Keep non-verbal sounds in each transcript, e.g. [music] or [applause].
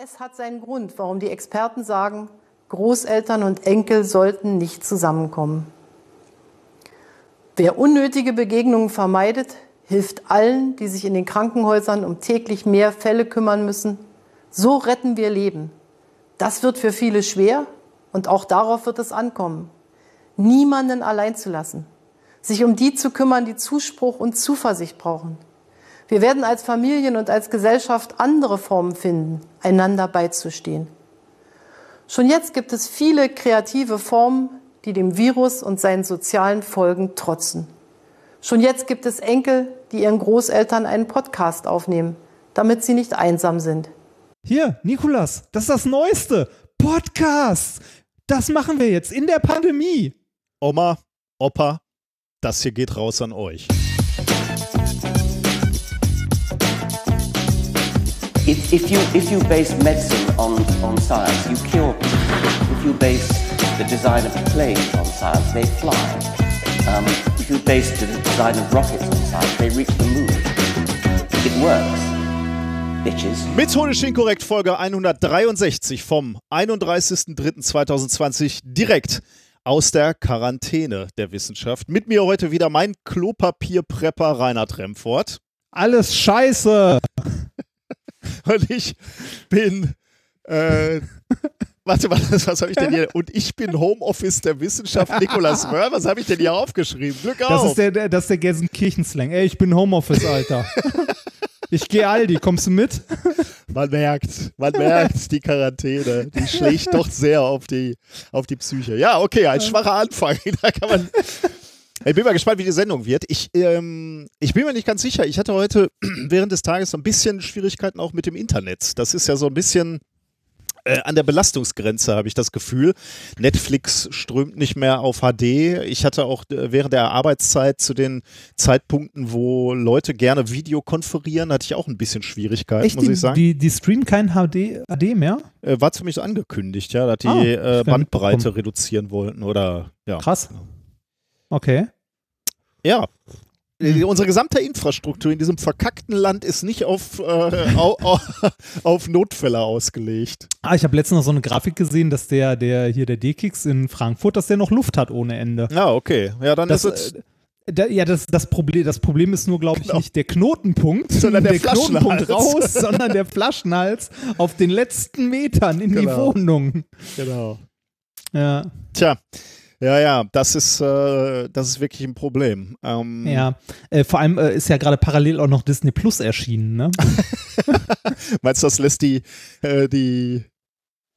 Es hat seinen Grund, warum die Experten sagen, Großeltern und Enkel sollten nicht zusammenkommen. Wer unnötige Begegnungen vermeidet, hilft allen, die sich in den Krankenhäusern um täglich mehr Fälle kümmern müssen. So retten wir Leben. Das wird für viele schwer und auch darauf wird es ankommen. Niemanden allein zu lassen, sich um die zu kümmern, die Zuspruch und Zuversicht brauchen. Wir werden als Familien und als Gesellschaft andere Formen finden, einander beizustehen. Schon jetzt gibt es viele kreative Formen, die dem Virus und seinen sozialen Folgen trotzen. Schon jetzt gibt es Enkel, die ihren Großeltern einen Podcast aufnehmen, damit sie nicht einsam sind. Hier, Nikolas, das ist das Neueste. Podcast. Das machen wir jetzt in der Pandemie. Oma, Opa, das hier geht raus an euch. If, if, you, if you base medicine on, on science, you cure people. If you base the design of planes on science, they fly. Um, if you base the design of rockets on science, they reach the moon. It works. Bitches. Methodisch inkorrekt Folge 163 vom 31.03.2020 direkt aus der Quarantäne der Wissenschaft. Mit mir heute wieder mein Klopapierprepper Reinhard Remfort. Alles scheiße. [laughs] Und ich bin, äh, [laughs] warte mal, [laughs] was habe ich denn hier? Und ich bin Homeoffice der Wissenschaft Nikolas Mörr. Was habe ich denn hier aufgeschrieben? Glück auf. Das ist der, der, das ist der Gelsenkirchen-Slang. Ey, ich bin Homeoffice, Alter. ich gehe Aldi, kommst du mit? Man merkt, man merkt die Quarantäne. Die schlägt doch sehr auf die, auf die Psyche. Ja, okay, ein schwacher Anfang. Da kann man. Ich bin mal gespannt, wie die Sendung wird. Ich, ähm, ich bin mir nicht ganz sicher. Ich hatte heute [clears throat] während des Tages so ein bisschen Schwierigkeiten auch mit dem Internet. Das ist ja so ein bisschen äh, an der Belastungsgrenze, habe ich das Gefühl. Netflix strömt nicht mehr auf HD. Ich hatte auch äh, während der Arbeitszeit zu den Zeitpunkten, wo Leute gerne Video konferieren, hatte ich auch ein bisschen Schwierigkeiten, Echt, muss die, ich sagen. Die, die streamen kein HD, HD mehr? Äh, war zumindest angekündigt, ja, dass die Ah, äh, Bandbreite mitbekommen. reduzieren wollten oder ja. Krass. Okay. Ja. Äh, Unsere gesamte Infrastruktur in diesem verkackten Land ist nicht auf, äh, au, au, [laughs] auf Notfälle ausgelegt. Ah, ich habe letztens noch so eine Grafik gesehen, dass der, der hier der D-Kicks in Frankfurt, dass der noch Luft hat ohne Ende. Ja, okay. Ja, dann Das, ist es. äh, da, ja, das, das, Problem, das Problem ist nur, glaube ich, Genau. nicht der Knotenpunkt, Sondern der [laughs] Knotenpunkt Flaschenhals. raus, [laughs] sondern der Flaschenhals auf den letzten Metern in die Genau. Wohnung. Genau. Ja, Tja. Ja, ja, das ist, äh, das ist wirklich ein Problem. Ähm, ja. Äh, vor allem äh, ist ja gerade parallel auch noch Disney Plus erschienen, ne? [laughs] Meinst du, das lässt die, äh, die,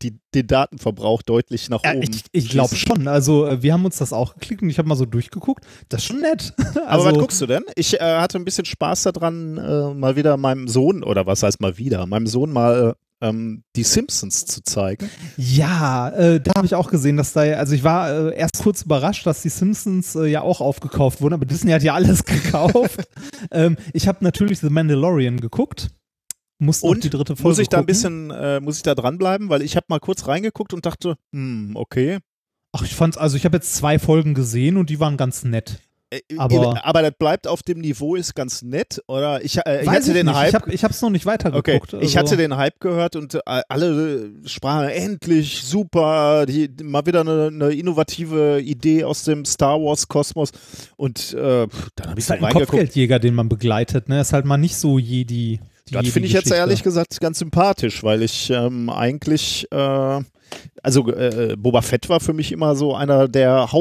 die, den Datenverbrauch deutlich nach Ja, oben? ich ich glaube schon. Also, äh, wir haben uns das auch geklickt und ich habe mal so durchgeguckt. Das ist schon nett. [laughs] Aber also, was guckst du denn? Ich äh, hatte ein bisschen Spaß daran, äh, mal wieder meinem Sohn, oder was heißt mal wieder, meinem Sohn mal ähm, die Simpsons zu zeigen. Ja, äh, da habe ich auch gesehen, dass da, also ich war äh, erst kurz überrascht, dass die Simpsons äh, ja auch aufgekauft wurden, aber Disney hat ja alles [laughs] gekauft. ähm, ich habe natürlich The Mandalorian geguckt. Musste Und die dritte Folge muss ich da ein gucken. bisschen, äh, muss ich da dranbleiben, weil ich habe mal kurz reingeguckt und dachte, hm, okay. Ach, ich fand's, also ich habe jetzt zwei Folgen gesehen und die waren ganz nett. Äh, Aber- aber das bleibt auf dem Niveau, ist ganz nett, oder? Ich, äh, ich hatte den nicht. Hype. Ich habe ich hab's noch nicht Okay, weitergeguckt. ich hatte also- den Hype gehört und äh, alle sprachen endlich super, die, mal wieder eine, eine innovative Idee aus dem Star Wars Kosmos und äh, dann habe ich halt ein reingeguckt. Kopfgeldjäger, den man begleitet, ne? Ist halt mal nicht so Jedi. die Das finde ich jetzt ehrlich gesagt ganz sympathisch, weil ich ähm, eigentlich, äh, also äh, Boba Fett war für mich immer so einer der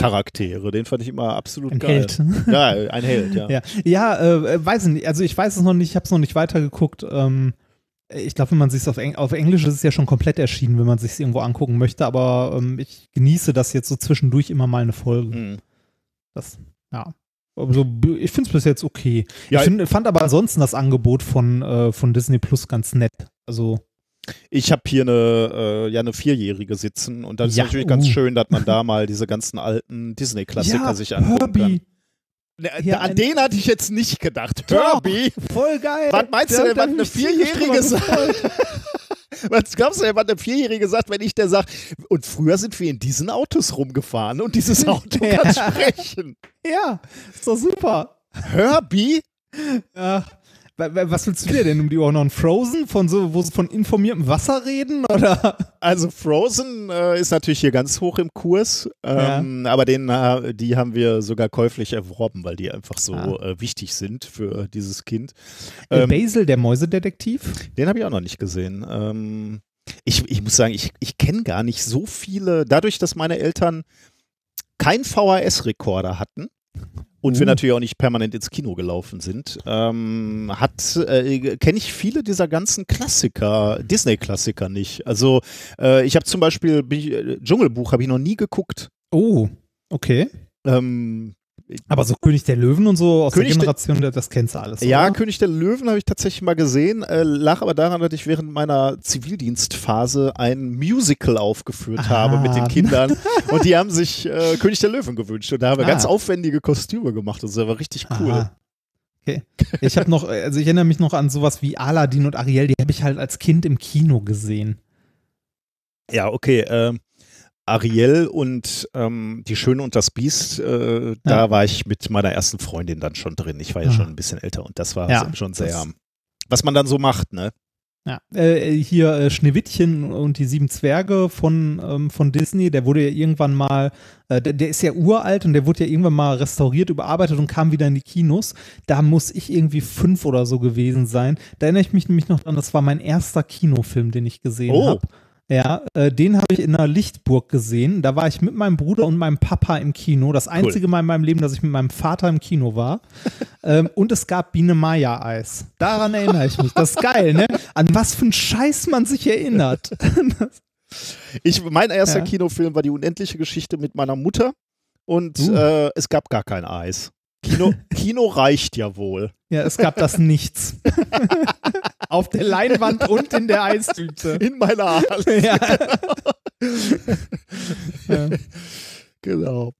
Hauptcharaktere. Den fand ich immer absolut Ein geil. Held. [laughs] Ja, ein Held, ja. Ja, ja äh, weiß ich nicht. Also ich weiß es noch nicht, ich habe es noch nicht weitergeguckt. Ähm, ich glaube, wenn man sich auf, Eng auf Englisch ist es ja schon komplett erschienen, wenn man sich irgendwo angucken möchte. Aber ähm, ich genieße das jetzt so zwischendurch immer mal eine Folge. Hm. Das, ja. Also, ich finde es bis jetzt okay. Ja, ich find, fand aber ansonsten das Angebot von, äh, von Disney Plus ganz nett. Also, Ich habe hier eine, äh, ja, eine Vierjährige sitzen und das ist Ja, natürlich ganz uh. schön, dass man da mal diese ganzen alten Disney-Klassiker ja, sich angucken kann. Herbie, Ne, Ja, an ein- den hatte ich jetzt nicht gedacht. Doch. Herbie? voll geil. Was meinst du denn, was eine Vierjährige sagt? [laughs] Was glaubst du denn, was eine Vierjährige sagt, wenn ich der sage, und früher sind wir in diesen Autos rumgefahren und dieses [laughs] Auto Ja. kann sprechen. Ja, ist doch super. Herbie? Ja, Was willst du dir denn um die Ohren noch? Frozen, von so, wo sie von informiertem Wasser reden? Oder? Also Frozen äh, ist natürlich hier ganz hoch im Kurs, ähm, ja. aber den, äh, die haben wir sogar käuflich erworben, weil die einfach so ah. äh, wichtig sind für dieses Kind. Ähm, Basil, der Mäusedetektiv? Den habe ich auch noch nicht gesehen. Ähm, ich, ich muss sagen, ich, ich kenne gar nicht so viele, dadurch, dass meine Eltern keinen VHS-Rekorder hatten, und wir mhm. natürlich auch nicht permanent ins Kino gelaufen sind, ähm, hat äh, kenne ich viele dieser ganzen Klassiker, Disney-Klassiker nicht. Also äh, ich habe zum Beispiel ich, äh, Dschungelbuch habe ich noch nie geguckt. Oh, okay. Ähm, aber so König der Löwen und so aus König der Generation, der, das kennst du alles. Ja, oder? König der Löwen habe ich tatsächlich mal gesehen. Äh, lag aber daran, dass ich während meiner Zivildienstphase ein Musical aufgeführt ah. habe mit den [laughs] Kindern. und die haben sich äh, König der Löwen gewünscht. Und da haben wir ah. ganz aufwendige Kostüme gemacht. Das war richtig cool. Aha. Okay. Ich habe noch, also ich erinnere mich noch an sowas wie Aladdin und Ariel, die habe ich halt als Kind im Kino gesehen. Ja, okay. Ähm, Ariel und ähm, Die Schöne und das Biest, äh, ja. da war ich mit meiner ersten Freundin dann schon drin. Ich war ja, ja. schon ein bisschen älter und das war ja, schon sehr, was man dann so macht, ne? Ja, äh, hier äh, Schneewittchen und die sieben Zwerge von, ähm, von Disney, der wurde ja irgendwann mal, äh, der, der, ist ja uralt und der wurde ja irgendwann mal restauriert, überarbeitet und kam wieder in die Kinos. Da muss ich irgendwie fünf oder so gewesen sein. Da erinnere ich mich nämlich noch dran, das war mein erster Kinofilm, den ich gesehen oh. habe. Ja, äh, den habe ich in einer Lichtburg gesehen. Da war ich mit meinem Bruder und meinem Papa im Kino. Das einzige cool. Mal in meinem Leben, dass ich mit meinem Vater im Kino war. [laughs] ähm, und es gab Biene Maya Eis. Daran erinnere ich mich. Das ist geil, ne? An was für einen Scheiß man sich erinnert. [laughs] ich, mein erster ja. Kinofilm war die unendliche Geschichte mit meiner Mutter. Und uh. äh, es gab gar kein Eis. Kino, [laughs] Kino reicht ja wohl. Ja, es gab das Nichts. Auf der Leinwand [laughs] und in der Eistüte. In meiner Hand. [laughs] [laughs] Ja. Genau.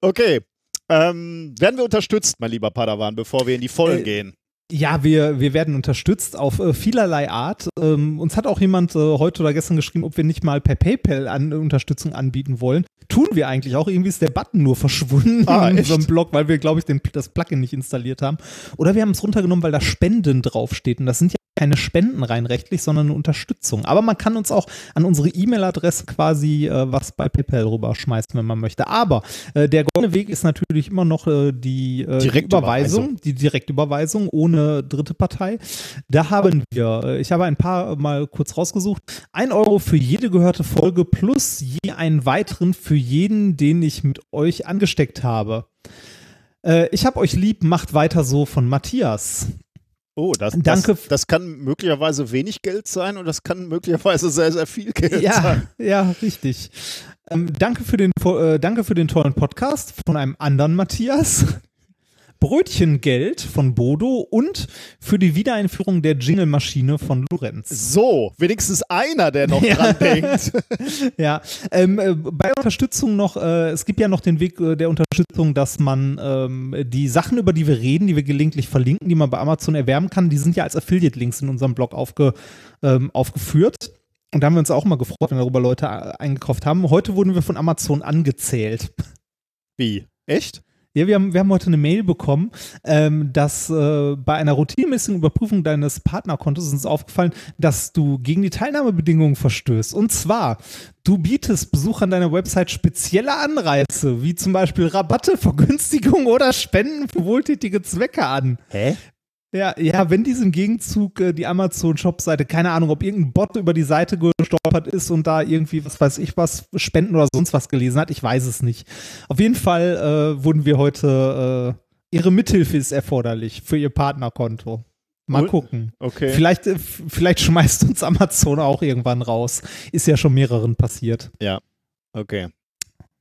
Okay. Ähm, werden wir unterstützt, mein lieber Padawan, bevor wir in die Vollen äh, gehen? Ja, wir, wir werden unterstützt auf äh, vielerlei Art. Ähm, uns hat auch jemand äh, heute oder gestern geschrieben, ob wir nicht mal per PayPal an, Unterstützung anbieten wollen. Tun wir eigentlich auch. Irgendwie ist der Button nur verschwunden ah, in unserem Blog, weil wir, glaube ich, den, das Plugin nicht installiert haben. Oder wir haben es runtergenommen, weil da Spenden draufsteht. Und das sind ja keine Spenden rein rechtlich, sondern eine Unterstützung. Aber man kann uns auch an unsere E-Mail-Adresse quasi äh, was bei PayPal rüberschmeißen, wenn man möchte. Aber äh, der goldene Weg ist natürlich immer noch äh, die, äh, die Überweisung, die Direktüberweisung ohne dritte Partei. Da haben wir, äh, ich habe ein paar mal kurz rausgesucht, ein Euro für jede gehörte Folge plus je einen weiteren für jeden, den ich mit euch angesteckt habe. Äh, ich habe euch lieb, macht weiter so von Matthias. Oh, das, Danke. Das, das, kann möglicherweise wenig Geld sein und das kann möglicherweise sehr, sehr viel Geld ja, sein. Ja, richtig. Ähm, danke, für den, äh, danke für den tollen Podcast von einem anderen Matthias. Brötchengeld von Bodo und für die Wiedereinführung der Jingle-Maschine von Lorenz. So, wenigstens einer, der noch [laughs] ja. dran denkt. [laughs] ja, ähm, äh, bei Unterstützung noch, äh, es gibt ja noch den Weg äh, der Unterstützung, dass man ähm, die Sachen, über die wir reden, die wir gelegentlich verlinken, die man bei Amazon erwerben kann, die sind ja als Affiliate-Links in unserem Blog aufge, ähm, aufgeführt. Und da haben wir uns auch mal gefreut, wenn darüber Leute eingekauft haben. Heute wurden wir von Amazon angezählt. Wie? Echt? Ja, wir haben, wir haben heute eine Mail bekommen, ähm, dass äh, bei einer routinemäßigen Überprüfung deines Partnerkontos uns aufgefallen, dass du gegen die Teilnahmebedingungen verstößt. Und zwar, du bietest Besuchern deiner Website spezielle Anreize, wie zum Beispiel Rabatte, Vergünstigungen oder Spenden für wohltätige Zwecke an. Hä? Ja, ja, wenn dies im Gegenzug äh, die Amazon-Shop-Seite, keine Ahnung, ob irgendein Bot über die Seite gestolpert ist und da irgendwie, was weiß ich was, Spenden oder sonst was gelesen hat, ich weiß es nicht. Auf jeden Fall äh, wurden wir heute, äh, ihre Mithilfe ist erforderlich für ihr Partnerkonto. Mal gucken. Okay. Vielleicht, äh, vielleicht schmeißt uns Amazon auch irgendwann raus. Ist ja schon mehreren passiert. Ja. Okay.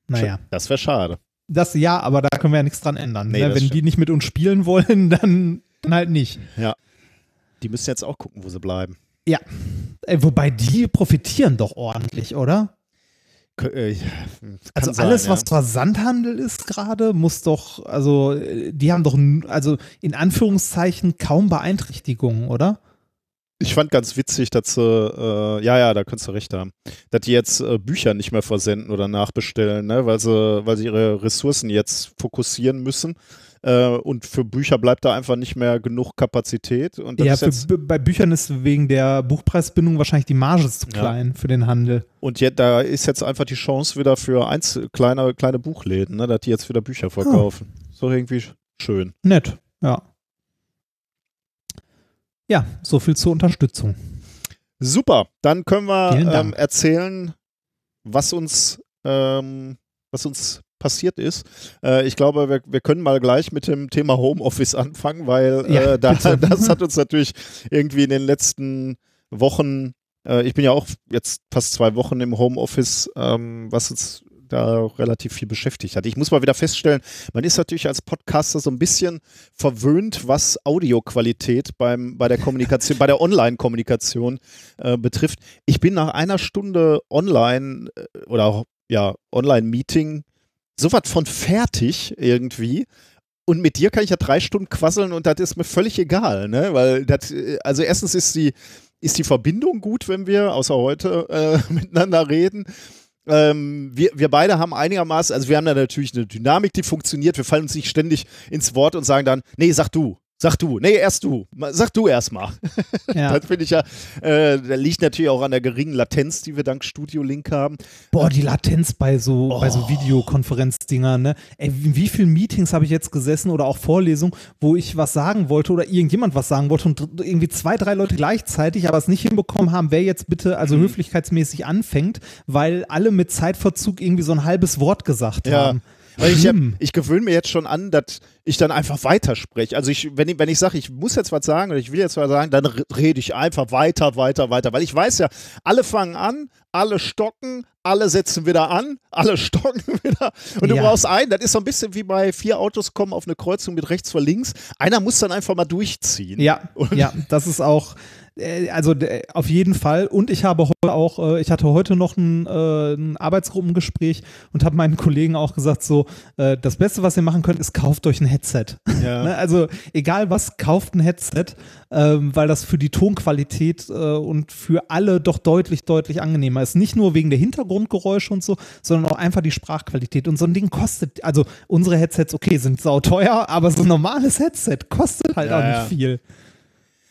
Naja. Das wäre schade. Das ja, aber da können wir ja nichts dran ändern. Nee, ne? Wenn stimmt. die nicht mit uns spielen wollen, [laughs] dann dann halt nicht. Ja. Die müssen jetzt auch gucken, wo sie bleiben. Ja. Äh, wobei die profitieren doch ordentlich, oder? Äh, also sein, alles, ja. was Versandhandel ist gerade, muss doch, also die haben doch, also in Anführungszeichen kaum Beeinträchtigungen, oder? Ich fand ganz witzig, dass sie, äh, ja, ja, da könntest du recht haben, dass die jetzt äh, Bücher nicht mehr versenden oder nachbestellen, ne? weil, sie, weil sie ihre Ressourcen jetzt fokussieren müssen Äh, und für Bücher bleibt da einfach nicht mehr genug Kapazität. Und Ja, für, bei Büchern ist wegen der Buchpreisbindung wahrscheinlich die Marge zu Ja. klein für den Handel. und jetzt, da ist jetzt einfach die Chance wieder für Einzel kleine, kleine Buchläden, ne, dass die jetzt wieder Bücher verkaufen. So irgendwie sch- schön. Nett, ja. Ja, so viel zur Unterstützung. Super, dann können wir ähm, erzählen, was uns, ähm, was uns passiert ist. Äh, ich glaube, wir, wir können mal gleich mit dem Thema Homeoffice anfangen, weil Ja, äh, da, [laughs] das hat uns natürlich irgendwie in den letzten Wochen, äh, ich bin ja auch jetzt fast zwei Wochen im Homeoffice, ähm, was uns da relativ viel beschäftigt hat. Ich muss mal wieder feststellen, man ist natürlich als Podcaster so ein bisschen verwöhnt, was Audioqualität beim, bei der Kommunikation, bei der Online-Kommunikation äh, betrifft. Ich bin nach einer Stunde online äh, oder auch, ja, Online-Meeting so was von fertig irgendwie. Und mit dir kann ich ja drei Stunden quasseln und das ist mir völlig egal, ne? Weil das, äh, also erstens ist die, ist die Verbindung gut, wenn wir, außer heute, äh, [laughs] miteinander reden. Ähm, wir, wir beide haben einigermaßen, also wir haben da natürlich eine Dynamik, die funktioniert. Wir fallen uns nicht ständig ins Wort und sagen dann, nee, sag du, sag du, nee, erst du, sag du erst mal. [laughs] Ja. Das finde ich ja, äh, da liegt natürlich auch an der geringen Latenz, die wir dank Studio Link haben. Boah, die Latenz bei so, bei so Oh. Videokonferenzdingern, ne? Ey, in wie vielen Meetings habe ich jetzt gesessen oder auch Vorlesungen, wo ich was sagen wollte oder irgendjemand was sagen wollte und irgendwie zwei, drei Leute gleichzeitig, aber es nicht hinbekommen haben, wer jetzt bitte also Mhm. höflichkeitsmäßig anfängt, weil alle mit Zeitverzug irgendwie so ein halbes Wort gesagt Ja. haben. Weil ich, hab, Schlimm. ich gewöhne mir jetzt schon an, dass ich dann einfach weiterspreche. Also ich, wenn ich, wenn ich sage, ich muss jetzt was sagen oder ich will jetzt was sagen, dann re- rede ich einfach weiter, weiter, weiter. Weil ich weiß ja, alle fangen an, alle stocken, alle setzen wieder an, [laughs] alle stocken wieder. Und du Ja. brauchst einen, das ist so ein bisschen wie bei vier Autos kommen auf eine Kreuzung mit rechts vor links. Einer muss dann einfach mal durchziehen. Ja, Und- ja, das ist auch, also äh, auf jeden Fall. Und ich habe heute auch, äh, ich hatte heute noch ein, äh, ein Arbeitsgruppengespräch und habe meinen Kollegen auch gesagt, so, äh, das Beste, was ihr machen könnt, ist kauft euch ein Headset. Ja. [laughs] ne? Also egal was, kauft ein Headset, ähm, weil das für die Tonqualität äh, und für alle doch deutlich, deutlich angenehmer ist. Nicht nur wegen der Hintergrundgeräusche und so, sondern auch einfach die Sprachqualität. Und so ein Ding kostet, also unsere Headsets, okay, sind sauteuer, aber so ein normales Headset kostet halt Ja, auch nicht ja. viel.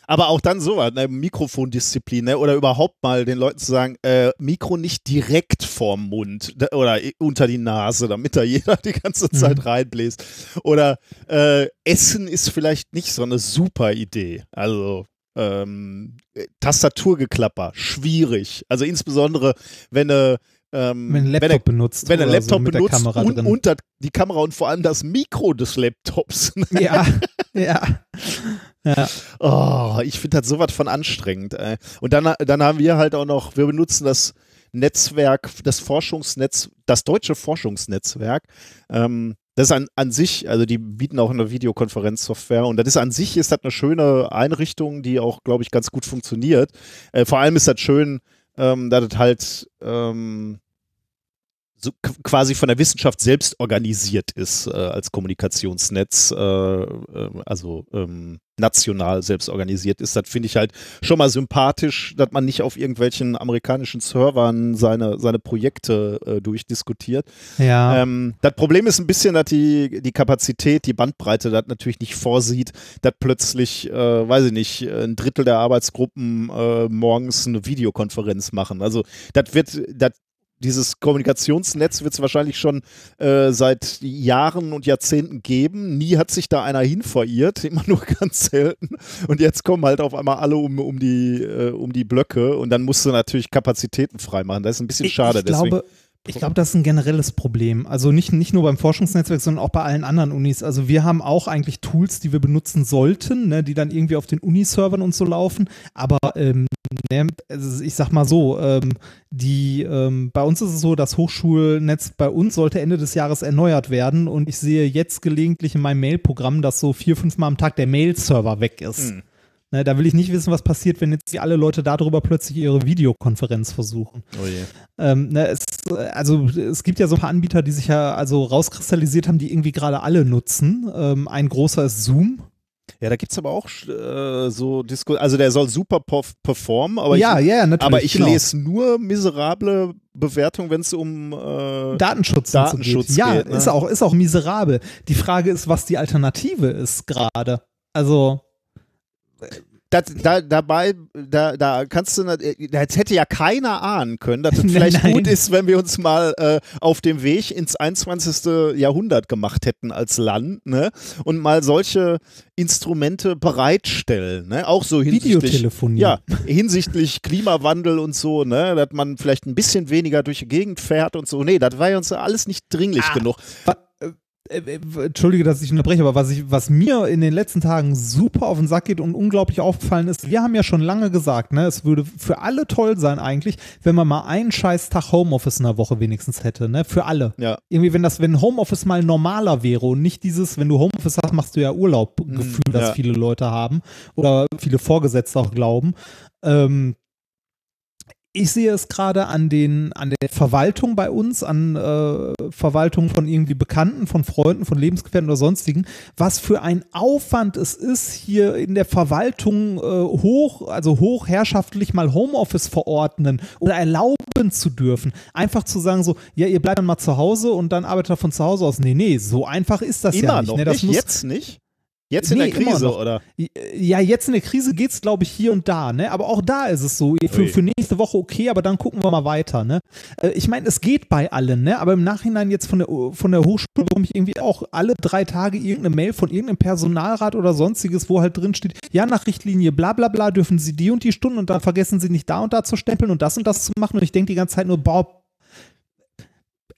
Aber auch dann sowas, ne, Mikrofondisziplin, ne, oder überhaupt mal den Leuten zu sagen, äh, Mikro nicht direkt vorm Mund oder i- unter die Nase, damit da jeder [laughs] die ganze Zeit reinbläst. Oder äh, Essen ist vielleicht nicht so eine super Idee. Also ähm, äh, Tastaturgeklapper, schwierig. Also insbesondere, wenn eine ähm, Wenn ein Laptop wenn eine, benutzt. wenn ein oder Laptop so benutzt Kamera und, drin. das- die Kamera und vor allem das Mikro des Laptops. [laughs] ja, ja. Ja. Oh, ich finde das sowas von anstrengend. Ey. Und dann, dann haben wir halt auch noch, wir benutzen das Netzwerk, das Forschungsnetz, das deutsche Forschungsnetzwerk. Ähm, das ist an, an sich, also die bieten auch eine Videokonferenzsoftware und das ist an sich ist das eine schöne Einrichtung, die auch, glaube ich, ganz gut funktioniert. Äh, vor allem ist das schön, ähm, dass das halt ähm, so quasi von der Wissenschaft selbst organisiert ist äh, als Kommunikationsnetz, äh, äh, also ähm, national selbst organisiert ist. Das finde ich halt schon mal sympathisch, dass man nicht auf irgendwelchen amerikanischen Servern seine, seine Projekte äh, durchdiskutiert. ja. Ähm, das Problem ist ein bisschen, dass die, die Kapazität, die Bandbreite das natürlich nicht vorsieht, dass plötzlich, äh, weiß ich nicht, ein Drittel der Arbeitsgruppen äh, morgens eine Videokonferenz machen. Also das wird, das dieses Kommunikationsnetz wird es wahrscheinlich schon äh, seit Jahren und Jahrzehnten geben. Nie hat sich da einer hin verirrt, [laughs] immer nur ganz selten. Und jetzt kommen halt auf einmal alle um, um, die, äh, um die Blöcke und dann musst du natürlich Kapazitäten freimachen. Das ist ein bisschen schade. Ich glaube, ich glaube, das ist ein generelles Problem. Also nicht, nicht nur beim Forschungsnetzwerk, sondern auch bei allen anderen Unis. Also wir haben auch eigentlich Tools, die wir benutzen sollten, ne, die dann irgendwie auf den Uniservern und so laufen. Aber ähm, also ich sag mal so, ähm, die, ähm, bei uns ist es so, das Hochschulnetz bei uns sollte Ende des Jahres erneuert werden und ich sehe jetzt gelegentlich in meinem Mailprogramm, dass so vier, fünf Mal am Tag der Mail-Server weg ist. Hm. Ne, da will ich nicht wissen, was passiert, wenn jetzt die alle Leute darüber plötzlich ihre Videokonferenz versuchen. oh je. Ähm, ne, es, also es gibt ja so ein paar Anbieter, die sich ja also rauskristallisiert haben, die irgendwie gerade alle nutzen. Ähm, ein großer ist Zoom. Ja, da gibt es aber auch äh, so Disco, also der soll super performen, aber ja, ich, ja, natürlich. aber ich genau. lese nur miserable Bewertungen, wenn es um äh, Datenschutz, Datenschutz geht. Ja, geht, ne? ist, auch, ist auch miserabel. Die Frage ist, was die Alternative ist gerade. Also, das, da, dabei, da, da kannst du, jetzt hätte ja keiner ahnen können, dass es [laughs] vielleicht nein. gut ist, wenn wir uns mal äh, auf dem Weg ins 21. Jahrhundert gemacht hätten als Land, ne? Und mal solche Instrumente bereitstellen, ne? Auch so hinsichtlich. Ja, hinsichtlich Klimawandel und so, ne? Dass man vielleicht ein bisschen weniger durch die Gegend fährt und so. Nee, das war ja uns alles nicht dringlich Ah. genug. Äh, äh, Entschuldige, dass ich unterbreche, aber was, ich, was mir in den letzten Tagen super auf den Sack geht und unglaublich aufgefallen ist, wir haben ja schon lange gesagt, ne, es würde für alle toll sein eigentlich, wenn man mal einen scheiß Tag Homeoffice in der Woche wenigstens hätte, ne, für alle. Ja. Irgendwie, wenn das, wenn Homeoffice mal normaler wäre und nicht dieses, wenn du Homeoffice hast, machst du ja Urlaub, Gefühl, das ja. viele Leute haben oder viele Vorgesetzte auch glauben. Ähm, ich sehe es gerade an den an der Verwaltung bei uns, an äh, Verwaltung von irgendwie Bekannten, von Freunden, von Lebensgefährten oder sonstigen, was für ein Aufwand es ist, hier in der Verwaltung äh, hoch, also hochherrschaftlich mal Homeoffice verordnen oder erlauben zu dürfen. Einfach zu sagen so, ja, ihr bleibt dann mal zu Hause und dann arbeitet er von zu Hause aus. Nee, nee, so einfach ist das Immer ja nicht. noch ne? Das nicht, muss, jetzt nicht? Jetzt in Nee, der Krise, oder? ja, jetzt in der Krise geht's, glaube ich, hier und da, ne? Aber auch da ist es so. Für, für nächste Woche okay, aber dann gucken wir mal weiter, ne? Äh, Ich meine, es geht bei allen, ne? Aber im Nachhinein jetzt von der, von der Hochschule bekomme ich irgendwie auch alle drei Tage irgendeine Mail von irgendeinem Personalrat oder sonstiges, wo halt drin steht, ja, nach Richtlinie bla bla bla dürfen sie die und die Stunden und dann vergessen sie nicht da und da zu stempeln und das und das zu machen. Und ich denke die ganze Zeit nur, boah,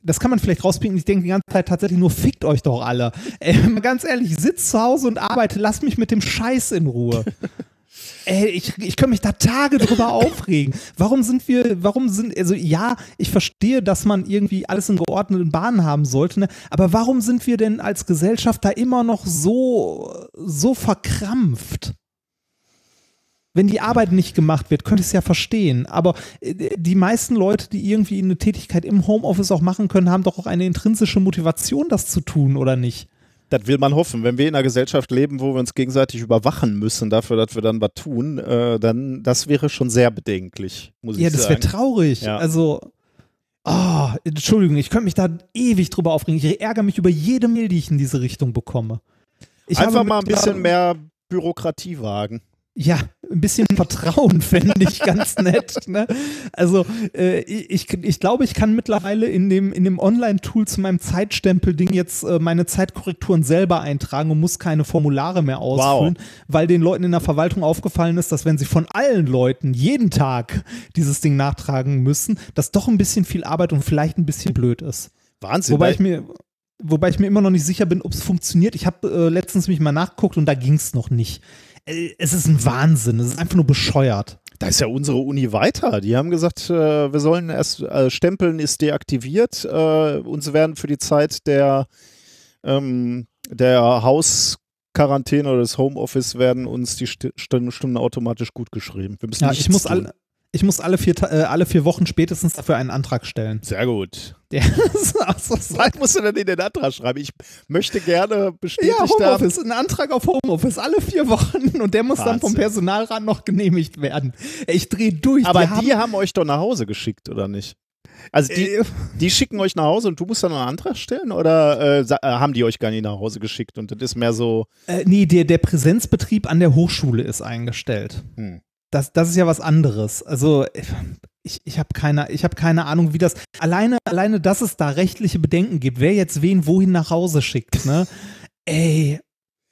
das kann man vielleicht rauspicken. Ich denke die ganze Zeit tatsächlich nur, fickt euch doch alle. Ey, mal ganz ehrlich, sitz zu Hause und arbeite, lass mich mit dem Scheiß in Ruhe. [laughs] Ey, ich, ich kann mich da Tage drüber aufregen. Warum sind wir, warum sind, also ja, ich verstehe, dass man irgendwie alles in geordneten Bahnen haben sollte, ne? aber warum sind wir denn als Gesellschaft da immer noch so, so verkrampft? Wenn die Arbeit nicht gemacht wird, könnte ich es ja verstehen. Aber äh, die meisten Leute, die irgendwie eine Tätigkeit im Homeoffice auch machen können, haben doch auch eine intrinsische Motivation, das zu tun, oder nicht? Das will man hoffen. Wenn wir in einer Gesellschaft leben, wo wir uns gegenseitig überwachen müssen dafür, dass wir dann was tun, äh, dann das wäre schon sehr bedenklich, muss Ja, ich das sagen. wäre traurig. Ja. Also, oh, Entschuldigung, ich könnte mich da ewig drüber aufregen. Ich ärgere mich über jede Mail, die ich in diese Richtung bekomme. Ich Einfach mal ein bisschen mehr Bürokratie wagen. Ja, ein bisschen Vertrauen [laughs] fände ich ganz nett. Ne? Also äh, ich, ich glaube, ich kann mittlerweile in dem, in dem Online-Tool zu meinem Zeitstempel-Ding jetzt äh, meine Zeitkorrekturen selber eintragen und muss keine Formulare mehr ausfüllen, weil den Leuten in der Verwaltung aufgefallen ist, dass wenn sie von allen Leuten jeden Tag dieses Ding nachtragen müssen, das doch ein bisschen viel Arbeit und vielleicht ein bisschen blöd ist. Wahnsinn. Wobei ich mir, wobei ich mir immer noch nicht sicher bin, ob es funktioniert. Ich habe äh, letztens mich mal nachgeguckt und da ging es noch nicht. Äh, Es ist ein Wahnsinn. Es ist einfach nur bescheuert. Da ist ja unsere Uni weiter. Die haben gesagt, äh, wir sollen erst äh, stempeln ist deaktiviert. Äh, uns werden für die Zeit der, ähm, der Hausquarantäne oder des Homeoffice werden uns die St Stunden, automatisch gut geschrieben. Wir müssen Ja, ich muss, alle, ich muss alle, vier, äh, alle vier Wochen spätestens dafür einen Antrag stellen. Sehr gut. Der [laughs] Was musst du denn in den Antrag schreiben? Ich möchte gerne bestätigt ja, haben. Homeoffice, ein Antrag auf Homeoffice, alle vier Wochen und der muss dann vom Wahnsinn. Personalrat noch genehmigt werden. Ich drehe durch. Aber die die haben, haben euch doch nach Hause geschickt, oder nicht? Also die, äh, die schicken euch nach Hause und du musst dann einen Antrag stellen oder äh, äh, haben die euch gar nicht nach Hause geschickt und das ist mehr so, äh, nee, der, der Präsenzbetrieb an der Hochschule ist eingestellt. Hm. Das, das ist ja was anderes. Also ich, ich habe keine, hab keine Ahnung, wie das. Alleine, alleine, dass es da rechtliche Bedenken gibt, wer jetzt wen wohin nach Hause schickt, ne? Ey,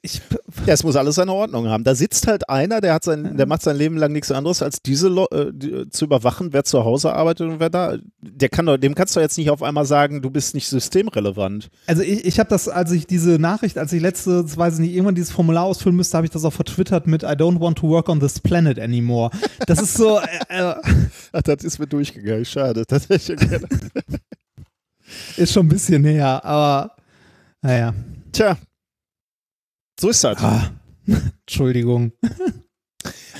ich, ja, es muss alles seine Ordnung haben. Da sitzt halt einer, der hat sein, der macht sein Leben lang nichts anderes, als diese äh, die, zu überwachen, wer zu Hause arbeitet und wer da. Der kann doch, dem kannst du jetzt nicht auf einmal sagen, du bist nicht systemrelevant. also ich, ich habe das, als ich diese Nachricht, als ich letzte, weiß ich nicht, irgendwann dieses Formular ausfüllen müsste, habe ich das auch vertwittert mit I don't want to work on this planet anymore. Das ist so, äh, äh, Ach, das ist mir durchgegangen. Schade. Das hätte ich gerne. [laughs] ist schon ein bisschen her, aber naja. Tja. So ist das. Ah, [laughs] Entschuldigung.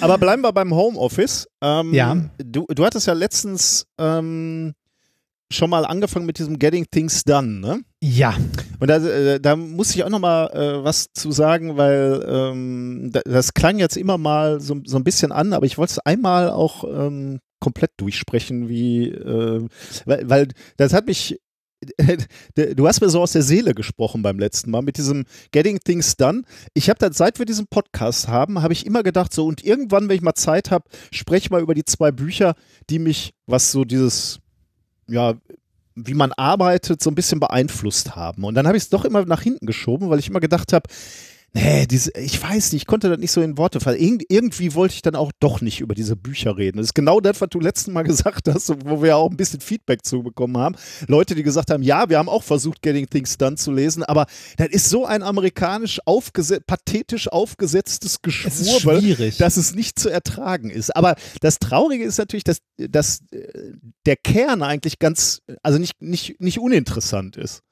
Aber bleiben wir beim Homeoffice. Ähm, Ja. Du, du hattest ja letztens ähm, schon mal angefangen mit diesem Getting Things Done, ne? Ja. Und da, äh, da muss ich auch noch mal äh, was zu sagen, weil ähm, das klang jetzt immer mal so, so ein bisschen an, aber ich wollte es einmal auch ähm, komplett durchsprechen, wie, äh, weil, weil das hat mich [laughs] du hast mir so aus der Seele gesprochen beim letzten Mal mit diesem Getting Things Done. Ich habe dann, seit wir diesen Podcast haben, habe ich immer gedacht, so und irgendwann, wenn ich mal Zeit habe, spreche mal über die zwei Bücher, die mich, was so dieses, ja, wie man arbeitet, so ein bisschen beeinflusst haben. Und dann habe ich es doch immer nach hinten geschoben, weil ich immer gedacht habe, Nee, diese, ich weiß nicht, ich konnte das nicht so in Worte fassen. Irg irgendwie wollte ich dann auch doch nicht über diese Bücher reden. Das ist genau das, was du letzten Mal [laughs] gesagt hast, wo wir auch ein bisschen Feedback zubekommen haben. Leute, die gesagt haben, ja, wir haben auch versucht, Getting Things Done zu lesen, aber das ist so ein amerikanisch aufgese pathetisch aufgesetztes Geschwurbel, dass es nicht zu ertragen ist. Aber das Traurige ist natürlich, dass, dass äh, der Kern eigentlich ganz, also nicht, nicht, nicht uninteressant ist.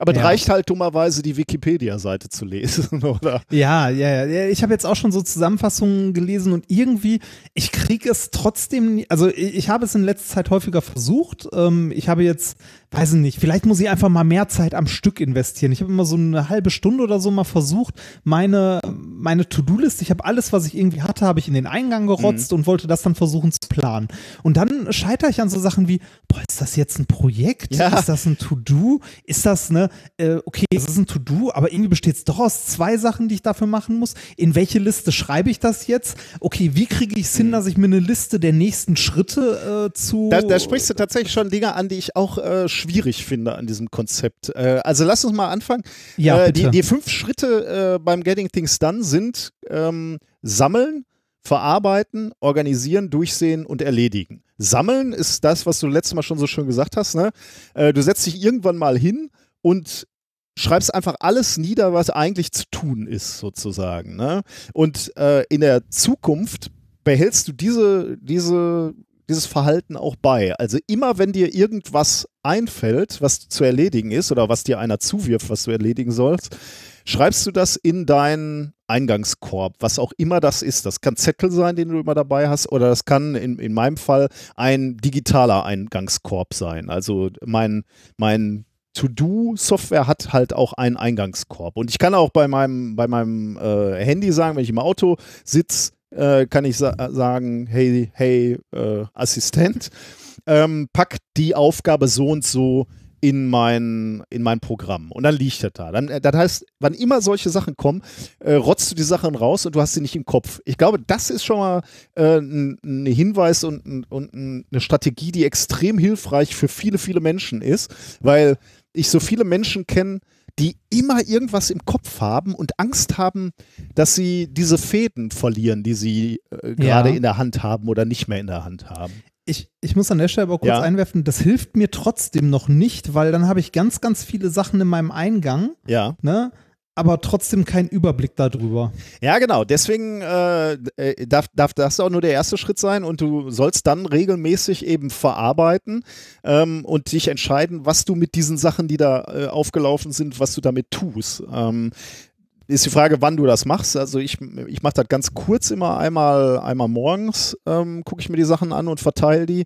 Aber ja. reicht halt dummerweise die Wikipedia-Seite zu lesen, [laughs] oder? Ja, ja, ja. Ich habe jetzt auch schon so Zusammenfassungen gelesen und irgendwie, ich kriege es trotzdem, also ich habe es in letzter Zeit häufiger versucht. Ähm, ich habe jetzt weiß ich nicht, vielleicht muss ich einfach mal mehr Zeit am Stück investieren. Ich habe immer so eine halbe Stunde oder so mal versucht, meine, meine To-Do-List, ich habe alles, was ich irgendwie hatte, habe ich in den Eingang gerotzt mhm. und wollte das dann versuchen zu planen. Und dann scheitere ich an so Sachen wie, boah, ist das jetzt ein Projekt? Ja. Ist das ein To-Do? Ist das ne, äh, okay, es ist ein To-Do, aber irgendwie besteht es doch aus zwei Sachen, die ich dafür machen muss. In welche Liste schreibe ich das jetzt? Okay, wie kriege ich es hin, mhm. dass ich mir eine Liste der nächsten Schritte äh, zu. Da, da, sprichst du tatsächlich schon Dinge an, die ich auch äh, schwierig finde an diesem Konzept. Äh, also lass uns mal anfangen. Ja, äh, die, die, fünf Schritte äh, beim Getting Things Done sind ähm, sammeln, verarbeiten, organisieren, durchsehen und erledigen. Sammeln ist das, was du letztes Mal schon so schön gesagt hast. Ne? Äh, du setzt dich irgendwann mal hin und schreibst einfach alles nieder, was eigentlich zu tun ist, sozusagen. Ne? Und äh, in der Zukunft behältst du diese, diese dieses Verhalten auch bei. Also immer wenn dir irgendwas einfällt, was zu erledigen ist oder was dir einer zuwirft, was du erledigen sollst, schreibst du das in deinen Eingangskorb, was auch immer das ist. Das kann Zettel sein, den du immer dabei hast, oder das kann in, in meinem Fall ein digitaler Eingangskorb sein. Also mein, mein To-Do-Software hat halt auch einen Eingangskorb. Und ich kann auch bei meinem, bei meinem äh, Handy sagen, wenn ich im Auto sitze, äh, kann ich sa sagen, hey, hey, äh, Assistent, ähm, pack die Aufgabe so und so in mein, in mein Programm. Und dann liegt er da. Dann, äh, das heißt, wann immer solche Sachen kommen, äh, rotzt du die Sachen raus und du hast sie nicht im Kopf. Ich glaube, das ist schon mal äh, ein, ein, Hinweis und, und eine Strategie, die extrem hilfreich für viele, viele Menschen ist, weil ich so viele Menschen kenne, die immer irgendwas im Kopf haben und Angst haben, dass sie diese Fäden verlieren, die sie äh, gerade ja. in der Hand haben oder nicht mehr in der Hand haben. Ich, ich muss an der Stelle aber kurz ja. einwerfen, das hilft mir trotzdem noch nicht, weil dann habe ich ganz, ganz viele Sachen in meinem Eingang. Ja. Ne? Aber trotzdem keinen Überblick darüber. Ja, genau. Deswegen äh, äh, darf, darf das auch nur der erste Schritt sein und du sollst dann regelmäßig eben verarbeiten ähm, und dich entscheiden, was du mit diesen Sachen, die da äh, aufgelaufen sind, was du damit tust. Ähm, ist die Frage, wann du das machst. Also ich, ich mache das ganz kurz immer einmal, einmal morgens, ähm, gucke ich mir die Sachen an und verteile die.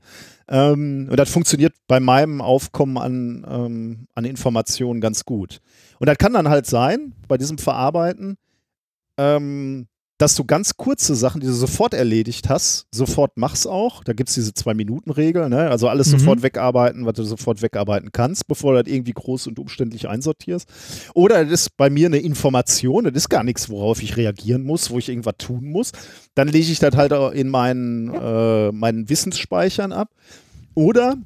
Ähm, und das funktioniert bei meinem Aufkommen an, ähm, an Informationen ganz gut. Und das kann dann halt sein, bei diesem Verarbeiten, ähm, dass du ganz kurze Sachen, die du sofort erledigt hast, sofort machst auch. Da gibt es diese Zwei-Minuten-Regel, ne? also alles mhm. sofort wegarbeiten, was du sofort wegarbeiten kannst, bevor du das irgendwie groß und umständlich einsortierst. Oder das ist bei mir eine Information, das ist gar nichts, worauf ich reagieren muss, wo ich irgendwas tun muss. Dann lege ich das halt in meinen, äh, meinen Wissensspeichern ab. Oder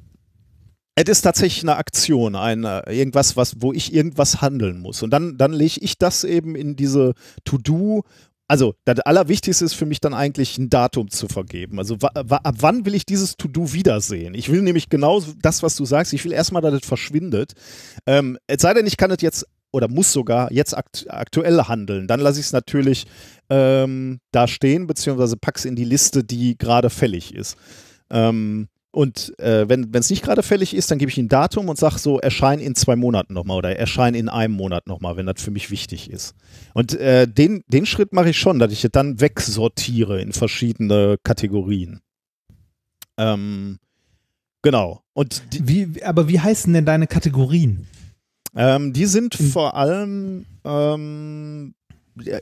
es ist tatsächlich eine Aktion, ein, irgendwas, was, wo ich irgendwas handeln muss. Und dann, dann lege ich das eben in diese To-Do also das Allerwichtigste ist für mich dann eigentlich ein Datum zu vergeben. Also ab wann will ich dieses To-Do wiedersehen? Ich will nämlich genau das, was du sagst. Ich will erstmal, dass das verschwindet. Ähm, es sei denn, ich kann es jetzt oder muss sogar jetzt akt aktuell handeln. Dann lasse ich es natürlich ähm, da stehen, beziehungsweise pack's in die Liste, die gerade fällig ist. Ähm, und äh, wenn es nicht gerade fällig ist, dann gebe ich ein Datum und sage so, erschein in zwei Monaten nochmal oder erschein in einem Monat nochmal, wenn das für mich wichtig ist. Und äh, den, den Schritt mache ich schon, dass ich dann wegsortiere in verschiedene Kategorien. Ähm, genau. Und wie, aber wie heißen denn deine Kategorien? Ähm, die sind vor allem, ähm,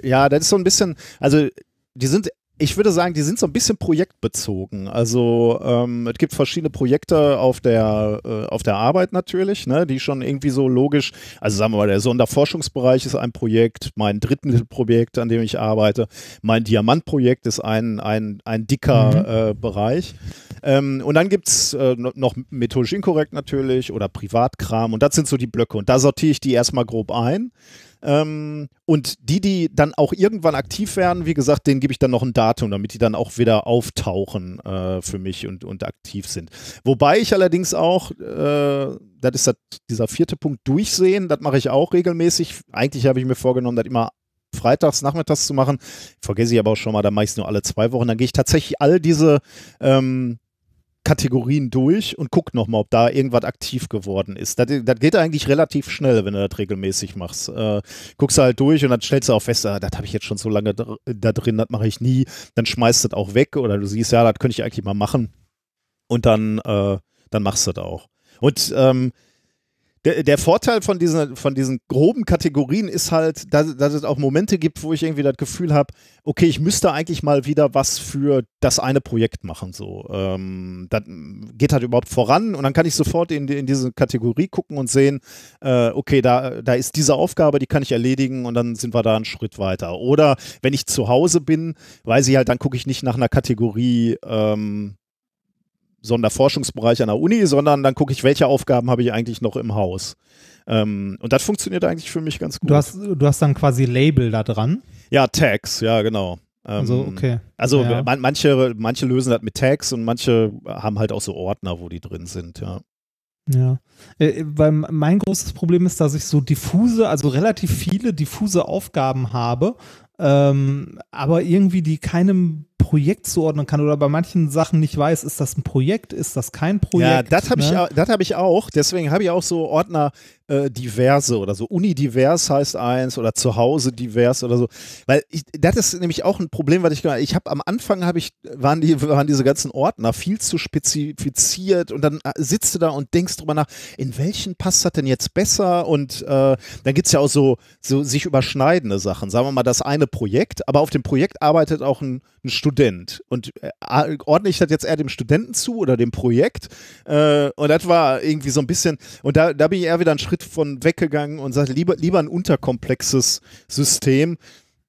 ja, das ist so ein bisschen, also die sind ich würde sagen, die sind so ein bisschen projektbezogen. Also ähm, es gibt verschiedene Projekte auf der, äh, auf der Arbeit natürlich, ne, die schon irgendwie so logisch, also sagen wir mal, der Sonderforschungsbereich ist ein Projekt, mein Drittmittelprojekt, an dem ich arbeite, mein Diamantprojekt ist ein, ein, ein dicker mhm. äh, Bereich. Ähm, und dann gibt es äh, noch methodisch inkorrekt natürlich oder Privatkram und das sind so die Blöcke und da sortiere ich die erstmal grob ein. Ähm, und die, die dann auch irgendwann aktiv werden, wie gesagt, denen gebe ich dann noch ein Datum, damit die dann auch wieder auftauchen äh, für mich und, und aktiv sind. Wobei ich allerdings auch, äh, das ist das, dieser vierte Punkt, durchsehen, das mache ich auch regelmäßig. Eigentlich habe ich mir vorgenommen, das immer freitags, nachmittags zu machen. Vergesse ich aber auch schon mal, da mache ich es nur alle zwei Wochen. Dann gehe ich tatsächlich all diese ähm, Kategorien durch und guck nochmal, ob da irgendwas aktiv geworden ist. Das, das, geht eigentlich relativ schnell, wenn du das regelmäßig machst. Äh, guckst du halt durch und dann stellst du auch fest, ah, das habe ich jetzt schon so lange da, da drin, das mache ich nie. Dann schmeißt du das auch weg oder du siehst, ja, das könnte ich eigentlich mal machen. Und dann, äh, dann machst du das auch. Und ähm, der, Vorteil von diesen, von diesen groben Kategorien ist halt, dass, dass es auch Momente gibt, wo ich irgendwie das Gefühl habe, okay, ich müsste eigentlich mal wieder was für das eine Projekt machen. So, ähm, das geht halt überhaupt voran und dann kann ich sofort in, in diese Kategorie gucken und sehen, äh, okay, da, da ist diese Aufgabe, die kann ich erledigen und dann sind wir da einen Schritt weiter. Oder wenn ich zu Hause bin, weiß ich halt, dann gucke ich nicht nach einer Kategorie, ähm, Sonderforschungsbereich an der Uni, sondern dann gucke ich, welche Aufgaben habe ich eigentlich noch im Haus. Ähm, und das funktioniert eigentlich für mich ganz gut. Du hast, du hast dann quasi Label da dran? Ja, Tags, ja, genau. Ähm, also, okay. Also ja. man, manche, manche lösen das mit Tags und manche haben halt auch so Ordner, wo die drin sind, ja. Ja, äh, weil mein großes Problem ist, dass ich so diffuse, also relativ viele diffuse Aufgaben habe, ähm, aber irgendwie die keinem Projekt zuordnen kann oder bei manchen Sachen nicht weiß, ist das ein Projekt, ist das kein Projekt. Ja, das habe ne? ich, hab ich auch. Deswegen habe ich auch so Ordner äh, diverse oder so. Unidivers heißt eins oder Zuhause divers oder so. Weil ich, das ist nämlich auch ein Problem, weil ich ich habe am Anfang habe ich waren die waren diese ganzen Ordner viel zu spezifiziert und dann äh, sitzt du da und denkst drüber nach, in welchen passt das denn jetzt besser und äh, dann gibt es ja auch so so sich überschneidende Sachen. Sagen wir mal das eine Projekt, aber auf dem Projekt arbeitet auch ein, ein Student. Und äh, ordne ich das jetzt eher dem Studenten zu oder dem Projekt? Äh, und das war irgendwie so ein bisschen und da da bin ich eher wieder einen Schritt von weggegangen und sagt, lieber, lieber ein unterkomplexes System,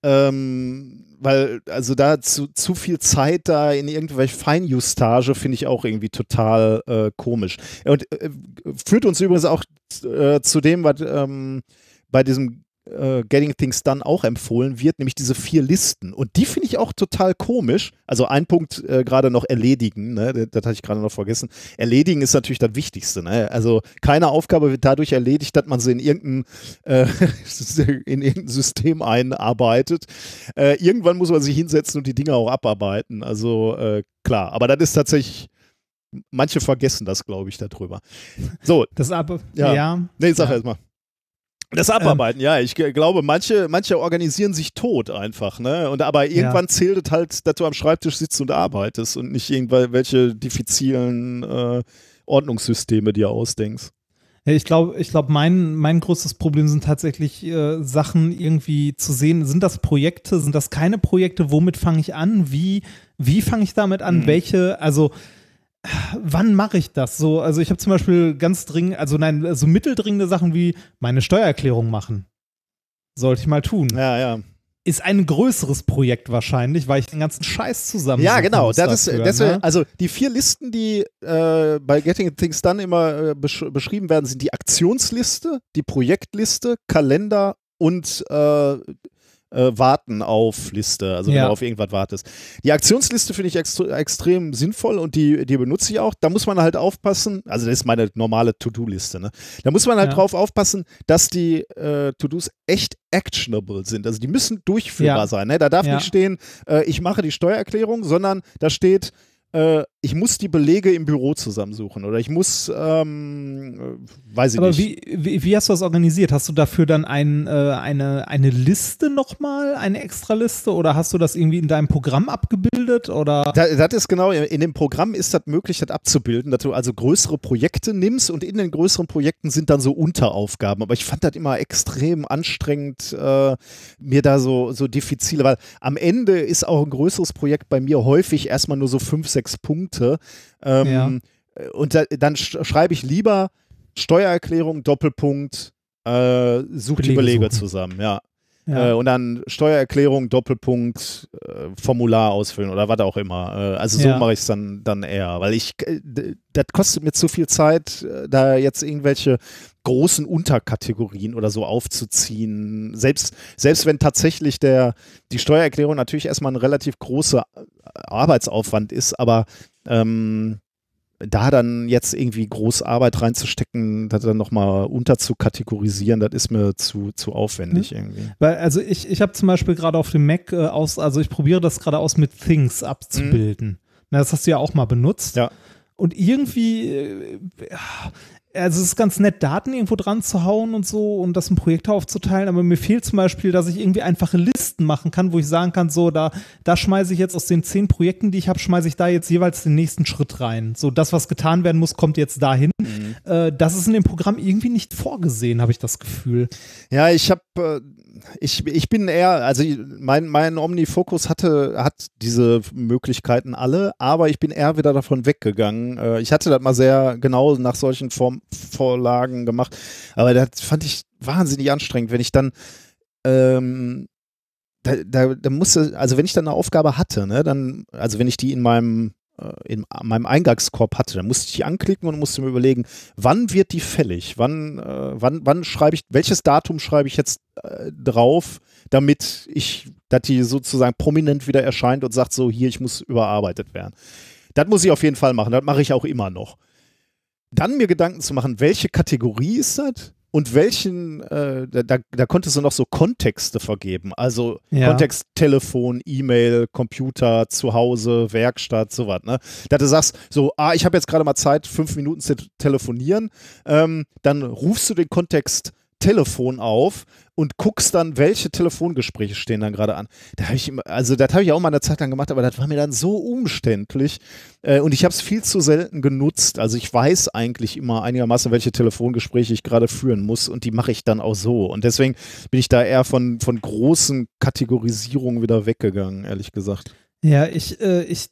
ähm, weil also da zu, zu viel Zeit da in irgendwelche Feinjustage finde ich auch irgendwie total äh, komisch. Und äh, führt uns übrigens auch äh, zu dem, was ähm, bei diesem äh, Getting Things Done auch empfohlen wird, nämlich diese vier Listen. Und die finde ich auch total komisch. Also ein Punkt äh, gerade noch erledigen, ne? das, das hatte ich gerade noch vergessen. Erledigen ist natürlich das Wichtigste. Ne? Also keine Aufgabe wird dadurch erledigt, dass man sie in irgendein, äh, [laughs] in irgendein System einarbeitet. Äh, irgendwann muss man sich hinsetzen und die Dinge auch abarbeiten. Also äh, klar, aber das ist tatsächlich Manche vergessen das, glaube ich, darüber. So. Das aber, ja. ja. Nee, sag ja. erst mal. Das Abarbeiten, ähm, ja. Ich glaube, manche, manche organisieren sich tot einfach, ne? Und aber irgendwann ja. zählt es halt, dass du am Schreibtisch sitzt und arbeitest und nicht irgendwelche diffizilen äh, Ordnungssysteme dir ausdenkst. Ich glaube, ich glaube, mein, mein größtes Problem sind tatsächlich äh, Sachen irgendwie zu sehen. Sind das Projekte? Sind das keine Projekte? Womit fange ich an? Wie, wie fange ich damit an? Mhm. Welche, also wann mache ich das? So, also ich habe zum Beispiel ganz dringend, also nein, so mitteldringende Sachen wie meine Steuererklärung machen. Sollte ich mal tun. Ja, ja. Ist ein größeres Projekt wahrscheinlich, weil ich den ganzen Scheiß zusammen. Ja, genau. Das dafür, ist, deswegen, ne? Also die vier Listen, die äh, bei Getting Things Done immer äh, besch beschrieben werden, sind die Aktionsliste, die Projektliste, Kalender und äh, äh, Warten auf Liste, also wenn du auf irgendwas wartest. Die Aktionsliste finde ich extre extrem sinnvoll und die, die benutze ich auch. Da muss man halt aufpassen, also das ist meine normale To-Do-Liste, ne? Da muss man halt ja. drauf aufpassen, dass die äh, To-Dos echt actionable sind. Also die müssen durchführbar ja. sein. Ne? Da darf ja. nicht stehen, äh, ich mache die Steuererklärung, sondern da steht, äh, ich muss die Belege im Büro zusammensuchen oder ich muss, ähm, weiß ich Aber nicht. wie, wie, wie hast du das organisiert? Hast du dafür dann ein, äh, eine, eine Liste nochmal, eine Extraliste oder hast du das irgendwie in deinem Programm abgebildet oder? Da, das ist genau, in dem Programm ist das möglich, das abzubilden, dass du also größere Projekte nimmst und in den größeren Projekten sind dann so Unteraufgaben. Aber ich fand das immer extrem anstrengend, äh, mir da so, so diffizile, weil am Ende ist auch ein größeres Projekt bei mir häufig erstmal nur so fünf, sechs Punkte. Ähm, Ja. Und da, dann sch schreibe ich lieber Steuererklärung, Doppelpunkt, äh, such die Belege Belege suchen. zusammen, ja. Ja. Äh, und dann Steuererklärung, Doppelpunkt, äh, Formular ausfüllen oder was auch immer. Äh, also so Ja. mache ich es dann, dann eher, weil ich, äh, das kostet mir zu viel Zeit, äh, da jetzt irgendwelche großen Unterkategorien oder so aufzuziehen. Selbst, selbst wenn tatsächlich der, die Steuererklärung natürlich erstmal ein relativ großer Arbeitsaufwand ist, aber ähm, da dann jetzt irgendwie groß Arbeit reinzustecken, das dann nochmal unterzukategorisieren, das ist mir zu, zu aufwendig irgendwie. Weil, also ich, ich habe zum Beispiel gerade auf dem Mac äh, aus, also ich probiere das gerade aus mit Things abzubilden. Na, das hast du ja auch mal benutzt. Ja. Und irgendwie, äh, also es ist ganz nett, Daten irgendwo dran zu hauen und so und das in Projekte aufzuteilen, aber mir fehlt zum Beispiel, dass ich irgendwie einfache Listen machen kann, wo ich sagen kann, so, da, da schmeiße ich jetzt aus den zehn Projekten, die ich habe, schmeiße ich da jetzt jeweils den nächsten Schritt rein. So, das, was getan werden muss, kommt jetzt dahin. Äh, das ist in dem Programm irgendwie nicht vorgesehen, habe ich das Gefühl. Ja, ich habe, äh, ich, ich bin eher, also mein, mein Omnifocus hatte, hat diese Möglichkeiten alle, aber ich bin eher wieder davon weggegangen. Äh, ich hatte das mal sehr genau nach solchen Form, Vorlagen gemacht, aber das fand ich wahnsinnig anstrengend, wenn ich dann ähm, da, da, da musste, also wenn ich dann eine Aufgabe hatte, ne, dann, also wenn ich die in meinem in meinem Eingangskorb hatte, dann musste ich die anklicken und musste mir überlegen, wann wird die fällig? Wann, äh, wann, wann schreibe ich, welches Datum schreibe ich jetzt äh, drauf, damit ich, dass die sozusagen prominent wieder erscheint und sagt so, hier, ich muss überarbeitet werden. Das muss ich auf jeden Fall machen, das mache ich auch immer noch. Dann mir Gedanken zu machen, welche Kategorie ist das? Und welchen, äh, da, da, da konntest du noch so Kontexte vergeben. Also Ja. Kontext Telefon, E-Mail, Computer, Zuhause, Werkstatt, sowas. Ne? Dass du sagst, so, ah, ich habe jetzt gerade mal Zeit, fünf Minuten zu telefonieren. Ähm, dann rufst du den Kontext Telefon auf und guckst dann, welche Telefongespräche stehen dann gerade an. Da habe ich immer, also das habe ich auch mal eine Zeit lang gemacht, aber das war mir dann so umständlich äh, und ich habe es viel zu selten genutzt. Also ich weiß eigentlich immer einigermaßen, welche Telefongespräche ich gerade führen muss und die mache ich dann auch so. Und deswegen bin ich da eher von, von großen Kategorisierungen wieder weggegangen, ehrlich gesagt. Ja, ich, äh, ich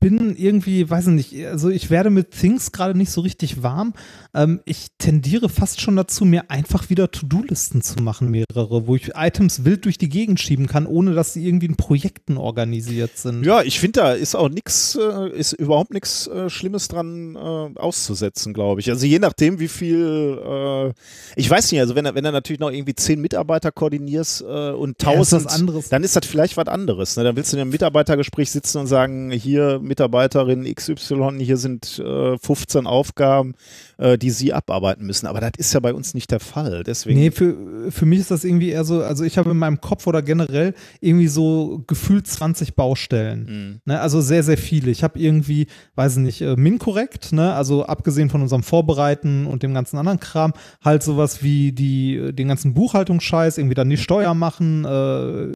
bin irgendwie, weiß ich nicht, also ich werde mit Things gerade nicht so richtig warm. Ähm, ich tendiere fast schon dazu, mir einfach wieder To-Do-Listen zu machen, mehrere, wo ich Items wild durch die Gegend schieben kann, ohne dass sie irgendwie in Projekten organisiert sind. Ja, ich finde, da ist auch nichts, äh, ist überhaupt nichts äh, Schlimmes dran äh, auszusetzen, glaube ich. Also je nachdem, wie viel, äh, ich weiß nicht, also wenn, du- wenn du natürlich noch irgendwie zehn Mitarbeiter koordinierst äh, und Ja, ist tausend, was anderes. dann ist das vielleicht was anderes. Ne? Dann willst du in einem Mitarbeitergespräch sitzen und sagen, hier Mitarbeiterin XY, hier sind äh, 15 Aufgaben, äh, die sie abarbeiten müssen. Aber das ist ja bei uns nicht der Fall. Deswegen. Nee, für, für mich ist das irgendwie eher so, also ich habe in meinem Kopf oder generell irgendwie so gefühlt 20 Baustellen. Hm. Ne, also sehr, sehr viele. Ich habe irgendwie, weiß ich nicht, äh, MinCorrect, ne, also abgesehen von unserem Vorbereiten und dem ganzen anderen Kram, halt sowas wie die, äh, den ganzen Buchhaltungsscheiß, irgendwie dann die Steuer machen, äh,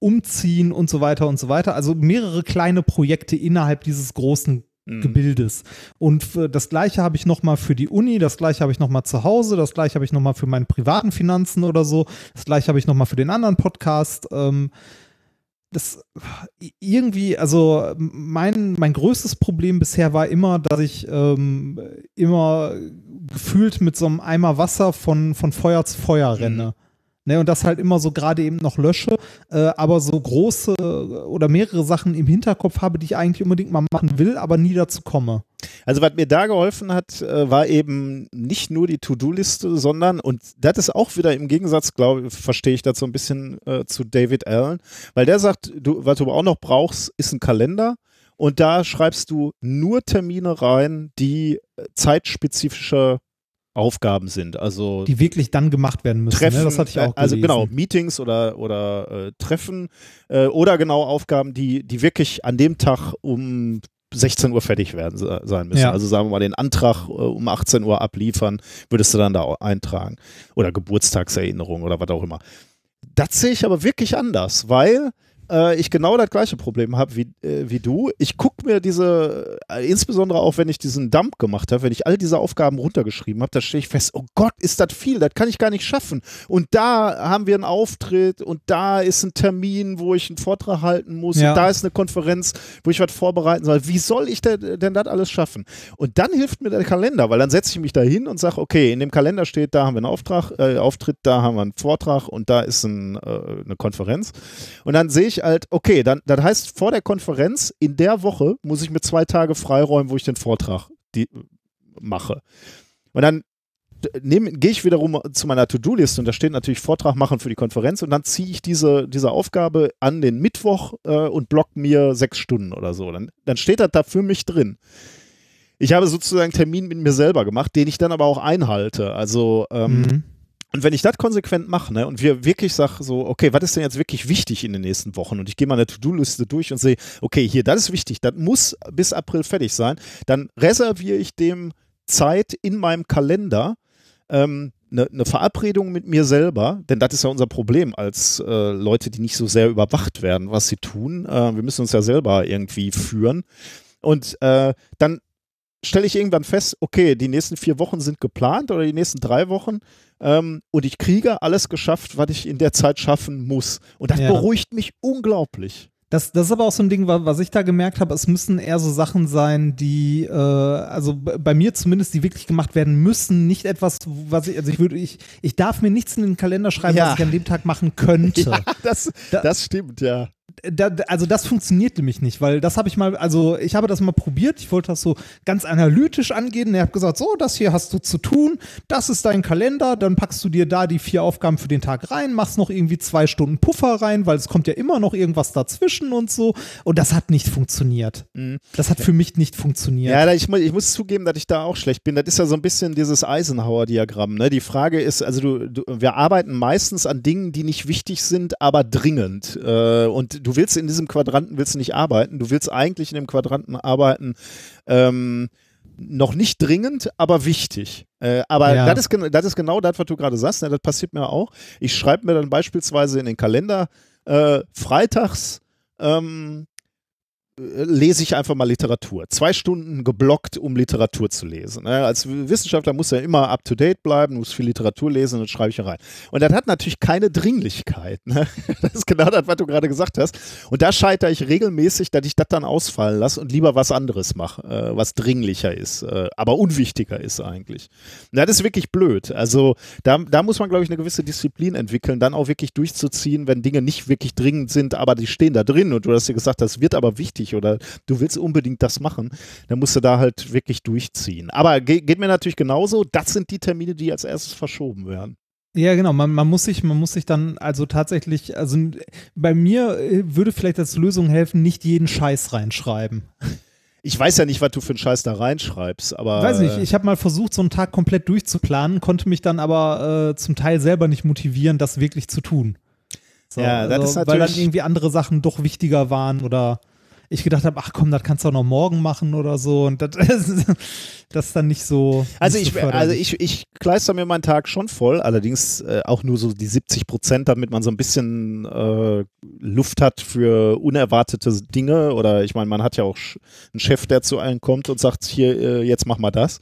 umziehen und so weiter und so weiter. Also mehrere kleine Projekte innerhalb dieses großen Hm. Gebildes. Und das gleiche habe ich nochmal für die Uni, das gleiche habe ich nochmal zu Hause, das gleiche habe ich nochmal für meine privaten Finanzen oder so, das gleiche habe ich nochmal für den anderen Podcast. Ähm, das irgendwie, also mein, mein größtes Problem bisher war immer, dass ich ähm, immer gefühlt mit so einem Eimer Wasser von, von Feuer zu Feuer renne. Ne, und das halt immer so gerade eben noch lösche, äh, aber so große oder mehrere Sachen im Hinterkopf habe, die ich eigentlich unbedingt mal machen will, aber nie dazu komme. Also was mir da geholfen hat, äh, war eben nicht nur die To-Do-Liste, sondern, und das ist auch wieder im Gegensatz, glaube ich, verstehe ich das so ein bisschen äh, zu David Allen, weil der sagt, du, was du auch noch brauchst, ist ein Kalender und da schreibst du nur Termine rein, die äh, zeitspezifische Aufgaben sind. Also Die wirklich dann gemacht werden müssen. Treffen, ne? Das hatte ich auch also gelesen. genau, Meetings oder, oder äh, Treffen äh, oder genau Aufgaben, die, die wirklich an dem Tag um 16 Uhr fertig werden sein müssen. Ja. Also sagen wir mal, den Antrag äh, um 18 Uhr abliefern, würdest du dann da eintragen. Oder Geburtstagserinnerung oder was auch immer. Das sehe ich aber wirklich anders, weil äh, ich genau das gleiche Problem habe wie, äh, wie du. Ich gucke mir diese, äh, insbesondere auch wenn ich diesen Dump gemacht habe, wenn ich all diese Aufgaben runtergeschrieben habe, da stehe ich fest, oh Gott, ist das viel, das kann ich gar nicht schaffen. Und da haben wir einen Auftritt und da ist ein Termin, wo ich einen Vortrag halten muss Ja. und da ist eine Konferenz, wo ich was vorbereiten soll. Wie soll ich denn, denn das alles schaffen? Und dann hilft mir der Kalender, weil dann setze ich mich da hin und sage, okay, in dem Kalender steht, da haben wir einen Auftrag, äh, Auftritt, da haben wir einen Vortrag und da ist ein, äh, eine Konferenz. Und dann sehe ich halt, okay, dann, das heißt, vor der Konferenz in der Woche muss ich mir zwei Tage freiräumen, wo ich den Vortrag die, mache. Und dann gehe ich wiederum zu meiner To-Do-Liste und da steht natürlich Vortrag machen für die Konferenz und dann ziehe ich diese, diese Aufgabe an den Mittwoch äh, und block mir sechs Stunden oder so. Dann, dann steht das da für mich drin. Ich habe sozusagen einen Termin mit mir selber gemacht, den ich dann aber auch einhalte. Also ähm, Mhm. Und wenn ich das konsequent mache ne, und wir wirklich sagen so, okay, was ist denn jetzt wirklich wichtig in den nächsten Wochen? Und ich gehe meine To-Do-Liste durch und sehe, okay, hier, das ist wichtig, das muss bis April fertig sein, dann reserviere ich dem Zeit in meinem Kalender, ähm, eine, eine Verabredung mit mir selber, denn das ist ja unser Problem als äh, Leute, die nicht so sehr überwacht werden, was sie tun. Äh, wir müssen uns ja selber irgendwie führen. Und äh, dann stelle ich irgendwann fest, okay, die nächsten vier Wochen sind geplant oder die nächsten drei Wochen ähm, und ich kriege alles geschafft, was ich in der Zeit schaffen muss. Und das Ja. beruhigt mich unglaublich. Das, das ist aber auch so ein Ding, wa- was ich da gemerkt habe, es müssen eher so Sachen sein, die, äh, also bei mir zumindest, die wirklich gemacht werden müssen, nicht etwas, was ich, also ich würde, ich, ich darf mir nichts in den Kalender schreiben, Ja. was ich an dem Tag machen könnte. [laughs] Ja, das, Da- das stimmt, ja. Da, also das funktioniert nämlich nicht, weil das habe ich mal, also ich habe das mal probiert, ich wollte das so ganz analytisch angehen. Er hat gesagt, so, das hier hast du zu tun, das ist dein Kalender, dann packst du dir da die vier Aufgaben für den Tag rein, machst noch irgendwie zwei Stunden Puffer rein, weil es kommt ja immer noch irgendwas dazwischen und so. Und das hat nicht funktioniert. Das hat für mich nicht funktioniert. Mhm. Ja, ich, ich muss zugeben, dass ich da auch schlecht bin. Das ist ja so ein bisschen dieses Eisenhower-Diagramm. Ne? Die Frage ist, also du, du, wir arbeiten meistens an Dingen, die nicht wichtig sind, aber dringend. Äh, und du willst in diesem Quadranten willst du nicht arbeiten. Du willst eigentlich in dem Quadranten arbeiten, ähm, noch nicht dringend, aber wichtig. Äh, aber Ja. das, ist, das ist genau das, was du gerade sagst. Ne? Das passiert mir auch. Ich schreibe mir dann beispielsweise in den Kalender äh, freitags ähm, äh, lese ich einfach mal Literatur. Zwei Stunden geblockt, um Literatur zu lesen. Als Wissenschaftler muss er immer up to date bleiben, muss viel Literatur lesen und schreibe ich rein. Und das hat natürlich keine Dringlichkeit. Ne? [laughs] Das ist genau das, was du gerade gesagt hast. Und da scheitere ich regelmäßig, dass ich das dann ausfallen lasse und lieber was anderes mache, äh, was dringlicher ist, äh, aber unwichtiger ist eigentlich. Das ist wirklich blöd. Also da, da muss man, glaube ich, eine gewisse Disziplin entwickeln, dann auch wirklich durchzuziehen, wenn Dinge nicht wirklich dringend sind, aber die stehen da drin und du hast dir gesagt, das wird aber wichtig oder du willst unbedingt das machen, dann musst du da halt wirklich durchziehen. Aber ge geht mir natürlich genauso, das sind die Termine, die als erstes verschoben werden. Ja, genau. Man, man muss sich, man muss sich dann also tatsächlich, also bei mir äh, würde vielleicht als Lösung helfen, nicht jeden Scheiß reinschreiben. Ich weiß ja nicht, was du für einen Scheiß da reinschreibst, aber. Weiß nicht, ich habe mal versucht, so einen Tag komplett durchzuplanen, konnte mich dann aber äh, zum Teil selber nicht motivieren, das wirklich zu tun. So, Ja, das ist weil dann natürlich- irgendwie andere Sachen doch wichtiger waren oder ich gedacht habe, ach komm, das kannst du auch noch morgen machen oder so und das, [laughs] das ist dann nicht so. Also nicht ich, so also ich, ich kleister mir meinen Tag schon voll, allerdings äh, auch nur so die 70 Prozent, damit man so ein bisschen äh, Luft hat für unerwartete Dinge. Oder ich meine, man hat ja auch einen Chef, der zu allen kommt und sagt, hier, äh, jetzt mach mal das.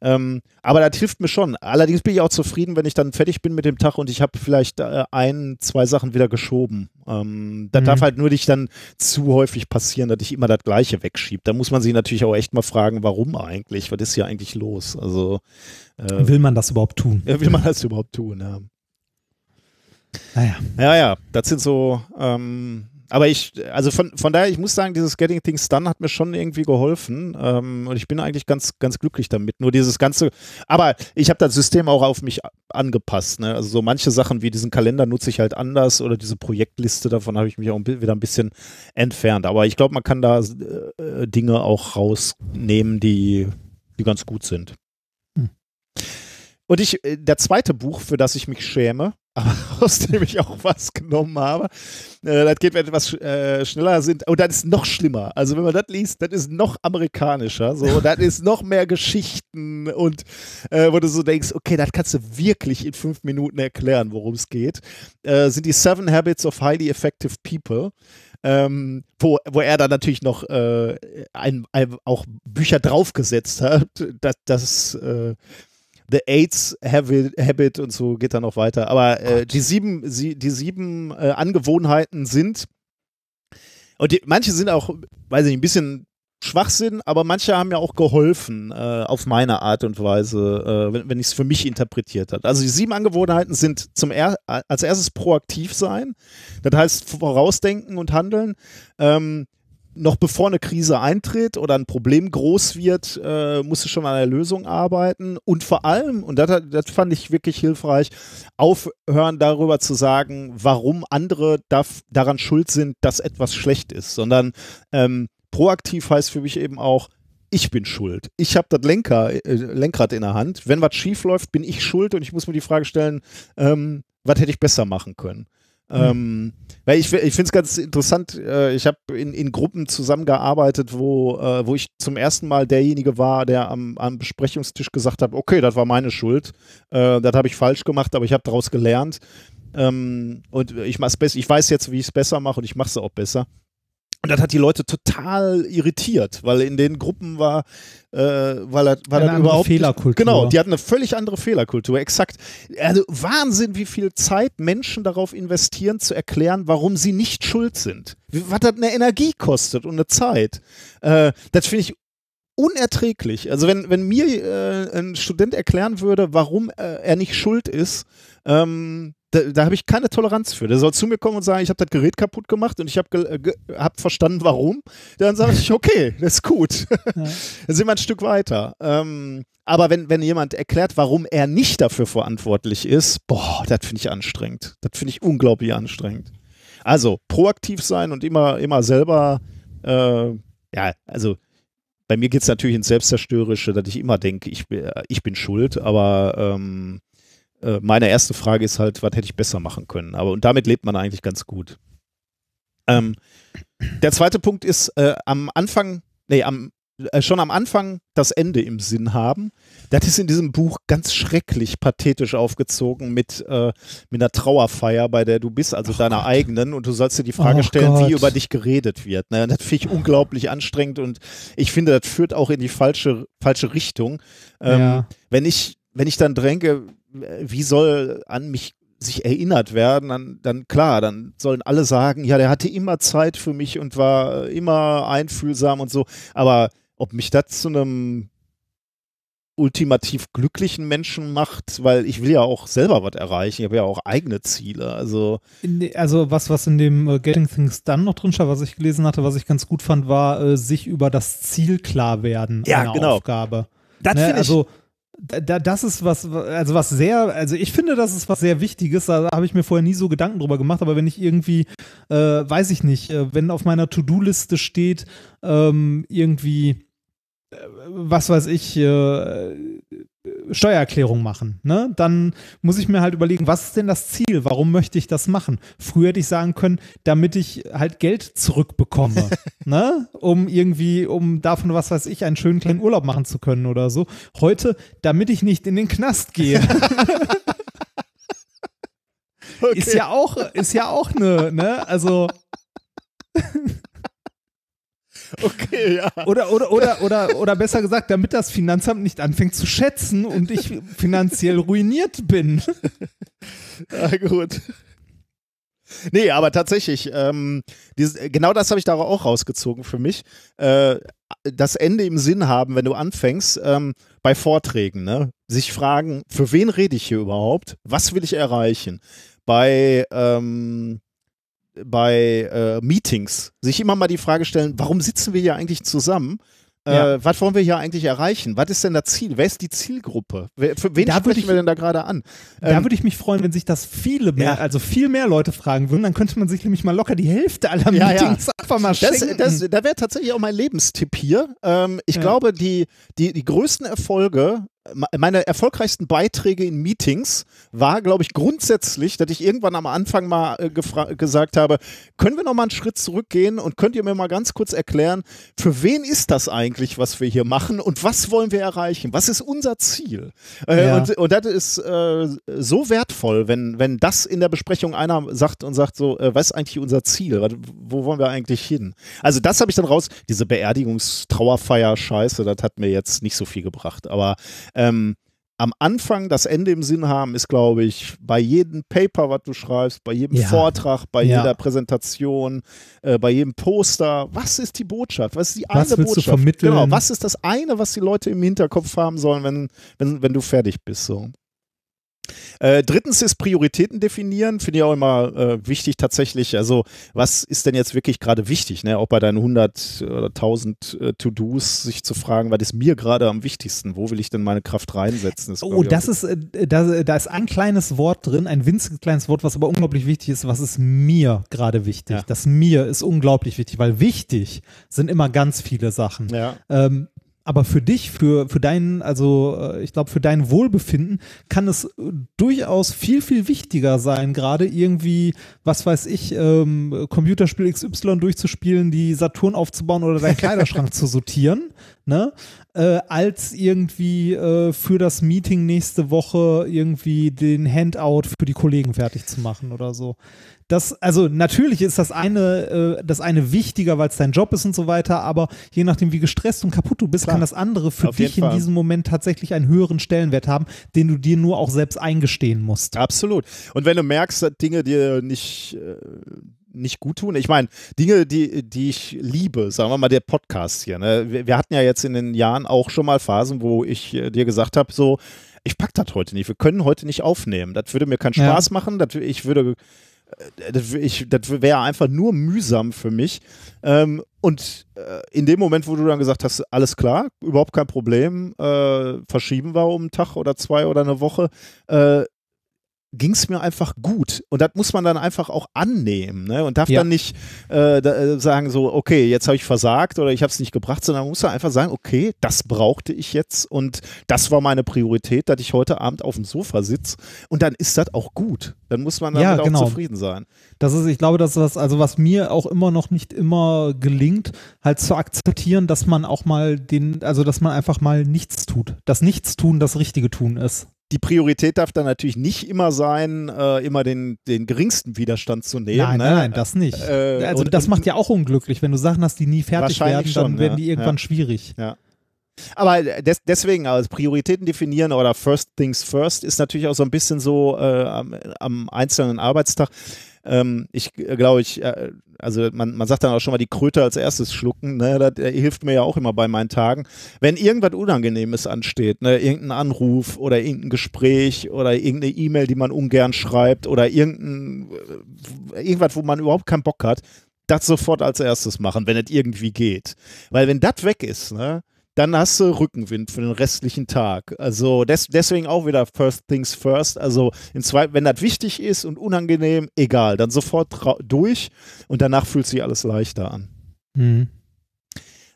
Ähm, aber das hilft mir schon. Allerdings bin ich auch zufrieden, wenn ich dann fertig bin mit dem Tag und ich habe vielleicht äh, ein, zwei Sachen wieder geschoben. Ähm, das Mhm. darf halt nur nicht dann zu häufig passieren, dass ich immer das Gleiche wegschiebe. Da muss man sich natürlich auch echt mal fragen, warum eigentlich? Was ist hier eigentlich los? Also äh, Will man das überhaupt tun? will man das überhaupt tun? Ja, Naja. ja, ja das sind so. Ähm, aber ich, also von, von daher, ich muss sagen, dieses Getting Things Done hat mir schon irgendwie geholfen ähm, und ich bin eigentlich ganz, ganz glücklich damit. Nur dieses ganze, aber ich habe das System auch auf mich angepasst. Ne? Also so manche Sachen wie diesen Kalender nutze ich halt anders oder diese Projektliste, davon habe ich mich auch wieder ein bisschen entfernt. Aber ich glaube, man kann da äh, Dinge auch rausnehmen, die, die ganz gut sind. Und ich, äh, der zweite Buch, für das ich mich schäme, [laughs] aber aus dem ich auch was genommen habe, äh, das geht, wenn etwas äh, schneller sind. Und das ist noch schlimmer. Also, wenn man das liest, das ist noch amerikanischer. So, [laughs] das ist noch mehr Geschichten und wo du so denkst, okay, das kannst du wirklich in fünf Minuten erklären, worum es geht. Äh, sind die Seven Habits of Highly Effective People. Ähm, wo, wo er dann natürlich noch äh, ein, ein, auch Bücher draufgesetzt hat, dass das äh, The AIDS Habit, Habit und so geht dann noch weiter. Aber äh, die sieben, sie, die sieben äh, Angewohnheiten sind, und die, manche sind auch, weiß ich nicht, ein bisschen Schwachsinn, aber manche haben ja auch geholfen, äh, auf meine Art und Weise, äh, wenn, wenn ich es für mich interpretiert habe. Also die sieben Angewohnheiten sind zum er als erstes proaktiv sein, das heißt vorausdenken und handeln. Ähm, noch bevor eine Krise eintritt oder ein Problem groß wird, äh, musst du schon an der Lösung arbeiten und vor allem, und das, das fand ich wirklich hilfreich, aufhören darüber zu sagen, warum andere darf, daran schuld sind, dass etwas schlecht ist, sondern ähm, proaktiv heißt für mich eben auch, ich bin schuld. Ich habe das Lenker, äh, Lenkrad in der Hand. Wenn was schief läuft, bin ich schuld und ich muss mir die Frage stellen, ähm, was hätte ich besser machen können? Ähm, weil ich, ich finde es ganz interessant, äh, ich habe in, in Gruppen zusammengearbeitet, wo, äh, wo ich zum ersten Mal derjenige war, der am, am Besprechungstisch gesagt hat, okay, das war meine Schuld, äh, das habe ich falsch gemacht, aber ich habe daraus gelernt. Ähm, und ich, mach's ich weiß jetzt, wie ich es besser mache und ich mache es auch besser. Und das hat die Leute total irritiert, weil in den Gruppen war, äh, weil er, weil Eine er überhaupt Fehlerkultur. Genau, die hatten eine völlig andere Fehlerkultur, exakt. Also Wahnsinn, wie viel Zeit Menschen darauf investieren, zu erklären, warum sie nicht schuld sind. Was das eine Energie kostet und eine Zeit. Äh, das finde ich unerträglich. Also wenn, wenn mir äh, ein Student erklären würde, warum äh, er nicht schuld ist, ähm, da, da habe ich keine Toleranz für. Der soll zu mir kommen und sagen, ich habe das Gerät kaputt gemacht und ich habe äh, hab verstanden, warum. Dann sage ich, okay, [laughs] das ist gut. Ja. Dann sind wir ein Stück weiter. Ähm, aber wenn, wenn jemand erklärt, warum er nicht dafür verantwortlich ist, boah, das finde ich anstrengend. Das finde ich unglaublich anstrengend. Also proaktiv sein und immer, immer selber, äh, ja, also bei mir geht es natürlich ins Selbstzerstörerische, dass ich immer denke, ich, ich bin schuld, aber ähm, äh, meine erste Frage ist halt, was hätte ich besser machen können? Aber und damit lebt man eigentlich ganz gut. Ähm, der zweite Punkt ist, äh, am Anfang, nee, am, äh, schon am Anfang das Ende im Sinn haben. Das ist in diesem Buch ganz schrecklich pathetisch aufgezogen mit, äh, mit einer Trauerfeier, bei der du bist, also oh deiner Gott. eigenen, und du sollst dir die Frage oh stellen, Gott. wie über dich geredet wird. Ne? Das finde ich unglaublich anstrengend und ich finde, das führt auch in die falsche, falsche Richtung. Ähm, ja. Wenn ich wenn ich dann dränge, wie soll an mich sich erinnert werden, dann, dann klar, dann sollen alle sagen, ja, der hatte immer Zeit für mich und war immer einfühlsam und so. Aber ob mich das zu einem ultimativ glücklichen Menschen macht, weil ich will ja auch selber was erreichen, ich habe ja auch eigene Ziele. Also, also was, was in dem uh, Getting Things Done noch drin stand, was ich gelesen hatte, was ich ganz gut fand, war äh, sich über das Ziel klar werden ja, einer genau. Aufgabe. Das ne? also da, das ist was, also was sehr, also ich finde, das ist was sehr Wichtiges. Da habe ich mir vorher nie so Gedanken drüber gemacht. Aber wenn ich irgendwie, äh, weiß ich nicht, äh, wenn auf meiner To-Do-Liste steht, ähm, irgendwie, äh, was weiß ich, äh, Steuererklärung machen, ne? Dann muss ich mir halt überlegen, was ist denn das Ziel? Warum möchte ich das machen? Früher hätte ich sagen können, damit ich halt Geld zurückbekomme, [laughs] ne? Um irgendwie, um davon, was weiß ich, einen schönen kleinen Urlaub machen zu können oder so. Heute, damit ich nicht in den Knast gehe. okay. [laughs] Ist ja auch, ist ja auch eine, ne? Also. [laughs] [laughs] Okay, ja. Oder, oder, oder, oder, oder besser gesagt, damit das Finanzamt nicht anfängt zu schätzen und ich finanziell ruiniert bin. Ja, [laughs] gut. Nee, aber tatsächlich, ähm, dieses, genau das habe ich da auch rausgezogen für mich. Äh, das Ende im Sinn haben, wenn du anfängst, ähm, bei Vorträgen, ne? sich fragen, für wen rede ich hier überhaupt? Was will ich erreichen? Bei, ähm, bei äh, Meetings sich immer mal die Frage stellen, warum sitzen wir hier eigentlich zusammen? Äh, ja. Was wollen wir hier eigentlich erreichen? Was ist denn das Ziel? Wer ist die Zielgruppe? Wer, für wen da sprechen ich, wir denn da gerade an? Da ähm, würde ich mich freuen, wenn sich das viele mehr, ja. also viel mehr Leute fragen würden. Dann könnte man sich nämlich mal locker die Hälfte aller ja, Meetings einfach mal schenken. Das, das, da wäre tatsächlich auch mein Lebenstipp hier. Ähm, ich glaube, die, die, die größten Erfolge meine erfolgreichsten Beiträge in Meetings war, glaube ich, grundsätzlich, dass ich irgendwann am Anfang mal äh, gesagt habe, können wir noch mal einen Schritt zurückgehen und könnt ihr mir mal ganz kurz erklären, für wen ist das eigentlich, was wir hier machen und was wollen wir erreichen? Was ist unser Ziel? Äh, ja. und, und das ist äh, so wertvoll, wenn, wenn das in der Besprechung einer sagt und sagt so, äh, was ist eigentlich unser Ziel? Wo wollen wir eigentlich hin? Also das habe ich dann raus, diese Beerdigungstrauerfeier-Scheiße, das hat mir jetzt nicht so viel gebracht, aber ähm, am Anfang das Ende im Sinn haben, ist, glaube ich, bei jedem Paper, was du schreibst, bei jedem ja. Vortrag, bei ja. jeder Präsentation, äh, bei jedem Poster, was ist die Botschaft? Was ist die was eine Botschaft? Du vermitteln? Genau, was ist das eine, was die Leute im Hinterkopf haben sollen, wenn, wenn, wenn du fertig bist? So. Äh, drittens ist Prioritäten definieren, finde ich auch immer äh, wichtig tatsächlich. Also was ist denn jetzt wirklich gerade wichtig, ne? auch bei deinen 100 oder 1000 äh, To-Dos, sich zu fragen, was ist mir gerade am wichtigsten, wo will ich denn meine Kraft reinsetzen? Das oh, das ist, äh, da, da ist ein kleines Wort drin, ein winziges kleines Wort, was aber unglaublich wichtig ist, was ist mir gerade wichtig. Ja. Das mir ist unglaublich wichtig, weil wichtig sind immer ganz viele Sachen. Ja. Ähm, aber für dich, für, für deinen, also äh, ich glaube, für dein Wohlbefinden kann es äh, durchaus viel, viel wichtiger sein, gerade irgendwie, was weiß ich, ähm, Computerspiel XY durchzuspielen, die Saturn aufzubauen oder deinen Kleiderschrank zu sortieren, ne? Äh, als irgendwie äh, für das Meeting nächste Woche irgendwie den Handout für die Kollegen fertig zu machen oder so das, also natürlich ist das eine, äh, das eine wichtiger, weil es dein Job ist und so weiter, aber je nachdem, wie gestresst und kaputt du bist, Klar. kann das andere für Auf dich in diesem Moment tatsächlich einen höheren Stellenwert haben, den du dir nur auch selbst eingestehen musst. Absolut. Und wenn du merkst, dass Dinge dir nicht, äh, nicht gut tun. Ich meine, Dinge, die, die ich liebe, sagen wir mal der Podcast hier. Ne? Wir, wir, hatten ja jetzt in den Jahren auch schon mal Phasen, wo ich äh, dir gesagt habe, so, ich pack das heute nicht, wir können heute nicht aufnehmen. Das würde mir keinen Spaß ja. machen, das, ich würde das, das wäre einfach nur mühsam für mich. Ähm, und äh, in dem Moment, wo du dann gesagt hast, alles klar, überhaupt kein Problem, äh, verschieben wir um einen Tag oder zwei oder eine Woche, äh, ging es mir einfach gut. Und das muss man dann einfach auch annehmen ne? und darf ja. dann nicht äh, da, äh, sagen so, okay, jetzt habe ich versagt oder ich habe es nicht gebracht, sondern man muss dann einfach sagen, okay, das brauchte ich jetzt und das war meine Priorität, dass ich heute Abend auf dem Sofa sitze und dann ist das auch gut. Dann muss man damit ja, genau. auch zufrieden sein. Das ist, ich glaube, dass das, also was mir auch immer noch nicht immer gelingt, halt zu akzeptieren, dass man auch mal den, also dass man einfach mal nichts tut. Dass Nichtstun das richtige Tun ist die Priorität darf dann natürlich nicht immer sein, äh, immer den, den geringsten Widerstand zu nehmen. Nein, ne? nein, nein, das nicht. Äh, also und, das macht ja auch unglücklich. Wenn du Sachen hast, die nie fertig werden, dann schon, werden die irgendwann ja. schwierig. Ja. Aber des, deswegen, also Prioritäten definieren oder First Things First ist natürlich auch so ein bisschen so äh, am, am einzelnen Arbeitstag. Ähm, ich glaube, ich, äh, also man, man sagt dann auch schon mal die Kröte als erstes schlucken, ne? das äh, hilft mir ja auch immer bei meinen Tagen. Wenn irgendwas Unangenehmes ansteht, ne? irgendein Anruf oder irgendein Gespräch oder irgendeine E-Mail, die man ungern schreibt oder irgendein, äh, irgendwas, wo man überhaupt keinen Bock hat, das sofort als erstes machen, wenn es irgendwie geht. Weil wenn das weg ist, ne? Dann hast du Rückenwind für den restlichen Tag. Also des, deswegen auch wieder First Things First. Also in zwei, wenn das wichtig ist und unangenehm, egal, dann sofort durch und danach fühlt sich alles leichter an. Mhm.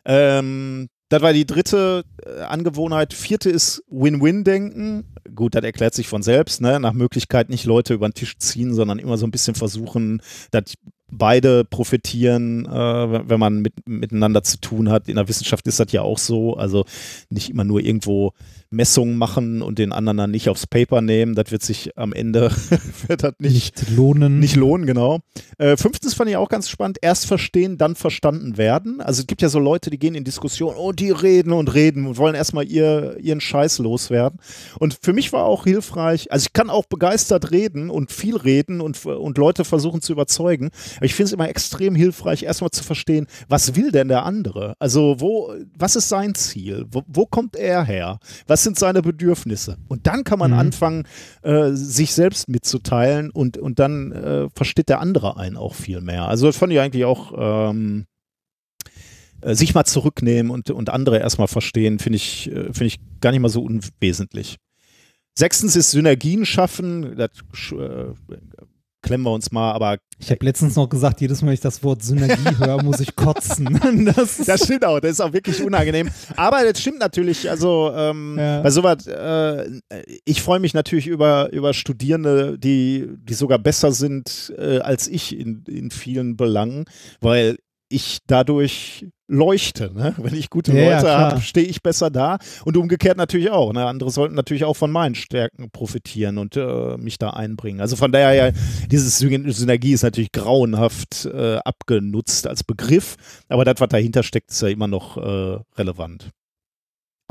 Ähm, das war die dritte äh, Angewohnheit. Vierte ist Win-Win-Denken. Gut, das erklärt sich von selbst. Ne? Nach Möglichkeit nicht Leute über den Tisch ziehen, sondern immer so ein bisschen versuchen, dass beide profitieren, äh, wenn man mit, miteinander zu tun hat. In der Wissenschaft ist das ja auch so. Also nicht immer nur irgendwo Messungen machen und den anderen dann nicht aufs Paper nehmen. Das wird sich am Ende [laughs] wird das nicht, nicht lohnen. Nicht lohnen, genau. Äh, fünftens fand ich auch ganz spannend. Erst verstehen, dann verstanden werden. Also es gibt ja so Leute, die gehen in Diskussionen, oh, die reden und reden und wollen erstmal ihr, ihren Scheiß loswerden. Und für mich war auch hilfreich, also ich kann auch begeistert reden und viel reden und, und Leute versuchen zu überzeugen. Aber ich finde es immer extrem hilfreich, erstmal zu verstehen, was will denn der andere? Also, wo, was ist sein Ziel? Wo, wo kommt er her? Was sind seine Bedürfnisse? Und dann kann man mhm. anfangen, äh, sich selbst mitzuteilen und, und dann äh, versteht der andere einen auch viel mehr. Also, das fand ich eigentlich auch. Ähm, äh, sich mal zurücknehmen und, und andere erstmal verstehen, finde ich, äh, finde ich gar nicht mal so unwesentlich. Sechstens ist Synergien schaffen. Das äh, klemmen wir uns mal, aber Ich habe letztens noch gesagt, jedes Mal, wenn ich das Wort Synergie [laughs] höre, muss ich kotzen. [laughs] Das Das stimmt auch, das ist auch wirklich unangenehm. Aber das stimmt natürlich, also ähm, Ja. bei sowas, äh, ich freue mich natürlich über, über Studierende, die, die sogar besser sind äh, als ich in, in vielen Belangen, weil ich dadurch leuchte. Ne? [laughs] Wenn ich gute Ja, Leute habe, stehe ich besser da und umgekehrt natürlich auch. Ne? Andere sollten natürlich auch von meinen Stärken profitieren und äh, mich da einbringen. Also von daher, ja, dieses Syn- Synergie ist natürlich grauenhaft äh, abgenutzt als Begriff, aber das, was dahinter steckt, ist ja immer noch äh, relevant.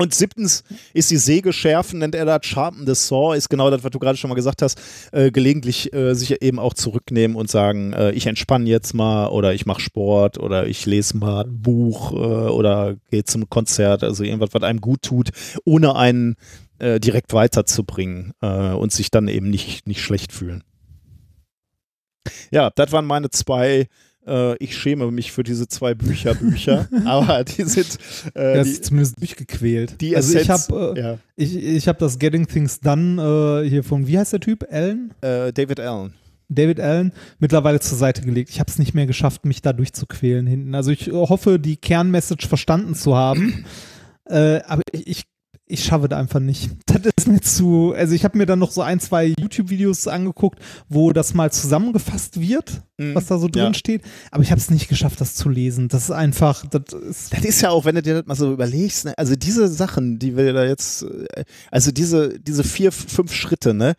Und siebtens ist die Säge schärfen, nennt er das, sharpen the saw, ist genau das, was du gerade schon mal gesagt hast, äh, gelegentlich äh, sich eben auch zurücknehmen und sagen, äh, ich entspanne jetzt mal oder ich mache Sport oder ich lese mal ein Buch äh, oder gehe zum Konzert, also irgendwas, was einem gut tut, ohne einen äh, direkt weiterzubringen äh, und sich dann eben nicht, nicht schlecht fühlen. Ja, das waren meine zwei äh, ich schäme mich für diese zwei Bücher, Bücher, [laughs] aber die sind äh, das die, ist zumindest durchgequält. die also ich Essenz- habe äh, ja, ich, ich hab das Getting Things Done äh, hier von, wie heißt der Typ? Allen? äh, David Allen. David Allen mittlerweile zur Seite gelegt. Ich habe es nicht mehr geschafft, mich da durchzuquälen hinten. Also ich hoffe, die Kernmessage verstanden zu haben. [clears throat] äh, aber ich, ich, ich schaffe da einfach nicht. [laughs] Das ist mir zu. Also ich habe mir dann noch so ein, zwei YouTube-Videos angeguckt, wo das mal zusammengefasst wird, Mhm. was da so drin Ja. steht. Aber ich habe es nicht geschafft, das zu lesen. Das ist einfach. Das ist, Das ist ja auch, wenn du dir das mal so überlegst, ne? also diese Sachen, die wir da jetzt, äh, also diese, diese vier, fünf Schritte, ne?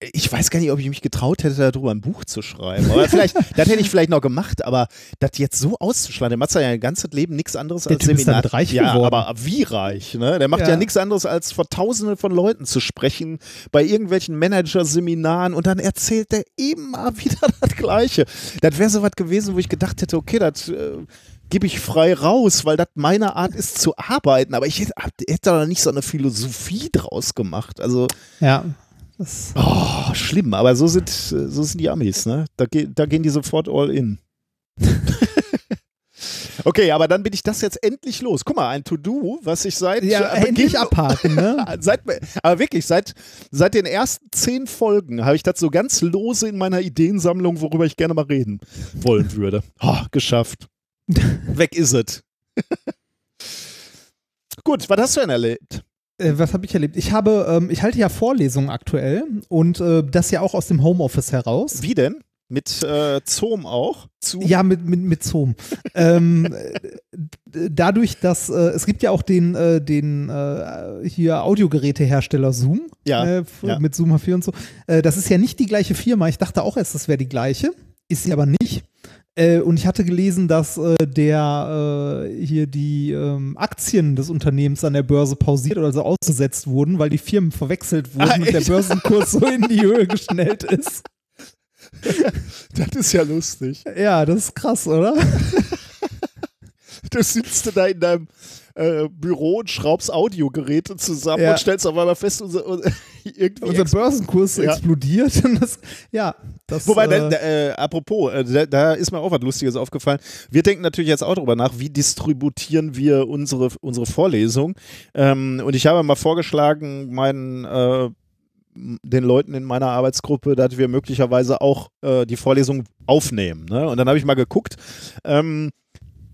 Ich weiß gar nicht, ob ich mich getraut hätte, darüber ein Buch zu schreiben. Aber vielleicht, [laughs] das hätte ich vielleicht noch gemacht, aber das jetzt so auszuschlagen, der macht ja ein ganzes Leben nichts anderes Der als Typ ist Seminar. damit reich ja, geworden. aber wie reich, ne? Der macht ja, Ja. nichts anderes, als vor tausenden von Leuten zu sprechen, bei irgendwelchen Managerseminaren und dann erzählt der immer [laughs] wieder das Gleiche. Das wäre so was gewesen, wo ich gedacht hätte, okay, das äh, gebe ich frei raus, weil das meine Art ist zu arbeiten. Aber ich hätte, hätte da nicht so eine Philosophie draus gemacht. Also, ja. Das, oh, schlimm. Aber so sind, so sind die Amis, ne? Da, ge da gehen die sofort all in. [laughs] Okay, aber dann bin ich das jetzt endlich los. Guck mal, ein To-Do, was ich seit ja, äh, endlich Beginn- abhaken, ne? [laughs] Seit, aber wirklich, seit, seit den ersten zehn Folgen habe ich das so ganz lose in meiner Ideensammlung, worüber ich gerne mal reden wollen würde. Oh, geschafft. [laughs] Weg ist es. Gut, was hast du denn erlebt? Äh, was habe ich erlebt? Ich habe, ähm, ich halte ja Vorlesungen aktuell und äh, das ja auch aus dem Homeoffice heraus. Wie denn? Mit äh, Zoom auch? Zoom? Ja, mit, mit, mit Zoom. [laughs] ähm, äh, dadurch, dass äh, es gibt ja auch den, äh, den äh, hier Audiogerätehersteller Zoom Ja, äh, ja. mit Zoom H4 und so. Äh, das ist ja nicht die gleiche Firma. Ich dachte auch erst, das wäre die gleiche. Ist sie aber nicht. Äh, und ich hatte gelesen, dass äh, der äh, hier die ähm, Aktien des Unternehmens an der Börse pausiert oder so ausgesetzt wurden, weil die Firmen verwechselt wurden Ah, und der? Börsenkurs so in die Höhe geschnellt ist. [laughs] Das ist ja lustig. Ja, das ist krass, oder? [laughs] [laughs] Du sitzt da in deinem äh, Büro und schraubst Audiogeräte zusammen Ja. und stellst auf einmal fest, unser, [laughs] unser, Unser Börsenkurs Ja. explodiert. [laughs] Das, ja, das, Wobei, äh, da, da, äh, apropos, äh, da, da ist mir auch was Lustiges aufgefallen. Wir denken natürlich jetzt auch darüber nach, wie distributieren wir unsere, unsere Vorlesung. Ähm, und ich habe mal vorgeschlagen, meinen äh, den Leuten in meiner Arbeitsgruppe, dass wir möglicherweise auch äh, die Vorlesung aufnehmen. Ne? Und dann habe ich mal geguckt ähm,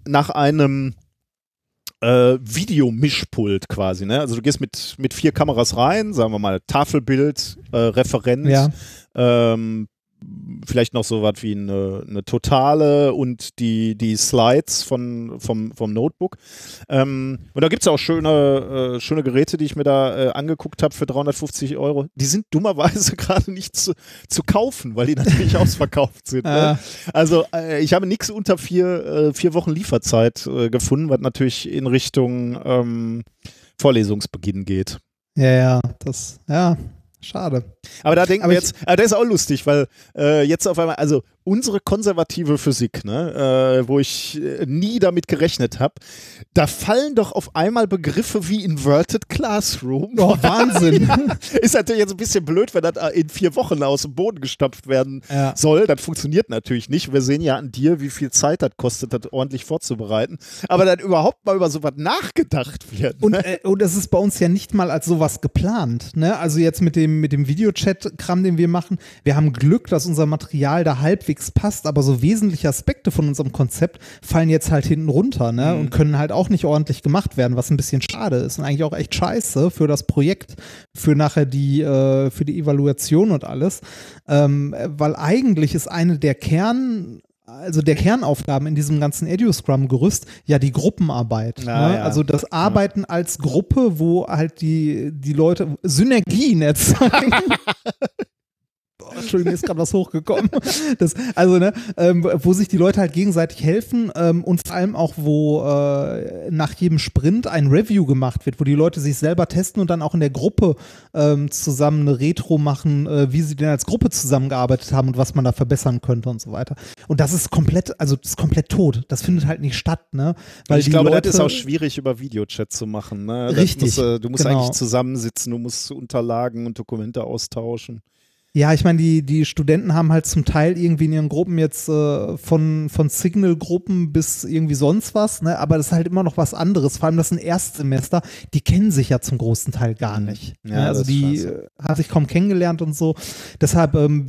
nach einem äh, Videomischpult quasi. Ne? Also du gehst mit, mit vier Kameras rein, sagen wir mal Tafelbild, äh, Referent, Ja. ähm, vielleicht noch so was wie eine, eine totale und die, die Slides von, vom, vom Notebook. Ähm, und da gibt es auch schöne, äh, schöne Geräte, die ich mir da äh, angeguckt habe für 350 Euro. Die sind dummerweise [laughs] gerade nicht zu, zu kaufen, weil die natürlich [laughs] ausverkauft sind. Ne? Ah. Also äh, ich habe nichts unter vier, äh, vier Wochen Lieferzeit äh, gefunden, was natürlich in Richtung ähm, Vorlesungsbeginn geht. ja, ja, das, ja, schade. Aber da denken Aber wir jetzt, aber das ist auch lustig, weil äh, jetzt auf einmal, also unsere konservative Physik, ne, äh, wo ich äh, nie damit gerechnet habe, da fallen doch auf einmal Begriffe wie Inverted Classroom. Oh, [laughs] Wahnsinn. [laughs] Ist natürlich jetzt ein bisschen blöd, wenn das in vier Wochen aus dem Boden gestopft werden Ja. soll. Das funktioniert natürlich nicht. Wir sehen ja an dir, wie viel Zeit das kostet, das ordentlich vorzubereiten. Aber dann überhaupt mal über sowas nachgedacht wird. Und, ne? äh, und es ist bei uns ja nicht mal als sowas geplant. Ne? Also jetzt mit dem, mit dem Videochat-Kram, den wir machen, wir haben Glück, dass unser Material da halbwegs passt, aber so wesentliche Aspekte von unserem Konzept fallen jetzt halt hinten runter ne? und können halt auch nicht ordentlich gemacht werden, was ein bisschen schade ist und eigentlich auch echt scheiße für das Projekt, für nachher die, äh, für die Evaluation und alles. Ähm, weil eigentlich ist eine der Kern also der Kernaufgaben in diesem ganzen EduScrum-Gerüst ja die Gruppenarbeit. Ah, ne? ja. Also das Arbeiten als Gruppe, wo halt die, die Leute Synergien erzeugen. [laughs] [laughs] Entschuldigung, mir ist gerade was hochgekommen. Das, also, ne, ähm, wo sich die Leute halt gegenseitig helfen ähm, und vor allem auch, wo äh, nach jedem Sprint ein Review gemacht wird, wo die Leute sich selber testen und dann auch in der Gruppe ähm, zusammen eine Retro machen, äh, wie sie denn als Gruppe zusammengearbeitet haben und was man da verbessern könnte und so weiter. Und das ist komplett, also das ist komplett tot. Das findet halt nicht statt, ne? Weil ich glaube, Leute, das ist auch schwierig über Videochat zu machen. Ne? Richtig, Muss, äh, du musst genau. eigentlich zusammensitzen, du musst Unterlagen und Dokumente austauschen. Ja, ich meine, die, die Studenten haben halt zum Teil irgendwie in ihren Gruppen jetzt äh, von, von Signal-Gruppen bis irgendwie sonst was, ne? aber das ist halt immer noch was anderes. Vor allem das sind Erstsemester, die kennen sich ja zum großen Teil gar nicht. Ja, ne? Also die äh, hat sich kaum kennengelernt und so. Deshalb, ähm,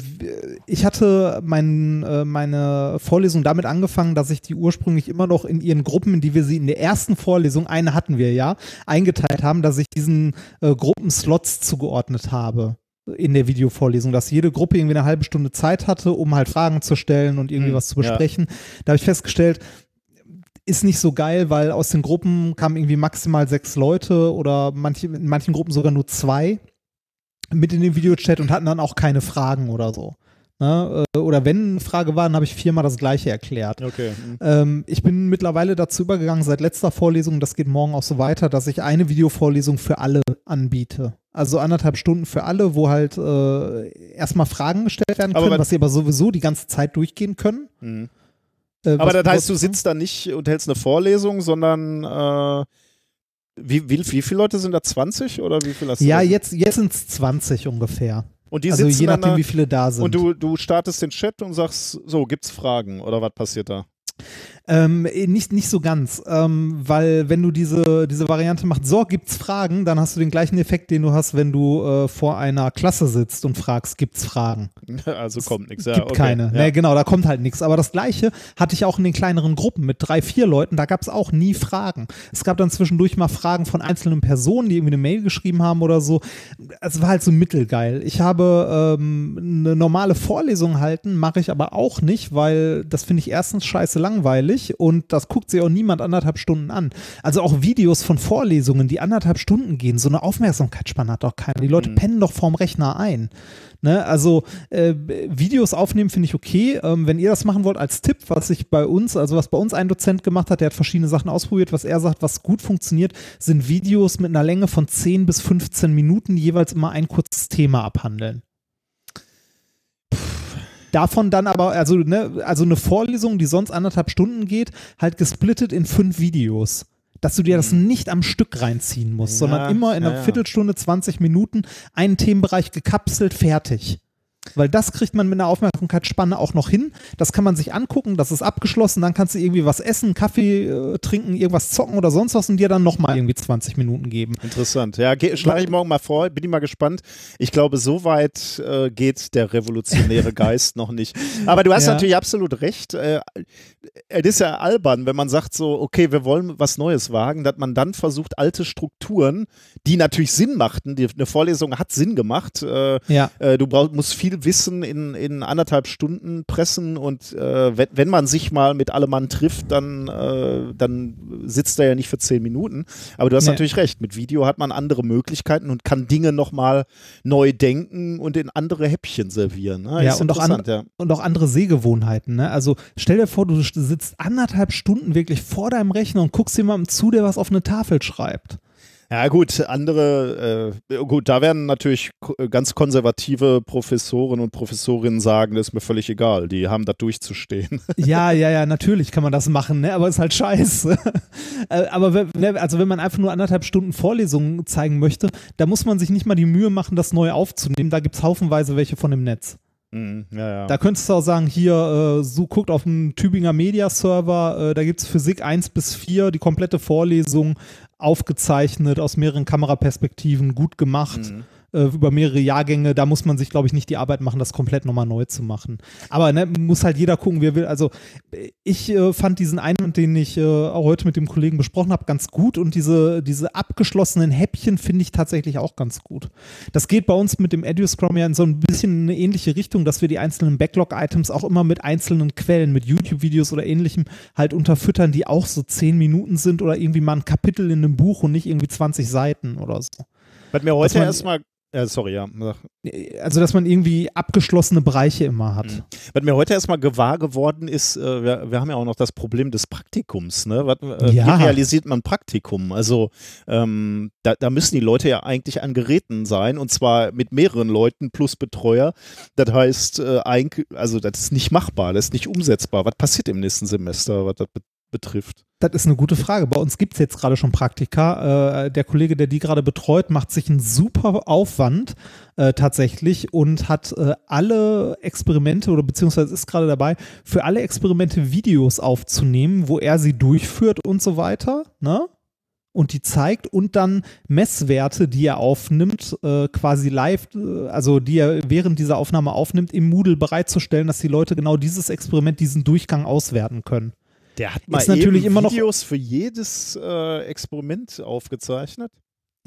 ich hatte mein, äh, meine Vorlesung damit angefangen, dass ich die ursprünglich immer noch in ihren Gruppen, in die wir sie in der ersten Vorlesung, eine hatten wir ja, eingeteilt haben, dass ich diesen äh, Gruppen Slots zugeordnet habe in der Videovorlesung, dass jede Gruppe irgendwie eine halbe Stunde Zeit hatte, um halt Fragen zu stellen und irgendwie Hm, was zu ja. besprechen. Da habe ich festgestellt, ist nicht so geil, weil aus den Gruppen kamen irgendwie maximal sechs Leute oder manche, in manchen Gruppen sogar nur zwei mit in den Videochat und hatten dann auch keine Fragen oder so. Ne? Äh, Oder wenn eine Frage war, dann habe ich viermal das gleiche erklärt. Okay. Ähm, ich bin mittlerweile dazu übergegangen, seit letzter Vorlesung, das geht morgen auch so weiter, dass ich eine Videovorlesung für alle anbiete. Also anderthalb Stunden für alle, wo halt äh, erstmal Fragen gestellt werden können, was sie aber sowieso die ganze Zeit durchgehen können. Mhm. Äh, Aber das heißt, du sitzt da nicht und hältst eine Vorlesung, sondern äh, wie, wie, wie viele Leute sind da? 20 oder wie viel hast du? Ja, jetzt, jetzt sind es 20 ungefähr. Und die also sitzen je nachdem, da, wie viele da sind. und du, du startest den Chat und sagst, so, gibt's Fragen oder was passiert da? Ähm, eh, nicht, nicht so ganz, ähm, weil wenn du diese, diese Variante machst, so gibt's Fragen, dann hast du den gleichen Effekt, den du hast, wenn du äh, vor einer Klasse sitzt und fragst, gibt's Fragen? [laughs] Also kommt nichts. Ja, gibt okay. keine. Ja. Nee, genau, da kommt halt nichts. Aber das gleiche hatte ich auch in den kleineren Gruppen mit drei, vier Leuten, da gab's auch nie Fragen. Es gab dann zwischendurch mal Fragen von einzelnen Personen, die irgendwie eine Mail geschrieben haben oder so. Es war halt so mittelgeil. Ich habe ähm, eine normale Vorlesung halten, mache ich aber auch nicht, weil das finde ich erstens scheiße langweilig und das guckt sich auch niemand anderthalb Stunden an. Also auch Videos von Vorlesungen, die anderthalb Stunden gehen, so eine Aufmerksamkeitsspanne hat doch keiner. Die Leute pennen doch vorm Rechner ein. Ne? Also äh, Videos aufnehmen finde ich okay. Ähm, wenn ihr das machen wollt als Tipp, was ich bei uns, also was bei uns ein Dozent gemacht hat, der hat verschiedene Sachen ausprobiert, was er sagt, was gut funktioniert, sind Videos mit einer Länge von 10 bis 15 Minuten, die jeweils immer ein kurzes Thema abhandeln. Davon dann aber, also, ne, also eine Vorlesung, die sonst anderthalb Stunden geht, halt gesplittet in fünf Videos. Dass du dir das nicht am Stück reinziehen musst, Ja, sondern immer in ja, einer ja. Viertelstunde, 20 Minuten einen Themenbereich gekapselt, fertig. Weil das kriegt man mit einer Aufmerksamkeitsspanne auch noch hin. Das kann man sich angucken, das ist abgeschlossen, dann kannst du irgendwie was essen, Kaffee äh, trinken, irgendwas zocken oder sonst was und dir dann nochmal irgendwie 20 Minuten geben. Interessant. Ja, schlage ich morgen mal vor, bin ich mal gespannt. Ich glaube, so weit äh, geht der revolutionäre [laughs] Geist noch nicht. Aber du hast Ja. natürlich absolut recht. Äh, es ist ja albern, wenn man sagt so, okay, wir wollen was Neues wagen, dass man dann versucht, alte Strukturen, die natürlich Sinn machten, die, eine Vorlesung hat Sinn gemacht, äh, Ja. äh, du brauch, musst viel Wissen in, in anderthalb Stunden pressen und äh, wenn, wenn man sich mal mit allem Mann trifft, dann, äh, dann sitzt er ja nicht für zehn Minuten. Aber du hast Nee. natürlich recht, mit Video hat man andere Möglichkeiten und kann Dinge nochmal neu denken und in andere Häppchen servieren. Ne? Ja, und auch, an, ja. und auch andere Sehgewohnheiten. Ne? Also stell dir vor, du sitzt anderthalb Stunden wirklich vor deinem Rechner und guckst jemandem zu, der was auf eine Tafel schreibt. Ja gut, andere, äh, gut, da werden natürlich ganz konservative Professoren und Professorinnen sagen, das ist mir völlig egal, die haben da durchzustehen. [laughs] Ja, ja, ja, natürlich kann man das machen, ne? aber ist halt scheiße. [laughs] Äh, aber ne, also wenn man einfach nur anderthalb Stunden Vorlesungen zeigen möchte, da muss man sich nicht mal die Mühe machen, das neu aufzunehmen, da gibt es haufenweise welche von dem Netz. Mhm, ja, ja. Da könntest du auch sagen, hier, äh, so guckt auf dem Tübinger Media-Server, äh, da gibt es Physik 1 bis 4, die komplette Vorlesung aufgezeichnet, aus mehreren Kameraperspektiven, gut gemacht. Mhm äh, über mehrere Jahrgänge, da muss man sich, glaube ich, nicht die Arbeit machen, das komplett nochmal neu zu machen. Aber ne, muss halt jeder gucken, wie er will. Also ich äh, fand diesen einen, den ich äh, auch heute mit dem Kollegen besprochen habe, ganz gut und diese, diese abgeschlossenen Häppchen finde ich tatsächlich auch ganz gut. Das geht bei uns mit dem EduScrum ja in so ein bisschen eine ähnliche Richtung, dass wir die einzelnen Backlog-Items auch immer mit einzelnen Quellen, mit YouTube-Videos oder ähnlichem halt unterfüttern, die auch so zehn Minuten sind oder irgendwie mal ein Kapitel in einem Buch und nicht irgendwie 20 Seiten oder so. Was mir heute erstmal äh, sorry, ja. Also, dass man irgendwie abgeschlossene Bereiche immer hat. Mhm. Was mir heute erstmal gewahr geworden ist, äh, wir, wir, haben ja auch noch das Problem des Praktikums. Ne? Was, äh, ja. Wie realisiert man Praktikum? Also, ähm, da, da, müssen die Leute ja eigentlich an Geräten sein und zwar mit mehreren Leuten plus Betreuer. Das heißt, äh, also, das ist nicht machbar, das ist nicht umsetzbar. Was passiert im nächsten Semester, was das betrifft? Das ist eine gute Frage. Bei uns gibt es jetzt gerade schon Praktika. Äh, der Kollege, der die gerade betreut, macht sich einen super Aufwand äh, tatsächlich und hat äh, alle Experimente oder beziehungsweise ist gerade dabei, für alle Experimente Videos aufzunehmen, wo er sie durchführt und so weiter. Ne? und die zeigt und dann Messwerte, die er aufnimmt, äh, quasi live, äh, also die er während dieser Aufnahme aufnimmt, im Moodle bereitzustellen, dass die Leute genau dieses Experiment, diesen Durchgang auswerten können. Der hat mal natürlich immer Videos noch für jedes äh, Experiment aufgezeichnet.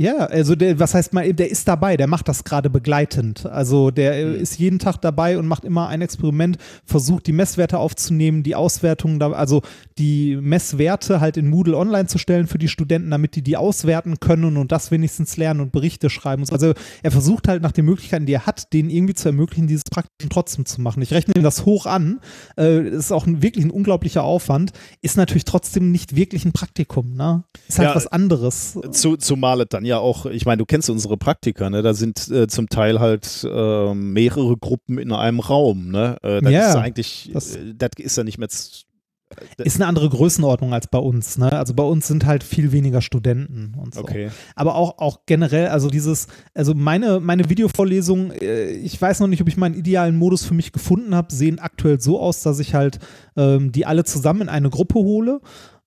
Ja, also der, was heißt mal, der ist dabei, der macht das gerade begleitend. Also der mhm. ist jeden Tag dabei und macht immer ein Experiment, versucht die Messwerte aufzunehmen, die Auswertungen, also die Messwerte halt in Moodle online zu stellen für die Studenten, damit die die auswerten können und das wenigstens lernen und Berichte schreiben. Also er versucht halt nach den Möglichkeiten, die er hat, denen irgendwie zu ermöglichen, dieses Praktikum trotzdem zu machen. Ich rechne ihm das hoch an. Äh, ist auch ein, wirklich ein unglaublicher Aufwand. Ist natürlich trotzdem nicht wirklich ein Praktikum. Ne? Ist halt ja, was anderes. Zu, zumal es dann ja auch, ich meine, du kennst unsere Praktiker, ne? Da sind äh, zum Teil halt äh, mehrere Gruppen in einem Raum, ne? Äh, das ja, ist eigentlich, das, äh, das ist ja nicht mehr äh, ist eine andere Größenordnung als bei uns. Ne? Also bei uns sind halt viel weniger Studenten und so. Okay. Aber auch, auch generell, also dieses, also meine, meine Videovorlesungen, ich weiß noch nicht, ob ich meinen idealen Modus für mich gefunden habe, sehen aktuell so aus, dass ich halt ähm, die alle zusammen in eine Gruppe hole.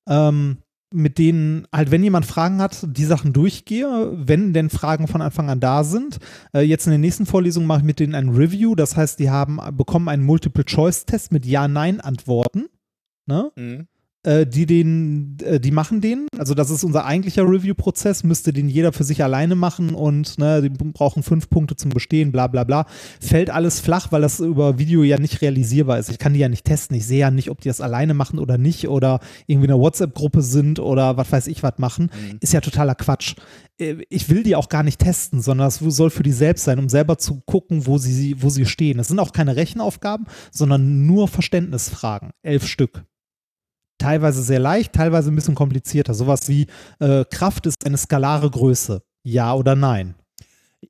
Ähm, mit denen halt, wenn jemand Fragen hat, die Sachen durchgehe, wenn denn Fragen von Anfang an da sind. Äh, jetzt in der nächsten Vorlesung mache ich mit denen ein Review, das heißt, die haben bekommen einen Multiple-Choice-Test mit Ja-Nein-Antworten. Ne? Mhm die den, äh, die machen den. Also das ist unser eigentlicher Review-Prozess, müsste den jeder für sich alleine machen und ne, die brauchen fünf Punkte zum Bestehen, bla bla bla. Fällt alles flach, weil das über Video ja nicht realisierbar ist. Ich kann die ja nicht testen. Ich sehe ja nicht, ob die das alleine machen oder nicht oder irgendwie in einer WhatsApp-Gruppe sind oder was weiß ich was machen. Mhm. Ist ja totaler Quatsch. Äh, ich will die auch gar nicht testen, sondern das soll für die selbst sein, um selber zu gucken, wo sie, wo sie stehen. Das sind auch keine Rechenaufgaben, sondern nur Verständnisfragen. Elf Stück teilweise sehr leicht, teilweise ein bisschen komplizierter. Sowas wie äh, Kraft ist eine skalare Größe. Ja oder nein?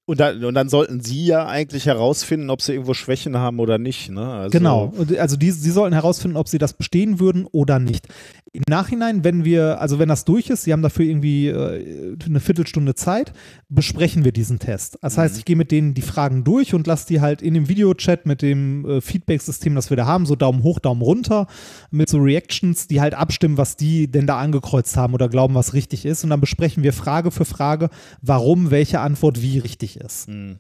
Und dann, und dann, sollten Sie ja eigentlich herausfinden, ob Sie irgendwo Schwächen haben oder nicht. Ne? Also genau, also die, Sie sollten herausfinden, ob Sie das bestehen würden oder nicht. Im Nachhinein, wenn wir, also wenn das durch ist, Sie haben dafür irgendwie äh, eine Viertelstunde Zeit, besprechen wir diesen Test. Das heißt, mhm. ich gehe mit denen die Fragen durch und lasse die halt in dem Videochat mit dem äh, Feedback-System, das wir da haben, so Daumen hoch, Daumen runter, mit so Reactions, die halt abstimmen, was die denn da angekreuzt haben oder glauben, was richtig ist. Und dann besprechen wir Frage für Frage, warum welche Antwort wie richtig ist. Mhm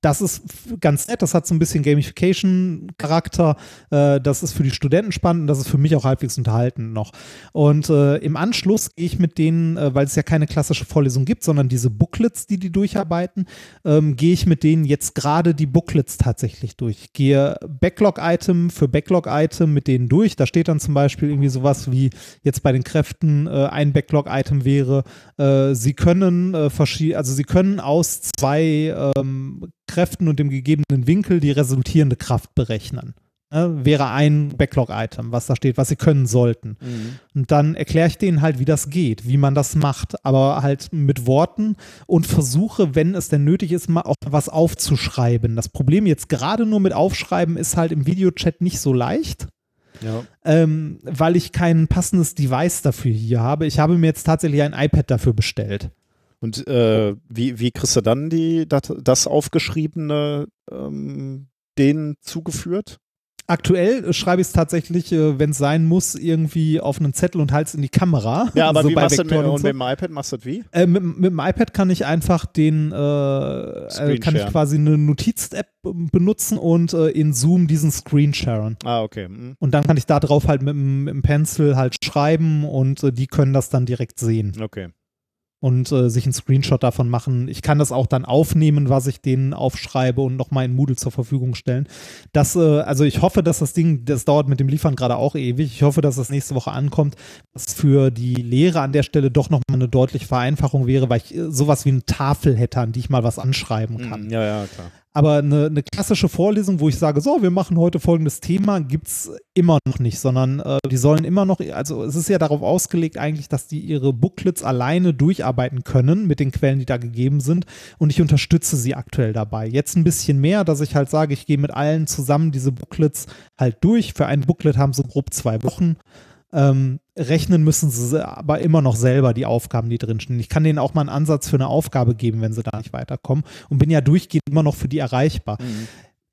das ist ganz nett, das hat so ein bisschen Gamification-Charakter. Äh, das ist für die Studenten spannend das ist für mich auch halbwegs unterhaltend noch. Und äh, im Anschluss gehe ich mit denen, äh, weil es ja keine klassische Vorlesung gibt, sondern diese Booklets, die die durcharbeiten, ähm, gehe ich mit denen jetzt gerade die Booklets tatsächlich durch. Ich gehe Backlog-Item für Backlog-Item mit denen durch. Da steht dann zum Beispiel irgendwie sowas wie jetzt bei den Kräften ein Backlog-Item wäre, sie können äh, also sie können aus zwei ähm, Kräften und dem gegebenen Winkel die resultierende Kraft berechnen. Ne, wäre ein Backlog-Item, was da steht, was sie können sollten. Mhm. Und dann erkläre ich denen halt, wie das geht, wie man das macht, aber halt mit Worten und versuche, wenn es denn nötig ist, mal auch was aufzuschreiben. Das Problem jetzt gerade nur mit Aufschreiben ist halt im Videochat nicht so leicht. Ja. Ähm, weil ich kein passendes Device dafür hier habe. Ich habe mir jetzt tatsächlich ein iPad dafür bestellt. Und äh, wie, wie kriegst du dann die, das, das aufgeschriebene ähm, denen zugeführt? Aktuell äh, schreibe ich es tatsächlich, äh, wenn es sein muss, irgendwie auf einen Zettel und halte es in die Kamera. Ja, aber [laughs] so wie machst du mit, Vektoren und und so. mit dem iPad machst du das wie? Äh, mit, mit dem iPad kann ich einfach den, äh, äh, kann ich quasi eine Notiz-App benutzen und äh, in Zoom diesen Screen sharen. Ah, okay. Mhm. Und dann kann ich da drauf halt mit dem, mit dem Pencil halt schreiben und die können das dann direkt sehen Okay. Und äh, sich einen Screenshot davon machen. Ich kann das auch dann aufnehmen, was ich denen aufschreibe und nochmal in Moodle zur Verfügung stellen. Das, äh, also ich hoffe, dass das Ding, das dauert mit dem Liefern gerade auch ewig. Ich hoffe, dass das nächste Woche ankommt, was für die Lehre an der Stelle doch nochmal eine deutliche Vereinfachung wäre, weil ich äh, sowas wie eine Tafel hätte, an die ich mal was anschreiben kann. Mhm. Ja, ja, klar. Aber eine, eine klassische Vorlesung, wo ich sage, so, wir machen heute folgendes Thema, gibt es immer noch nicht, sondern äh, die sollen immer noch, also es ist ja darauf ausgelegt eigentlich, dass die ihre Booklets alleine durcharbeiten können mit den Quellen, die da gegeben sind und ich unterstütze sie aktuell dabei. Jetzt ein bisschen mehr, dass ich halt sage, ich gehe mit allen zusammen diese Booklets halt durch. Für ein Booklet haben sie grob zwei Wochen. Ähm, rechnen müssen sie aber immer noch selber die Aufgaben, die drinstehen. Ich kann denen auch mal einen Ansatz für eine Aufgabe geben, wenn sie da nicht weiterkommen und bin ja durchgehend immer noch für die erreichbar.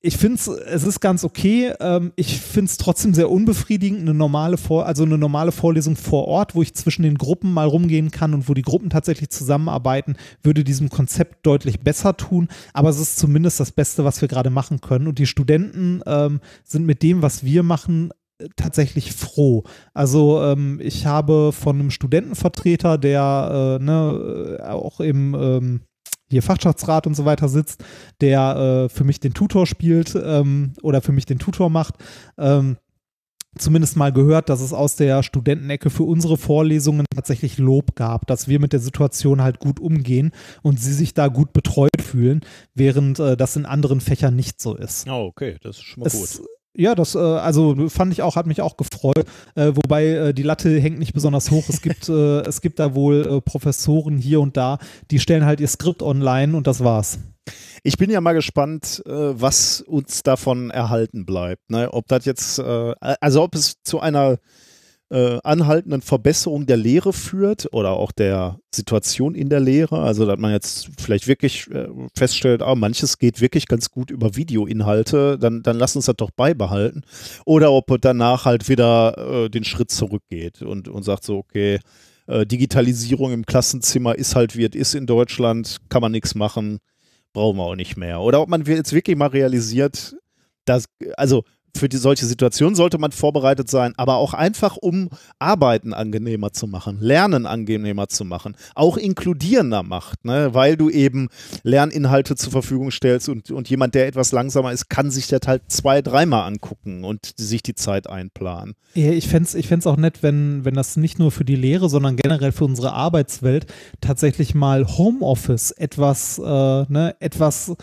Ich finde es, es ist ganz okay. Ähm, ich finde es trotzdem sehr unbefriedigend, eine normale Vor also eine normale Vorlesung vor Ort, wo ich zwischen den Gruppen mal rumgehen kann und wo die Gruppen tatsächlich zusammenarbeiten, würde diesem Konzept deutlich besser tun. Aber es ist zumindest das Beste, was wir gerade machen können. Und die Studenten ähm, sind mit dem, was wir machen, tatsächlich froh. Also ähm, ich habe von einem Studentenvertreter, der äh, ne, äh, auch im ähm, hier Fachschaftsrat und so weiter sitzt, der äh, für mich den Tutor spielt ähm, oder für mich den Tutor macht, ähm, zumindest mal gehört, dass es aus der Studentenecke für unsere Vorlesungen tatsächlich Lob gab, dass wir mit der Situation halt gut umgehen und sie sich da gut betreut fühlen, während äh, das in anderen Fächern nicht so ist. Oh, okay, das ist schon mal Es, gut. Ja, das, äh, also fand ich auch, hat mich auch gefreut, äh, wobei äh, die Latte hängt nicht besonders hoch. Es gibt, äh, [laughs] es gibt da wohl äh, Professoren hier und da, die stellen halt ihr Skript online und das war's. Ich bin ja mal gespannt, äh, was uns davon erhalten bleibt. Ne? Ob das jetzt, äh, also ob es zu einer äh, anhaltenden Verbesserung der Lehre führt oder auch der Situation in der Lehre. Also, dass man jetzt vielleicht wirklich äh, feststellt, ah, manches geht wirklich ganz gut über Videoinhalte, dann, dann lass uns das doch beibehalten. Oder ob danach halt wieder äh, den Schritt zurückgeht und, und sagt so, okay, äh, Digitalisierung im Klassenzimmer ist halt wie es ist in Deutschland, kann man nichts machen, brauchen wir auch nicht mehr. Oder ob man jetzt wirklich mal realisiert, dass, also für die, solche Situationen sollte man vorbereitet sein, aber auch einfach, um Arbeiten angenehmer zu machen, Lernen angenehmer zu machen, auch inkludierender macht, ne? weil du eben Lerninhalte zur Verfügung stellst und, und jemand, der etwas langsamer ist, kann sich das halt zwei, dreimal angucken und sich die Zeit einplanen. Ich fände es ich auch nett, wenn, wenn das nicht nur für die Lehre, sondern generell für unsere Arbeitswelt tatsächlich mal Homeoffice etwas, äh, ne, etwas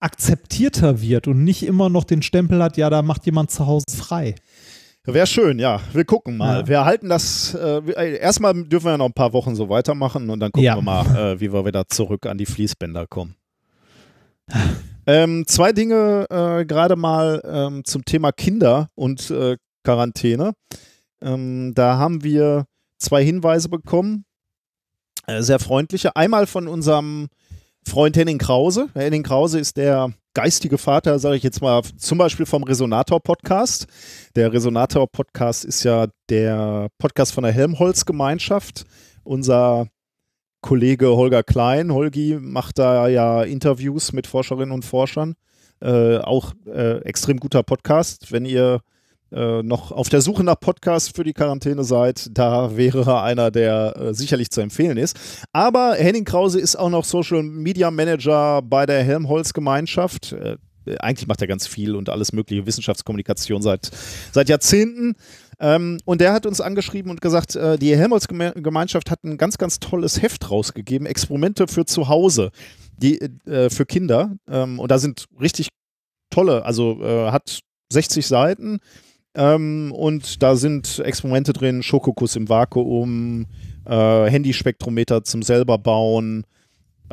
akzeptierter wird und nicht immer noch den Stempel hat, ja, da macht jemand zu Hause frei. Wäre schön, ja. Wir gucken mal. Ja. Wir halten das, äh, erstmal dürfen wir ja noch ein paar Wochen so weitermachen und dann gucken Ja. wir mal, äh, wie wir wieder zurück an die Fließbänder kommen. ähm, zwei Dinge äh, gerade mal ähm, zum Thema Kinder und äh, Quarantäne. Ähm, da haben wir zwei Hinweise bekommen, äh, sehr freundliche. Einmal von unserem Freund Henning Krause. Henning Krause ist der geistige Vater, sage ich jetzt mal, zum Beispiel vom Resonator-Podcast. Der Resonator-Podcast ist ja der Podcast von der Helmholtz-Gemeinschaft. Unser Kollege Holger Klein, Holgi, macht da ja Interviews mit Forscherinnen und Forschern. Äh, auch äh, extrem guter Podcast. Wenn ihr äh, noch auf der Suche nach Podcasts für die Quarantäne seid, da wäre einer, der äh, sicherlich zu empfehlen ist. Aber Henning Krause ist auch noch Social Media Manager bei der Helmholtz-Gemeinschaft. Äh, eigentlich macht er ganz viel und alles mögliche Wissenschaftskommunikation seit, seit Jahrzehnten. Ähm, und der hat uns angeschrieben und gesagt, äh, die Helmholtz-Gemeinschaft hat ein ganz, ganz tolles Heft rausgegeben, Experimente für zu Hause, die, äh, für Kinder. Ähm, und da sind richtig tolle, also äh, hat 60 Seiten. Ähm, und da sind Experimente drin, Schokokuss im Vakuum, äh, Handyspektrometer zum selber bauen,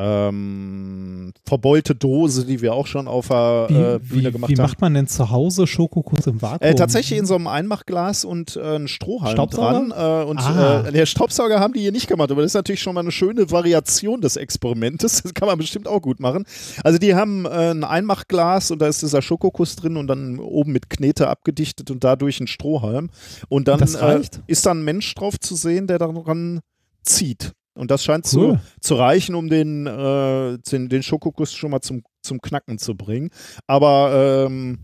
ähm, verbeulte Dose, die wir auch schon auf der Wie, äh, Bühne wie, gemacht wie haben. macht man denn zu Hause Schokokuss im Vakuum? Äh, tatsächlich in so einem Einmachglas und äh, ein Strohhalm Staubsauger? dran. Äh, und Ah. äh, der Staubsauger haben die hier nicht gemacht, aber das ist natürlich schon mal eine schöne Variation des Experimentes. [laughs] Das kann man bestimmt auch gut machen. Also die haben äh, ein Einmachglas und da ist dieser Schokokuss drin und dann oben mit Knete abgedichtet und dadurch ein Strohhalm. Und dann äh, ist da ein Mensch drauf zu sehen, der daran zieht. Und das scheint Cool. zu, zu reichen, um den, äh, den, den Schokokuss schon mal zum, zum Knacken zu bringen. Aber ähm,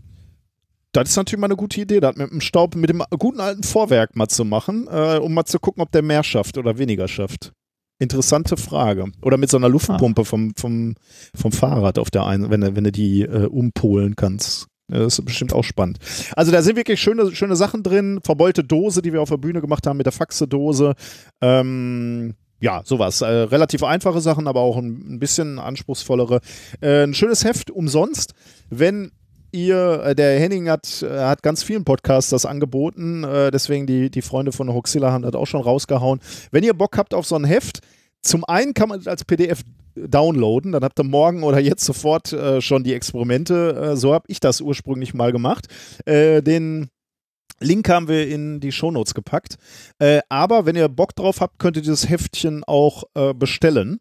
das ist natürlich mal eine gute Idee, das mit dem Staub, mit dem guten alten Vorwerk mal zu machen, äh, um mal zu gucken, ob der mehr schafft oder weniger schafft. Interessante Frage. Oder mit so einer Luftpumpe vom, vom, vom Fahrrad auf der einen, wenn, du- wenn du die äh, umpolen kannst. Das ist bestimmt auch spannend. Also da sind wirklich schöne, schöne Sachen drin. Verbeulte Dose, die wir auf der Bühne gemacht haben mit der Faxe-Dose. Ähm, ja, sowas. Äh, relativ einfache Sachen, aber auch ein, ein bisschen anspruchsvollere. Äh, ein schönes Heft umsonst. Wenn ihr, äh, der Henning hat, äh, hat ganz vielen Podcasts das angeboten, äh, deswegen die, die Freunde von Hoxilla haben das auch schon rausgehauen. Wenn ihr Bock habt auf so ein Heft, zum einen kann man das als PDF downloaden, dann habt ihr morgen oder jetzt sofort schon die Experimente. So habe ich das ursprünglich mal gemacht. Den Link haben wir in die Shownotes gepackt. Äh, aber wenn ihr Bock drauf habt, könnt ihr dieses Heftchen auch äh, bestellen.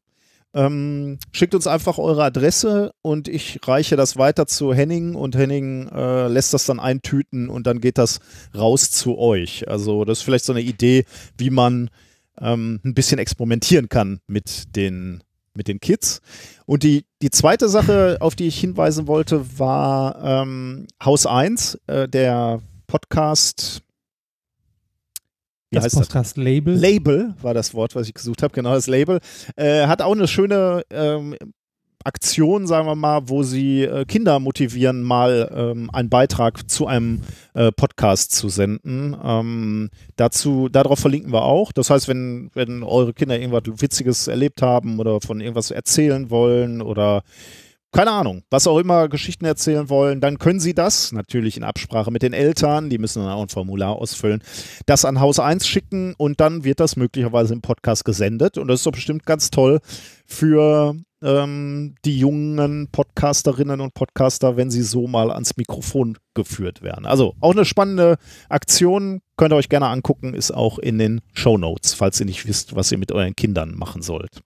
Ähm, schickt uns einfach eure Adresse und ich reiche das weiter zu Henning und Henning äh, lässt das dann eintüten und dann geht das raus zu euch. Also das ist vielleicht so eine Idee, wie man ähm, ein bisschen experimentieren kann mit den, mit den Kids. Und die, die zweite Sache, auf die ich hinweisen wollte, war ähm, Haus 1, äh, der Podcast. Wie das heißt das? Podcast-Label. Label war das Wort, was ich gesucht habe, genau das Label. Äh, hat auch eine schöne ähm, Aktion, sagen wir mal, wo sie äh, Kinder motivieren, mal ähm, einen Beitrag zu einem äh, Podcast zu senden. Ähm, dazu, darauf verlinken wir auch. Das heißt, wenn, wenn eure Kinder irgendwas Witziges erlebt haben oder von irgendwas erzählen wollen oder keine Ahnung, was auch immer Geschichten erzählen wollen, dann können sie das natürlich in Absprache mit den Eltern, die müssen dann auch ein Formular ausfüllen, das an Haus 1 schicken und dann wird das möglicherweise im Podcast gesendet und das ist doch bestimmt ganz toll für ähm, die jungen Podcasterinnen und Podcaster, wenn sie so mal ans Mikrofon geführt werden. Also auch eine spannende Aktion, könnt ihr euch gerne angucken, ist auch in den Show Notes, falls ihr nicht wisst, was ihr mit euren Kindern machen sollt.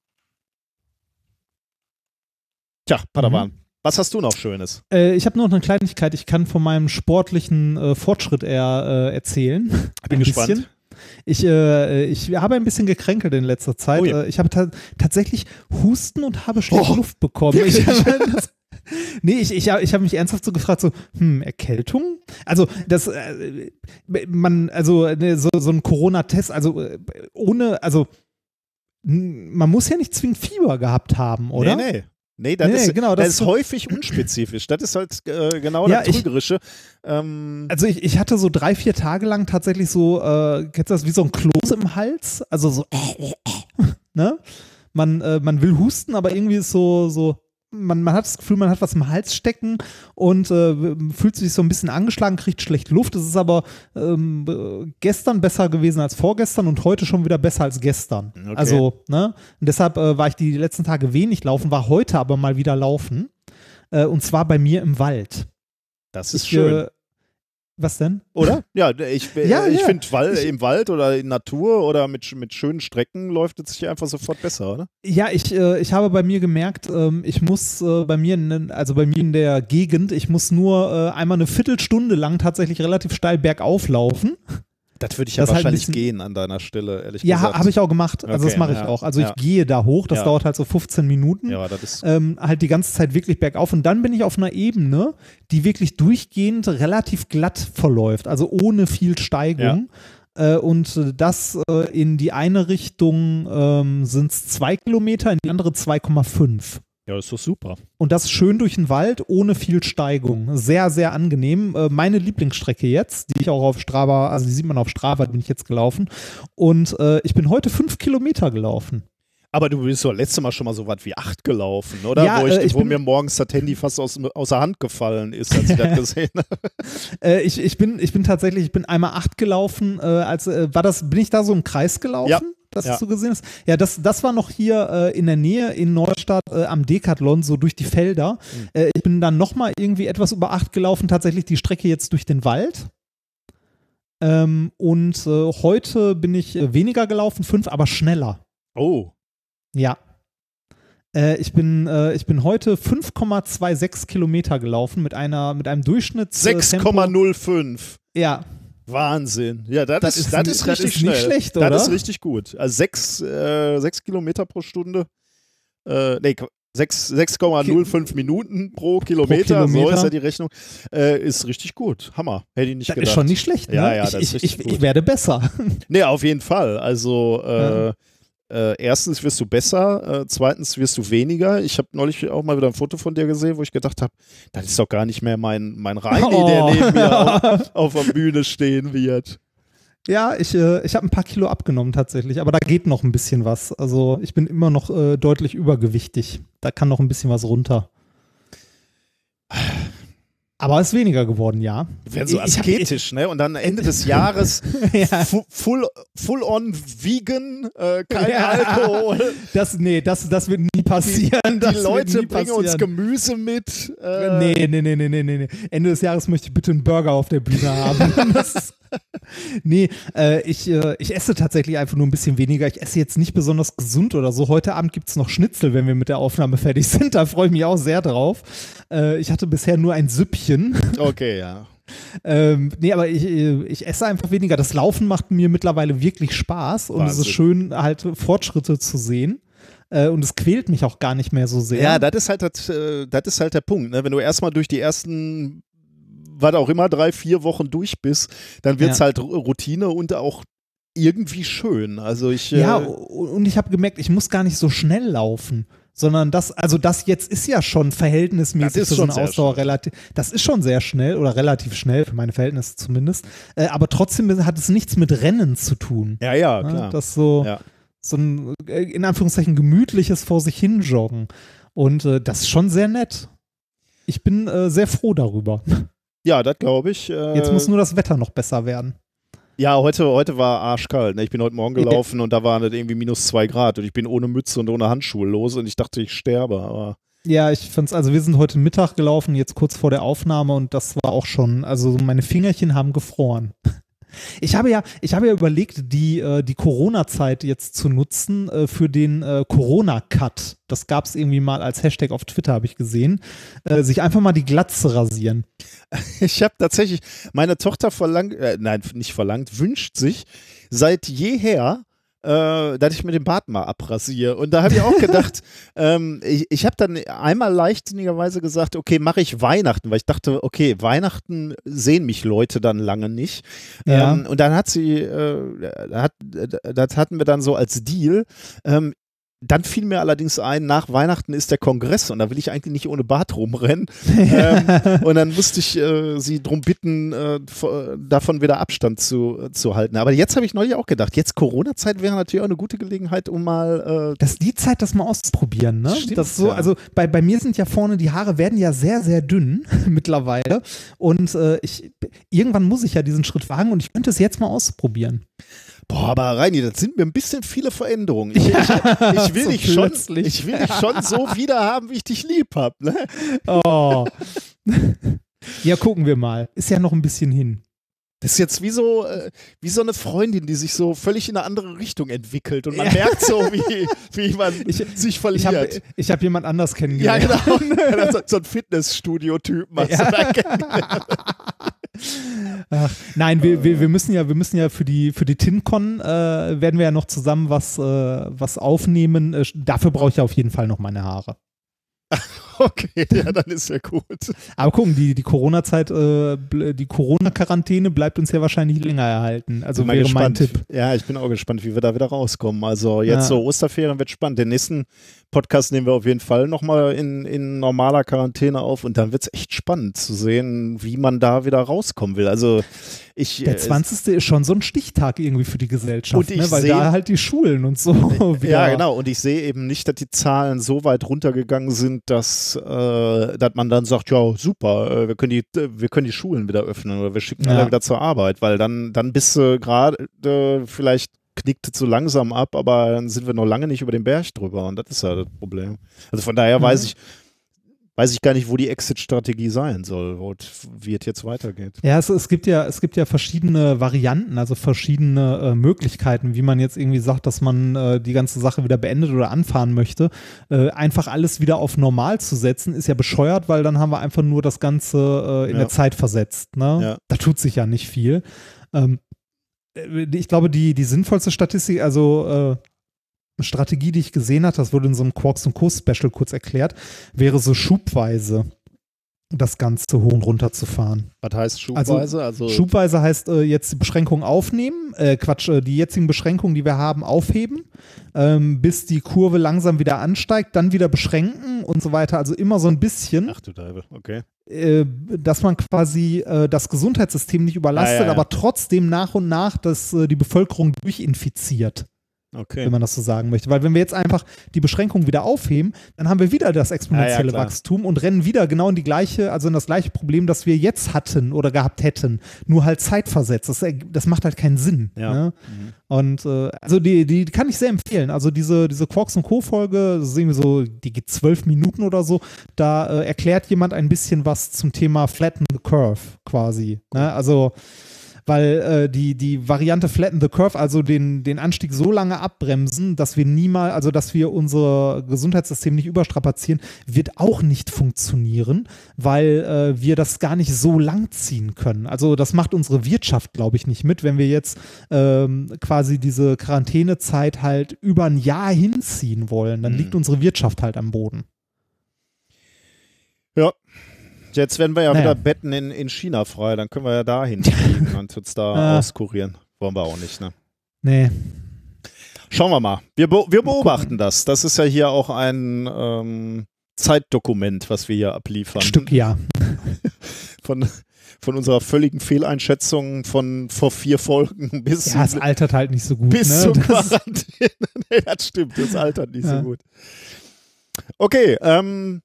Tja, Padawan, was hast du noch Schönes? Äh, ich habe noch eine Kleinigkeit. Ich kann von meinem sportlichen äh, Fortschritt eher äh, erzählen. [laughs] Bin gespannt. bisschen. Ich, äh, ich habe ein bisschen gekränkelt in letzter Zeit. Oh ja. Äh, ich habe ta tatsächlich Husten und habe schlechte Oh, Luft bekommen. Ich, das, [laughs] nee, ich, ich, ich habe mich ernsthaft so gefragt, so, hm, Erkältung? Also, das, äh, man, also, ne, so, so ein Corona-Test, also, äh, ohne, also, man muss ja nicht zwingend Fieber gehabt haben, oder? Nee, nee. Nee, das, Nee, ist, genau, das das ist so- häufig unspezifisch. Das ist halt äh, genau Ja, das Trügerische. Ähm, Also ich, ich hatte so drei, vier Tage lang tatsächlich so, äh, kennst du das, wie so ein Kloß im Hals? Also so, [laughs] ne? Man, äh, man will husten, aber irgendwie ist so, so, man, man hat das Gefühl, man hat was im Hals stecken und äh, fühlt sich so ein bisschen angeschlagen, kriegt schlecht Luft. Es ist aber ähm, äh, gestern besser gewesen als vorgestern und heute schon wieder besser als gestern. Okay. Also, ne? Und deshalb äh, war ich die letzten Tage wenig laufen, war heute aber mal wieder laufen. Äh, und zwar bei mir im Wald. das ist Ich, schön. Äh, was denn? Oder? [laughs] Ja, ich, äh, Ja, ich ja. finde, Wal im Wald oder in Natur oder mit, mit schönen Strecken läuft es sich einfach sofort besser, oder? Ja, ich, äh, ich habe bei mir gemerkt, ähm, ich muss äh, bei mir, in, also bei mir in der Gegend, ich muss nur äh, einmal eine Viertelstunde lang tatsächlich relativ steil bergauf laufen. Das würde ich ja Das halt ein wahrscheinlich bisschen- gehen an deiner Stelle, ehrlich Ja, gesagt. habe ich auch gemacht. Also das Okay, mache ich ja, auch. Also ja. ich gehe da hoch, das Ja. dauert halt so 15 Minuten. Ja, das ist. Ähm, halt die ganze Zeit wirklich bergauf und dann bin ich auf einer Ebene, die wirklich durchgehend relativ glatt verläuft, also ohne viel Steigung. Äh, und das äh, in die eine Richtung ähm, sind es zwei Kilometer, in die andere 2,5. Ja, ist doch super. Und das schön durch den Wald, ohne viel Steigung. Sehr, sehr angenehm. Äh, meine Lieblingsstrecke jetzt, die ich auch auf Strava, also die sieht man auf Strava, bin ich jetzt gelaufen. Und äh, ich bin heute fünf Kilometer gelaufen. Aber du bist doch letztes Mal schon mal so was wie acht gelaufen, oder? Ja, wo ich, äh, ich wo mir morgens das Handy fast aus, aus der Hand gefallen ist, als ich das [laughs] gesehen habe. Äh, ich, ich, bin, ich bin tatsächlich, ich bin einmal acht gelaufen, äh, als äh, war das, bin ich da so im Kreis gelaufen? Ja. Das Ja. du gesehen hast? Ja, das, das war noch hier äh, in der Nähe in Neustadt äh, am Decathlon, so durch die Felder. Mhm. Äh, ich bin dann nochmal irgendwie etwas über acht gelaufen, tatsächlich die Strecke jetzt durch den Wald. Ähm, und äh, heute bin ich äh, weniger gelaufen, fünf, aber schneller. Oh. Ja. Äh, ich, bin, ich bin heute 5,26 Kilometer gelaufen mit einer mit einem Durchschnitts äh, Tempo- 6,05. Ja, Wahnsinn. Ja, das, Das ist, ist das ist das richtig ist schnell. nicht schlecht, Das oder? ist richtig gut. Also sechs, äh, sechs Kilometer pro Stunde. Äh, nee, Qu- sechs- 6,05 Minuten pro Kilometer, so Kilometer. ist ja die Rechnung. Äh, ist richtig gut. Hammer. Hätte ich nicht das gedacht. ist schon nicht schlecht. Ne? Ja, ja, ich, das ist ich, richtig ich, gut. ich werde besser. Nee, auf jeden Fall. Also äh, äh, erstens wirst du besser, äh, zweitens wirst du weniger. Ich habe neulich auch mal wieder ein Foto von dir gesehen, wo ich gedacht habe, das ist doch gar nicht mehr mein, mein Reini, Oh. der neben mir auf, [laughs] auf der Bühne stehen wird. ja, ich, äh, ich habe ein paar Kilo abgenommen tatsächlich, aber da geht noch ein bisschen was. Also ich bin immer noch äh, deutlich übergewichtig. Da kann noch ein bisschen was runter. Aber es ist weniger geworden, ja. Wir werden so Ich hab- asketisch, ne? Und dann Ende des Jahres [laughs] Ja. fu- full, full on vegan, äh, kein Ja. Alkohol. Das, nee, das, das wird nie passieren. Die wird Leute bringen uns. Gemüse mit. Äh, Nee, nee, nee, nee, nee, nee. Ende des Jahres möchte ich bitte einen Burger auf der Bühne haben. [laughs] Das [laughs] nee, äh, ich, äh, ich esse tatsächlich einfach nur ein bisschen weniger. Ich esse jetzt nicht besonders gesund oder so. Heute Abend gibt es noch Schnitzel, wenn wir mit der Aufnahme fertig sind. Da freue ich mich auch sehr drauf. Äh, ich hatte bisher nur ein Süppchen. [laughs] Okay, ja. Ähm, nee, aber ich, ich esse einfach weniger. Das Laufen macht mir mittlerweile wirklich Spaß und es ist Wahnsinn. schön, halt Fortschritte zu sehen. Äh, und es quält mich auch gar nicht mehr so sehr. Ja, das ist halt das, äh, das ist halt der Punkt. Ne? Wenn du erstmal durch die ersten, was auch immer, drei, vier Wochen durch bist, dann wird es Ja. halt Routine und auch irgendwie schön. Also ich. Ja, äh, und ich habe gemerkt, ich muss gar nicht so schnell laufen, sondern das, also das jetzt ist ja schon verhältnismäßig Das ist für so schon eine sehr Ausdauer schnell. relativ, das ist schon sehr schnell oder relativ schnell für meine Verhältnisse zumindest, äh, aber trotzdem hat es nichts mit Rennen zu tun. ja, ja, klar. Das so, Ja. so ein, äh, in Anführungszeichen, gemütliches vor sich hin joggen. Und äh, das ist schon sehr nett. Ich bin äh, sehr froh darüber. ja, das glaube ich. Äh, Jetzt muss nur das Wetter noch besser werden. Ja, heute, heute war arschkalt. Ne? Ich bin heute Morgen gelaufen und da waren das irgendwie minus zwei Grad und ich bin ohne Mütze und ohne Handschuhe los und ich dachte, ich sterbe. Aber Ja, ich fand's, also wir sind heute Mittag gelaufen, jetzt kurz vor der Aufnahme und das war auch schon, also meine Fingerchen haben gefroren. [laughs] Ich habe ja, ich habe ja überlegt, die, äh, die Corona-Zeit jetzt zu nutzen äh, für den äh, Corona-Cut. Das gab es irgendwie mal als Hashtag auf Twitter, habe ich gesehen. Sich einfach mal die Glatze rasieren. [laughs] ich habe tatsächlich, meine Tochter verlangt, äh, nein, nicht verlangt, wünscht sich seit jeher, äh, dass ich mir den Bart mal abrasiere. Und da habe ich auch gedacht, [laughs] ähm, ich, ich habe dann einmal leichtsinnigerweise gesagt, okay, mache ich Weihnachten, weil ich dachte, okay, Weihnachten sehen mich Leute dann lange nicht. Ja. Ähm, und dann hat sie, äh, hat, das hatten wir dann so als Deal. Ähm, dann fiel mir allerdings ein, nach Weihnachten ist der Kongress und da will ich eigentlich nicht ohne Bart rumrennen. [laughs] ähm, und dann musste ich äh, sie drum bitten, äh, davon wieder Abstand zu, äh, zu halten. Aber jetzt habe ich neulich auch gedacht, jetzt Corona-Zeit wäre natürlich auch eine gute Gelegenheit, um mal. Äh, Das ist die Zeit, das mal auszuprobieren, ne? Stimmt, das so, ja. also bei, bei mir sind ja vorne die Haare werden ja sehr, sehr dünn [laughs] mittlerweile. Und äh, ich irgendwann muss ich ja diesen Schritt wagen und ich könnte es jetzt mal ausprobieren. Boah, aber Reini, das sind mir ein bisschen viele Veränderungen. Ich, ich, ich, will So dich schon, ich will dich schon so [laughs] wieder haben, wie ich dich lieb habe. Ne? Oh. [laughs] ja, gucken wir mal. Ist ja noch ein bisschen hin. Das ist jetzt wie so, äh, wie so eine Freundin, die sich so völlig in eine andere Richtung entwickelt und man Ja. merkt so, wie, wie man Ich- sich Ich verliert. habe ich hab jemand anders ja, kennengelernt. genau. [laughs] so, so ein Fitnessstudio-Typ machst Ja. du da kennengelernt. Ach, nein, wir, wir, wir müssen ja, wir müssen ja für die für die TinCon äh, werden wir ja noch zusammen was äh, was aufnehmen. Äh, dafür brauche ich ja auf jeden Fall noch meine Haare. [laughs] Okay, ja, dann ist ja gut. Aber gucken, die, die Corona-Zeit, äh, die Corona-Quarantäne bleibt uns ja wahrscheinlich länger erhalten. Also wäre mein gespannt. Tipp. Ja, ich bin auch gespannt, wie wir da wieder rauskommen. Also jetzt Ja. so Osterferien wird spannend. Den nächsten Podcast nehmen wir auf jeden Fall nochmal in, in normaler Quarantäne auf und dann wird es echt spannend zu sehen, wie man da wieder rauskommen will. Also ich Der äh, 20. ist schon so ein Stichtag irgendwie für die Gesellschaft, Und ich ne? weil seh- da halt die Schulen und so [laughs] wieder. Ja, genau. Und ich sehe eben nicht, dass die Zahlen so weit runtergegangen sind, dass, äh, dass man dann sagt, ja, super, äh, wir, können die, wir können die Schulen wieder öffnen oder wir schicken Ja. alle wieder zur Arbeit, weil dann, dann bist du gerade, äh, vielleicht knickt es so langsam ab, aber dann sind wir noch lange nicht über den Berg drüber und das ist ja das Problem. Also von daher Mhm. weiß ich, weiß ich gar nicht, wo die Exit-Strategie sein soll, es- wie es jetzt weitergeht. Ja, es, es gibt ja, es gibt ja verschiedene Varianten, also verschiedene äh, Möglichkeiten, wie man jetzt irgendwie sagt, dass man äh, die ganze Sache wieder beendet oder anfahren möchte. Äh, einfach alles wieder auf normal zu setzen, ist ja bescheuert, weil dann haben wir einfach nur das Ganze äh, in Ja. der Zeit versetzt. Ne? Ja. Da tut sich ja nicht viel. Ähm, äh, ich glaube, die, die sinnvollste Statistik, also äh, Strategie, die ich gesehen habe, das wurde in so einem Quarks und Co. Special kurz erklärt, wäre so schubweise das Ganze hoch und runter zu fahren. Was heißt schubweise? Also, Schubweise heißt äh, jetzt die Beschränkungen aufnehmen, äh, Quatsch, äh, die jetzigen Beschränkungen, die wir haben, aufheben, ähm, bis die Kurve langsam wieder ansteigt, dann wieder beschränken und so weiter. Also immer so ein bisschen, Ach du Teufel, okay. äh, dass man quasi äh, das Gesundheitssystem nicht überlastet, Ja, ja, ja. aber trotzdem nach und nach das, äh, die Bevölkerung durchinfiziert Okay. wenn man das so sagen möchte. Weil wenn wir jetzt einfach die Beschränkungen wieder aufheben, dann haben wir wieder das exponentielle klar. Wachstum und rennen wieder genau in die gleiche, also in das gleiche Problem, das wir jetzt hatten oder gehabt hätten. Nur halt zeitversetzt. Das, das macht halt keinen Sinn. Ja. Ne? Mhm. Und äh, also die, die kann ich sehr empfehlen. Also diese, diese Quarks und Co-Folge, das ist irgendwie so, die geht zwölf Minuten oder so, da äh, erklärt jemand ein bisschen was zum Thema Flatten the Curve quasi. Ne? Also weil äh, die, die Variante Flatten the Curve, also den, den Anstieg so lange abbremsen, dass wir niemals, also dass wir unser Gesundheitssystem nicht überstrapazieren, wird auch nicht funktionieren, weil äh, wir das gar nicht so lang ziehen können. Also das macht unsere Wirtschaft, glaube ich, nicht mit, wenn wir jetzt ähm, quasi diese Quarantänezeit halt über ein Jahr hinziehen wollen, dann Mhm. liegt unsere Wirtschaft halt am Boden. Jetzt werden wir ja Naja. wieder Betten in, in China frei, dann können wir ja da hinfliegen und uns da Ah. auskurieren. Wollen wir auch nicht, ne? Nee. Schauen wir mal. Wir, be wir beobachten das. Das ist ja hier auch ein ähm, Zeitdokument, was wir hier abliefern. Stück ja. [laughs] Von, von unserer völligen Fehleinschätzung von vor vier Folgen bis, Ja, es altert halt nicht so gut. bis ne? zur Das- Quarantäne. [laughs] nee, das stimmt. Das altert nicht Ja. so gut. Okay, ähm,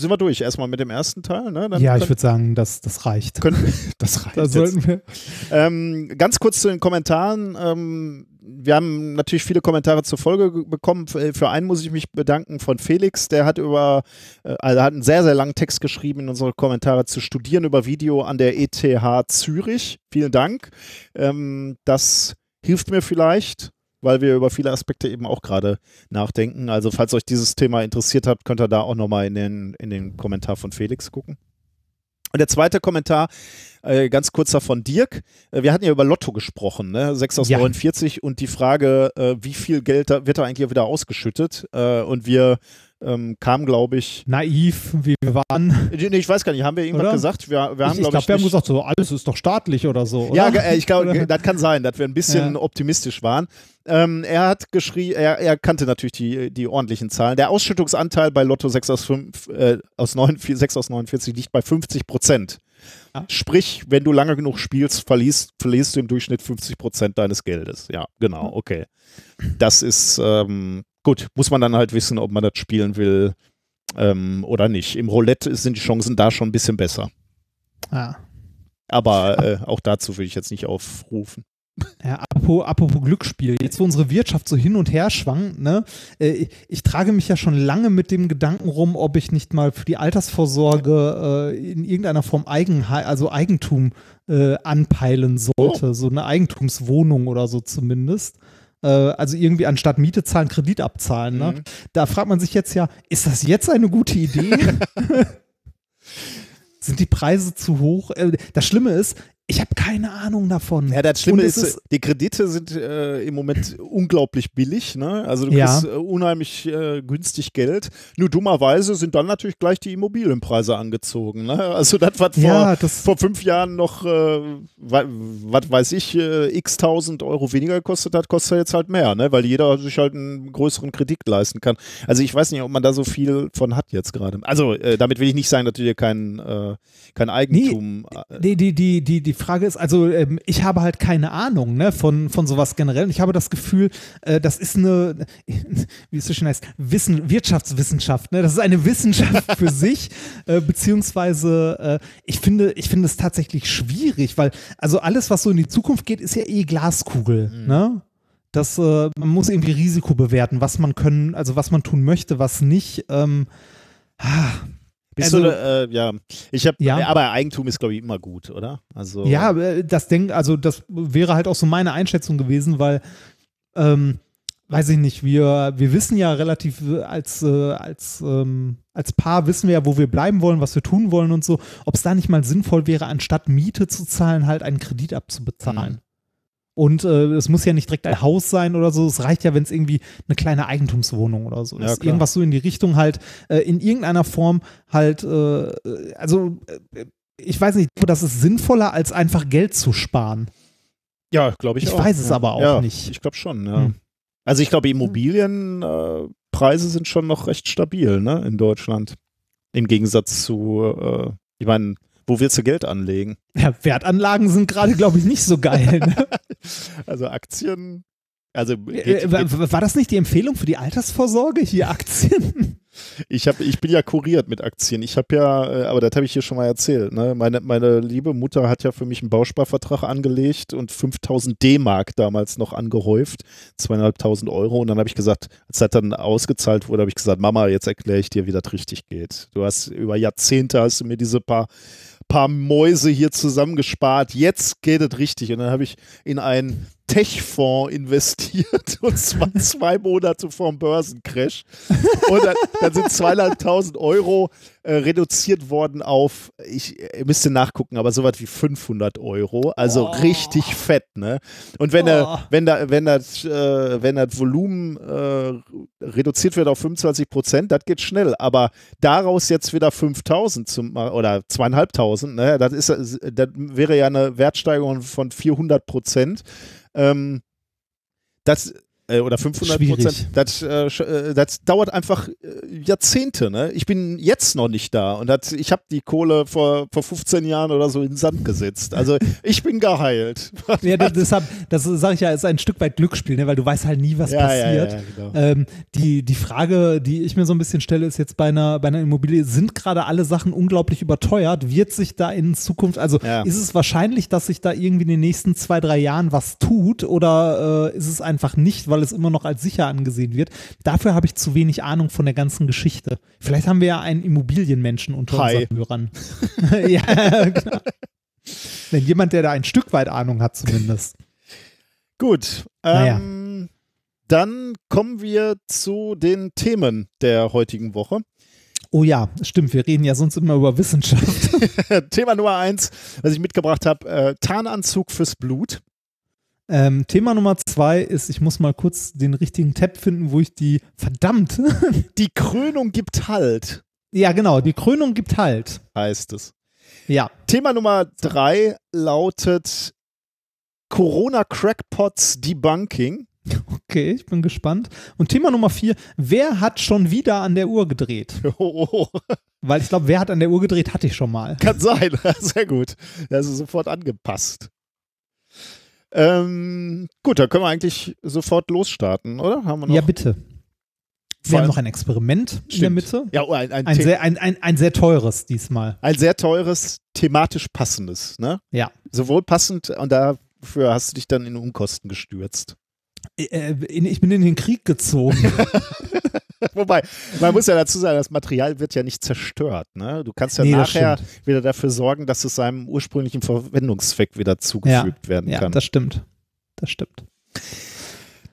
sind wir durch. Erstmal mit dem ersten Teil, ne? Ja, ich würde sagen, das, das reicht. können, [laughs] das reicht Da jetzt. sollten wir. Ähm, ganz kurz zu den Kommentaren. Ähm, wir haben natürlich viele Kommentare zur Folge ge- bekommen. Für einen muss ich mich bedanken von Felix. Der hat über, äh, also hat einen sehr, sehr langen Text geschrieben in unsere Kommentare zu studieren über Video an der ETH Zürich. Vielen Dank. Ähm, das hilft mir vielleicht, weil wir über viele Aspekte eben auch gerade nachdenken. Also falls euch dieses Thema interessiert hat, könnt ihr da auch nochmal in den, in den Kommentar von Felix gucken. Und der zweite Kommentar, äh, ganz kurzer von Dirk. Äh, wir hatten ja über Lotto gesprochen, ne? 6 aus Ja. 49 und die Frage, äh, wie viel Geld da, wird da eigentlich wieder ausgeschüttet? Äh, und wir ähm, kamen, glaube ich, Naiv, wie wir waren. nee, ich weiß gar nicht, haben wir irgendwas Oder? gesagt? Wir, wir haben, ich glaube ich, wir haben gesagt, so alles ist doch staatlich oder so. Oder? ja, äh, ich glaube, [laughs] das kann sein, dass wir ein bisschen Ja. optimistisch waren. Ähm, er hat geschrieben, er, er kannte natürlich die, die ordentlichen Zahlen. Der Ausschüttungsanteil bei Lotto 6 aus, 5, äh, aus 9, 6 aus 49 liegt bei 50 Prozent. Ja. Sprich, wenn du lange genug spielst, verlierst, verlierst du im Durchschnitt 50 Prozent deines Geldes. Ja, genau, okay. Das ist ähm, gut, muss man dann halt wissen, ob man das spielen will ähm, oder nicht. Im Roulette sind die Chancen da schon ein bisschen besser. Ja. Aber äh, auch dazu will ich jetzt nicht aufrufen. Ja, apropos, apropos Glücksspiel, jetzt wo unsere Wirtschaft so hin und her schwankt, ne, äh, ich, ich trage mich ja schon lange mit dem Gedanken rum, ob ich nicht mal für die Altersvorsorge äh, in irgendeiner Form Eigen, also Eigentum äh, anpeilen sollte, so eine Eigentumswohnung oder so zumindest. Äh, also irgendwie anstatt Miete zahlen, Kredit abzahlen. Ne? Mhm. Da fragt man sich jetzt ja, ist das jetzt eine gute Idee? [laughs] Sind die Preise zu hoch? Äh, Das Schlimme ist, Ich habe keine Ahnung davon. Ja, das Schlimme ist, es die Kredite sind äh, im Moment unglaublich billig. Ne? Also du Ja. kriegst äh, unheimlich äh, günstig Geld. Nur dummerweise sind dann natürlich gleich die Immobilienpreise angezogen. Ne? [laughs] Also das, was vor, Ja, vor fünf Jahren noch, äh, wa- was weiß ich, äh, x tausend Euro weniger gekostet hat, kostet jetzt halt mehr, ne? weil jeder sich halt einen größeren Kredit leisten kann. Also ich weiß nicht, ob man da so viel von hat jetzt gerade. Also äh, damit will ich nicht sagen, dass du dir kein, kein Eigentum... äh, Die, die, die, die, die Frage ist, also ähm, ich habe halt keine Ahnung ne, von, von sowas generell. Und ich habe das Gefühl, äh, das ist eine, [laughs] wie es so schön heißt, Wissen, Wirtschaftswissenschaft. Ne? Das ist eine Wissenschaft für [laughs] sich, äh, beziehungsweise äh, ich finde, ich finde es tatsächlich schwierig, weil also alles, was so in die Zukunft geht, ist ja eh Glaskugel. Ne? Das, äh, man muss irgendwie Risiko bewerten, was man können, also was man tun möchte, was nicht. Ähm, ah, Bist Also- du, äh, ja, ich habe, Ja. aber Eigentum ist glaube ich immer gut, oder? Also Ja, äh, das denk, also das wäre halt auch so meine Einschätzung gewesen, weil ähm, weiß ich nicht, wir, wir wissen ja relativ äh, als, äh, als, ähm, als Paar wissen wir ja, wo wir bleiben wollen, was wir tun wollen und so, ob es da nicht mal sinnvoll wäre, anstatt Miete zu zahlen, halt einen Kredit abzubezahlen. Mhm. Und äh, es muss ja nicht direkt ein Haus sein oder so. Es reicht ja, wenn es irgendwie eine kleine Eigentumswohnung oder so Ja, ist. klar. Irgendwas so in die Richtung halt, äh, in irgendeiner Form halt, äh, also äh, ich weiß nicht, das ist sinnvoller, als einfach Geld zu sparen. ja, glaube ich. Ich auch. weiß es ja. aber auch ja, nicht. Ich glaube schon, ja. Hm. Also ich glaube, Immobilienpreise äh, sind schon noch recht stabil, ne, in Deutschland. Im Gegensatz zu, äh, ich meine, wo willst du Geld anlegen? [laughs] Ja, Wertanlagen sind gerade, glaube ich, nicht so geil. Ne? [laughs] Also Aktien, also Äh, geht, war, geht, war das nicht die Empfehlung für die Altersvorsorge? Hier Aktien? ich, hab, ich bin ja kuriert mit Aktien. Ich habe ja, äh, aber das habe ich hier schon mal erzählt, ne? meine, meine liebe Mutter hat ja für mich einen Bausparvertrag angelegt und 5000 D-Mark damals noch angehäuft, zweieinhalbtausend Euro und dann habe ich gesagt, als das dann ausgezahlt wurde, habe ich gesagt, Mama, jetzt erkläre ich dir, wie das richtig geht. Du hast über Jahrzehnte hast du mir diese paar paar Mäuse hier zusammengespart. Jetzt geht es richtig. Und dann habe ich in einen Tech-Fonds investiert [laughs] und zwar zwei Monate vor dem Börsencrash. Und dann, dann sind zweieinhalbtausend Euro äh, reduziert worden auf, ich müsste nachgucken, aber sowas wie 500 Euro. Also Oh. richtig fett, ne? Und wenn, Oh. der, wenn, da, wenn, das, äh, wenn das Volumen äh, reduziert wird auf 25 Prozent, das geht schnell. Aber daraus jetzt wieder 5000 zum, oder zweieinhalbtausend, ne? das, ist, das wäre ja eine Wertsteigerung von 400 Prozent. Ähm, das äh, oder 500 Prozent, das, äh, äh, das dauert einfach äh, Jahrzehnte. Ne? Ich bin jetzt noch nicht da und das, ich habe die Kohle vor, vor 15 Jahren oder so in den Sand gesetzt. Also [laughs] ich bin geheilt. Ja, das, deshalb, das sage ich ja, ist ein Stück weit Glücksspiel, ne? weil du weißt halt nie, was Ja, passiert. ja, ja, genau. Ähm, die, die Frage, die ich mir so ein bisschen stelle, ist jetzt bei einer, bei einer Immobilie, sind gerade alle Sachen unglaublich überteuert? Wird sich da in Zukunft, also ist es wahrscheinlich, dass sich da irgendwie in den nächsten zwei, drei Jahren was tut oder äh, ist es einfach nicht, weil es immer noch als sicher angesehen wird? Dafür habe ich zu wenig Ahnung von der ganzen Geschichte. Vielleicht haben wir ja einen Immobilienmenschen unter Hi. unseren Hörern. [laughs] ja, genau. Wenn jemand, der da ein Stück weit Ahnung hat zumindest. Gut. Naja. Ähm, Dann kommen wir zu den Themen der heutigen Woche. Oh ja, stimmt, wir reden ja sonst immer über Wissenschaft. [laughs] Thema Nummer eins, was ich mitgebracht habe: äh, Tarnanzug fürs Blut. Ähm, Thema Nummer zwei ist, ich muss mal kurz den richtigen Tab finden, wo ich die, verdammt, [laughs] Die Krönung gibt Halt, ja genau, die Krönung gibt halt. heißt es. Ja, Thema Nummer drei lautet Corona-Crackpots Debunking. okay, ich bin gespannt. Und Thema Nummer vier, wer hat schon wieder an der Uhr gedreht? [laughs] Oh, oh, oh. Weil ich glaube, wer hat an der Uhr gedreht, hatte ich schon mal. Kann sein, [laughs] sehr gut. Das ist sofort angepasst. Ähm, gut, dann können wir eigentlich sofort losstarten, oder? Haben wir noch? Ja, bitte. Vor Wir haben noch ein Experiment in der Stimmt. Mitte. Ja, oh, ein, ein, Ein sehr, ein, ein, ein sehr teures diesmal. ein sehr teures, thematisch passendes, ne? Ja. Sowohl passend und dafür hast du dich dann in Unkosten gestürzt. Äh, in, ich bin in den Krieg gezogen. [laughs] Wobei, man muss ja dazu sagen, das Material wird ja nicht zerstört. Ne? Du kannst ja Nee, nachher wieder dafür sorgen, dass es seinem ursprünglichen Verwendungszweck wieder zugefügt werden ja, kann. das stimmt. Das stimmt.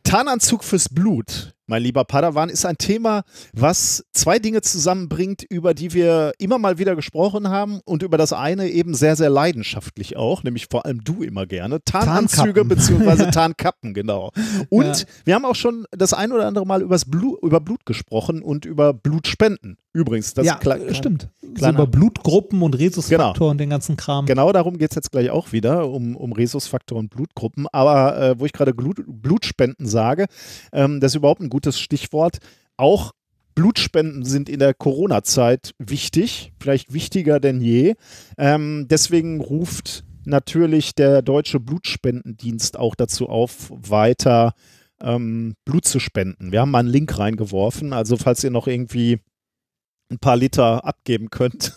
Tarnanzug fürs Blut. Mein lieber Padawan, ist ein Thema, was zwei Dinge zusammenbringt, über die wir immer mal wieder gesprochen haben und über das eine eben sehr, sehr leidenschaftlich auch, nämlich vor allem du immer gerne. Tarnanzüge bzw. [laughs] Tarnkappen, genau. Und ja. wir haben auch schon das ein oder andere Mal übers Blut, über Blut gesprochen und über Blutspenden. Übrigens, das ja, klein, stimmt. So über Blutgruppen und Rhesusfaktor genau. und den ganzen Kram. Genau darum geht es jetzt gleich auch wieder, um, um Rhesusfaktor und Blutgruppen. Aber äh, wo ich gerade Blut, Blutspenden sage, ähm, das ist überhaupt ein gutes Stichwort. Auch Blutspenden sind in der Corona-Zeit wichtig, vielleicht wichtiger denn je. Ähm, deswegen ruft natürlich der Deutsche Blutspendendienst auch dazu auf, weiter ähm, Blut zu spenden. Wir haben mal einen Link reingeworfen, also falls ihr noch irgendwie ein paar Liter abgeben könnt.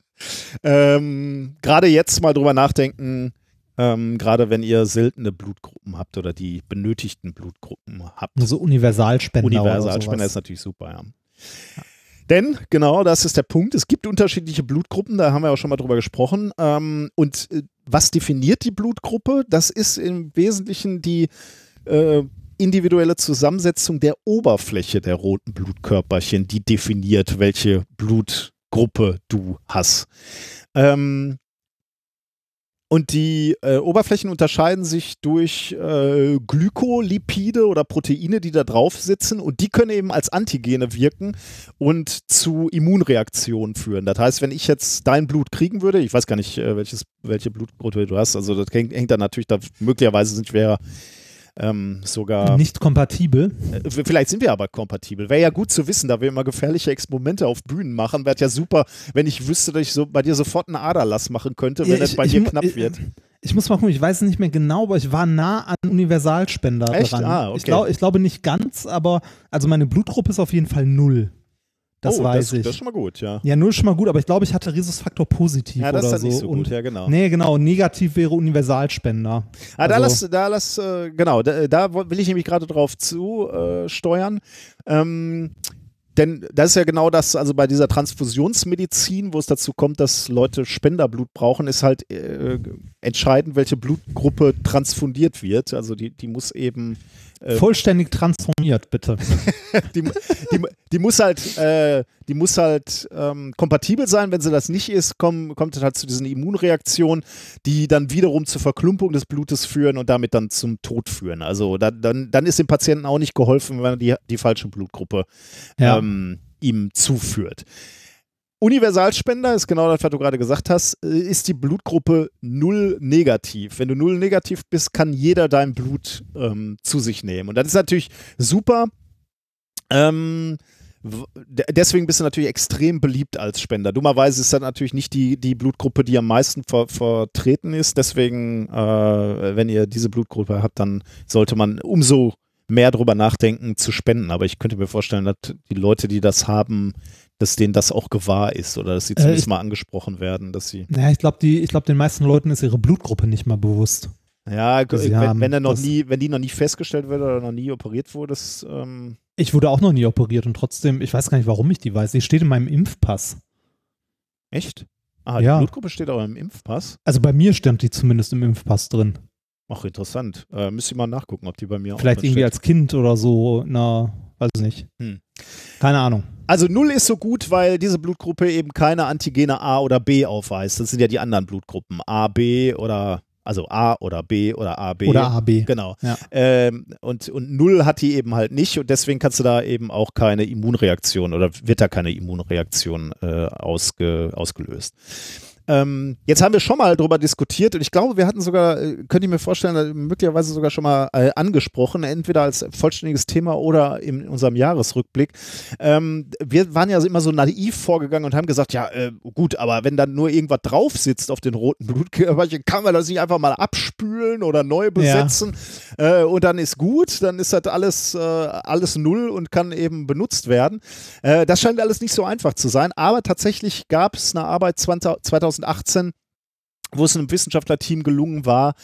[laughs] ähm, gerade jetzt mal drüber nachdenken, ähm, gerade wenn ihr seltene Blutgruppen habt oder die benötigten Blutgruppen habt. Also Universalspender. Universalspender ist natürlich super, ja. ja. Denn, genau, das ist der Punkt. Es gibt unterschiedliche Blutgruppen, da haben wir auch schon mal drüber gesprochen. Ähm, und äh, was definiert die Blutgruppe? Das ist im Wesentlichen die äh, individuelle Zusammensetzung der Oberfläche der roten Blutkörperchen, die definiert, welche Blutgruppe du hast. Ähm, und die äh, Oberflächen unterscheiden sich durch äh, Glykolipide oder Proteine, die da drauf sitzen und die können eben als Antigene wirken und zu Immunreaktionen führen. Das heißt, wenn ich jetzt dein Blut kriegen würde, ich weiß gar nicht, äh, welches, welche Blutgruppe du hast, also das hängt, hängt dann natürlich, da möglicherweise sind wir ähm, sogar. Nicht kompatibel. Äh, vielleicht sind wir aber kompatibel. Wäre ja gut zu wissen, da wir immer gefährliche Experimente auf Bühnen machen. Wäre ja super, wenn ich wüsste, dass ich so bei dir sofort einen Aderlass machen könnte, wenn es bei dir knapp ich, wird. Ich muss mal gucken, ich weiß es nicht mehr genau, aber ich war nah an Universalspender Echt? dran. Ah, okay. ich, glaub, ich glaube nicht ganz, aber also meine Blutgruppe ist auf jeden Fall null. Das oh, weiß das, ich. Das ist schon mal gut, ja. Ja, null ist schon mal gut, aber ich glaube, ich hatte Rhesusfaktor positiv ja, das oder ist so. nicht so gut, ja, genau. Nee, genau, negativ wäre Universalspender. Ah, also, da lass, da lass, äh, genau, da, da, will ich nämlich gerade drauf zusteuern. Äh, ähm, denn das ist ja genau das, also bei dieser Transfusionsmedizin, wo es dazu kommt, dass Leute Spenderblut brauchen, ist halt äh, entscheidend, welche Blutgruppe transfundiert wird. Also die, die muss eben Vollständig transformiert, bitte. [laughs] die, die, die, muss halt, äh, die muss halt ähm, kompatibel sein. Wenn sie das nicht ist, komm, kommt es halt zu diesen Immunreaktionen, die dann wiederum zur Verklumpung des Blutes führen und damit dann zum Tod führen. Also da, dann, dann ist dem Patienten auch nicht geholfen, wenn er die, die falsche Blutgruppe ja. ähm, ihm zuführt. Universalspender ist genau das, was du gerade gesagt hast, äh, ist die Blutgruppe null negativ. Wenn du null negativ bist, kann jeder dein Blut ähm, zu sich nehmen. Und das ist natürlich super. Ähm, deswegen bist du natürlich extrem beliebt als Spender. Dummerweise ist das natürlich nicht die, die Blutgruppe, die am meisten ver vertreten ist. Deswegen, äh, wenn ihr diese Blutgruppe habt, dann sollte man umso mehr drüber nachdenken zu spenden. Aber ich könnte mir vorstellen, dass die Leute, die das haben, dass denen das auch gewahr ist oder dass sie zumindest äh, mal angesprochen werden, dass sie. Ja, ich glaube, glaub, den meisten Leuten ist ihre Blutgruppe nicht mal bewusst. Ja, wenn, wenn, er noch nie, wenn die noch nie festgestellt wird oder noch nie operiert wurde, ist, ähm Ich wurde auch noch nie operiert und trotzdem, ich weiß gar nicht, warum ich die weiß. Die steht in meinem Impfpass. Echt? Ah, die ja. Blutgruppe steht auch im Impfpass? Also bei mir stand die zumindest im Impfpass drin. Ach, interessant. Äh, müsste ich mal nachgucken, ob die bei mir Vielleicht irgendwie steht. als Kind oder so, na, weiß ich nicht. Hm. Keine Ahnung. Also null ist so gut, weil diese Blutgruppe eben keine Antigene A oder B aufweist. Das sind ja die anderen Blutgruppen. A, B oder also A oder B oder AB. Oder AB. Genau. Ja. Ähm, und, und Null hat die eben halt nicht und deswegen kannst du da eben auch keine Immunreaktion oder wird da keine Immunreaktion äh, ausge, ausgelöst. Ähm, jetzt haben wir schon mal darüber diskutiert und ich glaube, wir hatten sogar, äh, könnte ich mir vorstellen, äh, möglicherweise sogar schon mal äh, angesprochen, entweder als vollständiges Thema oder in unserem Jahresrückblick. Ähm, wir waren ja immer so naiv vorgegangen und haben gesagt, ja äh, gut, aber wenn dann nur irgendwas drauf sitzt auf den roten Blutkörperchen, kann man das nicht einfach mal abspülen oder neu besetzen ja. äh, und dann ist gut, dann ist das alles, äh, alles null und kann eben benutzt werden. das scheint alles nicht so einfach zu sein, aber tatsächlich gab es eine Arbeit 20, 2000 2018, wo es einem Wissenschaftlerteam gelungen war,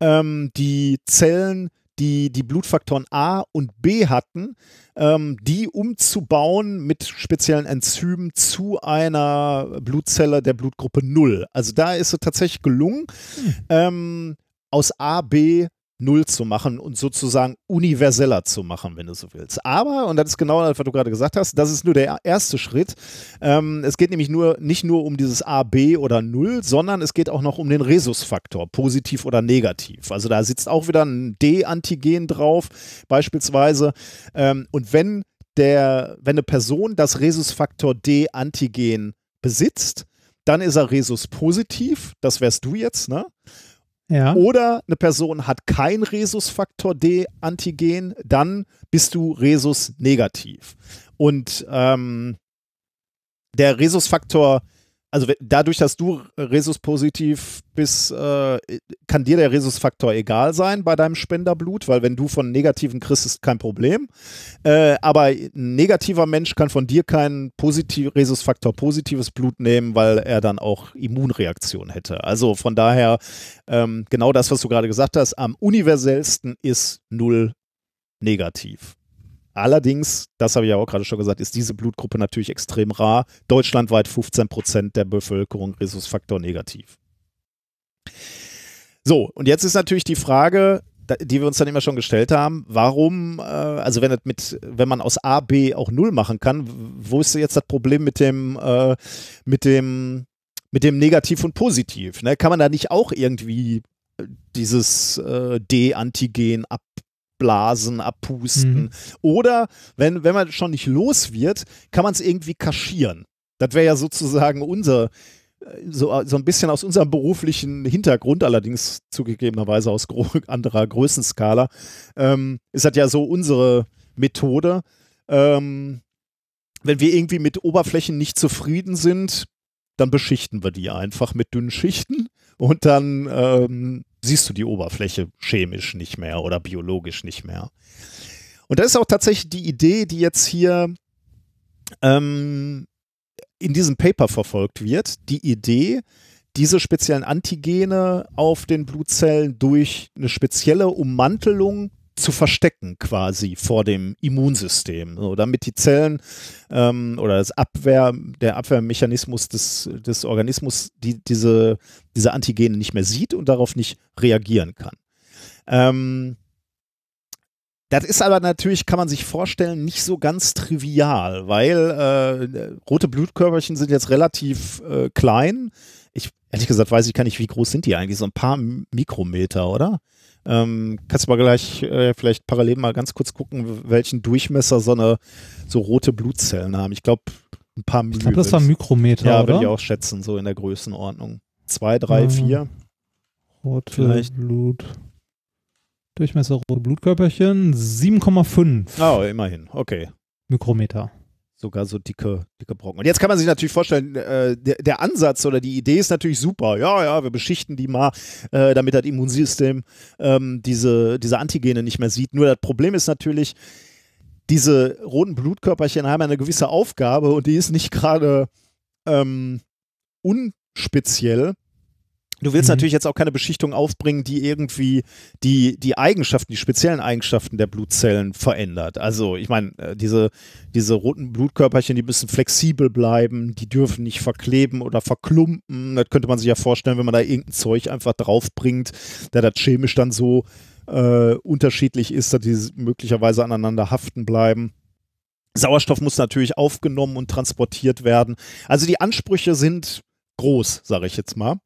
ähm, die Zellen, die die Blutfaktoren A und B hatten, ähm, die umzubauen mit speziellen Enzymen zu einer Blutzelle der Blutgruppe 0. Also da ist es tatsächlich gelungen, hm. ähm, aus A, B null zu machen und sozusagen universeller zu machen, wenn du so willst. Aber, und das ist genau das, was du gerade gesagt hast, das ist nur der erste Schritt. Ähm, es geht nämlich nur nicht nur um dieses A, B oder Null, sondern es geht auch noch um den Rhesusfaktor, positiv oder negativ. Also da sitzt auch wieder ein D-Antigen drauf, beispielsweise. Ähm, und wenn der, wenn eine Person das Rhesusfaktor D-Antigen besitzt, dann ist er Rhesus positiv, das wärst du jetzt, ne? Ja. Oder eine Person hat kein Rhesusfaktor D-Antigen, dann bist du Rhesus negativ. Und ähm, der Rhesusfaktor also dadurch, dass du Rhesus-positiv bist, äh, kann dir der Rhesus-Faktor egal sein bei deinem Spenderblut, weil wenn du von negativen kriegst, ist kein Problem. Äh, aber ein negativer Mensch kann von dir kein positiv, Rhesus-Faktor positives Blut nehmen, weil er dann auch Immunreaktion hätte. Also von daher ähm, genau das, was du gerade gesagt hast, am universellsten ist null negativ. Allerdings, das habe ich ja auch gerade schon gesagt, ist diese Blutgruppe natürlich extrem rar. Deutschlandweit 15 Prozent der Bevölkerung Rhesusfaktor negativ. So, und jetzt ist natürlich die Frage, die wir uns dann immer schon gestellt haben, warum, äh, also wenn, mit, wenn man aus A, B auch Null machen kann, wo ist jetzt das Problem mit dem, äh, mit dem, mit dem Negativ und Positiv? Ne? Kann man da nicht auch irgendwie dieses äh, D-Antigen ab, abblasen, abpusten. Mhm. Oder wenn, wenn man schon nicht los wird, kann man es irgendwie kaschieren. Das wäre ja sozusagen unser, äh, so, so ein bisschen aus unserem beruflichen Hintergrund, allerdings zugegebenerweise aus [laughs] anderer Größenskala, ähm, ist das ja so unsere Methode. Ähm, wenn wir irgendwie mit Oberflächen nicht zufrieden sind, dann beschichten wir die einfach mit dünnen Schichten und dann ähm, siehst du die Oberfläche chemisch nicht mehr oder biologisch nicht mehr. Und das ist auch tatsächlich die Idee, die jetzt hier ähm, in diesem Paper verfolgt wird. Die Idee, diese speziellen Antigene auf den Blutzellen durch eine spezielle Ummantelung zu verstecken quasi vor dem Immunsystem, so, damit die Zellen ähm, oder das Abwehr, der Abwehrmechanismus des, des Organismus die, diese, diese Antigene nicht mehr sieht und darauf nicht reagieren kann. Ähm, das ist aber natürlich, kann man sich vorstellen, nicht so ganz trivial, weil äh, rote Blutkörperchen sind jetzt relativ äh, klein. Ich ehrlich gesagt weiß ich gar nicht, wie groß sind die eigentlich? So ein paar Mikrometer, oder? Ähm, kannst du mal gleich äh, vielleicht parallel mal ganz kurz gucken, welchen Durchmesser so eine so rote Blutzellen haben. Ich glaube, ein paar Milliliter. Ich glaube, das war Mikrometer, ja, würde ich auch schätzen, so in der Größenordnung. Zwei, drei, ähm, vier. Rote vielleicht. Blut. Durchmesser rote Blutkörperchen 7,5. Oh, immerhin. Okay. Mikrometer sogar so dicke, dicke Brocken. Und jetzt kann man sich natürlich vorstellen, äh, der, der, Ansatz oder die Idee ist natürlich super. Ja, ja, wir beschichten die mal, äh, damit das Immunsystem ähm, diese, diese Antigene nicht mehr sieht. Nur das Problem ist natürlich, diese roten Blutkörperchen haben eine gewisse Aufgabe und die ist nicht gerade ähm, unspeziell. Du willst mhm. natürlich jetzt auch keine Beschichtung aufbringen, die irgendwie die, die Eigenschaften, die speziellen Eigenschaften der Blutzellen verändert. Also, ich meine, äh, diese, diese roten Blutkörperchen, die müssen flexibel bleiben, die dürfen nicht verkleben oder verklumpen. Das könnte man sich ja vorstellen, wenn man da irgendein Zeug einfach draufbringt, der das chemisch dann so äh, unterschiedlich ist, dass die möglicherweise aneinander haften bleiben. Sauerstoff muss natürlich aufgenommen und transportiert werden. Also die Ansprüche sind groß, sage ich jetzt mal.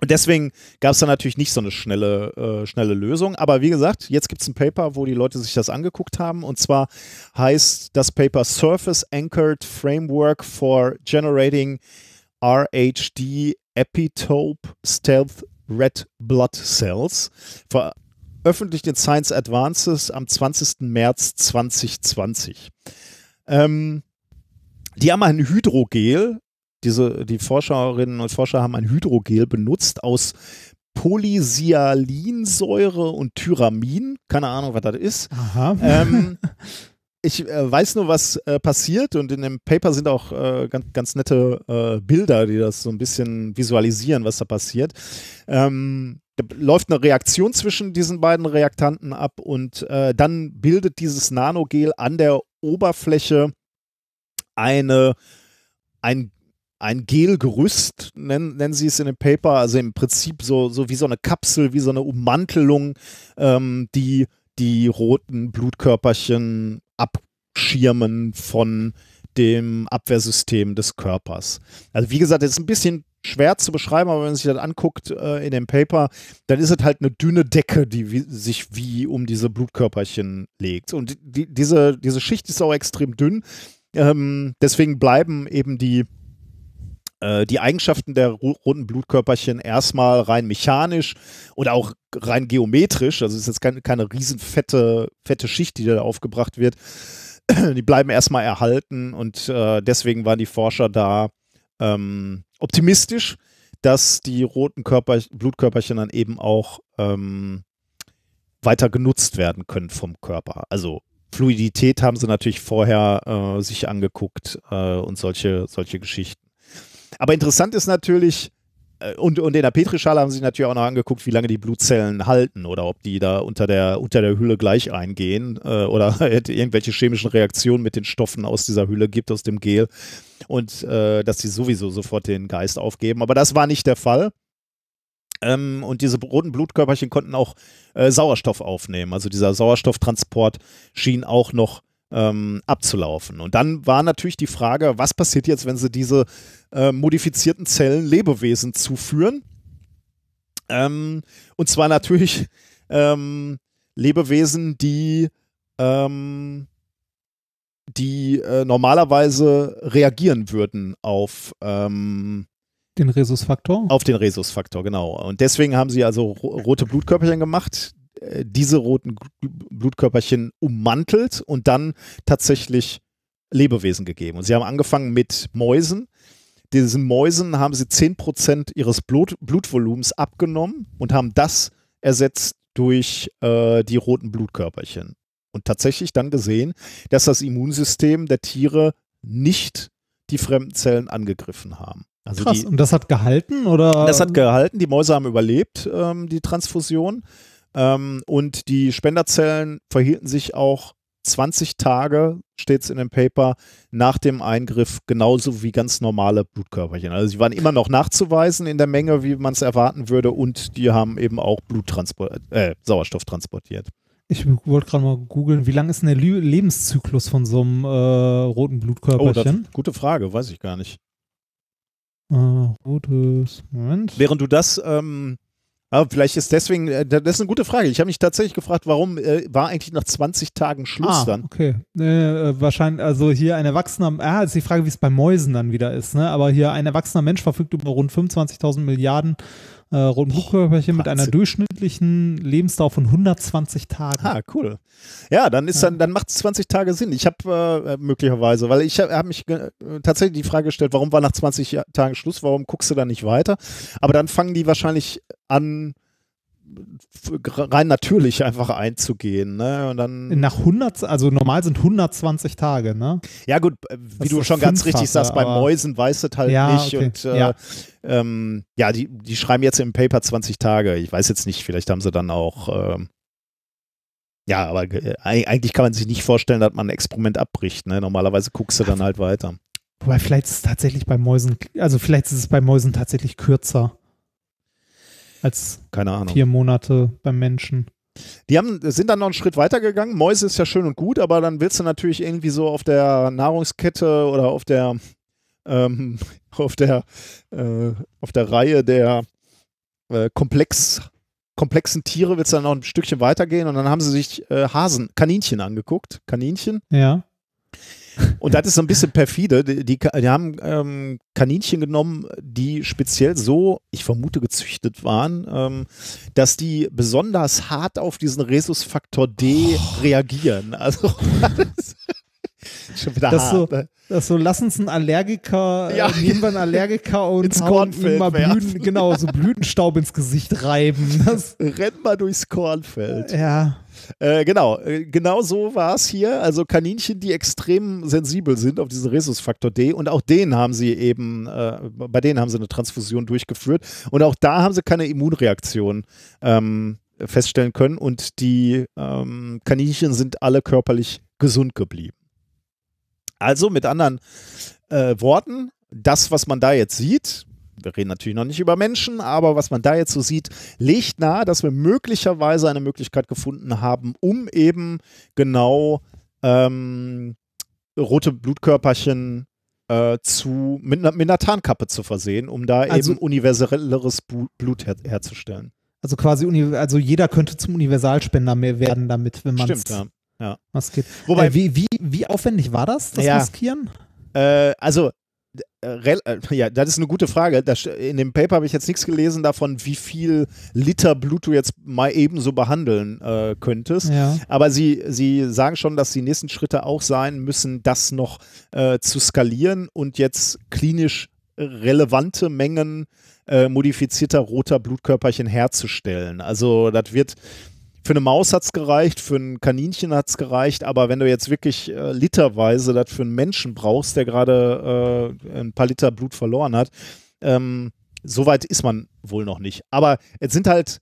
Und deswegen gab es da natürlich nicht so eine schnelle, äh, schnelle Lösung. Aber wie gesagt, jetzt gibt es ein Paper, wo die Leute sich das angeguckt haben. Und zwar heißt das Paper Surface Anchored Framework for Generating RHD Epitope Stealth Red Blood Cells. Veröffentlicht in Science Advances am 20. März 2020. Ähm, die haben ein Hydrogel diese, die Forscherinnen und Forscher haben ein Hydrogel benutzt aus Polysialinsäure und Tyramin. Keine Ahnung, was das ist. Ähm, [laughs] ich äh, weiß nur, was äh, passiert und in dem Paper sind auch äh, ganz, ganz nette äh, Bilder, die das so ein bisschen visualisieren, was da passiert. Ähm, da läuft eine Reaktion zwischen diesen beiden Reaktanten ab und äh, dann bildet dieses Nanogel an der Oberfläche eine, ein ein Gelgerüst, nennen, nennen sie es in dem Paper, also im Prinzip so, so wie so eine Kapsel, wie so eine Ummantelung, ähm, die die roten Blutkörperchen abschirmen von dem Abwehrsystem des Körpers. Also wie gesagt, das ist ein bisschen schwer zu beschreiben, aber wenn man sich das anguckt äh, in dem Paper, dann ist es halt eine dünne Decke, die wie, sich wie um diese Blutkörperchen legt. Und die, diese, diese Schicht ist auch extrem dünn. Ähm, deswegen bleiben eben die, die Eigenschaften der roten Blutkörperchen erstmal rein mechanisch oder auch rein geometrisch. Also es ist jetzt keine, keine riesen fette, fette Schicht, die da aufgebracht wird. [clears throat] Die bleiben erstmal erhalten und äh, deswegen waren die Forscher da ähm, optimistisch, dass die roten Körper, Blutkörperchen dann eben auch ähm, weiter genutzt werden können vom Körper. Also Fluidität haben sie natürlich vorher äh, sich angeguckt äh, und solche, solche Geschichten. Aber interessant ist natürlich, äh, und, und in der Petrischale haben sie sich natürlich auch noch angeguckt, wie lange die Blutzellen halten oder ob die da unter der, unter der Hülle gleich eingehen äh, oder [laughs] irgendwelche chemischen Reaktionen mit den Stoffen aus dieser Hülle gibt, aus dem Gel und äh, dass sie sowieso sofort den Geist aufgeben. Aber das war nicht der Fall. Ähm, und diese roten Blutkörperchen konnten auch äh, Sauerstoff aufnehmen. Also dieser Sauerstofftransport schien auch noch ähm, abzulaufen. Und dann war natürlich die Frage, was passiert jetzt, wenn sie diese äh, modifizierten Zellen Lebewesen zuführen? Ähm, und zwar natürlich ähm, Lebewesen, die ähm, die äh, normalerweise reagieren würden auf ähm, den Rhesusfaktor? Auf den Rhesusfaktor, genau. Und deswegen haben sie also rote Blutkörperchen gemacht, diese roten Blutkörperchen ummantelt und dann tatsächlich Lebewesen gegeben. Und sie haben angefangen mit Mäusen. Diesen Mäusen haben sie 10% ihres Blut, Blutvolumens abgenommen und haben das ersetzt durch äh, die roten Blutkörperchen. Und tatsächlich dann gesehen, dass das Immunsystem der Tiere nicht die fremden Zellen angegriffen haben. Also Krass, die, und das hat gehalten oder? Das hat gehalten, die Mäuse haben überlebt, ähm, die Transfusion. Ähm, und die Spenderzellen verhielten sich auch 20 Tage, steht es in dem Paper, nach dem Eingriff genauso wie ganz normale Blutkörperchen. Also sie waren immer noch nachzuweisen in der Menge, wie man es erwarten würde, und die haben eben auch Bluttransport, äh, Sauerstoff transportiert. Ich wollte gerade mal googeln, wie lang ist denn der Lebenszyklus von so einem äh, roten Blutkörperchen? Oh, das, gute Frage, weiß ich gar nicht. Äh, rotes, Moment. Während du das ähm, aber vielleicht ist deswegen, äh, das ist eine gute Frage. Ich habe mich tatsächlich gefragt, warum äh, war eigentlich nach 20 Tagen Schluss ah, dann? Okay. Äh, wahrscheinlich, also hier ein erwachsener, ah, ist die Frage, wie es bei Mäusen dann wieder ist, ne? Aber hier ein erwachsener Mensch verfügt über rund 25.000 Milliarden äh, roten Blutkörperchen mit einer durchschnittlichen Lebensdauer von 120 Tagen. Ah, cool. Ja, dann ist dann, dann macht es 20 Tage Sinn. Ich habe äh, möglicherweise, weil ich habe hab mich äh, tatsächlich die Frage gestellt, warum war nach 20 Tagen Schluss, warum guckst du da nicht weiter? Aber dann fangen die wahrscheinlich an, rein natürlich einfach einzugehen. Ne? Und dann Nach 100, also normal sind 120 Tage, ne? Ja gut, äh, wie das du schon ganz richtig sagst, bei Mäusen weiß es halt ja, nicht. Okay. Und äh, ja, ähm, ja die, die schreiben jetzt im Paper 20 Tage. Ich weiß jetzt nicht, vielleicht haben sie dann auch ähm, ja, aber äh, eigentlich kann man sich nicht vorstellen, dass man ein Experiment abbricht. Ne? Normalerweise guckst du dann halt weiter. Wobei vielleicht ist es tatsächlich bei Mäusen, also vielleicht ist es bei Mäusen tatsächlich kürzer als Keine Ahnung. vier Monate beim Menschen. Die haben, sind dann noch einen Schritt weiter gegangen. Mäuse ist ja schön und gut, aber dann willst du natürlich irgendwie so auf der Nahrungskette oder auf der ähm, [laughs] auf der äh, auf der Reihe der äh, komplex, komplexen Tiere willst du dann noch ein Stückchen weitergehen und dann haben sie sich äh, Hasen, Kaninchen angeguckt. Kaninchen. Ja. Und das ist so ein bisschen perfide. Die, die, die haben ähm, Kaninchen genommen, die speziell so, ich vermute, gezüchtet waren, ähm, dass die besonders hart auf diesen Rhesusfaktor D oh. reagieren. Also [laughs] schon wieder das hart. So, ne? das so, lass uns einen Allergiker, ja. äh, nehmen wir einen Allergiker [laughs] und ins Kornfeld mal Blüten, genau, so Blütenstaub ins Gesicht reiben. [laughs] Das, Renn mal durchs Kornfeld. Ja. Äh, genau, äh, genau so war es hier. Also Kaninchen, die extrem sensibel sind auf diesen Rhesusfaktor D und auch den haben sie eben, äh, bei denen haben sie eine Transfusion durchgeführt und auch da haben sie keine Immunreaktion ähm, feststellen können und die ähm, Kaninchen sind alle körperlich gesund geblieben. Also mit anderen äh, Worten, das, was man da jetzt sieht, wir reden natürlich noch nicht über Menschen, aber was man da jetzt so sieht, legt nahe, dass wir möglicherweise eine Möglichkeit gefunden haben, um eben genau ähm, rote Blutkörperchen äh, zu, mit, einer, mit einer Tarnkappe zu versehen, um da Also- eben universelleres Blut her herzustellen. Also quasi, also jeder könnte zum Universalspender mehr werden damit, wenn man Stimmt, ja. maskiert. Wobei- äh, wie, wie, wie aufwendig war das, das Ja. Maskieren? Äh, also, ja, das ist eine gute Frage. In dem Paper habe ich jetzt nichts gelesen davon, wie viel Liter Blut du jetzt mal ebenso behandeln äh, könntest. Ja. Aber sie, sie sagen schon, dass die nächsten Schritte auch sein müssen, das noch äh, zu skalieren und jetzt klinisch relevante Mengen äh, modifizierter roter Blutkörperchen herzustellen. Also das wird für eine Maus hat es gereicht, für ein Kaninchen hat es gereicht, aber wenn du jetzt wirklich äh, literweise das für einen Menschen brauchst, der gerade äh, ein paar Liter Blut verloren hat, ähm, so weit ist man wohl noch nicht. Aber es sind halt,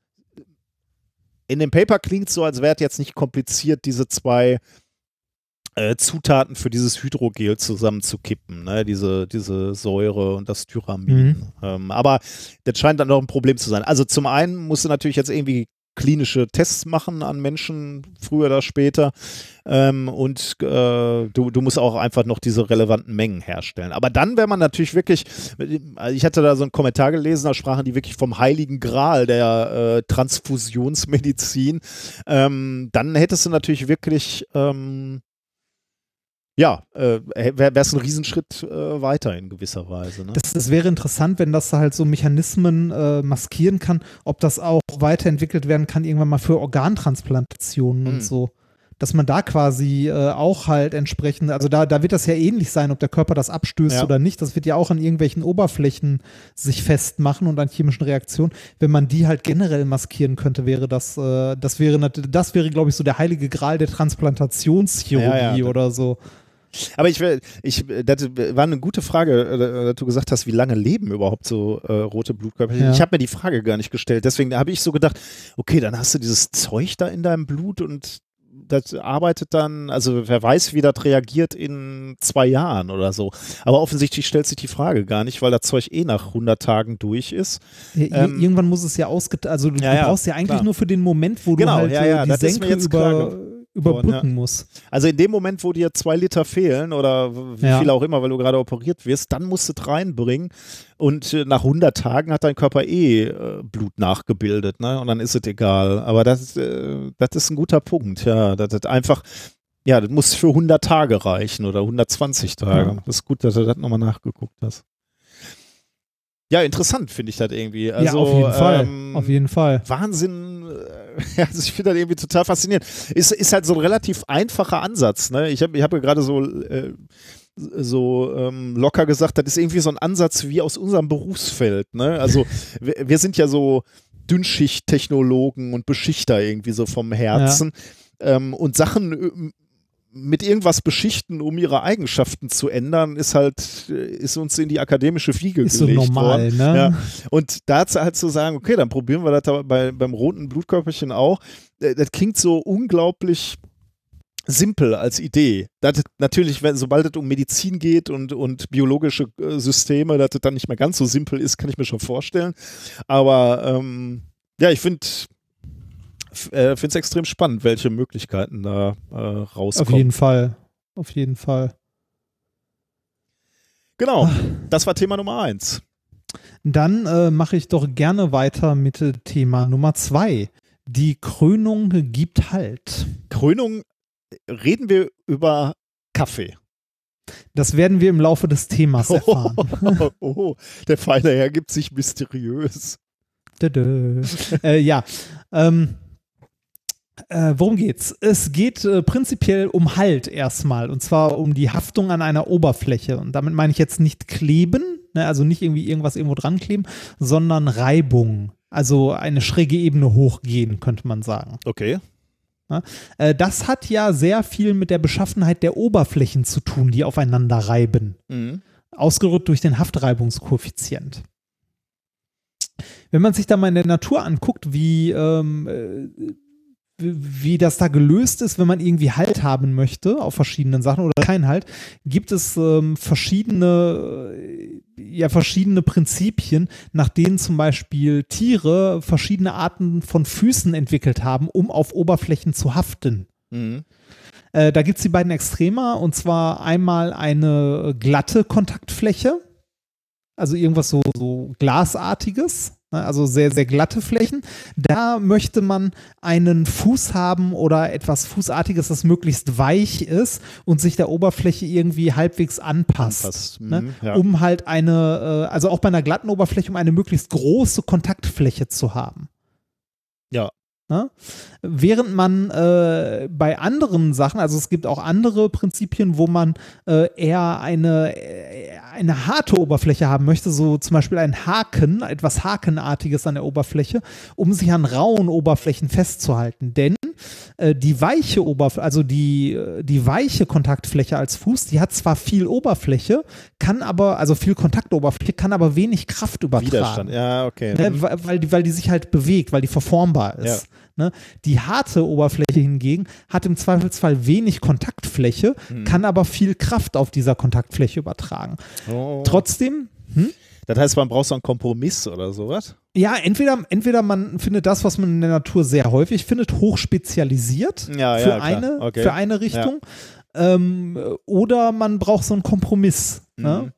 in dem Paper klingt so, als wäre es jetzt nicht kompliziert, diese zwei äh, Zutaten für dieses Hydrogel zusammenzukippen, ne? diese, diese Säure und das Tyramin. Mhm. Ähm, aber das scheint dann noch ein Problem zu sein. Also zum einen musst du natürlich jetzt irgendwie klinische Tests machen an Menschen, früher oder später. Ähm, und äh, du, du musst auch einfach noch diese relevanten Mengen herstellen. Aber dann wäre man natürlich wirklich, ich hatte da so einen Kommentar gelesen, da sprachen die wirklich vom heiligen Gral der äh, Transfusionsmedizin. Ähm, dann hättest du natürlich wirklich, ähm, ja, äh, wäre es ein Riesenschritt äh, weiter in gewisser Weise. Ne? Das, das wäre interessant, wenn das halt so Mechanismen äh, maskieren kann, ob das auch weiterentwickelt werden kann, irgendwann mal für Organtransplantationen Hm. und so. Dass man da quasi äh, auch halt entsprechend, also da, da wird das ja ähnlich sein, ob der Körper das abstößt Ja. oder nicht. Das wird ja auch an irgendwelchen Oberflächen sich festmachen und an chemischen Reaktionen. Wenn man die halt generell maskieren könnte, wäre das, äh, das wäre, das wäre, glaube ich, so der heilige Gral der Transplantationschirurgie Ja, ja. oder so. Aber ich, will- ich, das war eine gute Frage, äh, dass du gesagt hast, wie lange leben überhaupt so äh, rote Blutkörperchen? Ja. Ich habe mir die Frage gar nicht gestellt. Deswegen habe ich so gedacht, okay, dann hast du dieses Zeug da in deinem Blut und das arbeitet dann, also wer weiß, wie das reagiert in zwei Jahren oder so. Aber offensichtlich stellt sich die Frage gar nicht, weil das Zeug eh nach 100 Tagen durch ist. Ir- Ähm, Irgendwann muss es ja ausget, also du, Ja, du ja, brauchst ja eigentlich klar. nur für den Moment, wo Genau, du halt ja, äh, ja, die Senke jetzt klar über, überbrücken ja. musst. Also in dem Moment, wo dir zwei Liter fehlen oder wie Ja. viel auch immer, weil du gerade operiert wirst, dann musst du es reinbringen und äh, nach 100 Tagen hat dein Körper eh äh, Blut nachgebildet, ne? Und dann ist es egal. Aber das, äh, das ist ein guter Punkt, ja. Das, das einfach, ja, das muss für 100 Tage reichen oder 120 Tage. Ja. Das ist gut, dass du das nochmal nachgeguckt hast. Ja, interessant finde ich das irgendwie. Also, ja, auf jeden Fall. ähm, Auf jeden Fall. Wahnsinn. [laughs] Also ich finde das irgendwie total faszinierend. Ist, ist halt so ein relativ einfacher Ansatz. Ne? Ich habe ich hab ja gerade so, äh, so ähm, locker gesagt, das ist irgendwie so ein Ansatz wie aus unserem Berufsfeld. Ne? Also [laughs] wir, wir sind ja so Dünnschichttechnologen und Beschichter irgendwie so vom Herzen. Ähm, und Sachen mit irgendwas beschichten, um ihre Eigenschaften zu ändern, ist halt, äh, ist uns in die akademische Fliege Ist so gelegt normal, worden. ne? Ja. Und dazu halt zu sagen, okay, dann probieren wir das da bei, beim roten Blutkörperchen auch. Äh, Das klingt so unglaublich simpel als Idee. Das, natürlich, wenn, sobald es um Medizin geht und, und biologische äh, Systeme, dass das dann nicht mehr ganz so simpel ist, kann ich mir schon vorstellen. Aber ähm, ja, ich finde äh, finde es extrem spannend, welche Möglichkeiten da äh, Auf rauskommen. jeden Fall. Auf jeden Fall. Genau, das war Thema Nummer eins. Dann äh, mache ich doch gerne weiter mit äh, Thema Nummer zwei. Die Krönung gibt Halt. Krönung, reden wir über Kaffee. Das werden wir im Laufe des Themas [laughs] erfahren. Oh, [laughs] oh, der feine Herr gibt sich mysteriös. Dö-dö. äh, ja. Ähm, äh, worum geht's? Es geht äh, prinzipiell um Halt erstmal und zwar um die Haftung an einer Oberfläche. Und damit meine ich jetzt nicht kleben, ne, also nicht irgendwie irgendwas irgendwo dran kleben, sondern Reibung. Also eine schräge Ebene hochgehen, könnte man sagen. Okay. Äh, das hat ja sehr viel mit der Beschaffenheit der Oberflächen zu tun, die aufeinander reiben Mhm. ausgerückt durch den Haftreibungskoeffizient. Wenn man sich da mal in der Natur anguckt, wie, ähm, äh, wie das da gelöst ist, wenn man irgendwie Halt haben möchte auf verschiedenen Sachen oder keinen Halt, gibt es ähm, verschiedene, äh, ja, verschiedene Prinzipien, nach denen zum Beispiel Tiere verschiedene Arten von Füßen entwickelt haben, um auf Oberflächen zu haften. Mhm. Äh, da gibt es die beiden Extremer und zwar einmal eine glatte Kontaktfläche, also irgendwas so, so Glasartiges, also sehr, sehr glatte Flächen. Da möchte man einen Fuß haben oder etwas Fußartiges, das möglichst weich ist und sich der Oberfläche irgendwie halbwegs anpasst. Anpasst, Ne? mhm, ja. Um halt eine, äh, also auch bei einer glatten Oberfläche, um eine möglichst große Kontaktfläche zu haben. Ja. Ne? Während man äh, bei anderen Sachen, also es gibt auch andere Prinzipien, wo man äh, eher eine, äh, eine harte Oberfläche haben möchte, so zum Beispiel ein Haken, etwas Hakenartiges an der Oberfläche, um sich an rauen Oberflächen festzuhalten. Denn äh, die weiche Oberfläche, also die, äh, die weiche Kontaktfläche als Fuß, die hat zwar viel Oberfläche, kann aber, also viel Kontaktoberfläche, kann aber wenig Kraft übertragen. Widerstand. Ja, okay. Ne, weil, weil, die, weil die sich halt bewegt, weil die verformbar ist. Ne? Die harte Oberfläche hingegen hat im Zweifelsfall wenig Kontaktfläche, Hm. kann aber viel Kraft auf dieser Kontaktfläche übertragen. Oh. Trotzdem, hm? Das heißt, man braucht so einen Kompromiss oder sowas. ja, entweder, entweder man findet das, was man in der Natur sehr häufig findet, hochspezialisiert Ja, für, ja, eine, Okay. für eine Richtung. Ähm, oder man braucht so einen Kompromiss. Ne?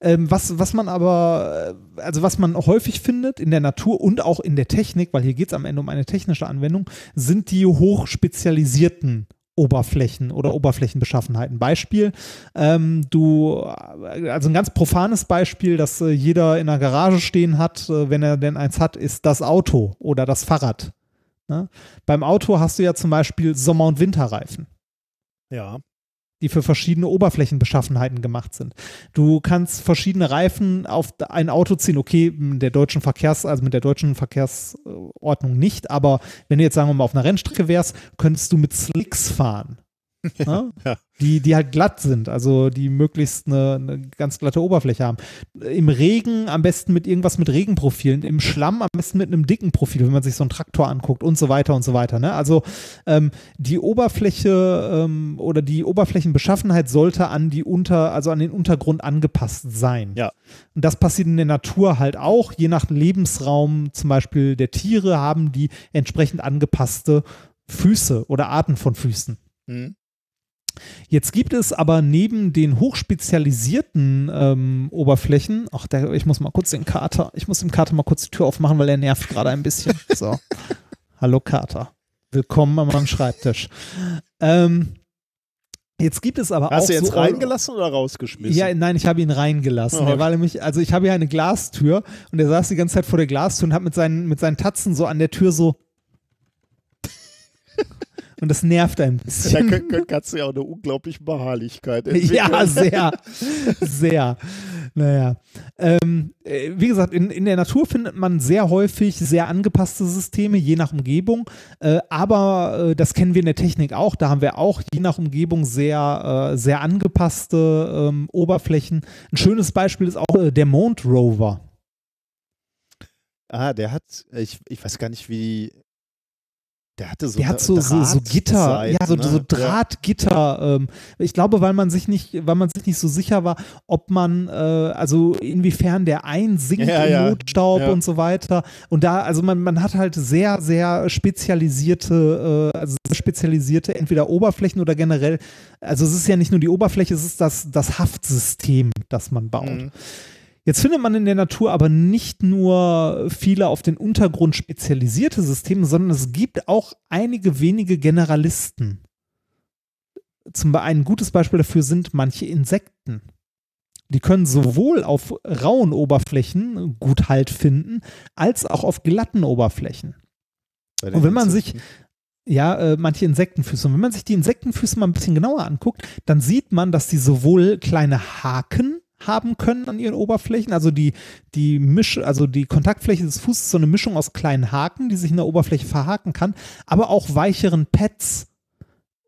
Ähm, was, was man aber, also was man häufig findet in der Natur und auch in der Technik, weil hier geht es am Ende um eine technische Anwendung, sind die hochspezialisierten Oberflächen oder Oberflächenbeschaffenheiten. Beispiel, ähm, du, also ein ganz profanes Beispiel, das äh, jeder in der Garage stehen hat, äh, wenn er denn eins hat, ist das Auto oder das Fahrrad. Ne? Beim Auto hast du ja zum Beispiel Sommer- und Winterreifen Ja. Die für verschiedene Oberflächenbeschaffenheiten gemacht sind. Du kannst verschiedene Reifen auf ein Auto ziehen, okay, mit der deutschen Verkehrs, also mit der deutschen Verkehrsordnung nicht, aber wenn du jetzt sagen wir mal auf einer Rennstrecke wärst, könntest du mit Slicks fahren. Ne? ja. Die, die halt glatt sind, also die möglichst eine, eine ganz glatte Oberfläche haben. Im Regen am besten mit irgendwas mit Regenprofilen, im Schlamm am besten mit einem dicken Profil, wenn man sich so einen Traktor anguckt und so weiter und so weiter. Ne? Also ähm, die Oberfläche ähm, oder die Oberflächenbeschaffenheit sollte an die Unter, also an den Untergrund angepasst sein. Ja. Und das passiert in der Natur halt auch. Je nach Lebensraum, zum Beispiel der Tiere, haben die entsprechend angepasste Füße oder Arten von Füßen. Mhm. Jetzt gibt es aber neben den hochspezialisierten ähm, Oberflächen, ach, der, ich muss mal kurz den Kater, ich muss dem Kater mal kurz die Tür aufmachen, weil er nervt gerade ein bisschen. [laughs] So. Hallo Kater. Willkommen an meinem Schreibtisch. Ähm, jetzt gibt es aber auch. Hast du jetzt so reingelassen oder rausgeschmissen? ja, nein, ich habe ihn reingelassen. Oh, Er war nämlich, also ich habe hier eine Glastür und er saß die ganze Zeit vor der Glastür und hat mit seinen, mit seinen Tatzen so an der Tür so. Und das nervt ein [laughs] Da bisschen. kann, kann, kannst du ja auch eine unglaubliche Beharrlichkeit [laughs] entwickeln. Ja, sehr, sehr. Naja. Ähm, äh, wie gesagt, in, in der Natur findet man sehr häufig sehr angepasste Systeme, je nach Umgebung. Äh, aber äh, das kennen wir in der Technik auch. Da haben wir auch je nach Umgebung sehr, äh, sehr angepasste ähm, Oberflächen. Ein schönes Beispiel ist auch äh, der Mond Rover. Ah, der hat, ich, ich weiß gar nicht, wie. Der hatte so Der hat so, so, so Gitter, ja, so, ne? so Drahtgitter. Ähm, ich glaube, weil man sich nicht, weil man sich nicht so sicher war, ob man, äh, also inwiefern der einsinkt Ja, im ja. Notstaub Ja. und so weiter. Und da, also man, man hat halt sehr, sehr spezialisierte, äh, also sehr spezialisierte entweder Oberflächen oder generell, also es ist ja nicht nur die Oberfläche, es ist das, das Haftsystem, das man baut. Mhm. Jetzt findet man in der Natur aber nicht nur viele auf den Untergrund spezialisierte Systeme, sondern es gibt auch einige wenige Generalisten. Zum Beispiel ein gutes Beispiel dafür sind manche Insekten. Die können sowohl auf rauen Oberflächen gut Halt finden, als auch auf glatten Oberflächen. Und wenn man sich, ja, äh, manche Insektenfüße, und wenn man sich die Insektenfüße mal ein bisschen genauer anguckt, dann sieht man, dass die sowohl kleine Haken haben können an ihren Oberflächen, also die, die Misch, also die Kontaktfläche des Fußes ist so eine Mischung aus kleinen Haken, die sich in der Oberfläche verhaken kann, aber auch weicheren Pads.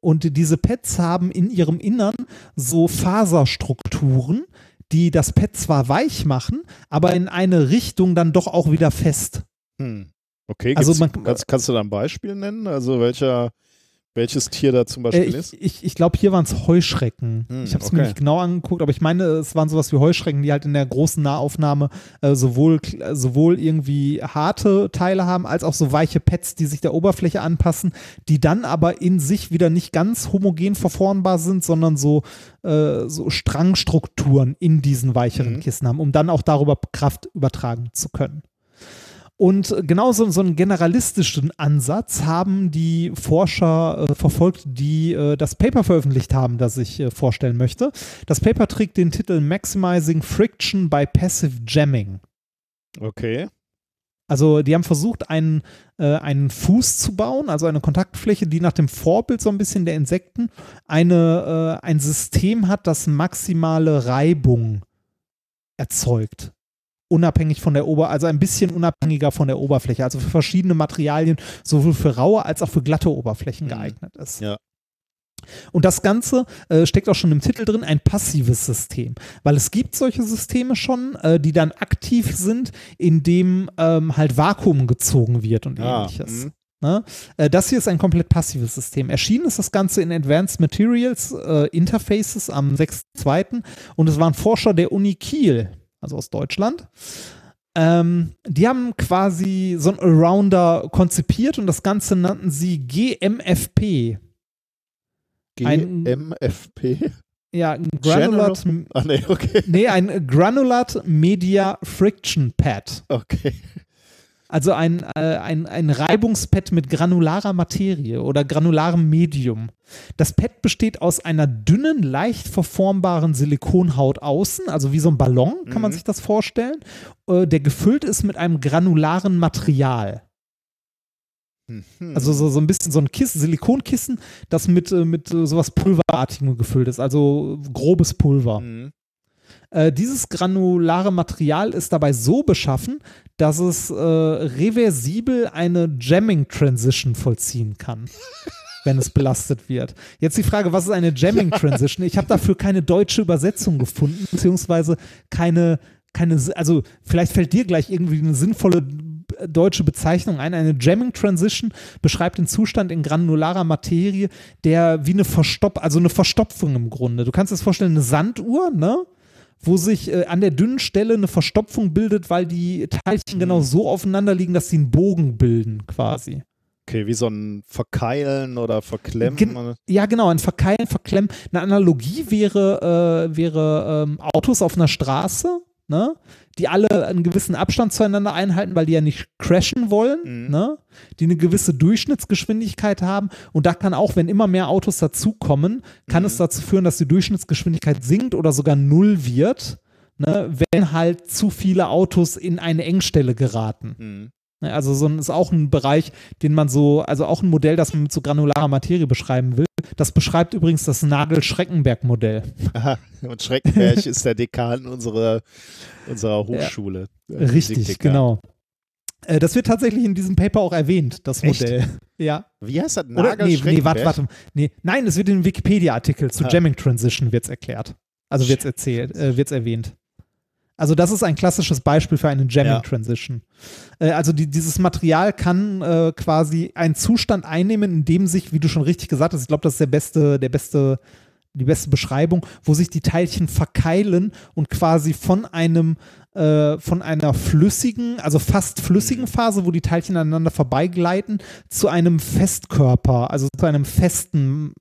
Und diese Pads haben in ihrem Innern so Faserstrukturen, die das Pad zwar weich machen, aber in eine Richtung dann doch auch wieder fest. Hm. Okay, Also man- kannst, kannst du da ein Beispiel nennen? Also welcher, welches Tier da zum Äh, Beispiel ich ist? ich, ich glaube, hier waren es Heuschrecken. Hm, ich habe es okay. mir nicht genau angeguckt, aber ich meine, es waren sowas wie Heuschrecken, die halt in der großen Nahaufnahme äh, sowohl, sowohl irgendwie harte Teile haben, als auch so weiche Pads, die sich der Oberfläche anpassen, die dann aber in sich wieder nicht ganz homogen verformbar sind, sondern so, äh, so Strangstrukturen in diesen weicheren Mhm. Kissen haben, um dann auch darüber Kraft übertragen zu können. Und genauso so einen generalistischen Ansatz haben die Forscher äh, verfolgt, die äh, das Paper veröffentlicht haben, das ich äh, vorstellen möchte. Das Paper trägt den Titel Maximizing Friction by Passive Jamming. Okay. Also die haben versucht, einen, äh, einen Fuß zu bauen, also eine Kontaktfläche, die nach dem Vorbild so ein bisschen der Insekten eine, äh, ein System hat, das maximale Reibung erzeugt. Unabhängig von der Ober, also ein bisschen unabhängiger von der Oberfläche, also für verschiedene Materialien, sowohl für raue als auch für glatte Oberflächen Mhm. geeignet ist. Ja. Und das Ganze äh, steckt auch schon im Titel drin, ein passives System. Weil es gibt solche Systeme schon, äh, die dann aktiv sind, indem ähm, halt Vakuum gezogen wird und Ah, ähnliches. mhm. Ne? Äh, das hier ist ein komplett passives System. Erschienen ist das Ganze in Advanced Materials äh, Interfaces am 6.2. und es waren Forscher der Uni Kiel, also aus Deutschland. Ähm, die haben quasi so ein Arounder konzipiert und das Ganze nannten sie GMFP. GMFP? Ja, ein Granulat, Ah, nee, okay. nee, ein Granulat Media Friction Pad. Okay. Also ein, äh, ein, ein Reibungspad mit granularer Materie oder granularem Medium. Das Pad besteht aus einer dünnen, leicht verformbaren Silikonhaut außen, also wie so ein Ballon, kann man Mhm. sich das vorstellen, äh, der gefüllt ist mit einem granularen Material. Mhm. Also so, so ein bisschen so ein Kissen, Silikonkissen, das mit, äh, mit äh, sowas Pulverartigem gefüllt ist, also grobes Pulver. Mhm. Äh, dieses granulare Material ist dabei so beschaffen, dass es äh, reversibel eine Jamming Transition vollziehen kann, [laughs] wenn es belastet wird. Jetzt die Frage, was ist eine Jamming Transition? Ich habe dafür keine deutsche Übersetzung gefunden, beziehungsweise keine, keine, also vielleicht fällt dir gleich irgendwie eine sinnvolle äh, deutsche Bezeichnung ein. Eine Jamming Transition beschreibt den Zustand in granularer Materie, der wie eine Verstopp, also eine Verstopfung im Grunde. Du kannst dir das vorstellen, eine Sanduhr, ne? Wo sich äh, an der dünnen Stelle eine Verstopfung bildet, weil die Teilchen genau so aufeinander liegen, dass sie einen Bogen bilden, quasi. Okay, wie so ein Verkeilen oder Verklemmen. Gen- Ja, genau, ein Verkeilen, Verklemmen. Eine Analogie wäre, äh, wäre ähm, Autos auf einer Straße, ne? die alle einen gewissen Abstand zueinander einhalten, weil die ja nicht crashen wollen, Mhm. ne? die eine gewisse Durchschnittsgeschwindigkeit haben. Und da kann auch, wenn immer mehr Autos dazukommen, kann Mhm. es dazu führen, dass die Durchschnittsgeschwindigkeit sinkt oder sogar null wird, ne? wenn halt zu viele Autos in eine Engstelle geraten. Mhm. Ne, Also so ein, ist auch ein Bereich, den man so, also auch ein Modell, das man mit so granularer Materie beschreiben will. Das beschreibt übrigens das Nagel-Schreckenberg-Modell. Und Schreckenberg ist der Dekan unserer, unserer Hochschule. Der Richtig, Physikdekan. genau. Äh, Das wird tatsächlich in diesem Paper auch erwähnt, das Echt? Modell. Ja. Wie heißt das? Oder, Nagel nee, nee, warte, warte. Nee, nein, es wird in einem Wikipedia-Artikel zu Ah. Jamming Transition wird's erklärt. Also wird's erzählt, äh, wird's erwähnt. Also das ist ein klassisches Beispiel für eine Jamming Ja. Transition. Äh, also die, dieses Material kann äh, quasi einen Zustand einnehmen, in dem sich, wie du schon richtig gesagt hast, ich glaube, das ist der beste, der beste, die beste Beschreibung, wo sich die Teilchen verkeilen und quasi von einem äh, von einer flüssigen, also fast flüssigen Phase, wo die Teilchen aneinander vorbeigleiten, zu einem Festkörper, also zu einem festen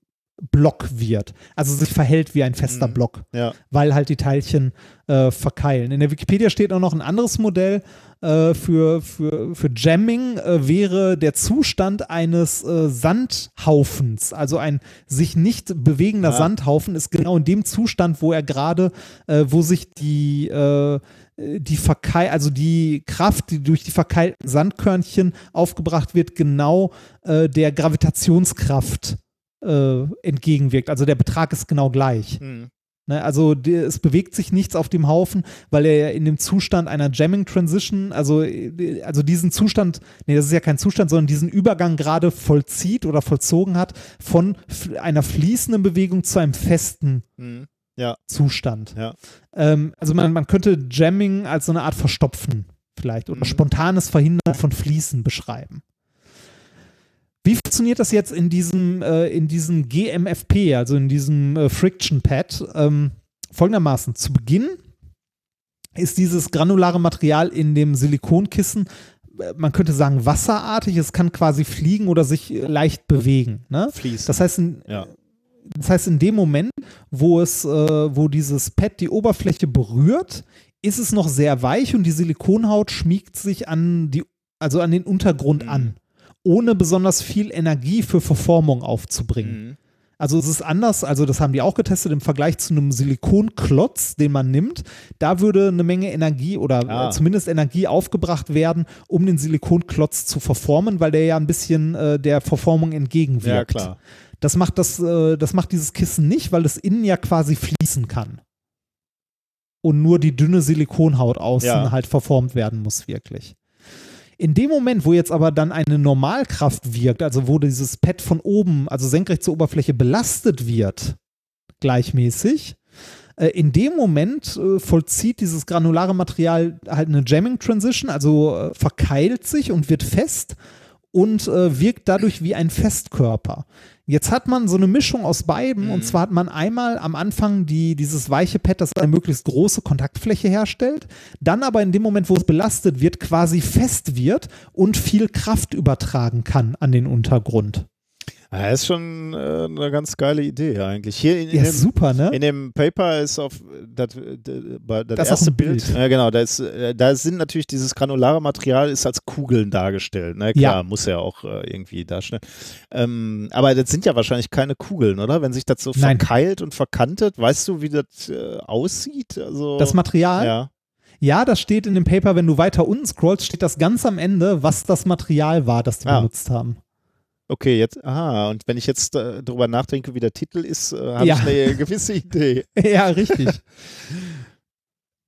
Block wird. Also sich verhält wie ein fester Mhm. Block Ja. weil halt die Teilchen äh, verkeilen. In der Wikipedia steht auch noch ein anderes Modell äh, für, für, für Jamming, äh, wäre der Zustand eines äh, Sandhaufens. Also ein sich nicht bewegender Ah. Sandhaufen ist genau in dem Zustand, wo er gerade, äh, wo sich die äh, die Verkeil, also die Kraft, die durch die verkeilten Sandkörnchen aufgebracht wird, genau äh, der Gravitationskraft äh, entgegenwirkt. Also der Betrag ist genau gleich. Mhm. Ne, also die, es bewegt sich nichts auf dem Haufen, weil er ja in dem Zustand einer Jamming Transition, also, äh, also diesen Zustand, nee, das ist ja kein Zustand, sondern diesen Übergang gerade vollzieht oder vollzogen hat von einer fließenden Bewegung zu einem festen Mhm. Zustand. Ja. Ähm, also man, man könnte Jamming als so eine Art Verstopfen vielleicht oder Mhm. spontanes Verhindern von Fließen beschreiben. Wie funktioniert das jetzt in diesem, äh, in diesem GMFP, also in diesem äh, Friction Pad? Ähm, folgendermaßen, zu Beginn ist dieses granulare Material in dem Silikonkissen, äh, man könnte sagen, wasserartig, es kann quasi fliegen oder sich äh, leicht bewegen. Ne? Fließen. Das heißt, in, Ja. das heißt, in dem Moment, wo es, äh, wo dieses Pad die Oberfläche berührt, ist es noch sehr weich und die Silikonhaut schmiegt sich an die, also an den Untergrund Mhm. an, ohne besonders viel Energie für Verformung aufzubringen. Mhm. Also es ist anders, also das haben die auch getestet im Vergleich zu einem Silikonklotz, den man nimmt. Da würde eine Menge Energie oder Ah. zumindest Energie aufgebracht werden, um den Silikonklotz zu verformen, weil der ja ein bisschen äh, der Verformung entgegenwirkt. Ja, klar. Das macht das, äh, das macht dieses Kissen nicht, weil es innen ja quasi fließen kann. Und nur die dünne Silikonhaut außen Ja. halt verformt werden muss, wirklich. In dem Moment, wo jetzt aber dann eine Normalkraft wirkt, also wo dieses Pad von oben, also senkrecht zur Oberfläche belastet wird, gleichmäßig, äh, in dem Moment äh, vollzieht dieses granulare Material halt eine Jamming Transition, also äh, verkeilt sich und wird fest und wirkt dadurch wie ein Festkörper. Jetzt hat man so eine Mischung aus beiden Mhm. und zwar hat man einmal am Anfang die, dieses weiche Pad, das eine möglichst große Kontaktfläche herstellt, dann aber in dem Moment, wo es belastet wird, quasi fest wird und viel Kraft übertragen kann an den Untergrund. Ja, ist schon äh, eine ganz geile Idee eigentlich. Hier in, in, Ja, dem, super, ne? in dem Paper ist auf das, das, erste ein Bild. Ja, genau. Da, ist, äh, da sind natürlich dieses granulare Material ist als Kugeln dargestellt. Ne? Klar, Ja. muss ja auch äh, irgendwie darstellen. Ähm, aber das sind ja wahrscheinlich keine Kugeln, oder? Wenn sich das so Nein. verkeilt und verkantet, weißt du, wie das äh, aussieht? Also, Das Material, ja. Ja, das steht in dem Paper, wenn du weiter unten scrollst, steht das ganz am Ende, was das Material war, das die Ah. benutzt haben. Okay, jetzt, aha, und wenn ich jetzt äh, darüber nachdenke, wie der Titel ist, äh, habe Ja. ich eine [laughs] gewisse Idee. ja, richtig.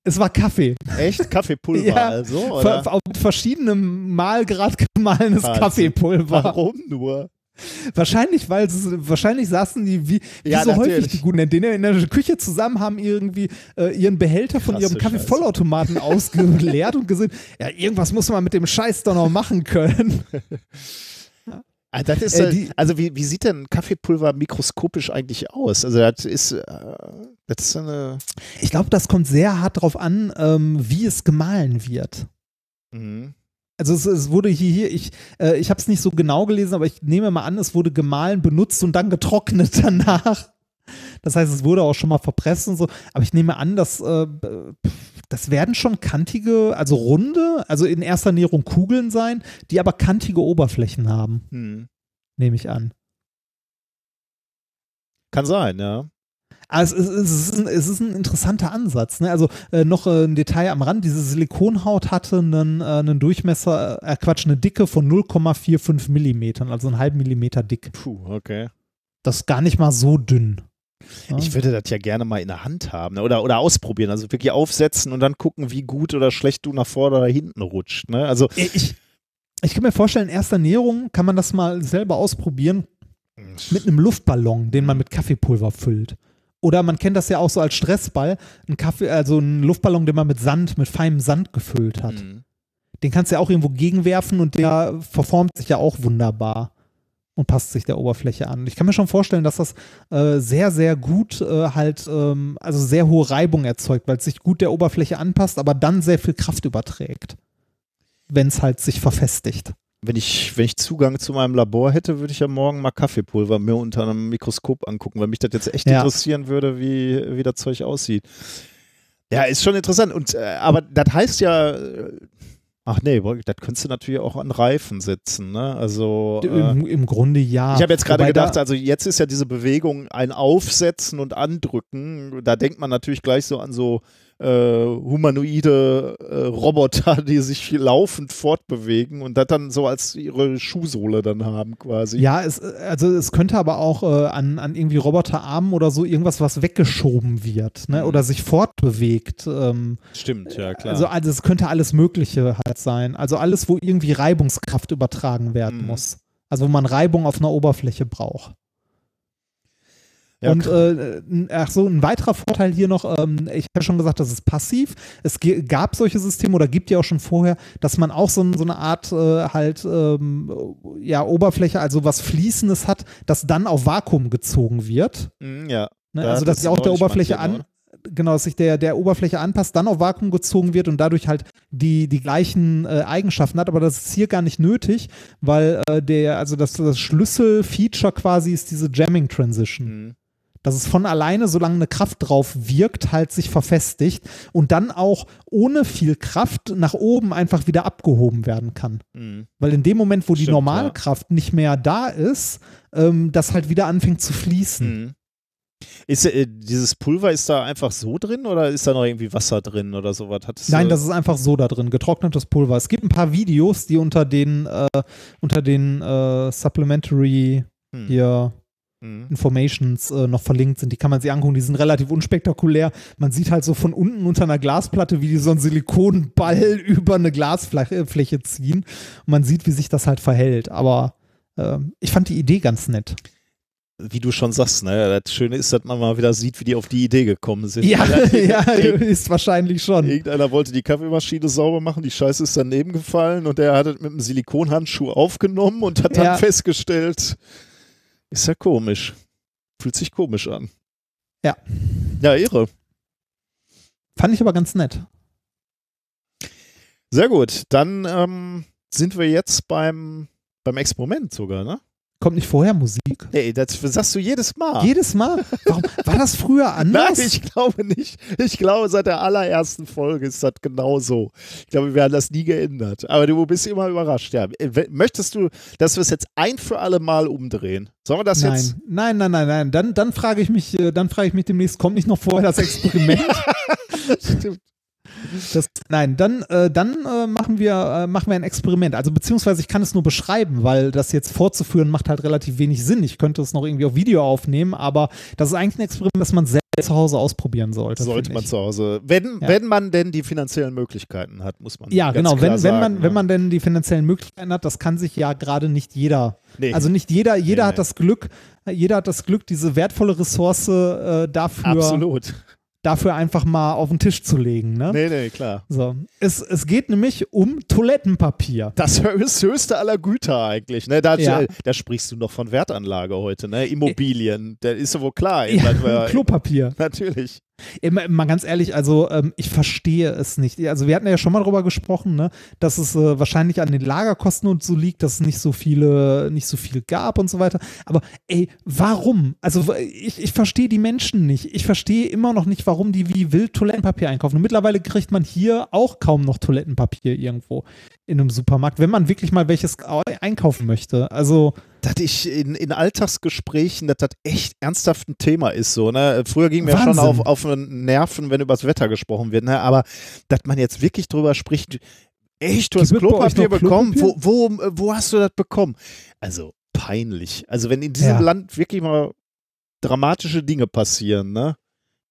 es war Kaffee. Echt? Kaffeepulver Ja, also? Oder? Ver auf verschiedenem Malgrad gemahlenes Wahnsinn. Kaffeepulver. Warum nur? Wahrscheinlich, weil wahrscheinlich saßen die wie, wie Ja, so häufig natürlich. die Guten in in der Küche zusammen, haben irgendwie äh, ihren Behälter von Krasse ihrem. Kaffeevollautomaten ausgeleert und gesehen, ja, irgendwas muss man mit dem Scheiß doch noch machen können. [laughs] Ah, das ist, Äh, die- also wie, wie sieht denn Kaffeepulver mikroskopisch eigentlich aus? Also das ist, äh, das ist eine, Ich glaube, das kommt sehr hart drauf an, ähm, wie es gemahlen wird. mhm. Also es, es wurde hier, hier ich, äh, ich habe es nicht so genau gelesen, aber ich nehme mal an, es wurde gemahlen, benutzt und dann getrocknet [laughs] danach. Das heißt, es wurde auch schon mal verpresst und so. Aber ich nehme an, dass äh, das werden schon kantige, also runde, also in erster Näherung Kugeln sein, die aber kantige Oberflächen haben, Hm. nehme ich an. Kann sein, ja. Also es, ist, es, ist ein, es ist ein interessanter Ansatz. Ne? Also äh, noch äh, ein Detail am Rand, diese Silikonhaut hatte einen, äh, einen Durchmesser, äh, Quatsch, eine Dicke von 0,45 Millimetern, also einen halben Millimeter dick. Puh, okay. Das ist gar nicht mal so dünn. Ich würde das ja gerne mal in der Hand haben ne? oder, oder ausprobieren. Also wirklich aufsetzen und dann gucken, wie gut oder schlecht du nach vorne oder hinten rutscht. Ne? Also ich, ich kann mir vorstellen, in erster Näherung kann man das mal selber ausprobieren mit einem Luftballon, den man mit Kaffeepulver füllt. Oder man kennt das ja auch so als Stressball, ein Kaffee, also einen Luftballon, den man mit Sand, mit feinem Sand gefüllt hat. Mhm. Den kannst du ja auch irgendwo gegenwerfen und der verformt sich ja auch wunderbar und passt sich der Oberfläche an. Ich kann mir schon vorstellen, dass das äh, sehr, sehr gut äh, halt, ähm, also sehr hohe Reibung erzeugt, weil es sich gut der Oberfläche anpasst, aber dann sehr viel Kraft überträgt, wenn es halt sich verfestigt. Wenn ich, wenn ich Zugang zu meinem Labor hätte, würde ich ja morgen mal Kaffeepulver mir unter einem Mikroskop angucken, weil mich das jetzt echt Ja. interessieren würde, wie, wie das Zeug aussieht. Ja, ist schon interessant. Und, äh, aber das heißt ja, äh, ach nee, das könntest du natürlich auch an Reifen setzen. Ne? Also, äh, Im, Im Grunde ja. ich habe jetzt gerade gedacht, also jetzt ist ja diese Bewegung ein Aufsetzen und Andrücken. Da denkt man natürlich gleich so an so äh, humanoide äh, Roboter, die sich laufend fortbewegen und das dann so als ihre Schuhsohle dann haben quasi. Ja, es, also es könnte aber auch äh, an, an irgendwie Roboterarmen oder so irgendwas, was weggeschoben wird ne? Mhm. oder sich fortbewegt. Ähm, Stimmt, ja klar. also, also es könnte alles Mögliche halt sein. Also alles, wo irgendwie Reibungskraft übertragen werden Mhm. muss. Also wo man Reibung auf einer Oberfläche braucht. Ja, und äh, ach so, ein weiterer Vorteil hier noch, ähm, ich habe schon gesagt, das ist passiv. Es gab solche Systeme oder gibt ja auch schon vorher, dass man auch so, so eine Art äh, halt ähm, ja, Oberfläche, also was Fließendes hat, das dann auf Vakuum gezogen wird. Mhm, ja. Ne? Also das dass sich auch der Oberfläche an, genau, dass sich der, der Oberfläche anpasst, dann auf Vakuum gezogen wird und dadurch halt die, die gleichen äh, Eigenschaften hat. Aber das ist hier gar nicht nötig, weil äh, der, also das, das Schlüsselfeature quasi ist diese Jamming Transition. Mhm. Dass es von alleine, solange eine Kraft drauf wirkt, halt sich verfestigt und dann auch ohne viel Kraft nach oben einfach wieder abgehoben werden kann. Mhm. Weil in dem Moment, wo die Stimmt, normale ja. Kraft nicht mehr da ist, ähm, das halt wieder anfängt zu fließen. Mhm. Ist äh, dieses Pulver ist da einfach so drin oder ist da noch irgendwie Wasser drin oder sowas? Hat es, Nein, äh, das ist einfach so da drin, getrocknetes Pulver. Es gibt ein paar Videos, die unter den, äh, unter den äh, Supplementary hm, hier hm. Informations äh, noch verlinkt sind. Die kann man sich angucken, die sind relativ unspektakulär. Man sieht halt so von unten unter einer Glasplatte, wie die so einen Silikonball [laughs] über eine Glasfläche Fläche ziehen. Und man sieht, wie sich das halt verhält. Aber ähm, ich fand die Idee ganz nett. Wie du schon sagst, ne? Das Schöne ist, dass man mal wieder sieht, wie die auf die Idee gekommen sind. Ja, [laughs] [laughs] ja, ist wahrscheinlich schon. Irgendeiner wollte die Kaffeemaschine sauber machen, die Scheiße ist daneben gefallen und der hat es mit einem Silikonhandschuh aufgenommen und hat dann Ja. festgestellt, ist ja komisch. Fühlt sich komisch an. Ja. Ja, irre. Fand ich aber ganz nett. Sehr gut. Dann ähm, sind wir jetzt beim, beim Experiment sogar, ne? Kommt nicht vorher Musik? Nee, das sagst du jedes Mal. Jedes Mal? Warum, war das früher [laughs] Nein, anders? ich glaube nicht. Ich glaube, seit der allerersten Folge ist das genau so. Ich glaube, wir haben das nie geändert. Aber du bist immer überrascht. Ja. Äh, Möchtest du, dass wir es jetzt ein für alle Mal umdrehen? Sollen wir das jetzt? Nein, nein, nein, nein, nein. Dann, dann frage ich mich, äh, dann frage ich mich demnächst, kommt nicht noch vorher das Experiment? [laughs] Stimmt. Das, nein, dann, äh, dann äh, machen, wir, äh, machen wir ein Experiment. Also beziehungsweise ich kann es nur beschreiben, weil das jetzt vorzuführen macht halt relativ wenig Sinn. Ich könnte es noch irgendwie auf Video aufnehmen, aber das ist eigentlich ein Experiment, das man selbst zu Hause ausprobieren sollte. Sollte man zu Hause. Wenn, Ja. wenn man denn die finanziellen Möglichkeiten hat, muss man. Ja, genau. Wenn, wenn, sagen, man, ne? wenn man denn die finanziellen Möglichkeiten hat, das kann sich ja gerade nicht jeder. Nee, Also nicht jeder, jeder Nee, hat nee. das Glück, jeder hat das Glück, diese wertvolle Ressource äh, dafür, absolut. Dafür einfach mal auf den Tisch zu legen. Ne? Nee, nee, klar. So. Es, es geht nämlich um Toilettenpapier. Das ist höchste aller Güter eigentlich. Ne? Da, Ja. da sprichst du noch von Wertanlage heute. Ne? Immobilien, der ist ja wohl klar. Ja, [laughs] Klopapier. Natürlich. Immer, mal ganz ehrlich, also ähm, ich verstehe es nicht. Also wir hatten ja schon mal darüber gesprochen, ne, dass es äh, wahrscheinlich an den Lagerkosten und so liegt, dass es nicht so viele, nicht so viel gab und so weiter. Aber ey, warum? Also ich, ich verstehe die Menschen nicht. Ich verstehe immer noch nicht, warum die wie wild Toilettenpapier einkaufen. Und mittlerweile kriegt man hier auch kaum noch Toilettenpapier irgendwo in einem Supermarkt, wenn man wirklich mal welches au- einkaufen möchte. Also dass ich in, in Alltagsgesprächen, dass das echt ernsthaft ein Thema ist. So, ne? Früher ging mir schon Wahnsinn. auf, auf den Nerven, wenn über das Wetter gesprochen wird. Ne? Aber dass man jetzt wirklich drüber spricht, echt, du hast Gibt euch Klopapier bekommen. Klopapier? Wo, wo, wo hast du das bekommen? Also peinlich. Also wenn in diesem Ja. Land wirklich mal dramatische Dinge passieren, ne?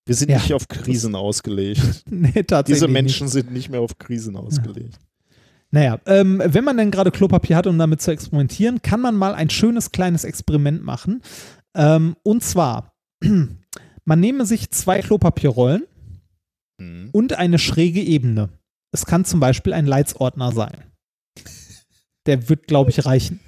Wir sind Ja. nicht auf Krisen ausgelegt. [laughs] nee, tatsächlich. Diese nicht. Menschen sind nicht mehr auf Krisen ausgelegt. Naja, ähm, wenn man denn gerade Klopapier hat, um damit zu experimentieren, kann man mal ein schönes kleines Experiment machen. Ähm, und zwar, [clears throat] man nehme sich zwei Klopapierrollen Mhm. und eine schräge Ebene. Es kann zum Beispiel ein Leitsordner sein. Der wird, glaube ich, reichen.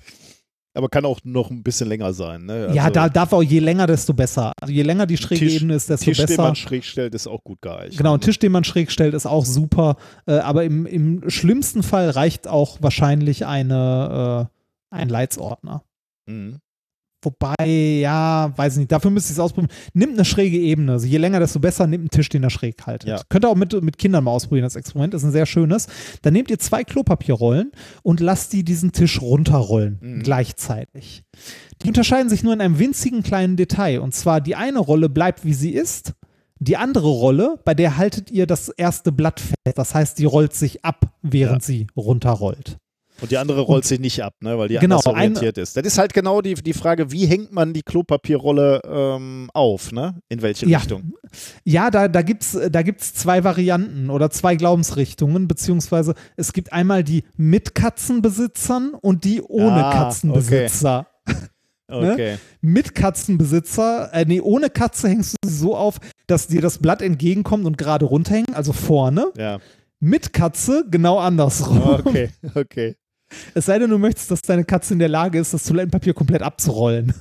Aber kann auch noch ein bisschen länger sein. Ne? ja, Also, da darf auch je länger, desto besser. Also je länger die schräge Tisch- Ebene ist, desto Tisch, den besser. man schräg stellt, ist auch gut geeignet. Genau, ein Tisch, den man schräg stellt, ist auch super. Äh, aber im, im schlimmsten Fall reicht auch wahrscheinlich eine, äh, ein Leitsordner. Mhm. Wobei, ja, weiß nicht, dafür müsste ich es ausprobieren. Nimmt eine schräge Ebene. Also je länger, desto besser. Nimmt einen Tisch, den er schräg haltet. Ja. Könnt ihr auch mit, mit Kindern mal ausprobieren, das Experiment. ist ein sehr schönes. Dann nehmt ihr zwei Klopapierrollen und lasst die diesen Tisch runterrollen. Mhm. Gleichzeitig. Die unterscheiden sich nur in einem winzigen kleinen Detail. Und zwar die eine Rolle bleibt, wie sie ist. Die andere Rolle, bei der haltet ihr das erste Blatt fest. Das heißt, die rollt sich ab, während Ja. sie runterrollt. Und die andere rollt sich nicht ab, ne, weil die Genau, anders orientiert ist. Das ist halt genau die, die Frage, wie hängt man die Klopapierrolle ähm, auf, ne? In welche Ja. Richtung? Ja, da, da gibt es da gibt's zwei Varianten oder zwei Glaubensrichtungen, beziehungsweise es gibt einmal die mit Katzenbesitzern und die ohne Ah, Katzenbesitzer. [laughs] Ne? Okay. Mit Katzenbesitzer, äh, nee, ohne Katze hängst du sie so auf, dass dir das Blatt entgegenkommt und gerade runterhängt, also vorne. Ja. Mit Katze genau andersrum. Okay, [laughs] okay. Es sei denn, du möchtest, dass deine Katze in der Lage ist, das Toilettenpapier komplett abzurollen.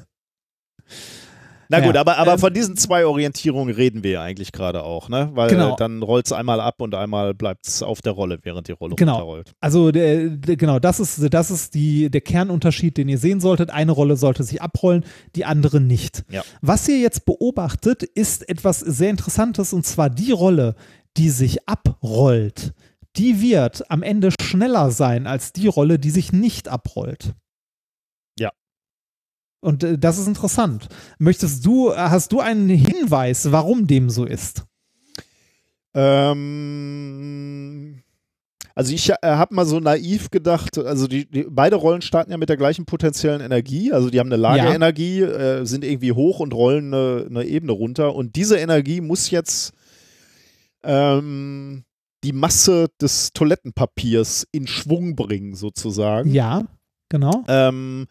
Na gut, Ja, aber, aber ähm, von diesen zwei Orientierungen reden wir ja eigentlich gerade auch, ne? Weil Genau. äh, dann rollt es einmal ab und einmal bleibt es auf der Rolle, während die Rolle Genau. runterrollt. Also der, der, genau, das ist, das ist die, der Kernunterschied, den ihr sehen solltet. Eine Rolle sollte sich abrollen, die andere nicht. Ja. Was ihr jetzt beobachtet, ist etwas sehr Interessantes und zwar die Rolle, die sich abrollt. Die wird am Ende schneller sein als die Rolle, die sich nicht abrollt. Ja. Und äh, das ist interessant. Möchtest du, hast du einen Hinweis, warum dem so ist? Ähm, also ich äh, habe mal so naiv gedacht, also die, die beide Rollen starten ja mit der gleichen potenziellen Energie, also die haben eine Lageenergie, äh, sind irgendwie hoch und rollen eine, eine Ebene runter und diese Energie muss jetzt ähm, die Masse des Toilettenpapiers in Schwung bringen sozusagen. Ja, genau. Ähm,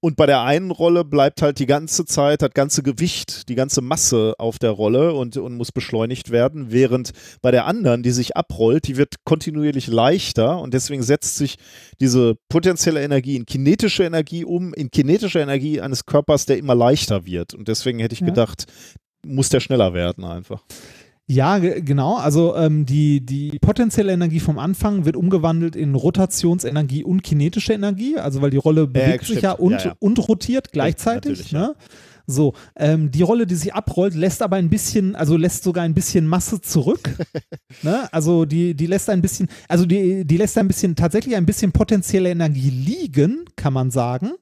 und bei der einen Rolle bleibt halt die ganze Zeit, das ganze Gewicht, die ganze Masse auf der Rolle und, und muss beschleunigt werden, während bei der anderen, die sich abrollt, die wird kontinuierlich leichter und deswegen setzt sich diese potenzielle Energie in kinetische Energie um, in kinetische Energie eines Körpers, der immer leichter wird. Und deswegen hätte ich Ja. gedacht, muss der schneller werden einfach. Ja, ge- genau. Also ähm, die, die potenzielle Energie vom Anfang wird umgewandelt in Rotationsenergie und kinetische Energie, also weil die Rolle bewegt sich stimmt. ja und, Ja, ja. und rotiert gleichzeitig. natürlich, ja. ne? So, ähm, die Rolle, die sich abrollt, lässt aber ein bisschen, also lässt sogar ein bisschen Masse zurück. [laughs] ne? Also die, die lässt ein bisschen, also die, die lässt ein bisschen, tatsächlich ein bisschen potenzielle Energie liegen, kann man sagen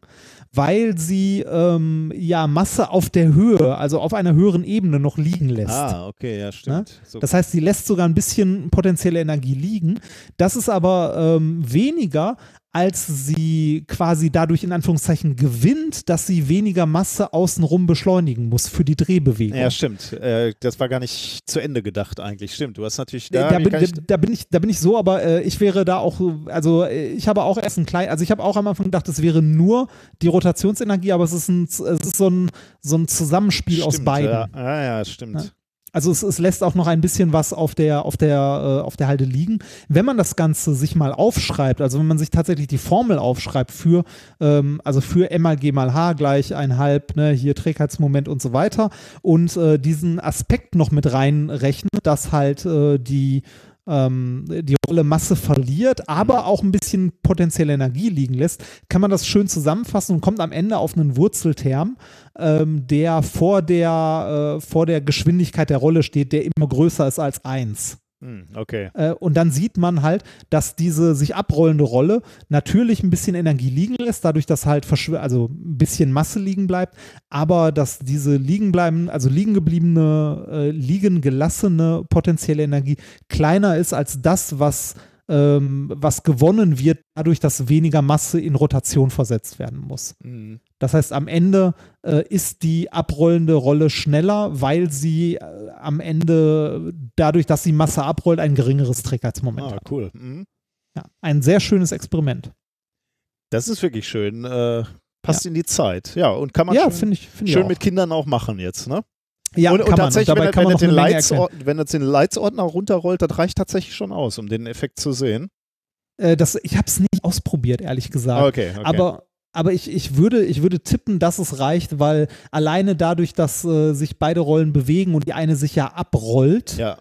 weil sie ähm, ja Masse auf der Höhe, also auf einer höheren Ebene noch liegen lässt. Ah, okay, ja, stimmt. So, Das heißt, sie lässt sogar ein bisschen potenzielle Energie liegen. Das ist aber ähm, weniger, als sie quasi dadurch in Anführungszeichen gewinnt, dass sie weniger Masse außenrum beschleunigen muss für die Drehbewegung. ja, stimmt. Äh, das war gar nicht zu Ende gedacht eigentlich. Stimmt, du hast natürlich Da, da, bin, da, da bin ich, da bin ich so, aber äh, ich wäre da auch, also äh, ich habe auch erst ein klein, also ich habe auch am Anfang gedacht, es wäre nur die Rotationsenergie, aber es ist ein, es ist so ein, so ein Zusammenspiel aus Stimmt, beiden. Ja, ah, ja stimmt. Ja. Also es, es lässt auch noch ein bisschen was auf der, auf der, äh, auf der Halde liegen. Wenn man das Ganze sich mal aufschreibt, also wenn man sich tatsächlich die Formel aufschreibt für, ähm, also für M mal G mal H gleich ein halb, ne, hier Trägheitsmoment und so weiter und äh, diesen Aspekt noch mit reinrechnet, dass halt äh, die ähm, die Rolle Masse verliert, aber auch ein bisschen potenzielle Energie liegen lässt, kann man das schön zusammenfassen und kommt am Ende auf einen Wurzelterm, ähm, der vor der, äh, vor der Geschwindigkeit der Rolle steht, der immer größer ist als 1. Hm, okay. Äh, und dann sieht man halt, dass diese sich abrollende Rolle natürlich ein bisschen Energie liegen lässt, dadurch, dass halt also ein bisschen Masse liegen bleibt, aber dass diese liegen bleiben, also liegen gebliebene, äh, liegen gelassene potenzielle Energie kleiner ist als das, was ähm, was gewonnen wird, dadurch, dass weniger Masse in Rotation versetzt werden muss. Hm. Das heißt, am Ende äh, ist die abrollende Rolle schneller, weil sie äh, am Ende dadurch, dass sie Masse abrollt, ein geringeres Trägheitsmoment Ah, hat. cool. Mhm. Ja, ein sehr schönes Experiment. Das ist wirklich schön. Äh, passt in die Zeit. Ja, und kann man ja, schön, finde ich, finde ich schön mit Kindern auch machen jetzt, ne? Ja, und, und man. tatsächlich, und dabei wenn, kann wenn, man noch den Lights, wenn es den Lights-Ordner runterrollt, das reicht tatsächlich schon aus, um den Effekt zu sehen. Äh, das, ich habe es nicht ausprobiert, ehrlich gesagt. Okay, okay. Aber, aber ich, ich, würde, ich würde tippen, dass es reicht, weil alleine dadurch, dass äh, sich beide Rollen bewegen und die eine sich ja abrollt, ja,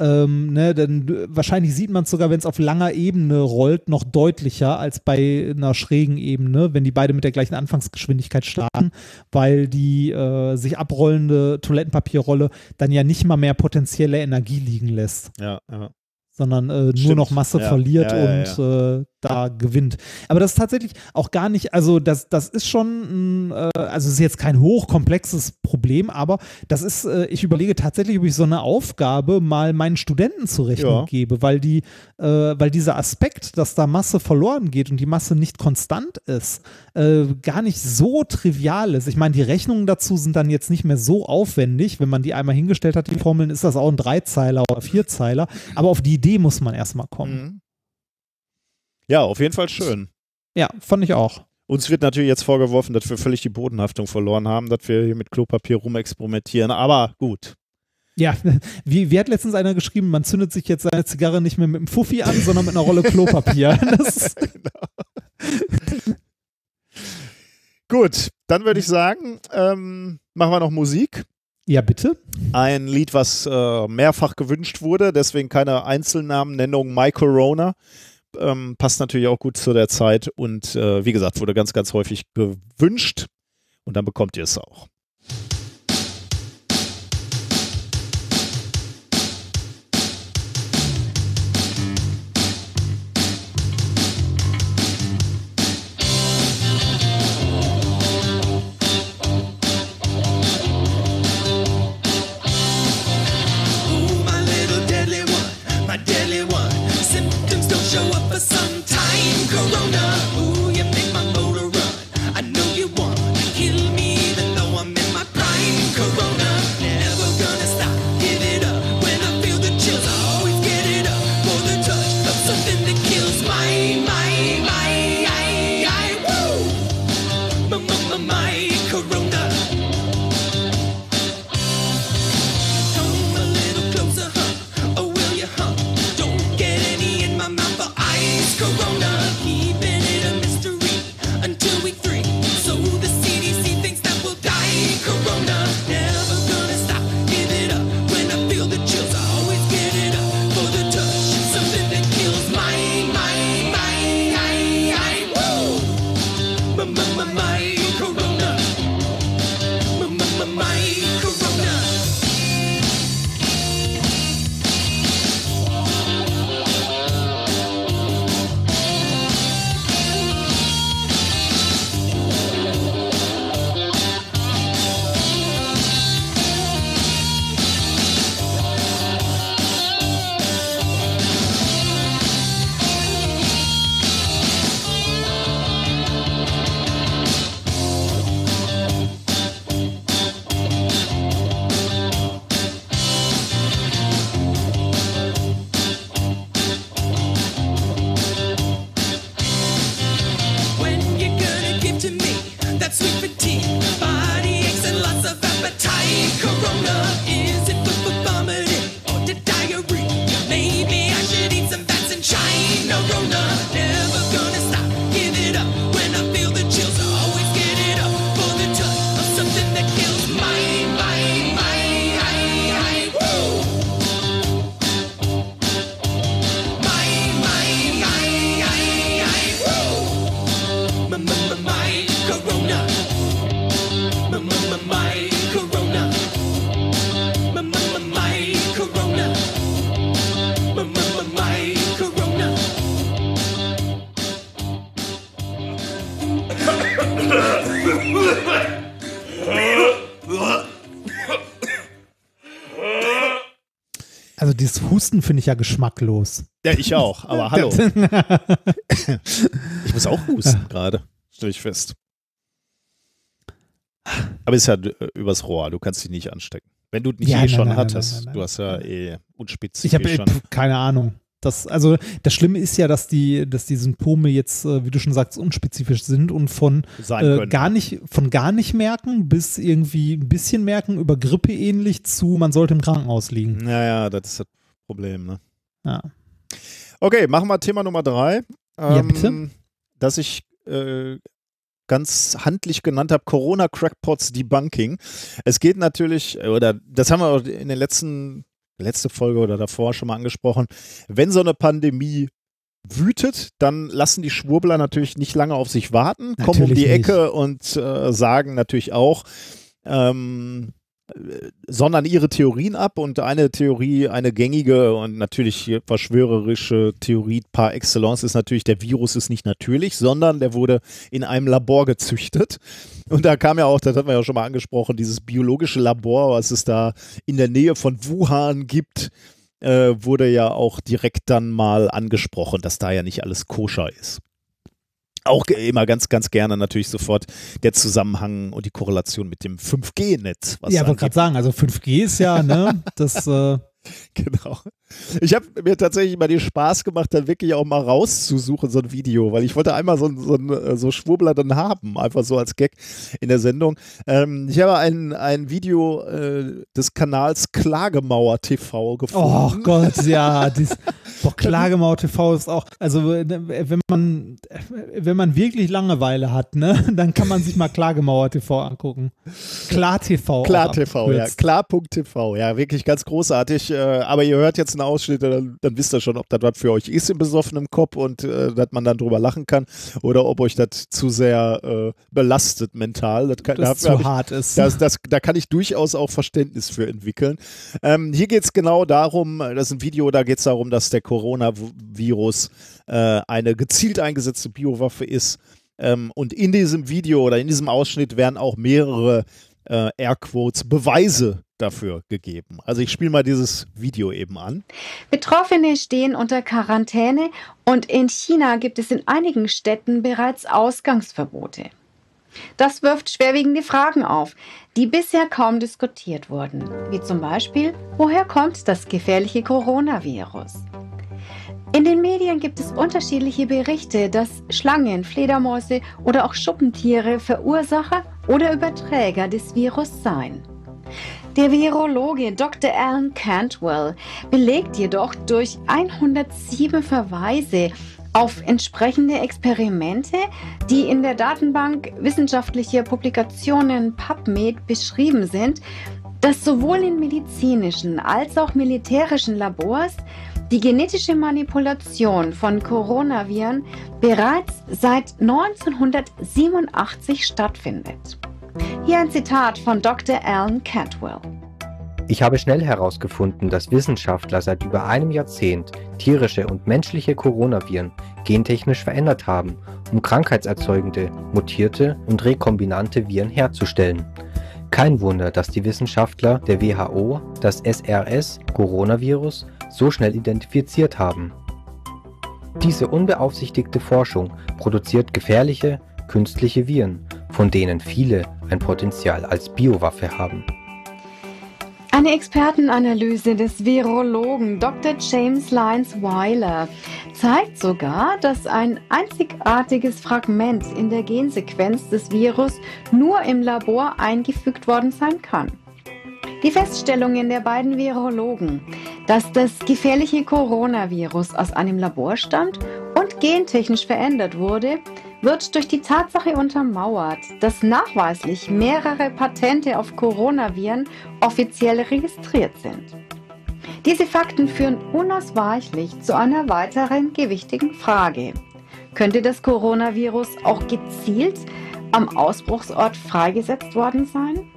ähm, ne, dann äh, wahrscheinlich sieht man es sogar, wenn es auf langer Ebene rollt, noch deutlicher als bei einer schrägen Ebene, wenn die beide mit der gleichen Anfangsgeschwindigkeit starten, weil die äh, sich abrollende Toilettenpapierrolle dann ja nicht mal mehr potenzielle Energie liegen lässt, ja, ja. sondern äh, nur noch Masse Ja, verliert und Äh, da gewinnt. Aber das ist tatsächlich auch gar nicht, also das, das ist schon, äh, also es ist jetzt kein hochkomplexes Problem, aber das ist, äh, ich überlege tatsächlich, ob ich so eine Aufgabe mal meinen Studenten zur Rechnung Ja. gebe, weil die, äh, weil dieser Aspekt, dass da Masse verloren geht und die Masse nicht konstant ist, äh, gar nicht so trivial ist. Ich meine, die Rechnungen dazu sind dann jetzt nicht mehr so aufwendig. Wenn man die einmal hingestellt hat, die Formeln, ist das auch ein Dreizeiler oder Vierzeiler. Aber auf die Idee muss man erstmal kommen. Mhm. Ja, auf jeden Fall schön. Ja, fand ich auch. Uns wird natürlich jetzt vorgeworfen, dass wir völlig die Bodenhaftung verloren haben, dass wir hier mit Klopapier rumexperimentieren. Aber gut. Ja, [laughs] wie, wie hat letztens einer geschrieben, man zündet sich jetzt seine Zigarre nicht mehr mit einem Fuffi an, sondern mit einer Rolle Klopapier. [laughs] Das ist, Gut, dann würde ich sagen, ähm, machen wir noch Musik. ja, bitte. Ein Lied, was äh, mehrfach gewünscht wurde, deswegen keine Einzelnamennennung, My Corona. Ähm, passt natürlich auch gut zu der Zeit und äh, wie gesagt, wurde ganz, ganz häufig gewünscht und dann bekommt ihr es auch. Husten finde ich ja geschmacklos. Ja, ich auch, aber [laughs] hallo. [laughs] ich muss auch husten gerade, stelle ich fest. Aber ist ja äh, übers Rohr, du kannst dich nicht anstecken. Wenn du nicht Ja, eh nein, schon nein, hattest, nein, du hast ja eh unspezifisch Ich habe schon. pf, keine Ahnung. Das, also das Schlimme ist ja, dass die, dass die Symptome jetzt, äh, wie du schon sagst, unspezifisch sind und von äh, gar nicht, von gar nicht merken bis irgendwie ein bisschen merken, über Grippe ähnlich zu, man sollte im Krankenhaus liegen. Naja, das ist das Problem, ne? Ja. Okay, machen wir Thema Nummer drei. Ja, Ähm, bitte. Dass ich äh, ganz handlich genannt habe, Corona Crackpots Debunking. Es geht natürlich, oder das haben wir auch in der letzten, letzte Folge oder davor schon mal angesprochen, wenn so eine Pandemie wütet, dann lassen die Schwurbler natürlich nicht lange auf sich warten, kommen um Natürlich die nicht. Ecke und äh, sagen natürlich auch, ähm, äh, sondern ihre Theorien ab und eine Theorie, eine gängige und natürlich verschwörerische Theorie par excellence ist natürlich, der Virus ist nicht natürlich, sondern der wurde in einem Labor gezüchtet. Und da kam ja auch, das hatten wir ja schon mal angesprochen, dieses biologische Labor, was es da in der Nähe von Wuhan gibt, äh, wurde ja auch direkt dann mal angesprochen, dass da ja nicht alles koscher ist. Auch immer ganz, ganz gerne natürlich sofort der Zusammenhang und die Korrelation mit dem 5G-Netz. Ja, wollte gerade sagen, also 5G ist ja, ne, das, äh, [laughs] Genau. Ich habe mir tatsächlich mal den Spaß gemacht, dann wirklich auch mal rauszusuchen, so ein Video, weil ich wollte einmal so, so, ein, so Schwurbler dann haben, einfach so als Gag in der Sendung. Ähm, ich habe ein, ein Video äh, des Kanals Klagemauer TV gefunden. Oh Gott, ja. Dies, [laughs] boah, Klagemauer TV ist auch, also äh, wenn man, wenn man wirklich Langeweile hat, ne, [laughs] dann kann man sich mal Klagemauer TV angucken. Klar TV. Klar TV, ja. Klar.tv, ja, wirklich ganz großartig. Äh, aber ihr hört jetzt einen Ausschnitt, dann, dann wisst ihr schon, ob das was für euch ist im besoffenen Kopf und äh, dass man dann drüber lachen kann oder ob euch das zu sehr äh, belastet mental. Das, kann, Das da zu ich- hart ist. Das, das, da kann ich durchaus auch Verständnis für entwickeln. Ähm, hier geht es genau darum, das ist ein Video, da geht es darum, dass der Coronavirus äh, eine gezielt eingesetzte Biowaffe ist. Ähm, und in diesem Video oder in diesem Ausschnitt werden auch mehrere äh, Airquotes Beweise dafür gegeben. Also ich spiele mal dieses Video eben an. Betroffene stehen unter Quarantäne und in China gibt es in einigen Städten bereits Ausgangsverbote. Das wirft schwerwiegende Fragen auf, die bisher kaum diskutiert wurden, wie zum Beispiel, woher kommt das gefährliche Coronavirus? In den Medien gibt es unterschiedliche Berichte, dass Schlangen, Fledermäuse oder auch Schuppentiere Verursacher oder Überträger des Virus seien. Der Virologe Dr. Alan Cantwell belegt jedoch durch 107 Verweise auf entsprechende Experimente, die in der Datenbank wissenschaftlicher Publikationen PubMed beschrieben sind, dass sowohl in medizinischen als auch militärischen Labors die genetische Manipulation von Coronaviren bereits seit 1987 stattfindet. Hier ein Zitat von Dr. Alan Cantwell. Ich habe schnell herausgefunden, dass Wissenschaftler seit über einem Jahrzehnt tierische und menschliche Coronaviren gentechnisch verändert haben, um krankheitserzeugende, mutierte und rekombinante Viren herzustellen. Kein Wunder, dass die Wissenschaftler der WHO das SRS-Coronavirus so schnell identifiziert haben. Diese unbeaufsichtigte Forschung produziert gefährliche, künstliche Viren, von denen viele ein Potenzial als Biowaffe haben. Eine Expertenanalyse des Virologen Dr. James Lyons Weiler zeigt sogar, dass ein einzigartiges Fragment in der Gensequenz des Virus nur im Labor eingefügt worden sein kann. Die Feststellungen der beiden Virologen, dass das gefährliche Coronavirus aus einem Labor stammt und gentechnisch verändert wurde, wird durch die Tatsache untermauert, dass nachweislich mehrere Patente auf Coronaviren offiziell registriert sind. Diese Fakten führen unausweichlich zu einer weiteren gewichtigen Frage. Könnte das Coronavirus auch gezielt am Ausbruchsort freigesetzt worden sein?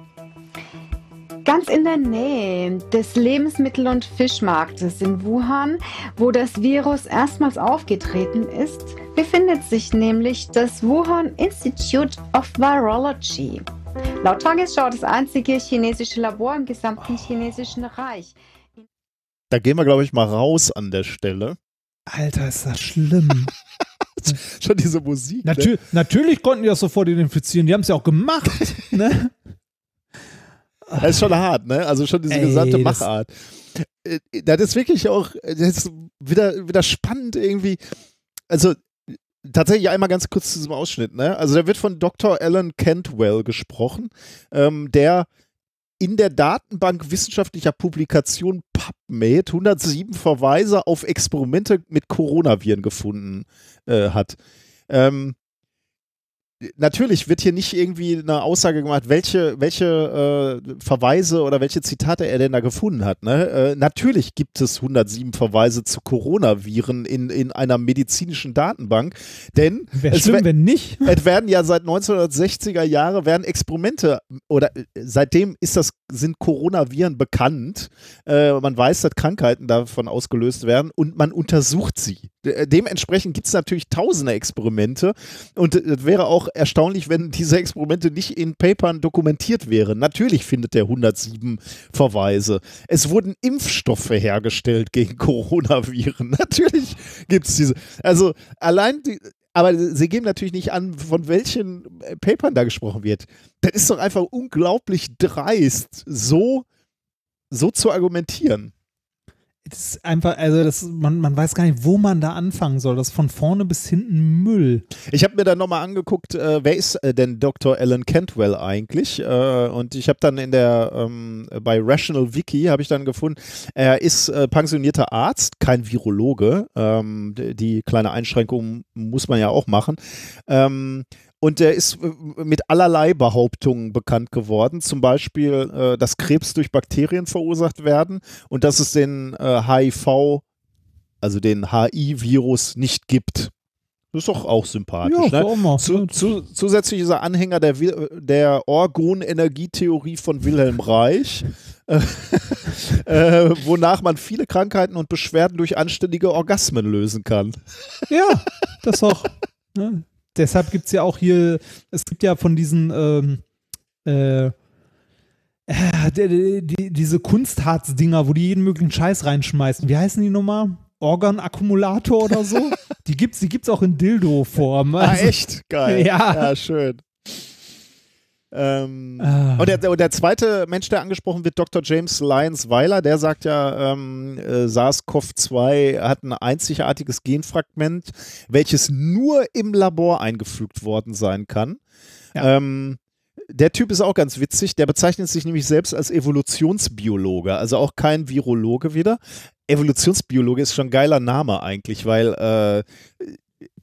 Ganz in der Nähe des Lebensmittel- und Fischmarktes in Wuhan, wo das Virus erstmals aufgetreten ist, befindet sich nämlich das Wuhan Institute of Virology. Laut Tagesschau das einzige chinesische Labor im gesamten chinesischen Reich. Da gehen wir, glaube ich, mal raus an der Stelle. Alter, ist das schlimm. [laughs] Schon diese Musik. ne? Natür natürlich konnten die das sofort identifizieren. Die haben es ja auch gemacht. [laughs] ne? Das ist schon hart, ne? Also schon diese Ey, gesamte das- Machart. Äh, Das ist wirklich auch, das ist wieder, wieder spannend irgendwie. Also tatsächlich einmal ganz kurz zu diesem Ausschnitt, ne? Also da wird von Dr. Alan Cantwell gesprochen, ähm, der in der Datenbank wissenschaftlicher Publikation PubMed 107 Verweise auf Experimente mit Coronaviren gefunden äh, hat. Ähm, natürlich wird hier nicht irgendwie eine Aussage gemacht, welche, welche äh, Verweise oder welche Zitate er denn da gefunden hat. Ne? Äh, natürlich gibt es 107 Verweise zu Coronaviren in, in einer medizinischen Datenbank, denn Wäre es, schlimm, wenn nicht. es werden ja seit 1960er Jahre werden Experimente oder äh, seitdem ist das sind Coronaviren bekannt. Äh, man weiß, dass Krankheiten davon ausgelöst werden und man untersucht sie. De- Dementsprechend gibt es natürlich tausende Experimente und äh, es wäre auch erstaunlich, wenn diese Experimente nicht in Papern dokumentiert wären. Natürlich findet der 107 Verweise. Es wurden Impfstoffe hergestellt gegen [laughs] Coronaviren. Natürlich gibt es diese. Also allein die, aber sie geben natürlich nicht an, von welchen äh, Papern da gesprochen wird. Das ist doch einfach unglaublich dreist, so, so zu argumentieren. Das ist einfach, also das, man, man weiß gar nicht, wo man da anfangen soll. Das ist von vorne bis hinten Müll. Ich habe mir dann nochmal angeguckt, äh, wer ist äh, denn Dr. Alan Cantwell eigentlich? Äh, und ich habe dann in der, ähm, bei Rational Wiki habe ich dann gefunden, er ist äh, pensionierter Arzt, kein Virologe. Ähm, die kleine Einschränkung muss man ja auch machen. Ähm, und er ist äh, mit allerlei Behauptungen bekannt geworden. Zum Beispiel, äh, dass Krebs durch Bakterien verursacht werden und dass es den äh, HIV, also den HI-Virus, nicht gibt. Das ist doch auch sympathisch. ne? auch mal. Zu, zu, zusätzlich ist er Anhänger der, der Orgon-Energietheorie von Wilhelm Reich, äh, [laughs] äh, wonach man viele Krankheiten und Beschwerden durch anständige Orgasmen lösen kann. Ja, das auch. Ne? Deshalb gibt es ja auch hier, es gibt ja von diesen, ähm, äh, äh, die, die, diese Kunstharz-Dinger, wo die jeden möglichen Scheiß reinschmeißen. Wie heißen die nochmal? Organ-Akkumulator oder so? [laughs] die gibt's, die gibt's auch in Dildo-Form. Ah, Also- echt? Geil. [laughs] Ja. ja schön. Ähm, Ah. und, der, und der zweite Mensch, der angesprochen wird, Dr. James Lyons Weiler, der sagt ja, ähm, äh, SARS-CoV-2 hat ein einzigartiges Genfragment, welches nur im Labor eingefügt worden sein kann. Ja. Ähm, der Typ ist auch ganz witzig, der bezeichnet sich nämlich selbst als Evolutionsbiologe, also auch kein Virologe wieder. Evolutionsbiologe ist schon ein geiler Name eigentlich, weil äh,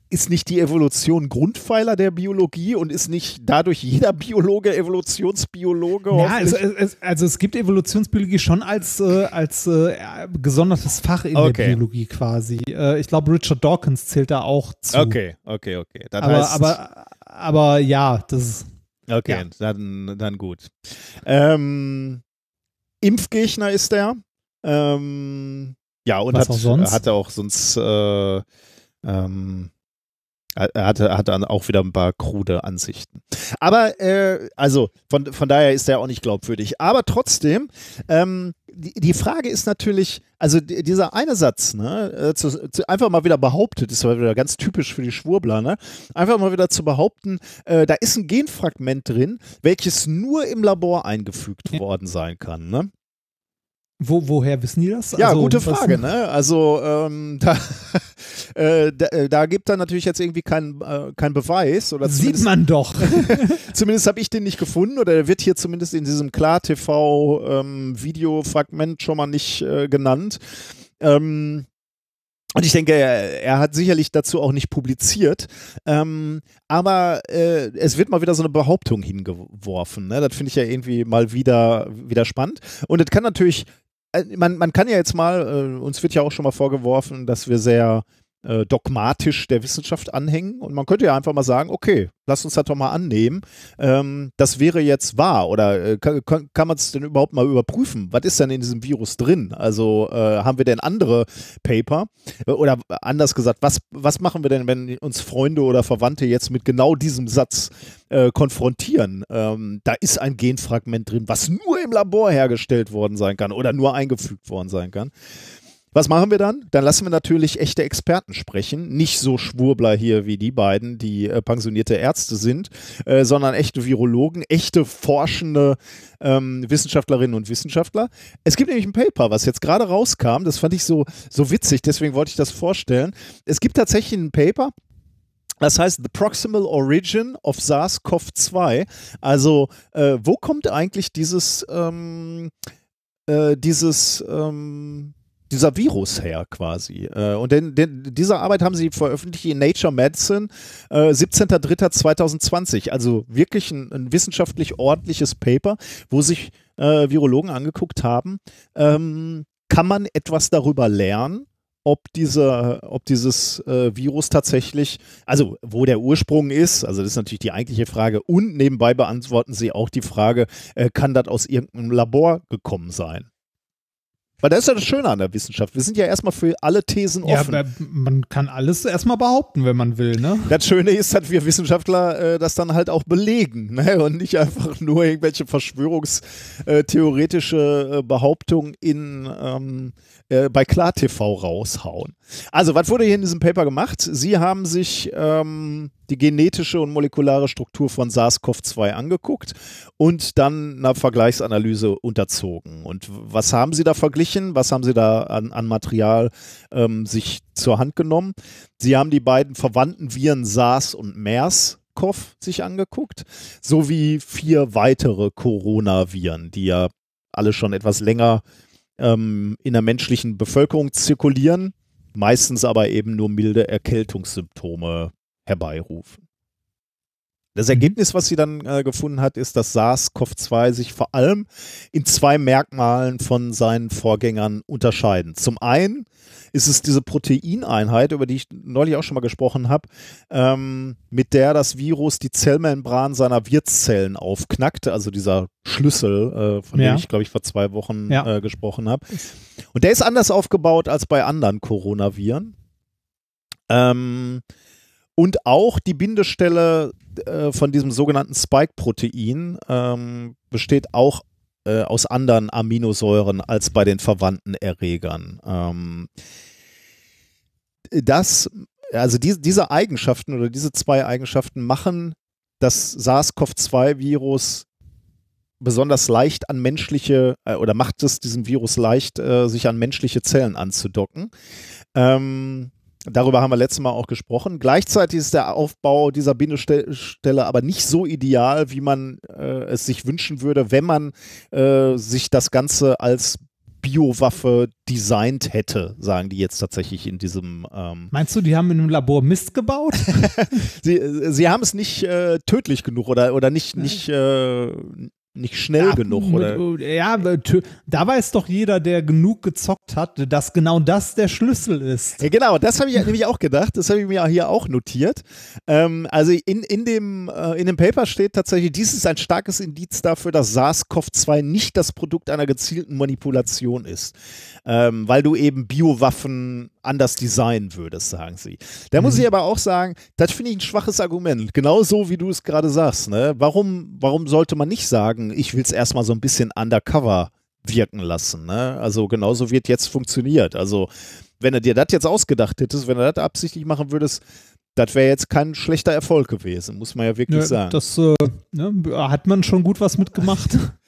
ist nicht die Evolution Grundpfeiler der Biologie und ist nicht dadurch jeder Biologe Evolutionsbiologe? Ja, also, es, also es gibt Evolutionsbiologie schon als, äh, als äh, gesondertes Fach in Okay. der Biologie quasi. Äh, ich glaube, Richard Dawkins zählt da auch zu. okay, okay, okay. Dann Aber, heißt, aber, aber ja, das ist. okay, ja. dann, dann gut. Ähm, Impfgegner ist der. Ähm, ja, und Was hat, auch sonst? hatte auch sonst äh, ähm, er hatte, hatte dann auch wieder ein paar krude Ansichten. Aber, äh, also, von, von daher ist er auch nicht glaubwürdig. Aber trotzdem, ähm, die, die Frage ist natürlich, also die, dieser eine Satz, ne, äh, zu, zu, einfach mal wieder behauptet, ist aber wieder ganz typisch für die Schwurbler, ne, einfach mal wieder zu behaupten, äh, da ist ein Genfragment drin, welches nur im Labor eingefügt [laughs] worden sein kann, ne? Wo, woher wissen die das? Ja, Also, gute Frage, ne? Also ähm, [laughs] da, äh, da, äh, da gibt er natürlich jetzt irgendwie keinen äh, keinen Beweis oder Sieht man doch. [laughs] [laughs] zumindest habe ich den nicht gefunden oder er wird hier zumindest in diesem Klar-TV ähm, schon mal nicht äh, genannt. Ähm, und ich denke, er, er hat sicherlich dazu auch nicht publiziert. Ähm, aber äh, es wird mal wieder so eine Behauptung hingeworfen. Ne? Das finde ich ja irgendwie mal wieder, wieder spannend. Und es kann natürlich, man, man kann ja jetzt mal, äh, uns wird ja auch schon mal vorgeworfen, dass wir sehr äh, dogmatisch der Wissenschaft anhängen. Und man könnte ja einfach mal sagen, okay, lass uns das doch mal annehmen. Ähm, das wäre jetzt wahr. Oder äh, kann, kann, man es denn überhaupt mal überprüfen? Was ist denn in diesem Virus drin? Also äh, haben wir denn andere Paper? Äh, Oder anders gesagt, was, was machen wir denn, wenn uns Freunde oder Verwandte jetzt mit genau diesem Satz äh, konfrontieren? Ähm, da ist ein Genfragment drin, was nur im Labor hergestellt worden sein kann oder nur eingefügt worden sein kann. Was machen wir dann? Dann lassen wir natürlich echte Experten sprechen. Nicht so Schwurbler hier wie die beiden, die äh, pensionierte Ärzte sind, äh, sondern echte Virologen, echte forschende ähm, Wissenschaftlerinnen und Wissenschaftler. Es gibt nämlich ein Paper, was jetzt gerade rauskam. Das fand ich so, so witzig, deswegen wollte ich das vorstellen. Es gibt tatsächlich ein Paper, das heißt The Proximal Origin of SARS-CoV-2. Also, äh, wo kommt eigentlich dieses, ähm, äh, dieses, ähm, dieser Virus her quasi. Äh, und denn, denn diese Arbeit haben sie veröffentlicht in Nature Medicine äh, 17.03.2020. Also wirklich ein, ein wissenschaftlich ordentliches Paper, wo sich äh, Virologen angeguckt haben, ähm, kann man etwas darüber lernen, ob, diese, ob dieses äh, Virus tatsächlich, also wo der Ursprung ist, also das ist natürlich die eigentliche Frage. Und nebenbei beantworten sie auch die Frage, äh, kann das aus irgendeinem Labor gekommen sein? Weil das ist ja das Schöne an der Wissenschaft. Wir sind ja erstmal für alle Thesen Ja, offen. aber man kann alles erstmal behaupten, wenn man will, ne? Das Schöne ist, dass wir Wissenschaftler äh, das dann halt auch belegen ne? und nicht einfach nur irgendwelche verschwörungstheoretische äh, Behauptungen in, ähm, äh, bei KlarTV raushauen. Also, was wurde hier in diesem Paper gemacht? Sie haben sich ähm, die genetische und molekulare Struktur von SARS-CoV-2 angeguckt und dann einer Vergleichsanalyse unterzogen. Und was haben sie da verglichen? Männchen. Was haben sie da an, an Material ähm, sich zur Hand genommen? Sie haben die beiden verwandten Viren SARS und MERS-CoV sich angeguckt, sowie vier weitere Coronaviren, die ja alle schon etwas länger ähm, in der menschlichen Bevölkerung zirkulieren, meistens aber eben nur milde Erkältungssymptome herbeirufen. Das Ergebnis, was sie dann äh, gefunden hat, ist, dass SARS-CoV-2 sich vor allem in zwei Merkmalen von seinen Vorgängern unterscheiden. Zum einen ist es diese Proteineinheit, über die ich neulich auch schon mal gesprochen habe, ähm, mit der das Virus die Zellmembran seiner Wirtszellen aufknackt, also dieser Schlüssel, äh, von Ja. dem ich, glaube ich, vor zwei Wochen Ja. äh, gesprochen habe. Und der ist anders aufgebaut als bei anderen Coronaviren. Ähm, und auch die Bindestelle äh, von diesem sogenannten Spike-Protein ähm, besteht auch äh, aus anderen Aminosäuren als bei den verwandten Erregern. Ähm, das, also die, diese Eigenschaften oder diese zwei Eigenschaften machen das SARS-CoV-2-Virus besonders leicht an menschliche äh, oder macht es diesem Virus leicht, äh, sich an menschliche Zellen anzudocken. Ähm, darüber haben wir letztes Mal auch gesprochen. Gleichzeitig ist der Aufbau dieser Bindestelle aber nicht so ideal, wie man äh, es sich wünschen würde, wenn man äh, sich das Ganze als Biowaffe designt hätte, sagen die jetzt tatsächlich in diesem ähm, Meinst du, die haben in einem Labor Mist gebaut? [laughs] Sie, sie haben es nicht äh, tödlich genug oder, oder nicht, nicht, äh, nicht schnell genug. mit- Oder? ja, da weiß doch jeder, der genug gezockt hat, dass genau das der Schlüssel ist. Ja, genau, das habe ich nämlich auch gedacht. Das habe ich mir hier auch notiert. Ähm, also in, in, dem, äh, in dem Paper steht tatsächlich, dies ist ein starkes Indiz dafür, dass SARS-CoV-2 nicht das Produkt einer gezielten Manipulation ist. Ähm, weil du eben Biowaffen anders designen würdest, sagen sie. Da muss ich aber auch sagen, das finde ich ein schwaches Argument. Genauso wie du es gerade sagst. Ne? Warum, warum sollte man nicht sagen, ich will es erstmal so ein bisschen undercover wirken lassen? Ne? Also genauso wird jetzt funktioniert. Also wenn du dir das jetzt ausgedacht hättest, wenn du das absichtlich machen würdest, das wäre jetzt kein schlechter Erfolg gewesen, muss man ja wirklich Ja, sagen. das äh, ne, hat man schon gut was mitgemacht. [laughs]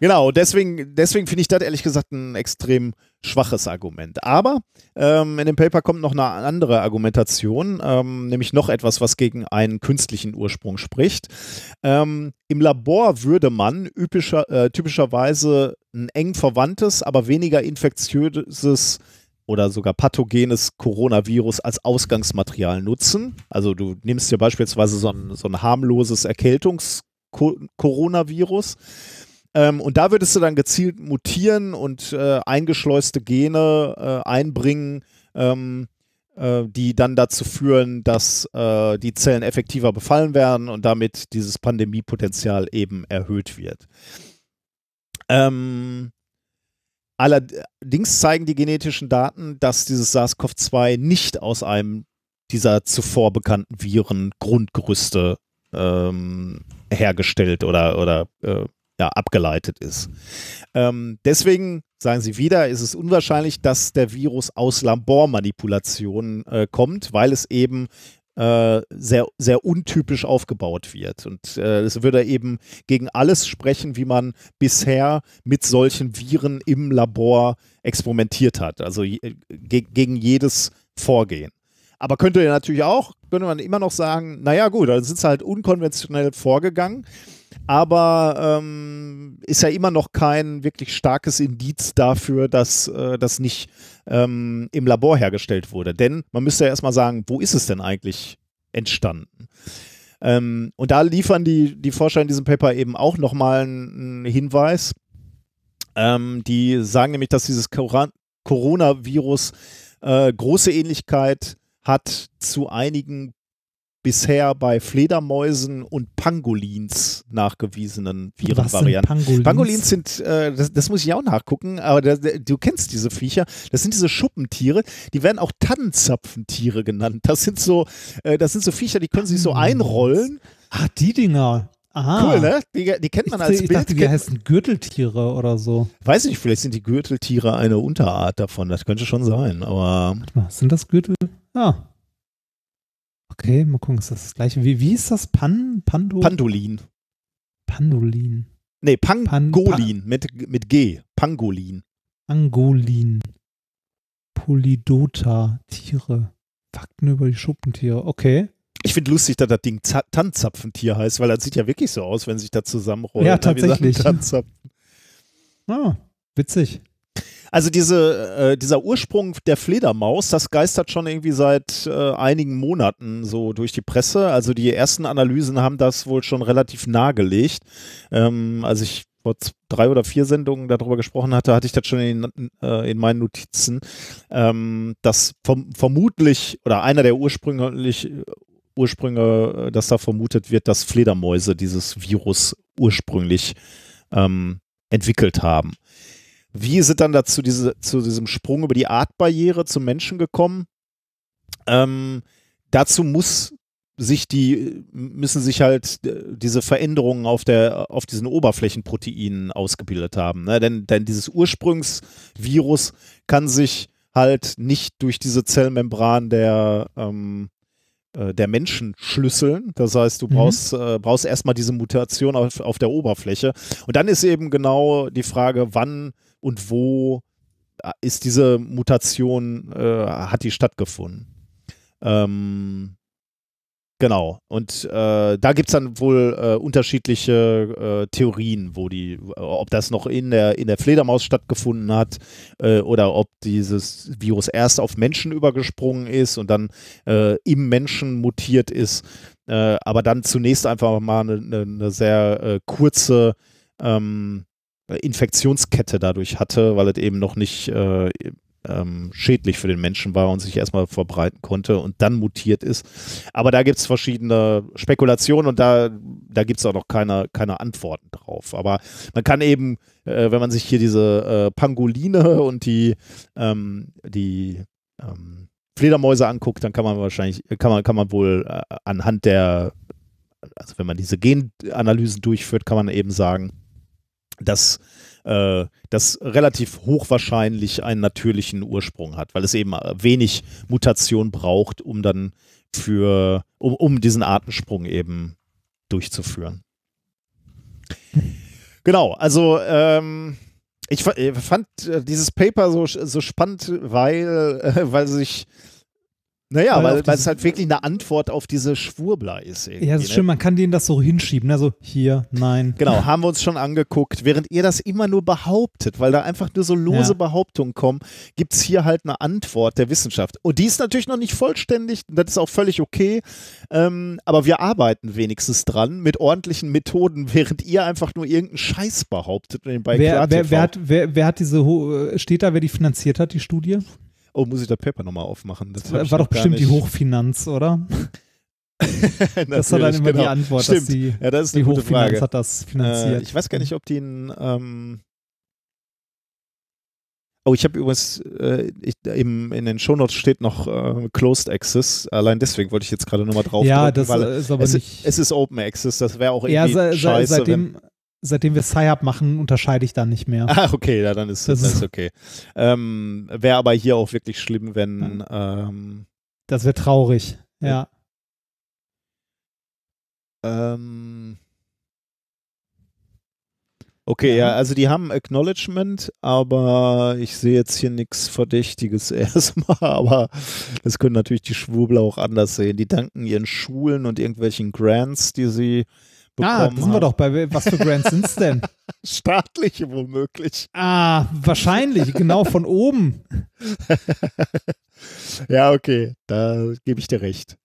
Genau, deswegen, deswegen finde ich das ehrlich gesagt ein extrem schwaches Argument. Aber ähm, in dem Paper kommt noch eine andere Argumentation, ähm, nämlich noch etwas, was gegen einen künstlichen Ursprung spricht. Ähm, Im Labor würde man übischer, äh, typischerweise ein eng verwandtes, aber weniger infektiöses oder sogar pathogenes Coronavirus als Ausgangsmaterial nutzen. Also du nimmst dir beispielsweise so ein, so ein harmloses Erkältungs-Coronavirus ähm, und da würdest du dann gezielt mutieren und äh, eingeschleuste Gene äh, einbringen, ähm, äh, die dann dazu führen, dass äh, die Zellen effektiver befallen werden und damit dieses Pandemiepotenzial eben erhöht wird. Ähm, allerdings zeigen die genetischen Daten, dass dieses SARS-CoV-2 nicht aus einem dieser zuvor bekannten Viren Grundgerüste ähm, hergestellt oder, oder äh, ja, abgeleitet ist. Ähm, deswegen, sagen sie wieder, ist es unwahrscheinlich, dass der Virus aus Labormanipulationen äh, kommt, weil es eben äh, sehr, sehr untypisch aufgebaut wird. Und äh, es würde eben gegen alles sprechen, wie man bisher mit solchen Viren im Labor experimentiert hat. Also ge gegen jedes Vorgehen. Aber könnte ja natürlich auch, könnte man immer noch sagen, naja gut, dann sind sie halt unkonventionell vorgegangen. Aber ähm, ist ja immer noch kein wirklich starkes Indiz dafür, dass äh, das nicht ähm, im Labor hergestellt wurde. Denn man müsste ja erstmal sagen, wo ist es denn eigentlich entstanden? Ähm, und da liefern die, die Forscher in diesem Paper eben auch nochmal einen Hinweis. Ähm, die sagen nämlich, dass dieses Coronavirus äh, große Ähnlichkeit hat zu einigen bisher bei Fledermäusen und Pangolins nachgewiesenen Virenvarianten. Pangolins? Pangolins sind, äh, das, das muss ich auch nachgucken, aber das, du kennst diese Viecher. Das sind diese Schuppentiere, die werden auch Tannenzapfentiere genannt. Das sind so, äh, das sind so Viecher, die können sich so einrollen. Ah, die Dinger. Aha. Cool, ne? Die, die kennt man Ich, als ich Bild. dachte, die heißen Gürteltiere oder so. Weiß nicht, vielleicht sind die Gürteltiere eine Unterart davon. Das könnte schon sein, aber Warte mal, sind das Gürtel? Ah. Okay, mal gucken, ist das das gleiche? Wie, wie ist das? Pan, Pando? Pandolin. Pandolin. Nee, Pan- Pangolin mit, mit G. Pangolin. Angolin. Polydota. Tiere. Fakten über die Schuppentiere. Okay. Ich finde lustig, dass das Ding Z Tanzzapfentier heißt, weil das sieht ja wirklich so aus, wenn sich das zusammenrollt. Ja, tatsächlich. Tanzzapfen. Ah, witzig. Also diese, äh, dieser Ursprung der Fledermaus, das geistert schon irgendwie seit äh, einigen Monaten so durch die Presse. Also die ersten Analysen haben das wohl schon relativ nahegelegt. Ähm, als ich vor drei oder vier Sendungen darüber gesprochen hatte, hatte ich das schon in, äh, in meinen Notizen, ähm, dass verm vermutlich oder einer der ursprünglich Ursprünge, äh, dass da vermutet wird, dass Fledermäuse dieses Virus ursprünglich ähm, entwickelt haben. Wie ist es dann dazu, diese, zu diesem Sprung über die Artbarriere zum Menschen gekommen? Ähm, dazu muss sich die, müssen sich halt äh, diese Veränderungen auf der, auf diesen Oberflächenproteinen ausgebildet haben. Ne? Denn, denn dieses Ursprungsvirus kann sich halt nicht durch diese Zellmembran der, ähm, äh, der Menschen schlüsseln. Das heißt, du Mhm. brauchst, äh, brauchst erstmal diese Mutation auf, auf der Oberfläche. Und dann ist eben genau die Frage, wann und wo äh, ist diese Mutation, äh, hat die stattgefunden. Ähm, genau. Und äh, da gibt es dann wohl äh, unterschiedliche äh, Theorien, wo die, ob das noch in der, in der Fledermaus stattgefunden hat äh, oder ob dieses Virus erst auf Menschen übergesprungen ist und dann äh, im Menschen mutiert ist. Äh, aber dann zunächst einfach mal eine, eine, eine sehr äh, kurze ähm, Infektionskette dadurch hatte, weil es eben noch nicht äh, ähm, schädlich für den Menschen war und sich erstmal verbreiten konnte und dann mutiert ist. Aber da gibt es verschiedene Spekulationen und da, da gibt es auch noch keine, keine Antworten drauf. Aber man kann eben, äh, wenn man sich hier diese äh, Pangoline und die, ähm, die ähm, Fledermäuse anguckt, dann kann man wahrscheinlich, kann man, kann man wohl äh, anhand der, also wenn man diese Genanalysen durchführt, kann man eben sagen, dass äh, das relativ hochwahrscheinlich einen natürlichen Ursprung hat, weil es eben äh, wenig Mutation braucht, um dann für, um, um diesen Artensprung eben durchzuführen. Genau, also ähm, ich fa- fand äh, dieses Paper so, so spannend, weil, äh, [laughs] weil sich naja, Weil weil, weil es halt wirklich eine Antwort auf diese Schwurbler ist. Ja, es ist ne? schön, man kann denen das so hinschieben. Also hier, nein. [laughs] Genau, haben wir uns schon angeguckt. Während ihr das immer nur behauptet, weil da einfach nur so lose Ja. Behauptungen kommen, gibt es hier halt eine Antwort der Wissenschaft. Und die ist natürlich noch nicht vollständig, das ist auch völlig okay. Ähm, aber wir arbeiten wenigstens dran mit ordentlichen Methoden, [laughs] während ihr einfach nur irgendeinen Scheiß behauptet. und den Wer, wer, wer, hat, wer, wer hat diese, äh, steht da, wer die finanziert hat, die Studie? Oh, muss ich das Paper nochmal aufmachen? Das War ich doch bestimmt die nicht. Hochfinanz, oder? [laughs] Das war dann immer die genau. Antwort, Stimmt. dass die, ja, das ist die Hochfinanz Frage. hat das finanziert. Äh, ich weiß gar nicht, ob die ein. Ähm oh, ich habe übrigens äh, ich, im, in den Shownotes steht noch äh, Closed Access. Allein deswegen wollte ich jetzt gerade nochmal drauf ja, drücken, das äh, ist aber es, nicht. es ist Open Access. Das wäre auch ja, irgendwie se, se, scheiße. wenn, seitdem, wir Sci-Hub machen, unterscheide ich da nicht mehr. Ah, okay, ja, dann ist Das das, ist- okay. Ähm, wäre aber hier auch wirklich schlimm, wenn. Ähm, Das wäre traurig. Ja. Ähm okay, Ja. ja, also die haben Acknowledgement, aber ich sehe jetzt hier nichts Verdächtiges [laughs] erstmal, aber das können natürlich die Schwurbler auch anders sehen. Die danken ihren Schulen und irgendwelchen Grants, die sie Ah, da sind wir doch bei, was für Grants sind's denn? [laughs] Staatliche womöglich. Ah, wahrscheinlich, genau von oben. [laughs] Ja, okay, da gebe ich dir recht.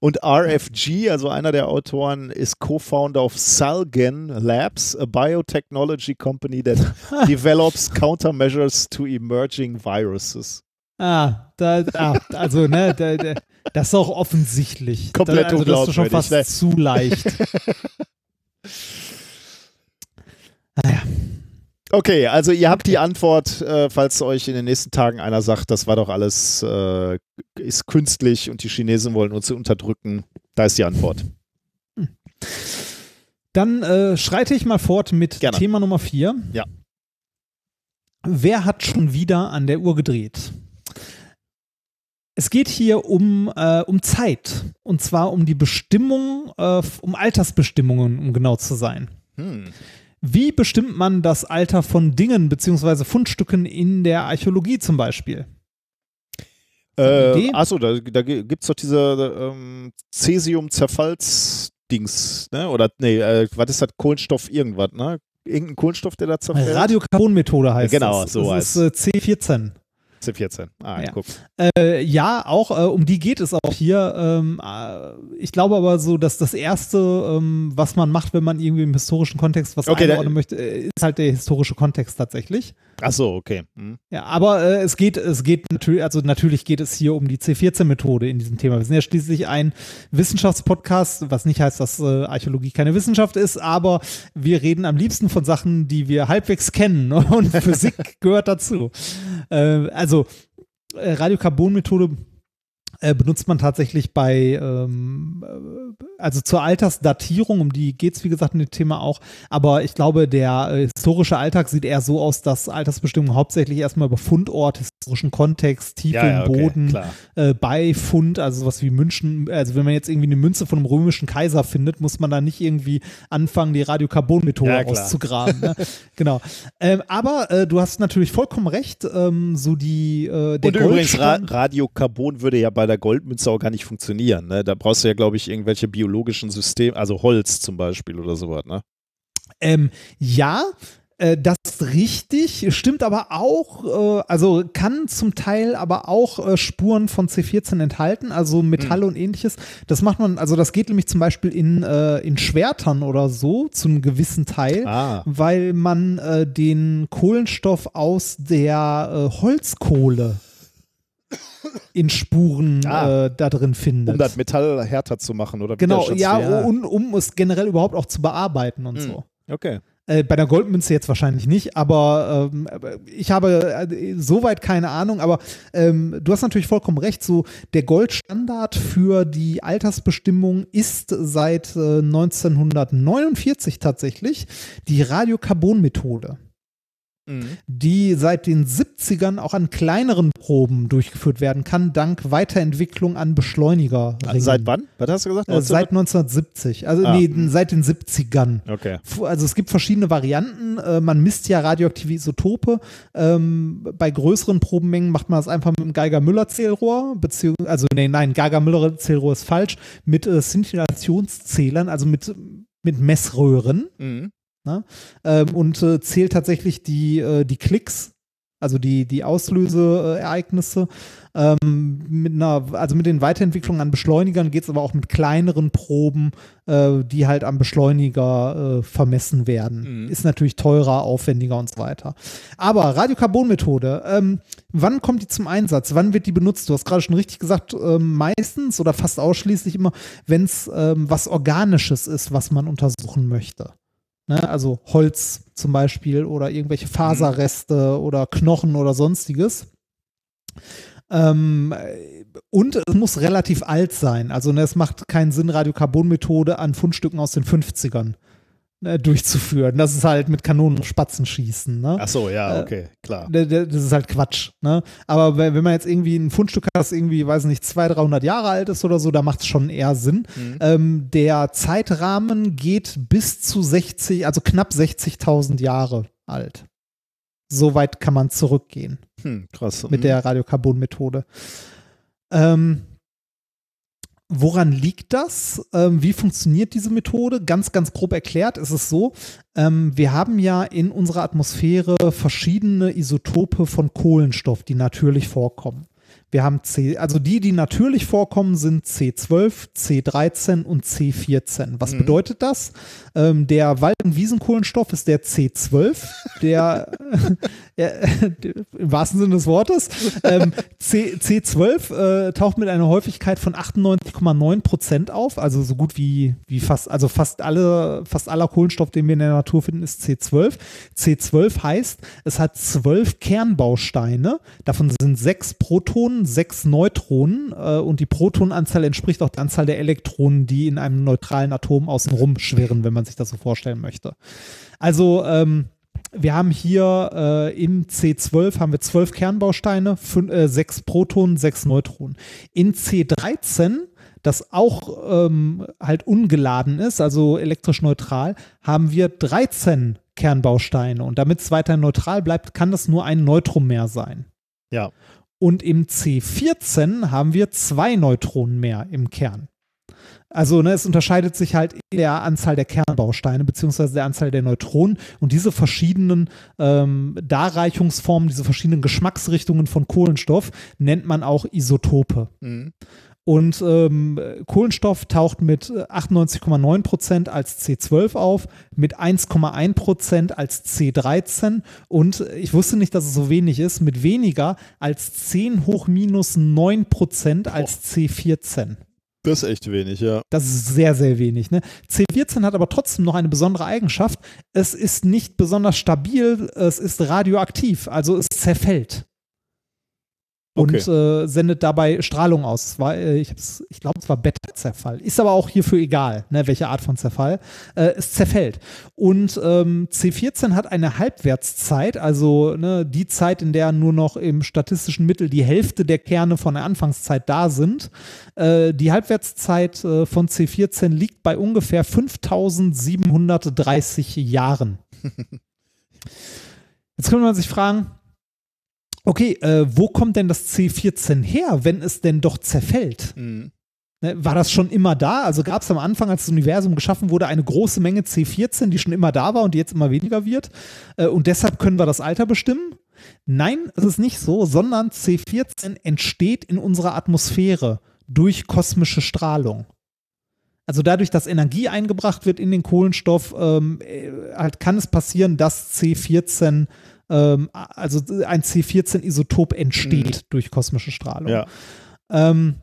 Und RFG, also einer der Autoren, ist Co-Founder of Salgen Labs, a biotechnology company that [laughs] develops countermeasures to emerging viruses. Ah, da, ah also, ne, da, da, das ist auch offensichtlich. Komplett da, also, das ist schon fast ne? zu leicht. [laughs] Naja, Okay, also ihr habt die Antwort, äh, falls euch in den nächsten Tagen einer sagt, das war doch alles, äh, ist künstlich und die Chinesen wollen uns unterdrücken. Da ist die Antwort. dann äh, schreite ich mal fort mit Gerne. Thema Nummer vier. Ja. Wer hat schon wieder an der Uhr gedreht? Es geht hier um, äh, um Zeit. Und zwar um die Bestimmung, äh, um Altersbestimmungen, um genau zu sein. Hm. Wie bestimmt man das Alter von Dingen bzw. Fundstücken in der Archäologie zum Beispiel? Äh, achso, da, da gibt es doch diese ähm, Cäsium-Zerfalls-Dings, ne? Oder, nee, äh, was ist das? Kohlenstoff irgendwas, ne? Irgendein Kohlenstoff, der da zerfällt? Radiokarbonmethode heißt Genau, das. so das ist äh, C14. C14. Ah, Ja. guck. Äh, ja, auch äh, um die geht es auch hier. Ähm, äh, ich glaube aber so, dass das Erste, ähm, was man macht, wenn man irgendwie im historischen Kontext was Okay, einordnen möchte, äh, ist halt der historische Kontext tatsächlich. Achso, okay. Hm. Ja, aber äh, es geht, es geht natürlich, also natürlich geht es hier um die C14-Methode in diesem Thema. Wir sind ja schließlich ein Wissenschaftspodcast, was nicht heißt, dass äh, Archäologie keine Wissenschaft ist, aber wir reden am liebsten von Sachen, die wir halbwegs kennen [laughs] und Physik gehört dazu. Äh, also äh, Radiokarbonmethode äh, benutzt man tatsächlich bei, ähm, äh, also zur Altersdatierung, um die geht es wie gesagt in dem Thema auch, aber ich glaube, der äh, historische Alltag sieht eher so aus, dass Altersbestimmung hauptsächlich erstmal über Fundort, historischen Kontext, Tiefe Ja, ja, im okay, Boden, äh, bei Fund, also sowas wie München, also wenn man jetzt irgendwie eine Münze von einem römischen Kaiser findet, muss man da nicht irgendwie anfangen, die Radiokarbonmethode Ja, auszugraben. Ne? [laughs] genau. Ähm, aber äh, du hast natürlich vollkommen recht, ähm, so die äh, der Und übrigens, Ra Radiokarbon würde ja bei der Goldmünze auch gar nicht funktionieren. Ne? Da brauchst du ja, glaube ich, irgendwelche biologischen Systeme, also Holz zum Beispiel oder sowas. Ne? Ähm, ja, äh, das ist richtig, stimmt aber auch, äh, also kann zum Teil aber auch äh, Spuren von C14 enthalten, also Metalle und ähnliches. Das macht man, also das geht nämlich zum Beispiel in, äh, in Schwertern oder so, zu einem gewissen Teil. Ah. Weil man äh, den Kohlenstoff aus der äh, Holzkohle in Spuren Ah. äh, da drin findet. Um das Metall härter zu machen oder genau, ja, widerstandsfähiger. und um es generell überhaupt auch zu bearbeiten und Hm. so. Okay. Äh, bei der Goldmünze jetzt wahrscheinlich nicht, aber ähm, ich habe äh, soweit keine Ahnung, aber ähm, du hast natürlich vollkommen recht, so der Goldstandard für die Altersbestimmung ist seit äh, 1949 tatsächlich die Radiokarbonmethode Mhm. die seit den 70ern auch an kleineren Proben durchgeführt werden kann, dank Weiterentwicklung an Beschleuniger. Seit wann? Was hast du gesagt? Äh, seit 1970, also Ah. nee, seit den 70ern. Okay. Also es gibt verschiedene Varianten. Äh, man misst ja radioaktive Isotope. Ähm, bei größeren Probenmengen macht man das einfach mit einem Geiger-Müller-Zählrohr, beziehungsweise, also nee, nein, Geiger-Müller-Zählrohr ist falsch, mit äh, Szintillationszählern, also mit, mit Messröhren Mhm. Ähm, und äh, zählt tatsächlich die, äh, die Klicks, also die, die Auslöseereignisse. Ähm, mit einer, also mit den Weiterentwicklungen an Beschleunigern geht es aber auch mit kleineren Proben, äh, die halt am Beschleuniger äh, vermessen werden. Mhm. Ist natürlich teurer, aufwendiger und so weiter. Aber Radiokarbonmethode, ähm, wann kommt die zum Einsatz? Wann wird die benutzt? Du hast gerade schon richtig gesagt, ähm, meistens oder fast ausschließlich immer, wenn es ähm, was Organisches ist, was man untersuchen möchte. Ne, also Holz zum Beispiel oder irgendwelche Faserreste oder Knochen oder sonstiges. Ähm, äh, und es muss relativ alt sein. Also ne, es macht keinen Sinn, Radiokarbonmethode an Fundstücken aus den 50ern ne, durchzuführen. Das ist halt mit Kanonen und Spatzen schießen. Ne? Ach so, ja, Äh, okay, klar. Das ist halt Quatsch. Ne? Aber wenn man jetzt irgendwie ein Fundstück hat, das irgendwie, weiß nicht, 200, 300 Jahre alt ist oder so, da macht es schon eher Sinn. Mhm. Ähm, der Zeitrahmen geht bis zu 60, also knapp 60.000 Jahre alt. So weit kann man zurückgehen Hm, krass. mit Mhm. der Radiokarbonmethode. Ähm, woran liegt das? Ähm, wie funktioniert diese Methode? Ganz, ganz grob erklärt ist es so, ähm, wir haben ja in unserer Atmosphäre verschiedene Isotope von Kohlenstoff, die natürlich vorkommen. Wir haben C, also die, die natürlich vorkommen, sind C12, C13 und C14. Was Mhm. bedeutet das? Ähm, der Wald- und Wiesenkohlenstoff ist der C12, [laughs] der, im wahrsten Sinne des Wortes. Ähm, C, C12 äh, taucht mit einer Häufigkeit von 98,9 Prozent auf, also so gut wie, wie fast, also fast alle, fast aller Kohlenstoff, den wir in der Natur finden, ist C12. C12 heißt, es hat zwölf Kernbausteine, davon sind sechs Protonen, sechs Neutronen äh, und die Protonenanzahl entspricht auch der Anzahl der Elektronen, die in einem neutralen Atom außenrum schwirren, wenn man sich das so vorstellen möchte. Also ähm, wir haben hier äh, im C12 haben wir zwölf Kernbausteine, fün- äh, sechs Protonen, sechs Neutronen. In C13 das auch ähm, halt ungeladen ist, also elektrisch neutral, haben wir 13 Kernbausteine. Und damit es weiter neutral bleibt, kann das nur ein Neutronenmeer sein. Ja. Und im C14 haben wir zwei Neutronen mehr im Kern. Also ne, es unterscheidet sich halt in der Anzahl der Kernbausteine beziehungsweise der Anzahl der Neutronen und diese verschiedenen ähm, Darreichungsformen, diese verschiedenen Geschmacksrichtungen von Kohlenstoff nennt man auch Isotope. Mhm. Und ähm, Kohlenstoff taucht mit äh, 98,9% als C12 auf, mit 1,1% als C13 und äh, ich wusste nicht, dass es so wenig ist, mit weniger als 10 hoch minus 9% als C14. Das ist echt wenig, ja. Das ist sehr, sehr wenig. Ne? C14 hat aber trotzdem noch eine besondere Eigenschaft. Es ist nicht besonders stabil, es ist radioaktiv, also es zerfällt. Und äh, sendet dabei Strahlung aus. Es war, äh, ich ich glaube, es war Beta-Zerfall. Ist aber auch hierfür egal, ne, welche Art von Zerfall. Äh, es zerfällt. Und ähm, C14 hat eine Halbwertszeit, also ne, die Zeit, in der nur noch im statistischen Mittel die Hälfte der Kerne von der Anfangszeit da sind. Äh, die Halbwertszeit äh, von C14 liegt bei ungefähr 5730 Jahren. [laughs] Jetzt könnte man sich fragen, okay, äh, wo kommt denn das C14 her, wenn es denn doch zerfällt? Mhm. Ne, war das schon immer da? Also gab es am Anfang, als das Universum geschaffen wurde, eine große Menge C14, die schon immer da war und die jetzt immer weniger wird? Äh, und deshalb können wir das Alter bestimmen? Nein, es ist nicht so, sondern C14 entsteht in unserer Atmosphäre durch kosmische Strahlung. Also dadurch, dass Energie eingebracht wird in den Kohlenstoff, ähm, äh, halt kann es passieren, dass C14, ähm, also ein C14-Isotop entsteht durch kosmische Strahlung. Ja. Ähm,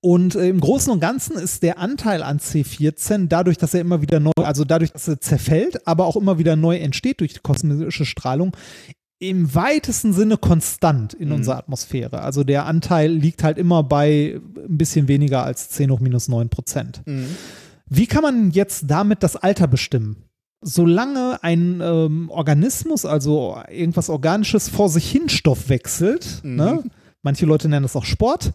und äh, im Großen und Ganzen ist der Anteil an C14 dadurch, dass er immer wieder neu, also dadurch, dass er zerfällt, aber auch immer wieder neu entsteht durch die kosmische Strahlung, im weitesten Sinne konstant in Mhm. unserer Atmosphäre. Also der Anteil liegt halt immer bei ein bisschen weniger als 10 hoch minus 9 Prozent. Mhm. Wie kann man jetzt damit das Alter bestimmen? Solange ein ähm, Organismus, also irgendwas Organisches, vor sich hin Stoff wechselt, Mhm. ne? manche Leute nennen das auch Sport,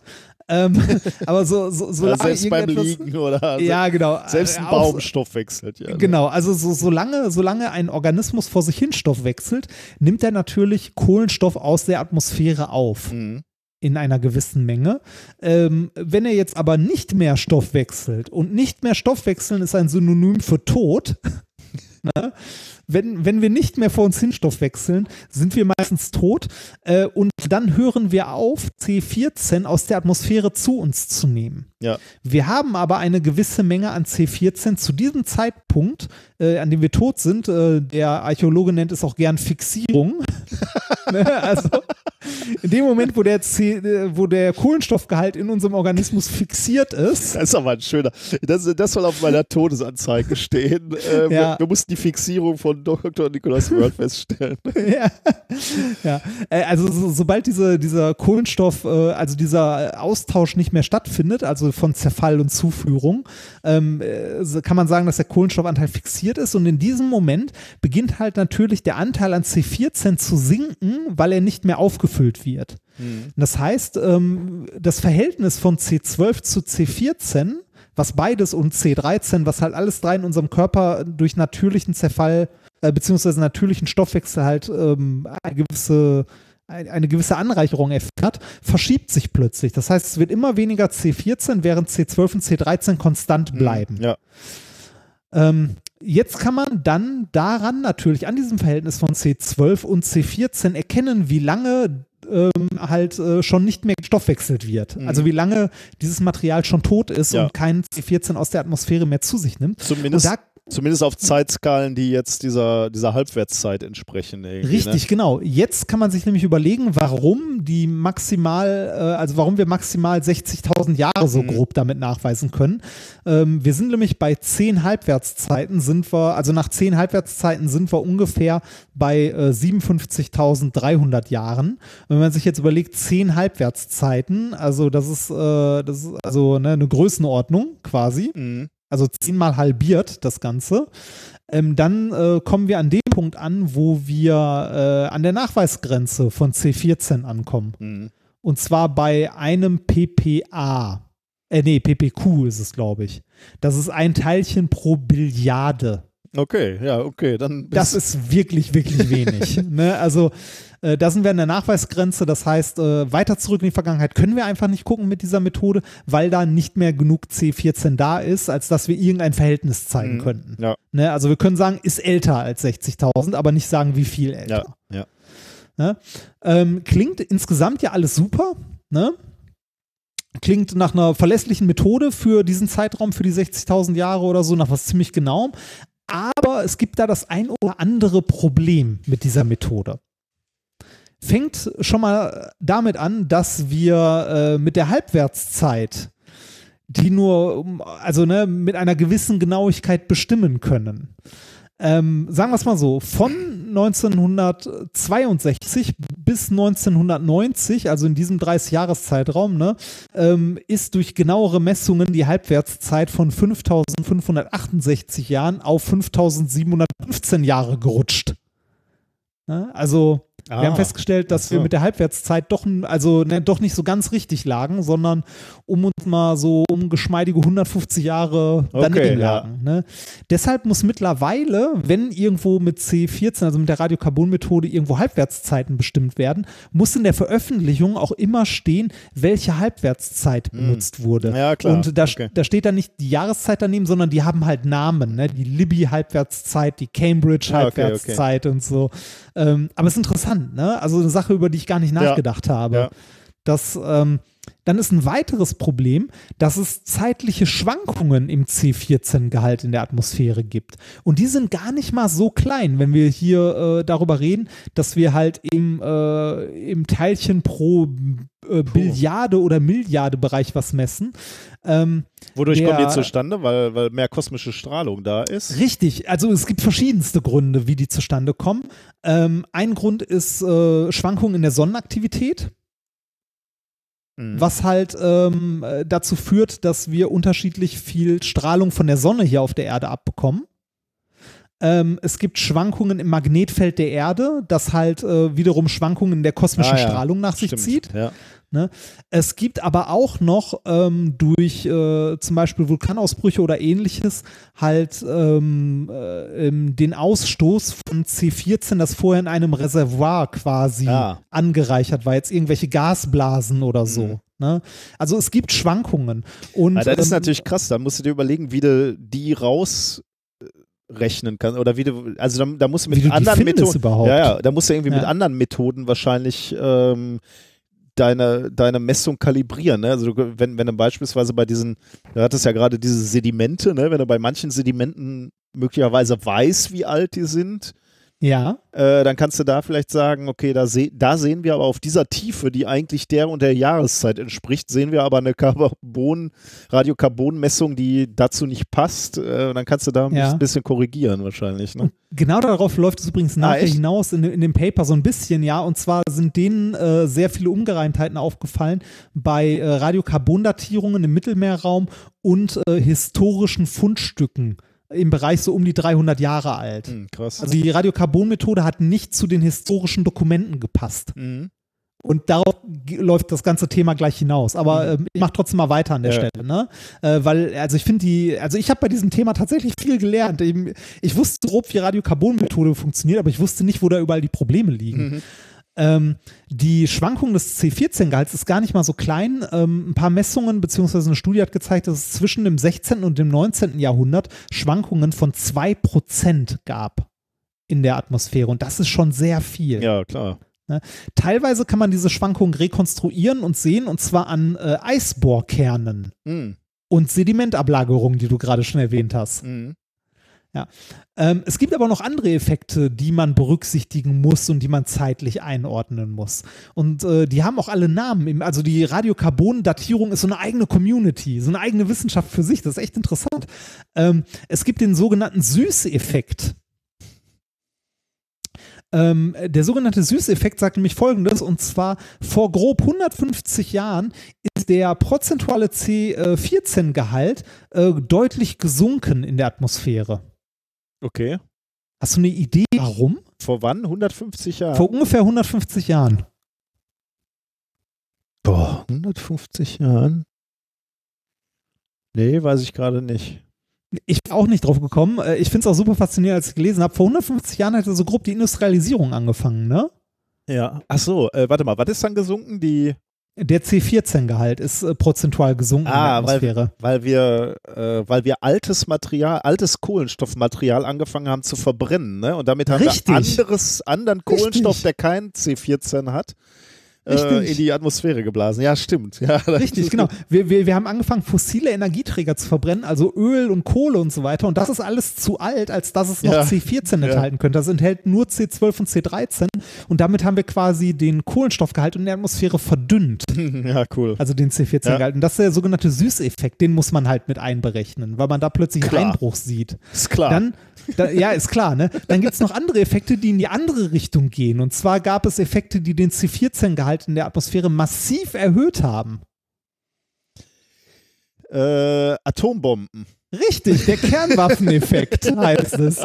ähm, [laughs] aber so, so, so Oder selbst beim Liegen oder ja, genau. selbst ein Äh, Baum stoffwechselt. Ja, ne? Genau, also so, solange, solange ein Organismus vor sich hin Stoff wechselt, nimmt er natürlich Kohlenstoff aus der Atmosphäre auf Mhm. in einer gewissen Menge. Ähm, wenn er jetzt aber nicht mehr Stoff wechselt und nicht mehr Stoff wechseln ist ein Synonym für Tod, ne? wenn, wenn wir nicht mehr vor uns hin wechseln, sind wir meistens tot äh, und dann hören wir auf, C14 aus der Atmosphäre zu uns zu nehmen. Ja. Wir haben aber eine gewisse Menge an C14 zu diesem Zeitpunkt, äh, an dem wir tot sind. Äh, der Archäologe nennt es auch gern Fixierung. [laughs] ne? Also in dem Moment, wo der, C, äh, wo der Kohlenstoffgehalt in unserem Organismus fixiert ist, Das ist aber ein schöner. Das, das soll auf meiner Todesanzeige stehen. Ähm, Ja. wir, wir mussten die Fixierung von Dr. Nicholas Word feststellen. [laughs] ja. ja. Äh, Also so, sobald diese, dieser Kohlenstoff, äh, also dieser Austausch nicht mehr stattfindet, also von Zerfall und Zuführung, ähm, äh, kann man sagen, dass der Kohlenstoffanteil fixiert ist und in diesem Moment beginnt halt natürlich der Anteil an C14 zu sinken, weil er nicht mehr aufgefüllt wird. Und Das heißt, ähm, das Verhältnis von C12 zu C14, was beides und C13, was halt alles drei in unserem Körper durch natürlichen Zerfall äh, beziehungsweise natürlichen Stoffwechsel halt ähm, eine gewisse eine gewisse Anreicherung erfährt, verschiebt sich plötzlich. Das heißt, es wird immer weniger C14, während C12 und C13 konstant bleiben. Ja. Ähm, jetzt kann man dann daran natürlich an diesem Verhältnis von C12 und C14 erkennen, wie lange ähm, halt äh, schon nicht mehr gestoffwechselt wird. Also wie lange dieses Material schon tot ist Ja. und kein C14 aus der Atmosphäre mehr zu sich nimmt. Zumindest, Und da zumindest auf Zeitskalen, die jetzt dieser, dieser Halbwertszeit entsprechen. irgendwie, Richtig, Ne? genau. Jetzt kann man sich nämlich überlegen, warum die maximal, äh, also warum wir maximal 60.000 Jahre so grob damit nachweisen können. Ähm, wir sind nämlich bei 10 Halbwertszeiten sind wir, also nach 10 Halbwertszeiten sind wir ungefähr bei äh, 57.300 Jahren. Wenn man sich jetzt überlegt, 10 Halbwertszeiten, also das ist, äh, das ist also ne, eine Größenordnung quasi Mhm. Also zehnmal halbiert das Ganze, ähm, dann äh, kommen wir an dem Punkt an, wo wir äh, an der Nachweisgrenze von C14 ankommen. Mhm. Und zwar bei einem PPA. Äh, nee, PPQ ist es, glaube ich. Das ist ein Teilchen pro Billiarde. Okay, ja, okay. Dann Das ist wirklich, wirklich wenig. [laughs] ne? Also äh, da sind wir an der Nachweisgrenze. Das heißt, äh, weiter zurück in die Vergangenheit können wir einfach nicht gucken mit dieser Methode, weil da nicht mehr genug C14 da ist, als dass wir irgendein Verhältnis zeigen Mhm. könnten. Ja, Ne? Also wir können sagen, ist älter als 60.000, aber nicht sagen, wie viel älter. ja, ja. Ne? Ähm, klingt insgesamt ja alles super. Ne? Klingt nach einer verlässlichen Methode für diesen Zeitraum, für die 60.000 Jahre oder so, nach was ziemlich genauem. Aber es gibt da das ein oder andere Problem mit dieser Methode. Fängt schon mal damit an, dass wir äh, mit der Halbwertszeit, die nur, also ne, mit einer gewissen Genauigkeit bestimmen können, ähm, sagen wir es mal so, von 1962 bis 1990, also in diesem 30-Jahres-Zeitraum, ne, ähm, ist durch genauere Messungen die Halbwertszeit von 5568 Jahren auf 5715 Jahre gerutscht. Ne? Also wir Ah, haben festgestellt, dass so. wir mit der Halbwertszeit doch, also ne, doch nicht so ganz richtig lagen, sondern um uns mal so um geschmeidige 150 Jahre daneben Okay, ja. lagen. Ne? Deshalb muss mittlerweile, wenn irgendwo mit C14, also mit der Radiokarbonmethode, irgendwo Halbwertszeiten bestimmt werden, muss in der Veröffentlichung auch immer stehen, welche Halbwertszeit benutzt wurde. Hm. Ja, klar. Und da, Okay. da steht dann nicht die Jahreszeit daneben, sondern die haben halt Namen, ne? Die Libby-Halbwertszeit, die Ah, okay, Cambridge-Halbwertszeit und so. Ähm, aber es ist interessant, ne? Also eine Sache, über die ich gar nicht nachgedacht habe. Ja. Das, ähm, dann ist ein weiteres Problem, dass es zeitliche Schwankungen im C14-Gehalt in der Atmosphäre gibt. Und die sind gar nicht mal so klein, wenn wir hier äh, darüber reden, dass wir halt im, äh, im Teilchen pro äh, Billiarde oder Milliarde Bereich was messen. Ähm, Wodurch der- kommt die zustande? Weil, weil mehr kosmische Strahlung da ist? Richtig, also es gibt verschiedenste Gründe, wie die zustande kommen. Ähm, ein Grund ist äh, Schwankungen in der Sonnenaktivität, Mhm. was halt ähm, äh, dazu führt, dass wir unterschiedlich viel Strahlung von der Sonne hier auf der Erde abbekommen. Ähm, es gibt Schwankungen im Magnetfeld der Erde, das halt äh, wiederum Schwankungen in der kosmischen Ah, ja. Strahlung nach sich Stimmt. zieht. Ja. Ne? Es gibt aber auch noch ähm, durch äh, zum Beispiel Vulkanausbrüche oder ähnliches halt ähm, äh, den Ausstoß von C14, das vorher in einem Reservoir quasi Ah. angereichert war, jetzt irgendwelche Gasblasen oder so. Mhm. Ne? Also es gibt Schwankungen. Und, Ah, das ist ähm, natürlich krass. Da musst du dir überlegen, wie du die rausrechnen kannst. Oder wie du, also da, da musst du mit du anderen Methoden. überhaupt. Ja, ja, da musst du irgendwie mit Ja. anderen Methoden wahrscheinlich ähm, deine, deine Messung kalibrieren. Ne? Also du, wenn, wenn du beispielsweise bei diesen, du hattest ja gerade diese Sedimente, ne? wenn du bei manchen Sedimenten möglicherweise weißt, wie alt die sind, ja, äh, dann kannst du da vielleicht sagen, okay, da, seh, da sehen wir aber auf dieser Tiefe, die eigentlich der und der Jahreszeit entspricht, sehen wir aber eine Carbon, Radiokarbonmessung, die dazu nicht passt. Äh, dann kannst du da ein Ja. bisschen- bisschen korrigieren wahrscheinlich. Ne? Genau darauf läuft es übrigens nachher echt? hinaus in, in dem Paper so ein bisschen, ja. Und zwar sind denen äh, sehr viele Ungereimtheiten aufgefallen bei äh, Radiokarbondatierungen im Mittelmeerraum und äh, historischen Fundstücken im Bereich so um die 300 Jahre alt. Hm, krass. Also die Radiokarbonmethode hat nicht zu den historischen Dokumenten gepasst. Mhm. Und darauf läuft das ganze Thema gleich hinaus. Aber ähm, ich mache trotzdem mal weiter an der Ja. Stelle, ne? Äh, weil, also ich finde die, also ich habe bei diesem Thema tatsächlich viel gelernt. Ich, ich wusste grob, wie Radiokarbonmethode funktioniert, aber ich wusste nicht, wo da überall die Probleme liegen. Mhm. Ähm, die Schwankung des C14-Gehalts ist gar nicht mal so klein. Ähm, ein paar Messungen beziehungsweise eine Studie hat gezeigt, dass es zwischen dem 16. und dem 19. Jahrhundert Schwankungen von 2% gab in der Atmosphäre. Und das ist schon sehr viel. Ja, klar. Teilweise kann man diese Schwankungen rekonstruieren und sehen, und zwar an äh, Eisbohrkernen Mhm. und Sedimentablagerungen, die du gerade schon erwähnt hast. Mhm. Ähm, es gibt aber noch andere Effekte, die man berücksichtigen muss und die man zeitlich einordnen muss. Und äh, die haben auch alle Namen. Also die Radiokarbon-Datierung ist so eine eigene Community, so eine eigene Wissenschaft für sich. Das ist echt interessant. Ähm, es gibt den sogenannten Süßeffekt. Ähm, der sogenannte Süßeffekt sagt nämlich folgendes, und zwar vor grob 150 Jahren ist der prozentuale C14-Gehalt äh, deutlich gesunken in der Atmosphäre. Okay. Hast du eine Idee, warum? Vor wann? 150 Jahren? Vor ungefähr 150 Jahren. Boah, 150 Jahren? Nee, weiß ich gerade nicht. Ich bin auch nicht drauf gekommen. Äh, Ich finde es auch super faszinierend, als ich gelesen habe. Vor 150 Jahren hatte so grob die Industrialisierung angefangen, ne? Ja. Ach so, äh, warte mal, was ist dann gesunken? Die, Der C14-Gehalt ist äh, prozentual gesunken in der ah, Atmosphäre. weil, weil wir, äh, weil wir altes Material, altes Kohlenstoffmaterial angefangen haben zu verbrennen, ne? Und damit haben Richtig. wir anderes, anderen Kohlenstoff, Richtig. der kein C14 hat, äh, in die Atmosphäre geblasen. Ja, stimmt. Ja, Richtig, genau. Wir, wir, wir haben angefangen, fossile Energieträger zu verbrennen, also Öl und Kohle und so weiter. Und das ist alles zu alt, als dass es noch Ja. C14 Ja. enthalten könnte. Das enthält nur C12 und C13. Und damit haben wir quasi den Kohlenstoffgehalt in der Atmosphäre verdünnt. [laughs] Ja, cool. Also den C14-Gehalt. Und das ist der sogenannte Süßeffekt. Den muss man halt mit einberechnen, weil man da plötzlich Klar. einen Einbruch sieht. Ist klar. Dann, da, ja, ist klar, ne? Dann gibt es noch andere Effekte, die in die andere Richtung gehen. Und zwar gab es Effekte, die den C14-Gehalt in der Atmosphäre massiv erhöht haben. äh, Atombomben. Richtig, der Kernwaffeneffekt [laughs] heißt es.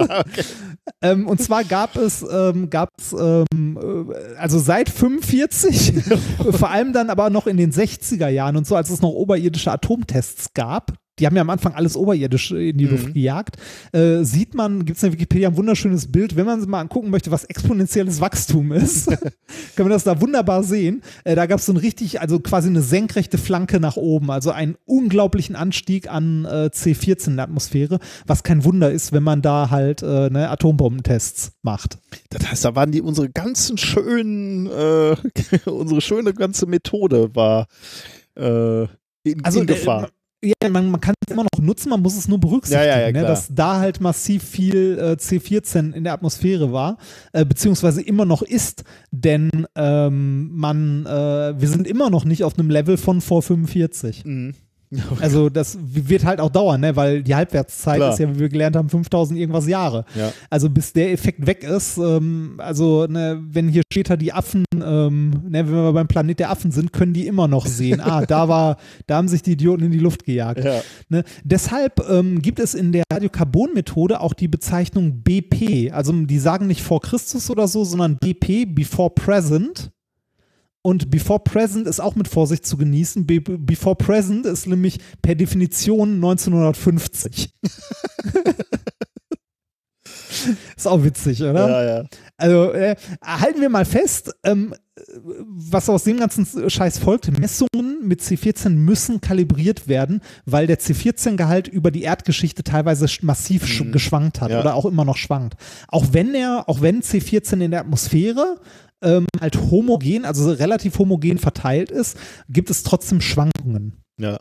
Ähm, und zwar gab es, ähm, gab es ähm, äh, also seit 45, [laughs] vor allem dann aber noch in den 60er Jahren und so, als es noch oberirdische Atomtests gab. Die haben ja am Anfang alles oberirdisch in die Luft gejagt. Äh, sieht man, gibt es in Wikipedia ein wunderschönes Bild, wenn man mal angucken möchte, was exponentielles Wachstum ist, [laughs] kann man das da wunderbar sehen. Äh, da gab es so ein richtig, also quasi eine senkrechte Flanke nach oben, also einen unglaublichen Anstieg an äh, C14 in der Atmosphäre, was kein Wunder ist, wenn man da halt äh, ne, Atombombentests macht. Das heißt, da waren die unsere ganzen schönen, äh, [laughs] unsere schöne ganze Methode war äh, in, Also in Gefahr. Ja, man, man kann es immer noch nutzen, man muss es nur berücksichtigen, Ja, ja, ja, ne, dass da halt massiv viel äh, C14 in der Atmosphäre war, äh, beziehungsweise immer noch ist, denn ähm, man, äh, wir sind immer noch nicht auf einem Level von vor 45. Mhm. [laughs] Also das wird halt auch dauern, ne? weil die Halbwertszeit Klar. ist ja, wie wir gelernt haben, 5000 irgendwas Jahre. Ja. Also bis der Effekt weg ist, ähm, also ne, wenn hier später die Affen, ähm, ne, wenn wir beim Planet der Affen sind, können die immer noch sehen, ah, da war, da haben sich die Idioten in die Luft gejagt. Ja. Ne? Deshalb ähm, gibt es in der Radiokarbon-Methode auch die Bezeichnung BP. Also die sagen nicht vor Christus oder so, sondern BP, before present. Und before present ist auch mit Vorsicht zu genießen. Be before present ist nämlich per Definition 1950. [laughs] ist auch witzig, oder? Ja, ja. Also äh, halten wir mal fest, ähm, was aus dem ganzen Scheiß folgt, Messungen mit C14 müssen kalibriert werden, weil der C14-Gehalt über die Erdgeschichte teilweise massiv sch geschwankt hat Ja. oder auch immer noch schwankt. Auch wenn er, auch wenn C14 in der Atmosphäre ähm, halt homogen, also relativ homogen verteilt ist, gibt es trotzdem Schwankungen. Ja.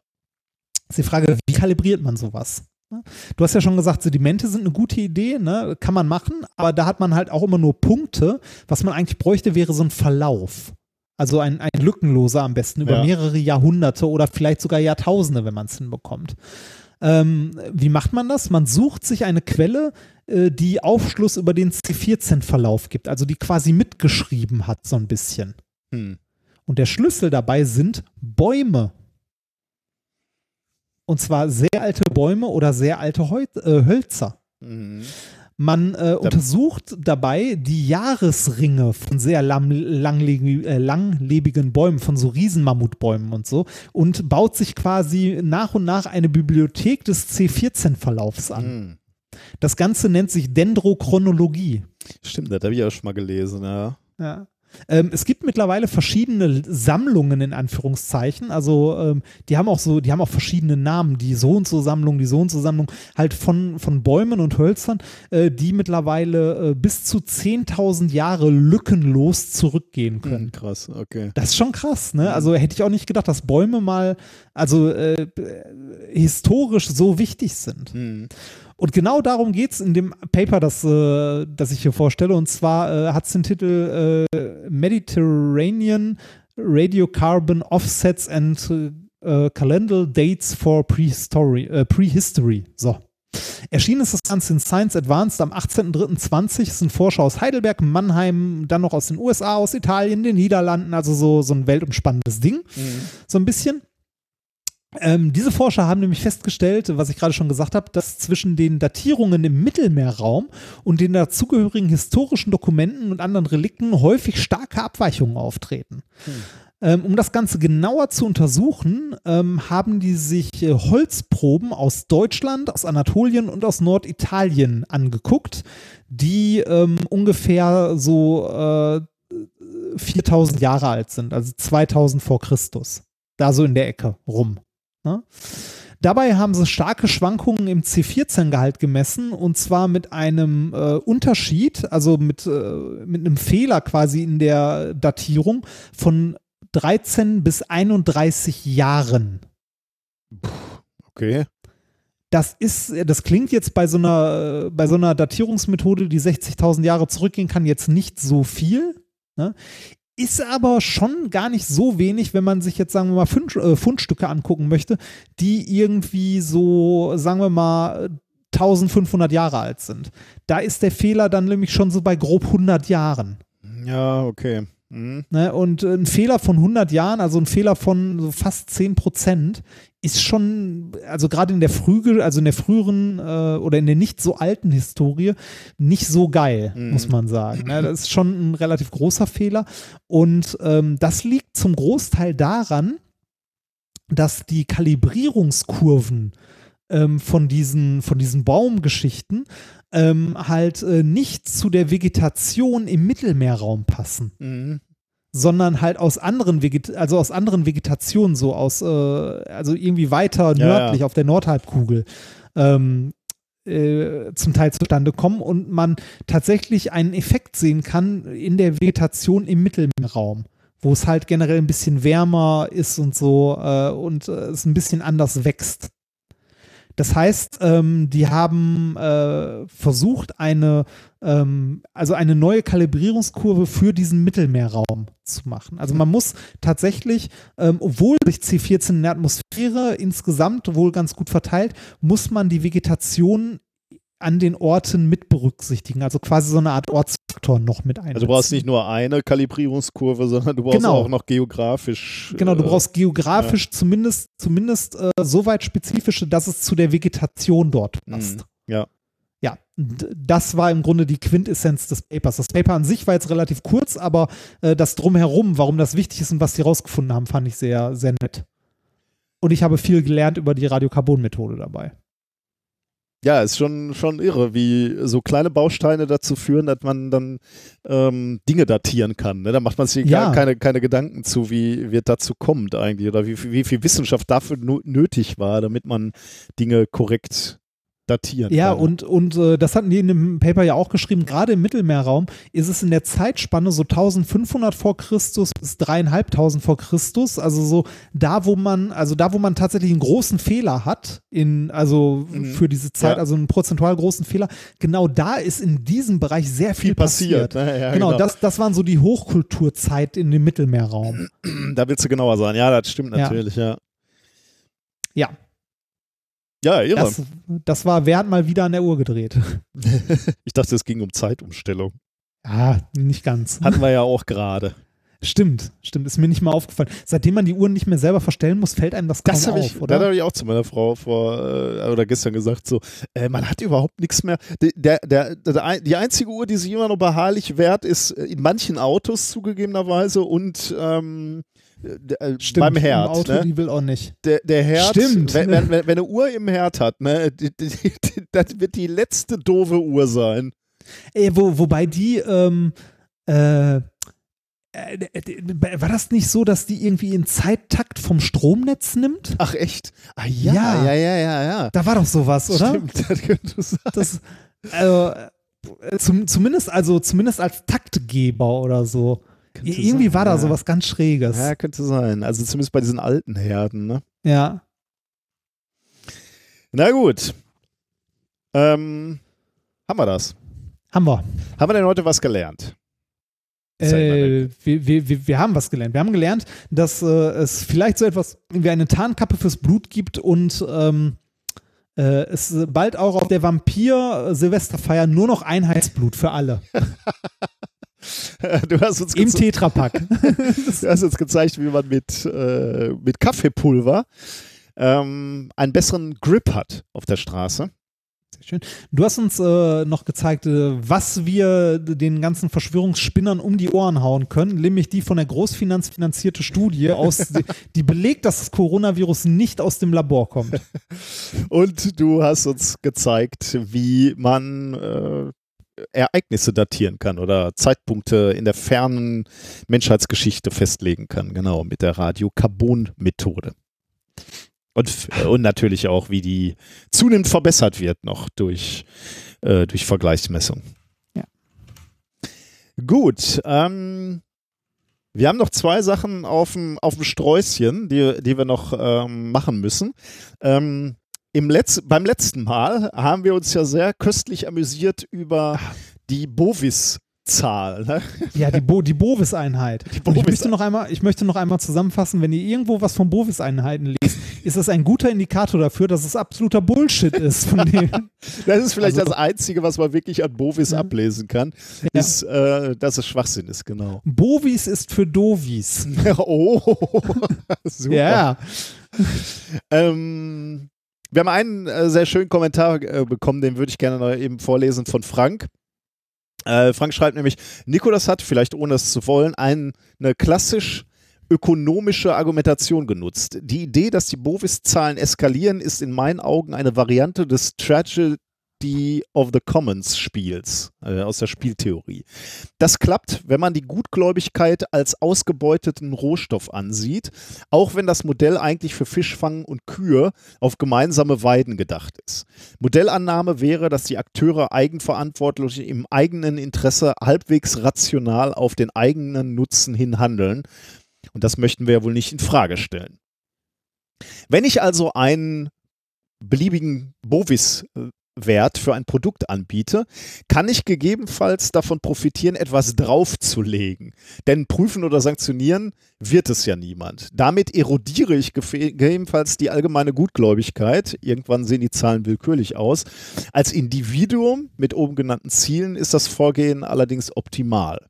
Ist die Frage, wie kalibriert man sowas? Ne? Du hast ja schon gesagt, Sedimente sind eine gute Idee, ne? kann man machen, aber da hat man halt auch immer nur Punkte. Was man eigentlich bräuchte, wäre so ein Verlauf. Also ein, ein lückenloser am besten über Ja. mehrere Jahrhunderte oder vielleicht sogar Jahrtausende, wenn man es hinbekommt. Ähm, wie macht man das? Man sucht sich eine Quelle, äh, die Aufschluss über den C14-Verlauf gibt, also die quasi mitgeschrieben hat, so ein bisschen. Hm. Und der Schlüssel dabei sind Bäume. Und zwar sehr alte Bäume oder sehr alte Heu äh, Hölzer. Mhm. Man äh, untersucht dabei die Jahresringe von sehr langlebig, äh, langlebigen Bäumen, von so Riesenmammutbäumen und so, und baut sich quasi nach und nach eine Bibliothek des C14-Verlaufs an. Hm. Das Ganze nennt sich Dendrochronologie. Stimmt, das habe ich auch schon mal gelesen, ja. Ja. Ähm, es gibt mittlerweile verschiedene Sammlungen in Anführungszeichen. Also ähm, die haben auch so, die haben auch verschiedene Namen, die so und so Sammlung, die so und so Sammlung, halt von, von Bäumen und Hölzern, äh, die mittlerweile äh, bis zu 10.000 Jahre lückenlos zurückgehen können. Hm, krass, okay. Das ist schon krass, ne? Also hätte ich auch nicht gedacht, dass Bäume mal, also äh, historisch so wichtig sind. Hm. Und genau darum geht es in dem Paper, das, äh, das ich hier vorstelle. Und zwar äh, hat es den Titel äh, Mediterranean Radiocarbon Offsets and äh, Calendar Dates for Prehistory. Äh, Prehistory. So. Erschienen ist das Ganze in Science Advanced am 18.03.20. Es sind Forscher aus Heidelberg, Mannheim, dann noch aus den USA, aus Italien, den Niederlanden, also so, so ein weltumspannendes Ding. So ein bisschen. Ähm, diese Forscher haben nämlich festgestellt, was ich gerade schon gesagt habe, dass zwischen den Datierungen im Mittelmeerraum und den dazugehörigen historischen Dokumenten und anderen Relikten häufig starke Abweichungen auftreten. Ähm, um das Ganze genauer zu untersuchen, ähm, haben die sich äh, Holzproben aus Deutschland, aus Anatolien und aus Norditalien angeguckt, die ähm, ungefähr so äh, 4000 Jahre alt sind, also 2000 vor Christus. Da so in der Ecke rum. Ne? Dabei haben sie starke Schwankungen im C14-Gehalt gemessen und zwar mit einem äh, Unterschied, also mit, äh, mit einem Fehler quasi in der Datierung von 13 bis 31 Jahren. Okay. Das ist, das klingt jetzt bei so einer, bei so einer Datierungsmethode, die 60.000 Jahre zurückgehen kann, jetzt nicht so viel. Ne? Ist aber schon gar nicht so wenig, wenn man sich jetzt, sagen wir mal, Fund, äh, Fundstücke angucken möchte, die irgendwie so, sagen wir mal, 1500 Jahre alt sind. Da ist der Fehler dann nämlich schon so bei grob 100 Jahren. Ja, okay. Mhm. Ne? Und ein Fehler von 100 Jahren, also ein Fehler von so fast 10 Prozent, ist schon, also gerade in der frühe, also in der früheren äh, oder in der nicht so alten Historie, nicht so geil, Mhm. muss man sagen. Ne? Das ist schon ein relativ großer Fehler. Und ähm, das liegt zum Großteil daran, dass die Kalibrierungskurven ähm, von, diesen, von diesen Baumgeschichten ähm, halt äh, nicht zu der Vegetation im Mittelmeerraum passen Mhm. sondern halt aus anderen Veget also aus anderen Vegetationen, so aus, äh, also irgendwie weiter Ja, nördlich ja. auf der Nordhalbkugel ähm, äh, zum Teil zustande kommen und man tatsächlich einen Effekt sehen kann in der Vegetation im Mittelmeerraum, wo es halt generell ein bisschen wärmer ist und so äh, und äh, es ein bisschen anders wächst. Das heißt, ähm, die haben äh, versucht, eine, ähm, also eine neue Kalibrierungskurve für diesen Mittelmeerraum zu machen. Also man muss tatsächlich, ähm, obwohl sich C14 in der Atmosphäre insgesamt wohl ganz gut verteilt, muss man die Vegetation an den Orten mit berücksichtigen. Also quasi so eine Art Ortsfaktor noch mit einbeziehen. Also du brauchst nicht nur eine Kalibrierungskurve, sondern du brauchst Genau. auch noch geografisch. Genau, du äh, brauchst geografisch zumindest, zumindest äh, so weit spezifische, dass es zu der Vegetation dort passt. Mhm. Ja. Ja, d- das war im Grunde die Quintessenz des Papers. Das Paper an sich war jetzt relativ kurz, aber äh, das Drumherum, warum das wichtig ist und was sie rausgefunden haben, fand ich sehr, sehr nett. Und ich habe viel gelernt über die Radiokarbon-Methode dabei. Ja, ist schon, schon irre, wie so kleine Bausteine dazu führen, dass man dann ähm, Dinge datieren kann. Ne? Da macht man sich Ja. gar keine, keine Gedanken zu, wie es dazu kommt eigentlich oder wie, viel- wie viel Wissenschaft dafür nötig war, damit man Dinge korrekt datieren Ja, kann. und, und äh, das hatten die in dem Paper ja auch geschrieben, gerade im Mittelmeerraum ist es in der Zeitspanne so 1500 vor Christus bis 3500 vor Christus, also so da, wo man, also da, wo man tatsächlich einen großen Fehler hat, in, also Mhm. für diese Zeit, Ja. also einen prozentual großen Fehler, genau da ist in diesem Bereich sehr viel, viel passiert. Ne? Ja, Genau, Das, das waren so die Hochkulturzeit in dem Mittelmeerraum. da willst du genauer sein. Ja, das stimmt Ja. natürlich, ja. Ja, Ja, irre. das, das war, hat mal wieder an der Uhr gedreht? [laughs] ich dachte, es ging um Zeitumstellung. Ja, nicht ganz. Hatten wir ja auch gerade. Stimmt, stimmt, ist mir nicht mal aufgefallen. Seitdem man die Uhren nicht mehr selber verstellen muss, fällt einem das kaum Das habe auf, ich, oder? das hab ich auch zu meiner Frau vor äh, oder gestern gesagt. So, äh, man hat überhaupt nichts mehr. Die, der, der, der, die einzige Uhr, die sich immer noch beharrlich wert, ist äh, in manchen Autos zugegebenerweise und ähm, äh, Stimmt, beim Herd. Auto, ne? die will auch nicht. der, der Herd, Stimmt. Wenn, wenn, wenn, wenn eine Uhr im Herd hat, ne, die, die, die, das wird die letzte doofe Uhr sein. Ey, wo, wobei die, ähm, äh, äh, äh, war das nicht so, dass die irgendwie in Zeittakt vom Stromnetz nimmt? Ach echt? Ah ja, Ja. ja, ja, ja, ja. Da war doch sowas, oder? Stimmt, [laughs] das könnte sein. Das, also, äh, zum, zumindest, also zumindest als Taktgeber oder so. Könnte Irgendwie sein, war da ja. sowas ganz Schräges. Ja, könnte sein. Also zumindest bei diesen alten Herden, ne? Ja. Na gut. Ähm, haben wir das? Haben wir. Haben wir denn heute was gelernt? Ja Äh, wir, wir, wir, wir haben was gelernt. Wir haben gelernt, dass äh, es vielleicht so etwas wie eine Tarnkappe fürs Blut gibt und ähm, äh, es bald auch auf der Vampir-Silvesterfeier nur noch Einheitsblut für alle. [laughs] [laughs] Du hast uns, Im Tetrapack. [laughs] du hast uns gezeigt, wie man mit, äh, mit Kaffeepulver ähm, einen besseren Grip hat auf der Straße. Sehr schön. Du hast uns äh, noch gezeigt, äh, was wir den ganzen Verschwörungsspinnern um die Ohren hauen können, nämlich die von der Großfinanz finanzierte Studie, aus, die, [laughs] die belegt, dass das Coronavirus nicht aus dem Labor kommt. Und du hast uns gezeigt, wie man äh, Ereignisse datieren kann oder Zeitpunkte in der fernen Menschheitsgeschichte festlegen kann, genau, mit der Radiokarbon-Methode. Und, äh, und natürlich auch, wie die zunehmend verbessert wird noch durch, äh, durch Vergleichsmessung. Ja. Gut, ähm, wir haben noch zwei Sachen auf dem, auf dem Sträußchen, die, die wir noch ähm, machen müssen. Ähm, im Letz beim letzten Mal haben wir uns ja sehr köstlich amüsiert über die Bovis-Zahl. Ne? Ja, die, Bo die Bovis-Einheit. Und Ich Bovis- möchte, noch einmal, ich möchte noch einmal zusammenfassen, wenn ihr irgendwo was von Bovis-Einheiten liest, ist das ein guter Indikator dafür, dass es absoluter Bullshit ist. [laughs] Das ist vielleicht Also- das Einzige, was man wirklich an Bovis Ja. ablesen kann, Ja. ist, äh, dass es Schwachsinn ist, genau. Bovis ist für Dovis. [laughs] oh, [laughs] super. Ja. Ähm, wir haben einen äh, sehr schönen Kommentar äh, bekommen, den würde ich gerne noch eben vorlesen von Frank. Äh, Frank schreibt nämlich, Nikolas hat, vielleicht ohne es zu wollen, ein, eine klassisch ökonomische Argumentation genutzt. Die Idee, dass die Bovis-Zahlen eskalieren, ist in meinen Augen eine Variante des Tragedy of the Commons Spiels, äh, aus der Spieltheorie. Das klappt, wenn man die Gutgläubigkeit als ausgebeuteten Rohstoff ansieht, auch wenn das Modell eigentlich für Fischfang und Kühe auf gemeinsame Weiden gedacht ist. Modellannahme wäre, dass die Akteure eigenverantwortlich im eigenen Interesse halbwegs rational auf den eigenen Nutzen hin handeln. Und das möchten wir ja wohl nicht in Frage stellen. Wenn ich also einen beliebigen Bovis-Wert für ein Produkt anbiete, kann ich gegebenenfalls davon profitieren, etwas draufzulegen. Denn prüfen oder sanktionieren wird es ja niemand. Damit erodiere ich gegebenenfalls die allgemeine Gutgläubigkeit. Irgendwann sehen die Zahlen willkürlich aus. Als Individuum mit oben genannten Zielen ist das Vorgehen allerdings optimal.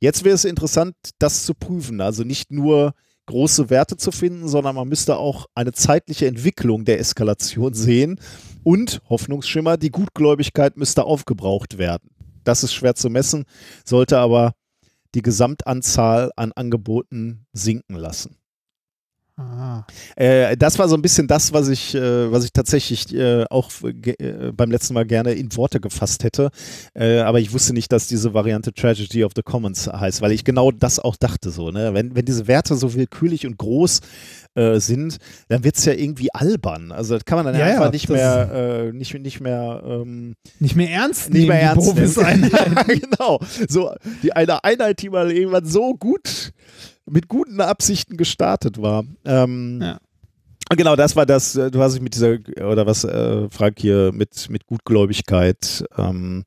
Jetzt wäre es interessant, das zu prüfen. Also nicht nur große Werte zu finden, sondern man müsste auch eine zeitliche Entwicklung der Eskalation sehen und Hoffnungsschimmer, die Gutgläubigkeit müsste aufgebraucht werden. Das ist schwer zu messen, sollte aber die Gesamtanzahl an Angeboten sinken lassen. Äh, das war so ein bisschen das, was ich, äh, was ich tatsächlich äh, auch äh, beim letzten Mal gerne in Worte gefasst hätte. Äh, aber ich wusste nicht, dass diese Variante Tragedy of the Commons heißt, weil ich genau das auch dachte so. Ne? Wenn, wenn diese Werte so willkürlich und groß äh, sind, dann wird es ja irgendwie albern. Also das kann man dann Ja, einfach ja, nicht mehr, nicht, nicht mehr ähm, Nicht mehr ernst nicht mehr nehmen, ernst nehmen. Ja, [laughs] genau. So die eine Einheit, die mal irgendwann so gut mit guten Absichten gestartet war. Ähm, Ja. Genau, das war das, äh, was ich mit dieser, oder was äh, Frank hier mit, mit Gutgläubigkeit ähm,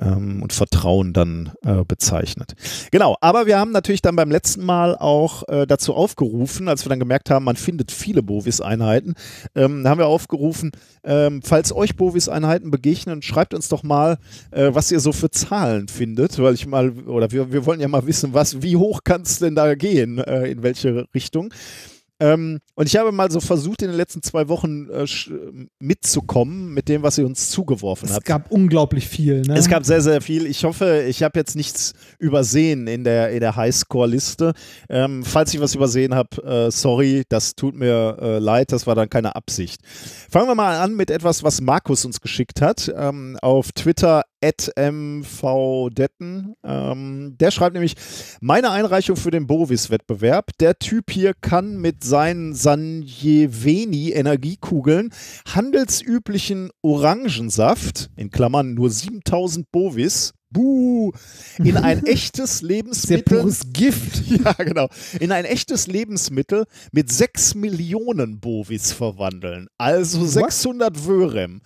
ähm, und Vertrauen dann äh, bezeichnet. Genau, aber wir haben natürlich dann beim letzten Mal auch äh, dazu aufgerufen, als wir dann gemerkt haben, man findet viele Bovis-Einheiten, ähm, haben wir aufgerufen, ähm, falls euch Bovis-Einheiten begegnen, schreibt uns doch mal, äh, was ihr so für Zahlen findet, weil ich mal, oder wir, wir wollen ja mal wissen, was, wie hoch kann es denn da gehen, äh, in welche Richtung. Ähm, und ich habe mal so versucht, in den letzten zwei Wochen äh, mitzukommen mit dem, was ihr uns zugeworfen Es habt. gab unglaublich viel. Ne? Es gab sehr, sehr viel. Ich hoffe, ich habe jetzt nichts übersehen in der, in der Highscore-Liste. Ähm, falls ich was übersehen habe, äh, sorry, das tut mir äh, leid, das war dann keine Absicht. Fangen wir mal an mit etwas, was Markus uns geschickt hat. Ähm, auf Twitter mvdetten. Ähm, der schreibt nämlich, meine Einreichung für den Bovis-Wettbewerb. Der Typ hier kann mit seinen Sanjeveni Energiekugeln handelsüblichen Orangensaft, in Klammern nur 7000 Bovis, buh, in ein [laughs] echtes Sehr Lebensmittel. pures Gift. [laughs] Ja, genau. In ein echtes Lebensmittel mit 6 Millionen Bovis verwandeln. Also 600 Wörem.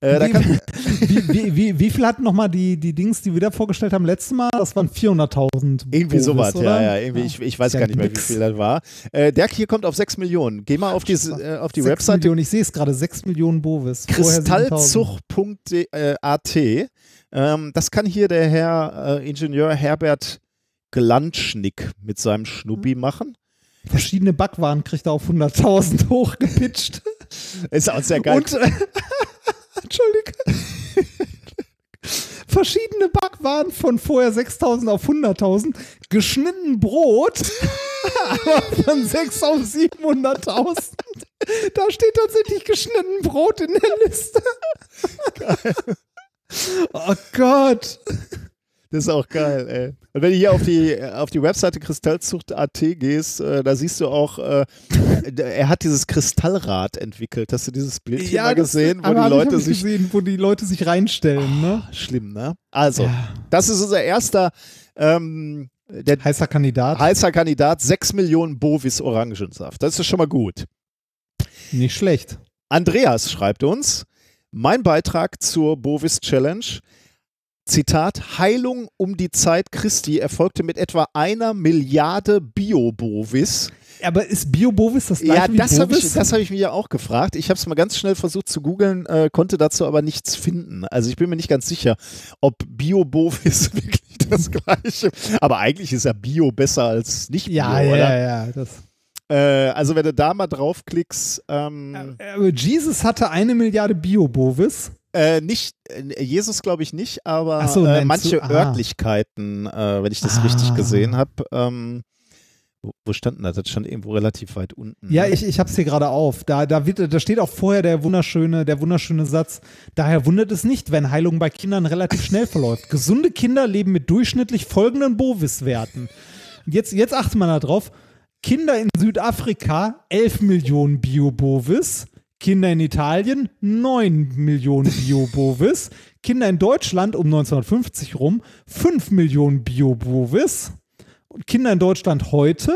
Äh, [laughs] wie, wie, wie, wie viel hatten nochmal die, die Dings, die wir da vorgestellt haben letztes Mal? Das waren 400.000. irgendwie sowas, ja, ja. Irgendwie, ich, ich weiß ja gar nicht mehr, wie nix. viel das war. Äh, der hier kommt auf 6 Millionen. Geh mal auf, diese, äh, auf die 6 Webseite Millionen, ich sehe es gerade, 6 Millionen Bovis. Vorher 7000. kristallzug.at. Ähm, das kann hier der Herr äh, Ingenieur Herbert Glanschnick mit seinem Schnubbi machen. Verschiedene Backwaren kriegt er auf 100.000 hochgepitcht. Ist auch sehr geil. Und, [laughs] äh, Entschuldigung. verschiedene Backwaren von vorher 6000 auf 100.000, geschnitten Brot, [laughs] aber von 6 auf 700.000. Da steht tatsächlich geschnitten Brot in der Liste. [laughs] Oh Gott. Das ist auch geil, ey. Und wenn du hier auf die, auf die Webseite kristallzucht.at gehst, äh, da siehst du auch, äh, er hat dieses Kristallrad entwickelt. Hast du dieses Bild hier mal gesehen, wo die Leute sich gesehen, wo die Leute sich reinstellen, ne? Schlimm, ne? Also, Ja. das ist unser erster ähm, Heißer Kandidat. heißer Kandidat, 6 Millionen Bovis Orangensaft. Das ist schon mal gut. Nicht schlecht. Andreas schreibt uns, mein Beitrag zur Bovis Challenge, Zitat, Heilung um die Zeit Christi erfolgte mit etwa einer Milliarde Bio-Bovis. Aber ist Bio-Bovis das gleiche Ja, wie das habe ich, Bovis? das hab ich mir ja auch gefragt. Ich habe es mal ganz schnell versucht zu googeln, äh, konnte dazu aber nichts finden. Also ich bin mir nicht ganz sicher, ob Bio-Bovis [laughs] wirklich das gleiche. Aber eigentlich ist ja Bio besser als nicht Bio, ja, ja, oder? ja. Das. Äh, also wenn du da mal draufklickst, ähm, Aber Jesus hatte eine Milliarde Bio-Bovis. äh, nicht, äh, Jesus glaube ich nicht, aber so, äh, manche du? Ah. Örtlichkeiten, äh, wenn ich das Ah. richtig gesehen habe, ähm, wo, wo stand denn das? Das stand irgendwo relativ weit unten. Ja, ne? ich, ich hab's hier gerade auf. Da, da, wird, da steht auch vorher der wunderschöne, der wunderschöne Satz. Daher wundert es nicht, wenn Heilung bei Kindern relativ schnell verläuft. Gesunde Kinder leben mit durchschnittlich folgenden Bovis-Werten. Jetzt, jetzt achte mal darauf. Kinder in Südafrika 11 Millionen Bio-Bovis. Kinder in Italien 9 Millionen Bio-Bovis. Kinder in Deutschland um 1950 rum 5 Millionen Bio-Bovis. Und Kinder in Deutschland heute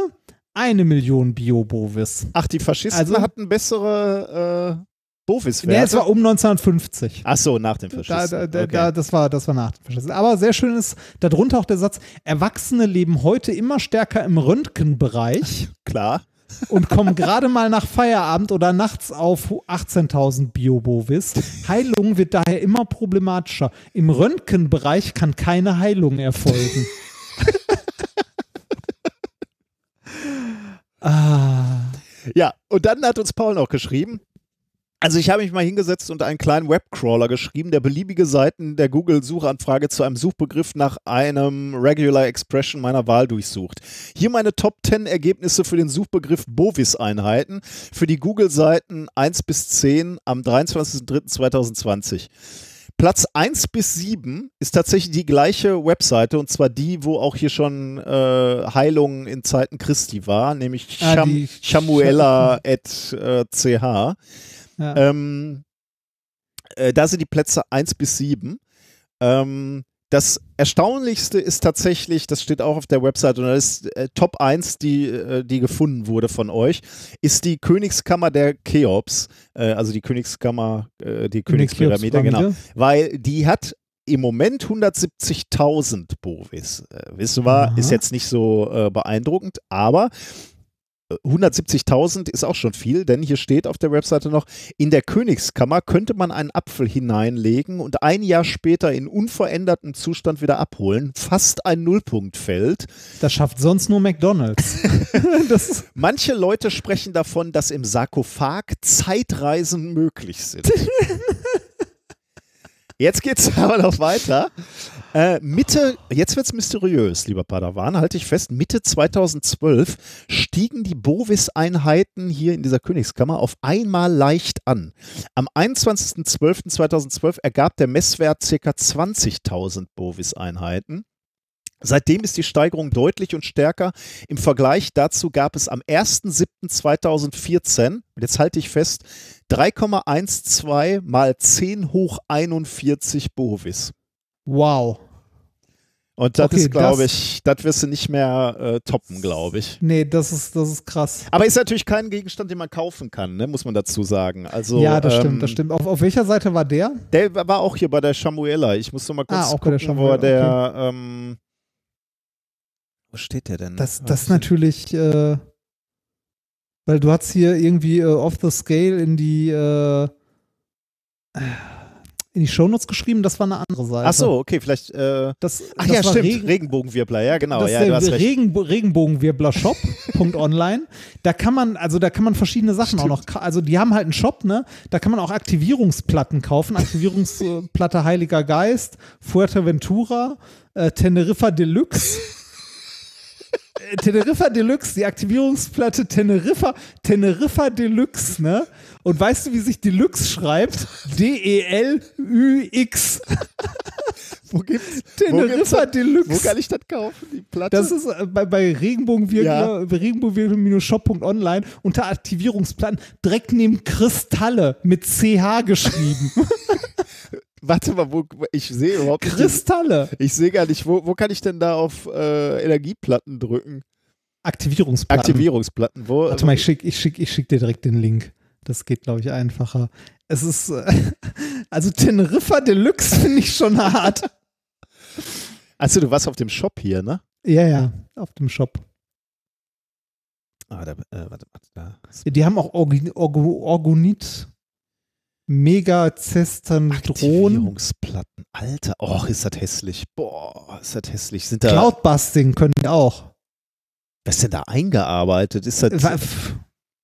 eine Million Bio-Bovis. Ach, die Faschisten Also- hatten bessere äh, Bovis-Werte. Nee, es war um 1950. Ach so, nach dem Da, Faschisten. da, da, okay. da, das, war, das war nach dem Faschismus. Aber sehr schön ist darunter auch der Satz: Erwachsene leben heute immer stärker im Röntgenbereich Klar. und kommen gerade mal nach Feierabend oder nachts auf 18.000 Biobovis. Heilung wird daher immer problematischer. Im Röntgenbereich kann keine Heilung erfolgen. [laughs] ah. Ja, und dann hat uns Paul noch geschrieben. Also ich habe mich mal hingesetzt und einen kleinen Webcrawler geschrieben, der beliebige Seiten der Google-Suchanfrage zu einem Suchbegriff nach einem Regular Expression meiner Wahl durchsucht. Hier meine Top 10 Ergebnisse für den Suchbegriff Bovis-Einheiten für die Google-Seiten 1 bis 10 am 23.03.2020. Platz 1 bis 7 ist tatsächlich die gleiche Webseite und zwar die, wo auch hier schon äh, Heilung in Zeiten Christi war, nämlich Ah, Cham chamuela.ch. Äh, Ja. ähm, äh, da sind die Plätze 1 bis 7. Ähm, das Erstaunlichste ist tatsächlich, das steht auch auf der Website und das ist äh, Top 1, die, äh, die gefunden wurde von euch, ist die Königskammer der Cheops, äh, also die Königskammer, äh, die Königspyramide, genau. Weil die hat im Moment 170.000 Bovis. Äh, wissen wir, Aha. ist jetzt nicht so äh, beeindruckend, aber 170.000 ist auch schon viel, denn hier steht auf der Webseite noch, in der Königskammer könnte man einen Apfel hineinlegen und ein Jahr später in unverändertem Zustand wieder abholen. Fast ein Nullpunktfeld. Das schafft sonst nur McDonalds. [laughs] Manche Leute sprechen davon, dass im Sarkophag Zeitreisen möglich sind. [laughs] Jetzt geht's [laughs] aber noch weiter. Äh, Mitte, jetzt wird's mysteriös, lieber Padawan, halte ich fest, Mitte 2012 stiegen die Bovis-Einheiten hier in dieser Königskammer auf einmal leicht an. Am 21.12.2012 ergab der Messwert ca. 20.000 Bovis-Einheiten. Seitdem ist die Steigerung deutlich und stärker. Im Vergleich dazu gab es am 1.7.2014, und jetzt halte ich fest, 3,12 mal 10 hoch 41 Bovis. Wow. Und das Okay, ist, glaube ich, das wirst du nicht mehr äh, toppen, glaube ich. Nee, das ist, das ist krass. Aber ist natürlich kein Gegenstand, den man kaufen kann, ne? muss man dazu sagen. Also, ja, das ähm, stimmt, das stimmt. Auf, auf welcher Seite war der? Der war auch hier bei der Shamuela. Ich muss noch mal kurz Ah, auch bei der gucken, wo er Shamuela, der. Ähm, wo steht der denn? Das, das ist- natürlich, äh, weil du hast hier irgendwie äh, off the scale in die, äh, in die Shownotes geschrieben, das war eine andere Seite. Ach so, okay, vielleicht. Äh, Das, ach das ja, stimmt. Regen- Regenbogenwirbler, ja, genau. das ja, ist du hast der recht. Regenbo Regenbogenwirbler-Shop.online. [laughs] Da kann man, also da kann man verschiedene Sachen auch noch, also die haben halt einen Shop, ne? Da kann man auch Aktivierungsplatten kaufen. Aktivierungsplatte Heiliger Geist, Fuerteventura, äh, Teneriffa Deluxe. [laughs] Äh, Teneriffa Deluxe, die Aktivierungsplatte Teneriffa, Teneriffa Deluxe, ne? Und weißt du, wie sich Deluxe schreibt? D-E-L-Ü-X. [laughs] Wo gibt's? Teneriffa wo, gibt's, Deluxe. wo kann ich das kaufen? Die Platte? Das ist äh, bei, bei Regenbogenwirbler, Ja. bei Regenbogenwirbler-shop.online unter Aktivierungsplan direkt neben Kristalle mit CH geschrieben. [laughs] Warte mal, wo, ich sehe überhaupt nicht. Kristalle. Ich sehe gar nicht, wo, wo kann ich denn da auf äh, Energieplatten drücken? Aktivierungsplatten. Aktivierungsplatten, wo? Warte mal, ich schick, ich schick, ich schick dir direkt den Link. Das geht, glaube ich, einfacher. Es ist, äh, [laughs] also Teneriffa Deluxe [laughs] finde ich schon hart. Achso, du warst auf dem Shop hier, ne? Ja, ja, auf dem Shop. Ah, da, äh, warte, warte, da. Die haben auch Orgi- Orgo- Orgonit, Megazestern, Drohnen. Aktivierungsplatten. Alter, och, ist das hässlich. Boah, ist das hässlich. Sind da, Cloudbusting können die auch. was ist denn da eingearbeitet? Ist das,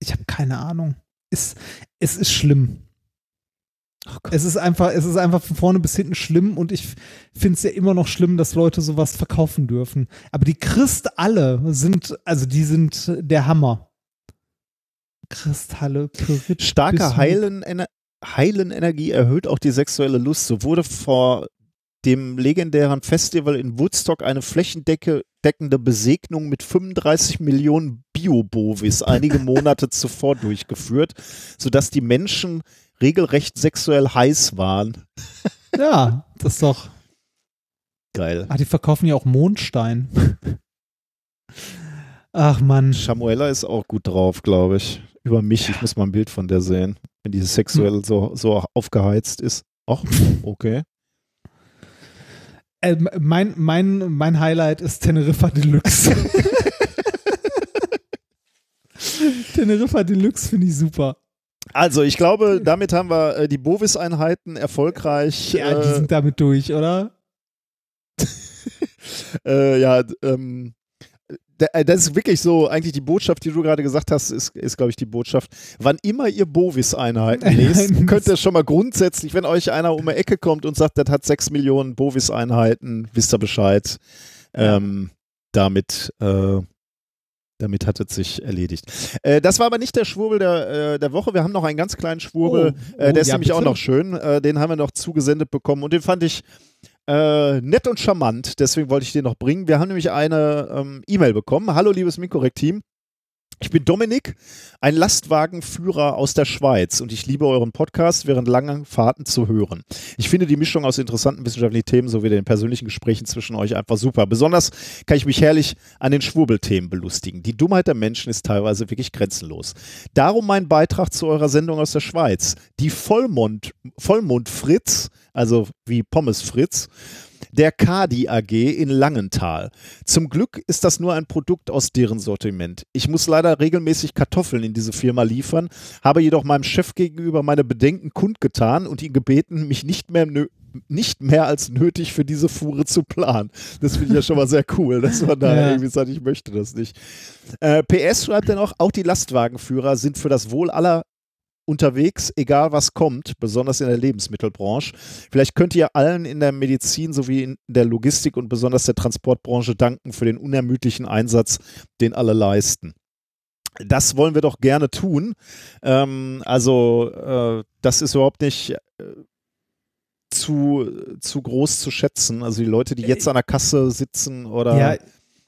Ich habe keine Ahnung. Es, es ist schlimm. oh. Es ist einfach, es ist einfach von vorne bis hinten schlimm und ich finde es ja immer noch schlimm, dass Leute sowas verkaufen dürfen. Aber die Kristalle sind, also die sind der Hammer. Kristalle, Pyrit, Starke heilen, Ener Heilenenergie erhöht auch die sexuelle Lust. So wurde vor dem legendären Festival in Woodstock eine flächendeckende Besegnung mit 35 Millionen Bio-Bovis einige Monate zuvor durchgeführt, sodass die Menschen regelrecht sexuell heiß waren. Ja, das ist doch. Geil. Ach, die verkaufen ja auch Mondstein. Ach Mann. Samuela ist auch gut drauf, glaube ich. Über mich. Ich muss mal ein Bild von der sehen, wenn die sexuell so, so aufgeheizt ist. Ach, okay. Äh, mein, mein, mein Highlight ist Teneriffa Deluxe. [laughs] [laughs] Teneriffa Deluxe finde ich super. Also, ich glaube, damit haben wir äh, die Bovis-Einheiten erfolgreich. Ja, die äh, sind damit durch, oder? [laughs] äh, ja, ähm, äh, das ist wirklich so, eigentlich die Botschaft, die du gerade gesagt hast, ist, ist glaube ich, die Botschaft. Wann immer ihr Bovis-Einheiten [laughs] lest, könnt ihr schon mal grundsätzlich, wenn euch einer um die Ecke kommt und sagt, das hat sechs Millionen Bovis-Einheiten, wisst ihr Bescheid. Ähm, damit, äh, damit hat es sich erledigt. Äh, das war aber nicht der Schwurbel der, äh, der Woche. Wir haben noch einen ganz kleinen Schwurbel. Oh, äh, oh, der ist ja, nämlich auch bitte. noch schön. Äh, den haben wir noch zugesendet bekommen und den fand ich äh, nett und charmant. Deswegen wollte ich den noch bringen. Wir haben nämlich eine ähm, E-Mail bekommen. Hallo, liebes Minkorrekt-Team. Ich bin Dominik, ein Lastwagenführer aus der Schweiz und ich liebe euren Podcast während langen Fahrten zu hören. Ich finde die Mischung aus interessanten wissenschaftlichen Themen sowie den persönlichen Gesprächen zwischen euch einfach super. Besonders kann ich mich herrlich an den Schwurbelthemen belustigen. Die Dummheit der Menschen ist teilweise wirklich grenzenlos. Darum mein Beitrag zu eurer Sendung aus der Schweiz. Die Vollmond, Vollmond Fritz, also wie Pommes Fritz, der Kadi AG in Langenthal. Zum Glück ist das nur ein Produkt aus deren Sortiment. Ich muss leider regelmäßig Kartoffeln in diese Firma liefern, habe jedoch meinem Chef gegenüber meine Bedenken kundgetan und ihn gebeten, mich nicht mehr nicht mehr als nötig für diese Fuhre zu planen. Das finde ich ja schon mal sehr cool, dass man da [laughs] Ja. irgendwie sagt, ich möchte das nicht. Äh, PS schreibt er noch, auch die Lastwagenführer sind für das Wohl aller unterwegs, egal was kommt, besonders in der Lebensmittelbranche. Vielleicht könnt ihr allen in der Medizin sowie in der Logistik und besonders der Transportbranche danken für den unermüdlichen Einsatz, den alle leisten. Das wollen wir doch gerne tun. Ähm, also, äh, das ist überhaupt nicht äh, zu, zu groß zu schätzen. Also die Leute, die jetzt an der Kasse sitzen oder Ja,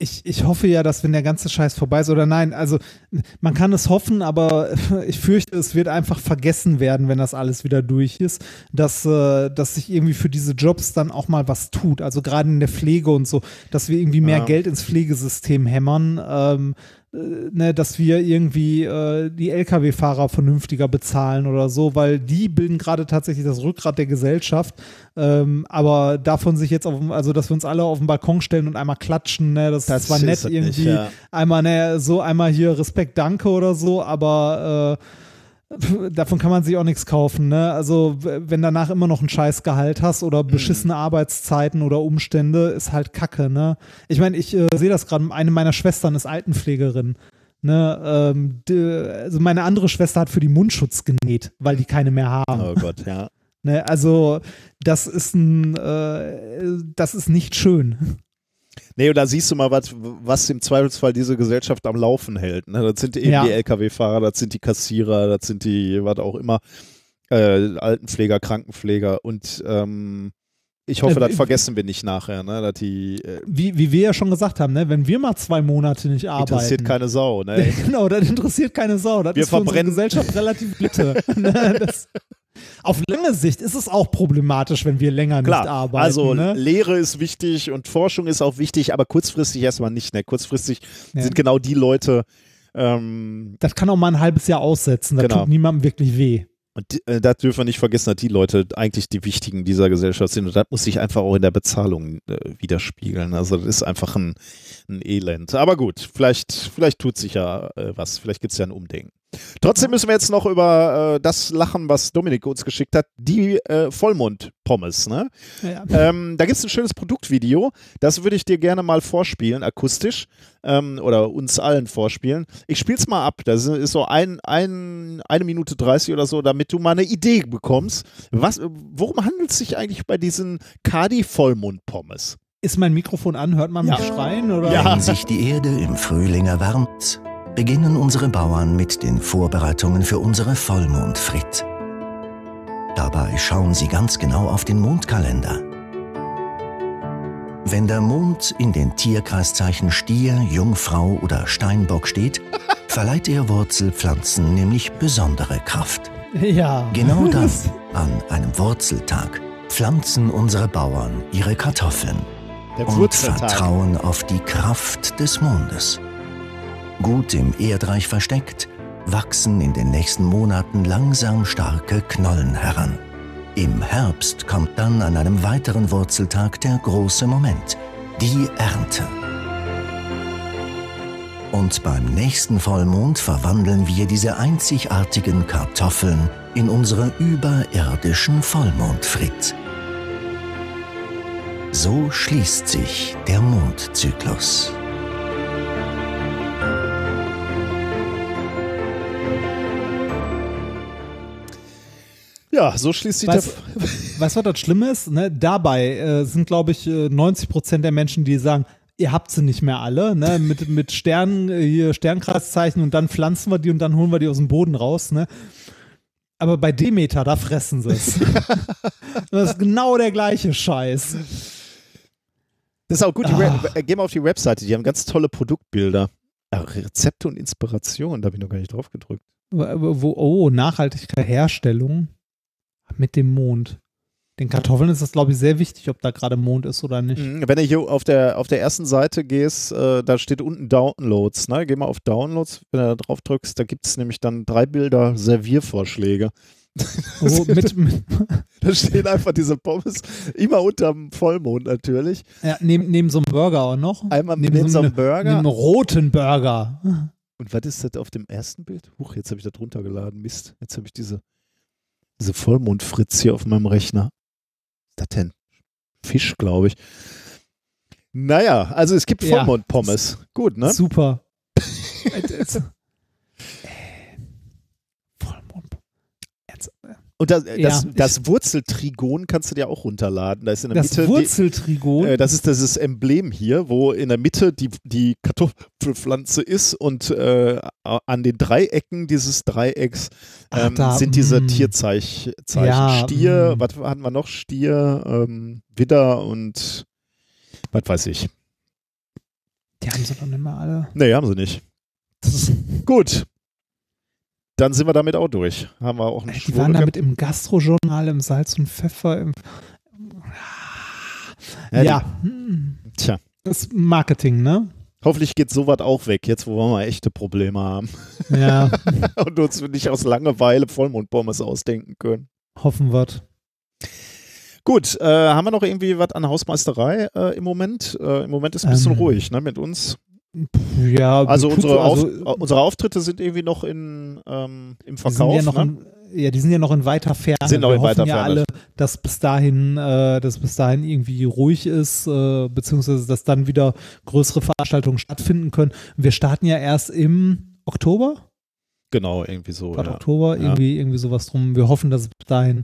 ich, ich hoffe ja, dass wenn der ganze Scheiß vorbei ist oder nein, also man kann es hoffen, aber [laughs] ich fürchte, es wird einfach vergessen werden, wenn das alles wieder durch ist, dass, äh, dass sich irgendwie für diese Jobs dann auch mal was tut. Also gerade in der Pflege und so, dass wir irgendwie mehr Ja. Geld ins Pflegesystem hämmern. Ähm, äh, ne, dass wir irgendwie äh, die Lkw-Fahrer vernünftiger bezahlen oder so, weil die bilden gerade tatsächlich das Rückgrat der Gesellschaft. Ähm, aber davon sich jetzt auf, also dass wir uns alle auf den Balkon stellen und einmal klatschen, ne, das, Das ist zwar nett es nicht, irgendwie, ja. einmal ne, so einmal hier Respekt, danke oder so, aber äh, davon kann man sich auch nichts kaufen, ne? Also, wenn danach immer noch ein Scheißgehalt hast oder beschissene Arbeitszeiten oder Umstände, ist halt Kacke, ne? Ich meine, ich äh, sehe das gerade, eine meiner Schwestern ist Altenpflegerin. Ne, ähm, d- also meine andere Schwester hat für die Mundschutz genäht, weil die keine mehr haben. Oh Gott, ja. Ne, also das ist ein, äh, das ist nicht schön. Nee, und da siehst du mal, was, was im Zweifelsfall diese Gesellschaft am Laufen hält. Ne? Das sind eben Ja. die Lkw-Fahrer, das sind die Kassierer, das sind die, was auch immer, äh, Altenpfleger, Krankenpfleger und ähm, ich hoffe, Äh, das wie- vergessen wir nicht nachher, ne? dass die äh, Wie, wie wir ja schon gesagt haben, ne, wenn wir mal zwei Monate nicht arbeiten, interessiert keine Sau. Ne? [laughs] genau, das interessiert keine Sau. Das Wir ist verbrennen- Gesellschaft relativ bitte. [laughs] Ne, das, auf lange Sicht ist es auch problematisch, wenn wir länger nicht Klar, arbeiten. also ne? Lehre ist wichtig und Forschung ist auch wichtig, aber kurzfristig erstmal nicht. Ne? Kurzfristig Ja. sind genau die Leute, ähm, Das kann auch mal ein halbes Jahr aussetzen. Das Genau. tut niemandem wirklich weh. Und die, äh, das dürfen wir nicht vergessen, dass die Leute eigentlich die Wichtigen dieser Gesellschaft sind. Und das muss sich einfach auch in der Bezahlung äh, widerspiegeln. Also das ist einfach ein, ein Elend. Aber gut, vielleicht, vielleicht tut sich ja äh, was. Vielleicht gibt es ja ein Umdenken. Trotzdem müssen wir jetzt noch über äh, das lachen, was Dominik uns geschickt hat. Die äh, Vollmond-Pommes. Ne? Ja. Ähm, da gibt es ein schönes Produktvideo. Das würde ich dir gerne mal vorspielen, akustisch. Ähm, oder uns allen vorspielen. Ich spiele es mal ab. Das ist so ein, ein, eine Minute 30 oder so, damit du mal eine Idee bekommst. Was, worum handelt es sich eigentlich bei diesen Kadi-Vollmond-Pommes? Ist mein Mikrofon an? Hört man mich schreien? Oder? Ja. Wenn sich die Erde im Frühling erwärmt, beginnen unsere Bauern mit den Vorbereitungen für unsere Vollmondfrit. Dabei schauen sie ganz genau auf den Mondkalender. Wenn der Mond in den Tierkreiszeichen Stier, Jungfrau oder Steinbock steht, [laughs] verleiht er Wurzelpflanzen nämlich besondere Kraft. Ja. Genau [laughs] dann, an einem Wurzeltag, pflanzen unsere Bauern ihre Kartoffeln Der und vertrauen auf die Kraft des Mondes. Gut im Erdreich versteckt, wachsen in den nächsten Monaten langsam starke Knollen heran. Im Herbst kommt dann an einem weiteren Wurzeltag der große Moment, die Ernte. Und beim nächsten Vollmond verwandeln wir diese einzigartigen Kartoffeln in unsere überirdischen Vollmondfrit. So schließt sich der Mondzyklus. Ja, so schließt sich Weißt, der. weißt du, was das Schlimme ist? Ne? Dabei äh, sind, glaube ich, äh, 90 Prozent der Menschen, die sagen, ihr habt sie nicht mehr alle, ne? mit, mit Sternen, äh, hier Sternkreiszeichen und dann pflanzen wir die und dann holen wir die aus dem Boden raus. Ne? Aber bei Demeter, da fressen sie es. [laughs] das ist genau der gleiche Scheiß. Das ist auch gut. Ah. Äh, geh mal auf die Webseite. Die haben ganz tolle Produktbilder. Ja, Rezepte und Inspiration. Da habe ich noch gar nicht drauf gedrückt. Wo, oh, nachhaltige Herstellung mit dem Mond. Den Kartoffeln ist das, glaube ich, sehr wichtig, ob da gerade Mond ist oder nicht. Mhm, Wenn du hier auf der, auf der ersten Seite gehst, äh, da steht unten Downloads. Ne? Geh mal auf Downloads, wenn du da drauf drückst, da gibt es nämlich dann drei Bilder Serviervorschläge. Oh, [laughs] mit, mit, [laughs] Da stehen einfach diese Pommes, immer unterm Vollmond natürlich. ja, neben, neben so einem Burger auch noch. Einmal neben, so einem Neben Burger. einem roten Burger. Und was ist das auf dem ersten Bild? Huch, jetzt habe ich das runtergeladen. Mist, jetzt habe ich diese, diese Vollmondfritz hier auf meinem Rechner. Was ist das denn? Fisch, glaube ich. Naja, also es gibt Ja. Vollmondpommes. Gut, ne? Super. [laughs] Jetzt- Äh, Vollmond. Jetzt, äh, Und das, das, Ja, das Wurzeltrigon kannst du dir auch runterladen. Da ist in der Das Mitte. Wurzeltrigon. Die, äh, das ist dieses Emblem hier, wo in der Mitte die, die Kartoffelpflanze ist und äh, an den Dreiecken dieses Dreiecks Ach, ähm, da, sind diese mm. Tierzeichen. Ja, Stier, mm. was hatten wir noch? Stier, ähm, Widder und was weiß ich. Die haben sie doch nicht mehr alle. Nee, haben sie nicht. Gut. Dann sind wir damit auch durch. Haben wir auch einen die Schwurbel waren damit im Gastrojournal, im Salz und Pfeffer. Im, Ja, ja. Tja. Das ist Marketing, ne? Hoffentlich geht sowas auch weg, jetzt wo wir mal echte Probleme haben. Ja, [laughs] und uns nicht aus Langeweile Vollmondpommes ausdenken können. hoffen wir. Gut, äh, haben wir noch irgendwie was an Hausmeisterei äh, im Moment? Äh, Im Moment ist ein bisschen Ähm. ruhig ne, mit uns. Ja, Also unsere, also, unsere Auftritte sind irgendwie noch in, ähm, im die sind Verkauf. ja noch ne? in, ja, die sind ja noch in weiter Ferne. Sind noch Wir in weiter hoffen ja Ferne. alle, dass bis dahin, äh, dass bis dahin irgendwie ruhig ist, äh, beziehungsweise dass dann wieder größere Veranstaltungen stattfinden können. Wir starten ja erst im Oktober, Genau, irgendwie so. Ja. Oktober, irgendwie, irgendwie sowas drum. Wir hoffen, dass es bis dahin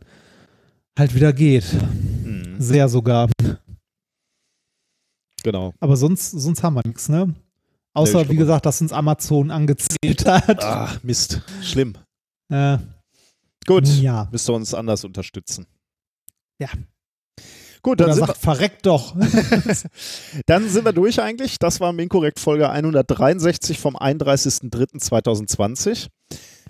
halt wieder geht. Mhm. Sehr sogar. Genau. Aber sonst, sonst haben wir nichts, ne? Außer, Nee, wie gesagt, dass uns Amazon angezählt hat. Ach, Mist. Schlimm. Äh, Gut. ja. Müsst ihr uns anders unterstützen. Ja. Gut, dann Oder sind, sagt, verreckt doch. wir, [laughs] dann sind wir durch eigentlich. Das war Minkorrekt Folge 163 vom 31.03.2020.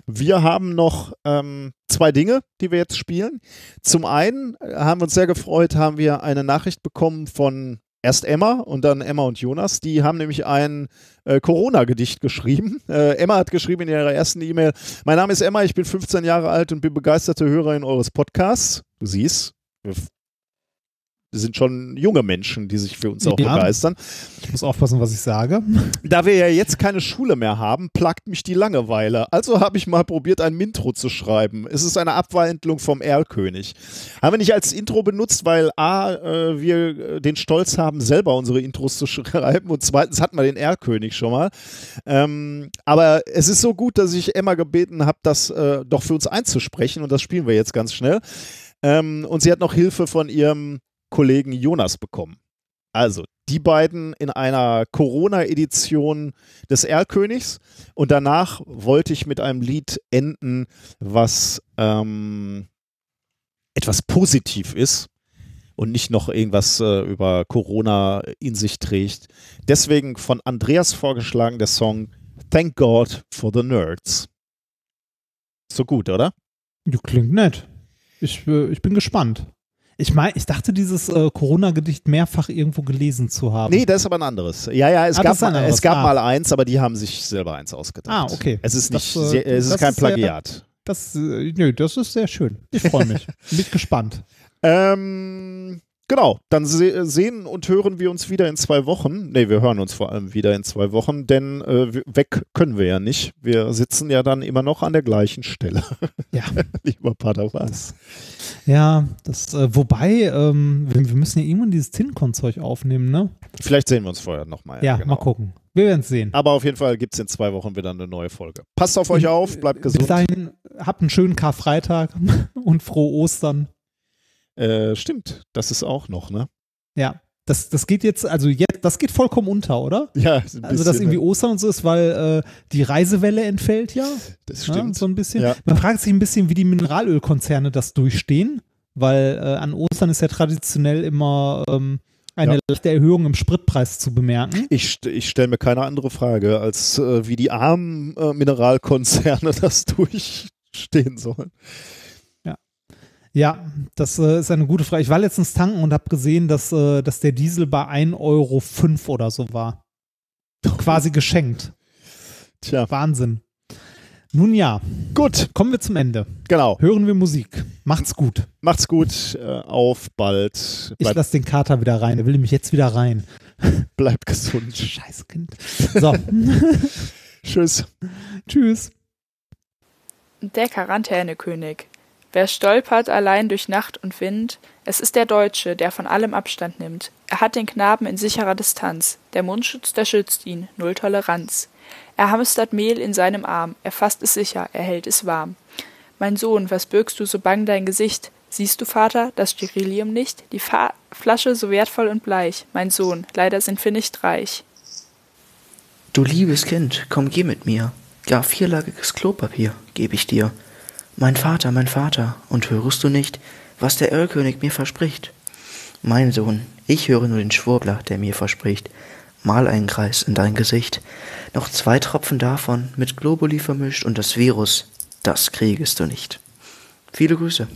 Wir haben noch ähm, zwei Dinge, die wir jetzt spielen. Zum einen haben wir uns sehr gefreut, haben wir eine Nachricht bekommen von erst Emma und dann Emma und Jonas. Die haben nämlich ein äh, Corona-Gedicht geschrieben. [laughs] Äh, Emma hat geschrieben in ihrer ersten E-Mail: Mein Name ist Emma, ich bin 15 Jahre alt und bin begeisterte Hörerin eures Podcasts. Du siehst, wir wir sind schon junge Menschen, die sich für uns auch Ja. begeistern. Ich muss aufpassen, was ich sage. Da wir ja jetzt keine Schule mehr haben, plagt mich die Langeweile. Also habe ich mal probiert, ein Mintro zu schreiben. Es ist eine Abwandlung vom Erlkönig. Haben wir nicht als Intro benutzt, weil A, äh, wir äh, den Stolz haben, selber unsere Intros zu [laughs] schreiben und zweitens hatten wir den Erlkönig schon mal. Ähm, aber es ist so gut, dass ich Emma gebeten habe, das äh, doch für uns einzusprechen und das spielen wir jetzt ganz schnell. Ähm, und sie hat noch Hilfe von ihrem Kollegen Jonas bekommen. Also, die beiden in einer Corona-Edition des Erlkönigs. Und danach wollte ich mit einem Lied enden, was ähm, etwas positiv ist und nicht noch irgendwas äh, über Corona in sich trägt. Deswegen von Andreas vorgeschlagen der Song Thank God for the Nerds. So gut, oder? Ja, klingt nett. Ich, äh, ich bin gespannt. Ich meine, ich dachte, dieses äh, Corona-Gedicht mehrfach irgendwo gelesen zu haben. Nee, das ist aber ein anderes. Ja, ja, es Ah, das gab, mal, es gab Ah. mal eins, aber die haben sich selber eins ausgedacht. Ah, okay. Es ist Das, nicht, äh, sehr, es ist das kein ist sehr- Plagiat. Das, äh, nö, das ist sehr schön. Ich freue mich. [laughs] bin gespannt. Ähm, genau, dann se sehen und hören wir uns wieder in zwei Wochen. Nee, wir hören uns vor allem wieder in zwei Wochen, denn äh, weg können wir ja nicht. Wir sitzen ja dann immer noch an der gleichen Stelle. [laughs] Ja. Lieber Padawas. Ja, das, äh, wobei, ähm, wir, wir müssen ja irgendwann dieses TinCon-Zeug aufnehmen, ne? Vielleicht sehen wir uns vorher nochmal. Ja, genau. mal gucken. Wir werden es sehen. Aber auf jeden Fall gibt es in zwei Wochen wieder eine neue Folge. Passt auf euch auf, bleibt Bis gesund. dahin, habt einen schönen Karfreitag [laughs] und frohe Ostern. Äh, stimmt, das ist auch noch, ne? Ja, das, das geht jetzt, also jetzt, das geht vollkommen unter, oder? Ja, ein Also, dass bisschen, irgendwie ne? Ostern und so ist, weil äh, die Reisewelle entfällt ja. Das Ja, stimmt. so ein bisschen. Ja. Man fragt sich ein bisschen, wie die Mineralölkonzerne das durchstehen, weil äh, an Ostern ist ja traditionell immer ähm, eine Ja. leichte Erhöhung im Spritpreis zu bemerken. Ich, ich stelle mir keine andere Frage, als äh, wie die armen äh, Mineralkonzerne [laughs] das durchstehen sollen. Ja, das äh, ist eine gute Frage. Ich war letztens tanken und habe gesehen, dass, äh, dass der Diesel bei 1,05 Euro oder so war. Quasi [laughs] geschenkt. Tja, Wahnsinn. Nun ja, gut, kommen wir zum Ende. genau. Hören wir Musik. Macht's gut. Macht's gut, äh, auf bald. Ich Bleibt, lasse den Kater wieder rein. Er will nämlich jetzt wieder rein. [laughs] bleibt gesund. Scheiß Kind. [laughs] So, Tschüss. tschüss. Der Quarantänekönig. Wer stolpert allein durch Nacht und Wind, es ist der Deutsche, der von allem Abstand nimmt. Er hat den Knaben in sicherer Distanz. Der Mundschutz, der schützt ihn, null Toleranz. Er hamstert Mehl in seinem Arm, er fasst es sicher, er hält es warm. Mein Sohn, was bürgst du so bang dein Gesicht? Siehst du, Vater, das Sterilium nicht? Die Fa Flasche so wertvoll und bleich. Mein Sohn, leider sind wir nicht reich. Du liebes Kind, komm geh mit mir. Gar vierlagiges Klopapier geb ich dir. Mein Vater, mein Vater, und hörest du nicht, was der Erlkönig mir verspricht? Mein Sohn, ich höre nur den Schwurbler, der mir verspricht. Mal einen Kreis in dein Gesicht, noch zwei Tropfen davon mit Globuli vermischt und das Virus, das kriegest du nicht. Viele Grüße.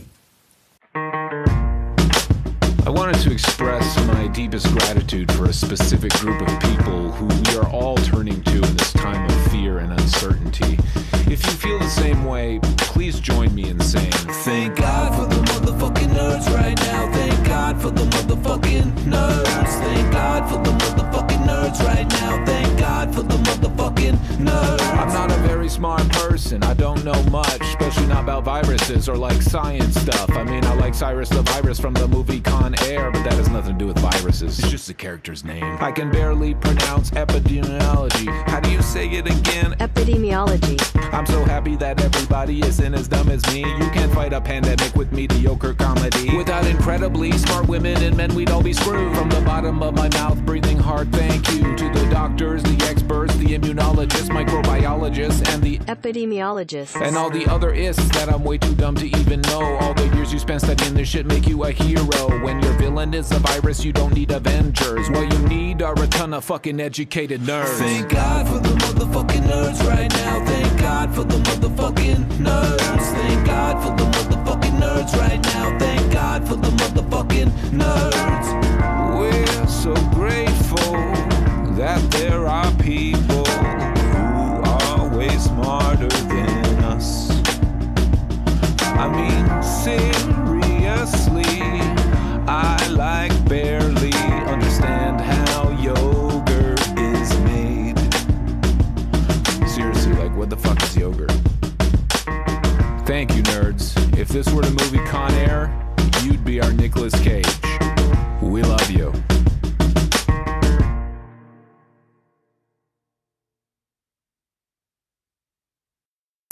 I wanted to express my deepest gratitude for a specific group of people who we are all turning to in this time of and uncertainty. If you feel the same way, please join me in saying, Thank God for the motherfucking nerds right now. Thank God for the motherfucking nerds. Thank God for the motherfucking nerds right now. Thank God for the motherfucking nerd. I'm not a very smart person. I don't know much, especially not about viruses or like science stuff. I mean, I like Cyrus the Virus from the movie Con Air, but that has nothing to do with viruses. It's just the character's name. I can barely pronounce epidemiology. How do you say it again? Epidemiology. I'm so happy that everybody isn't as dumb as me. You can't fight a pandemic with mediocre comedy. Without incredibly smart women and men, we'd all be screwed. From the bottom of my mouth, breathing hard, thank you to the doctors, the experts, the immunologists, microbiologists, and the Epidemiologists. and all the other ists that I'm way too dumb to even know. All the years you spent studying this shit make you a hero. When your villain is a virus, you don't need Avengers. What you need are a ton of fucking educated nerds. Thank God for the motherfucking nerds right now. Thank God for the motherfucking nerds. Thank God for the motherfucking nerds right now. Thank God for the motherfucking so grateful that there are people who are way smarter than us. I mean, seriously, I like barely understand how yogurt is made. Seriously, like, what the fuck is yogurt? Thank you, nerds. If this were the movie Con Air, you'd be our Nicolas Cage. We love you.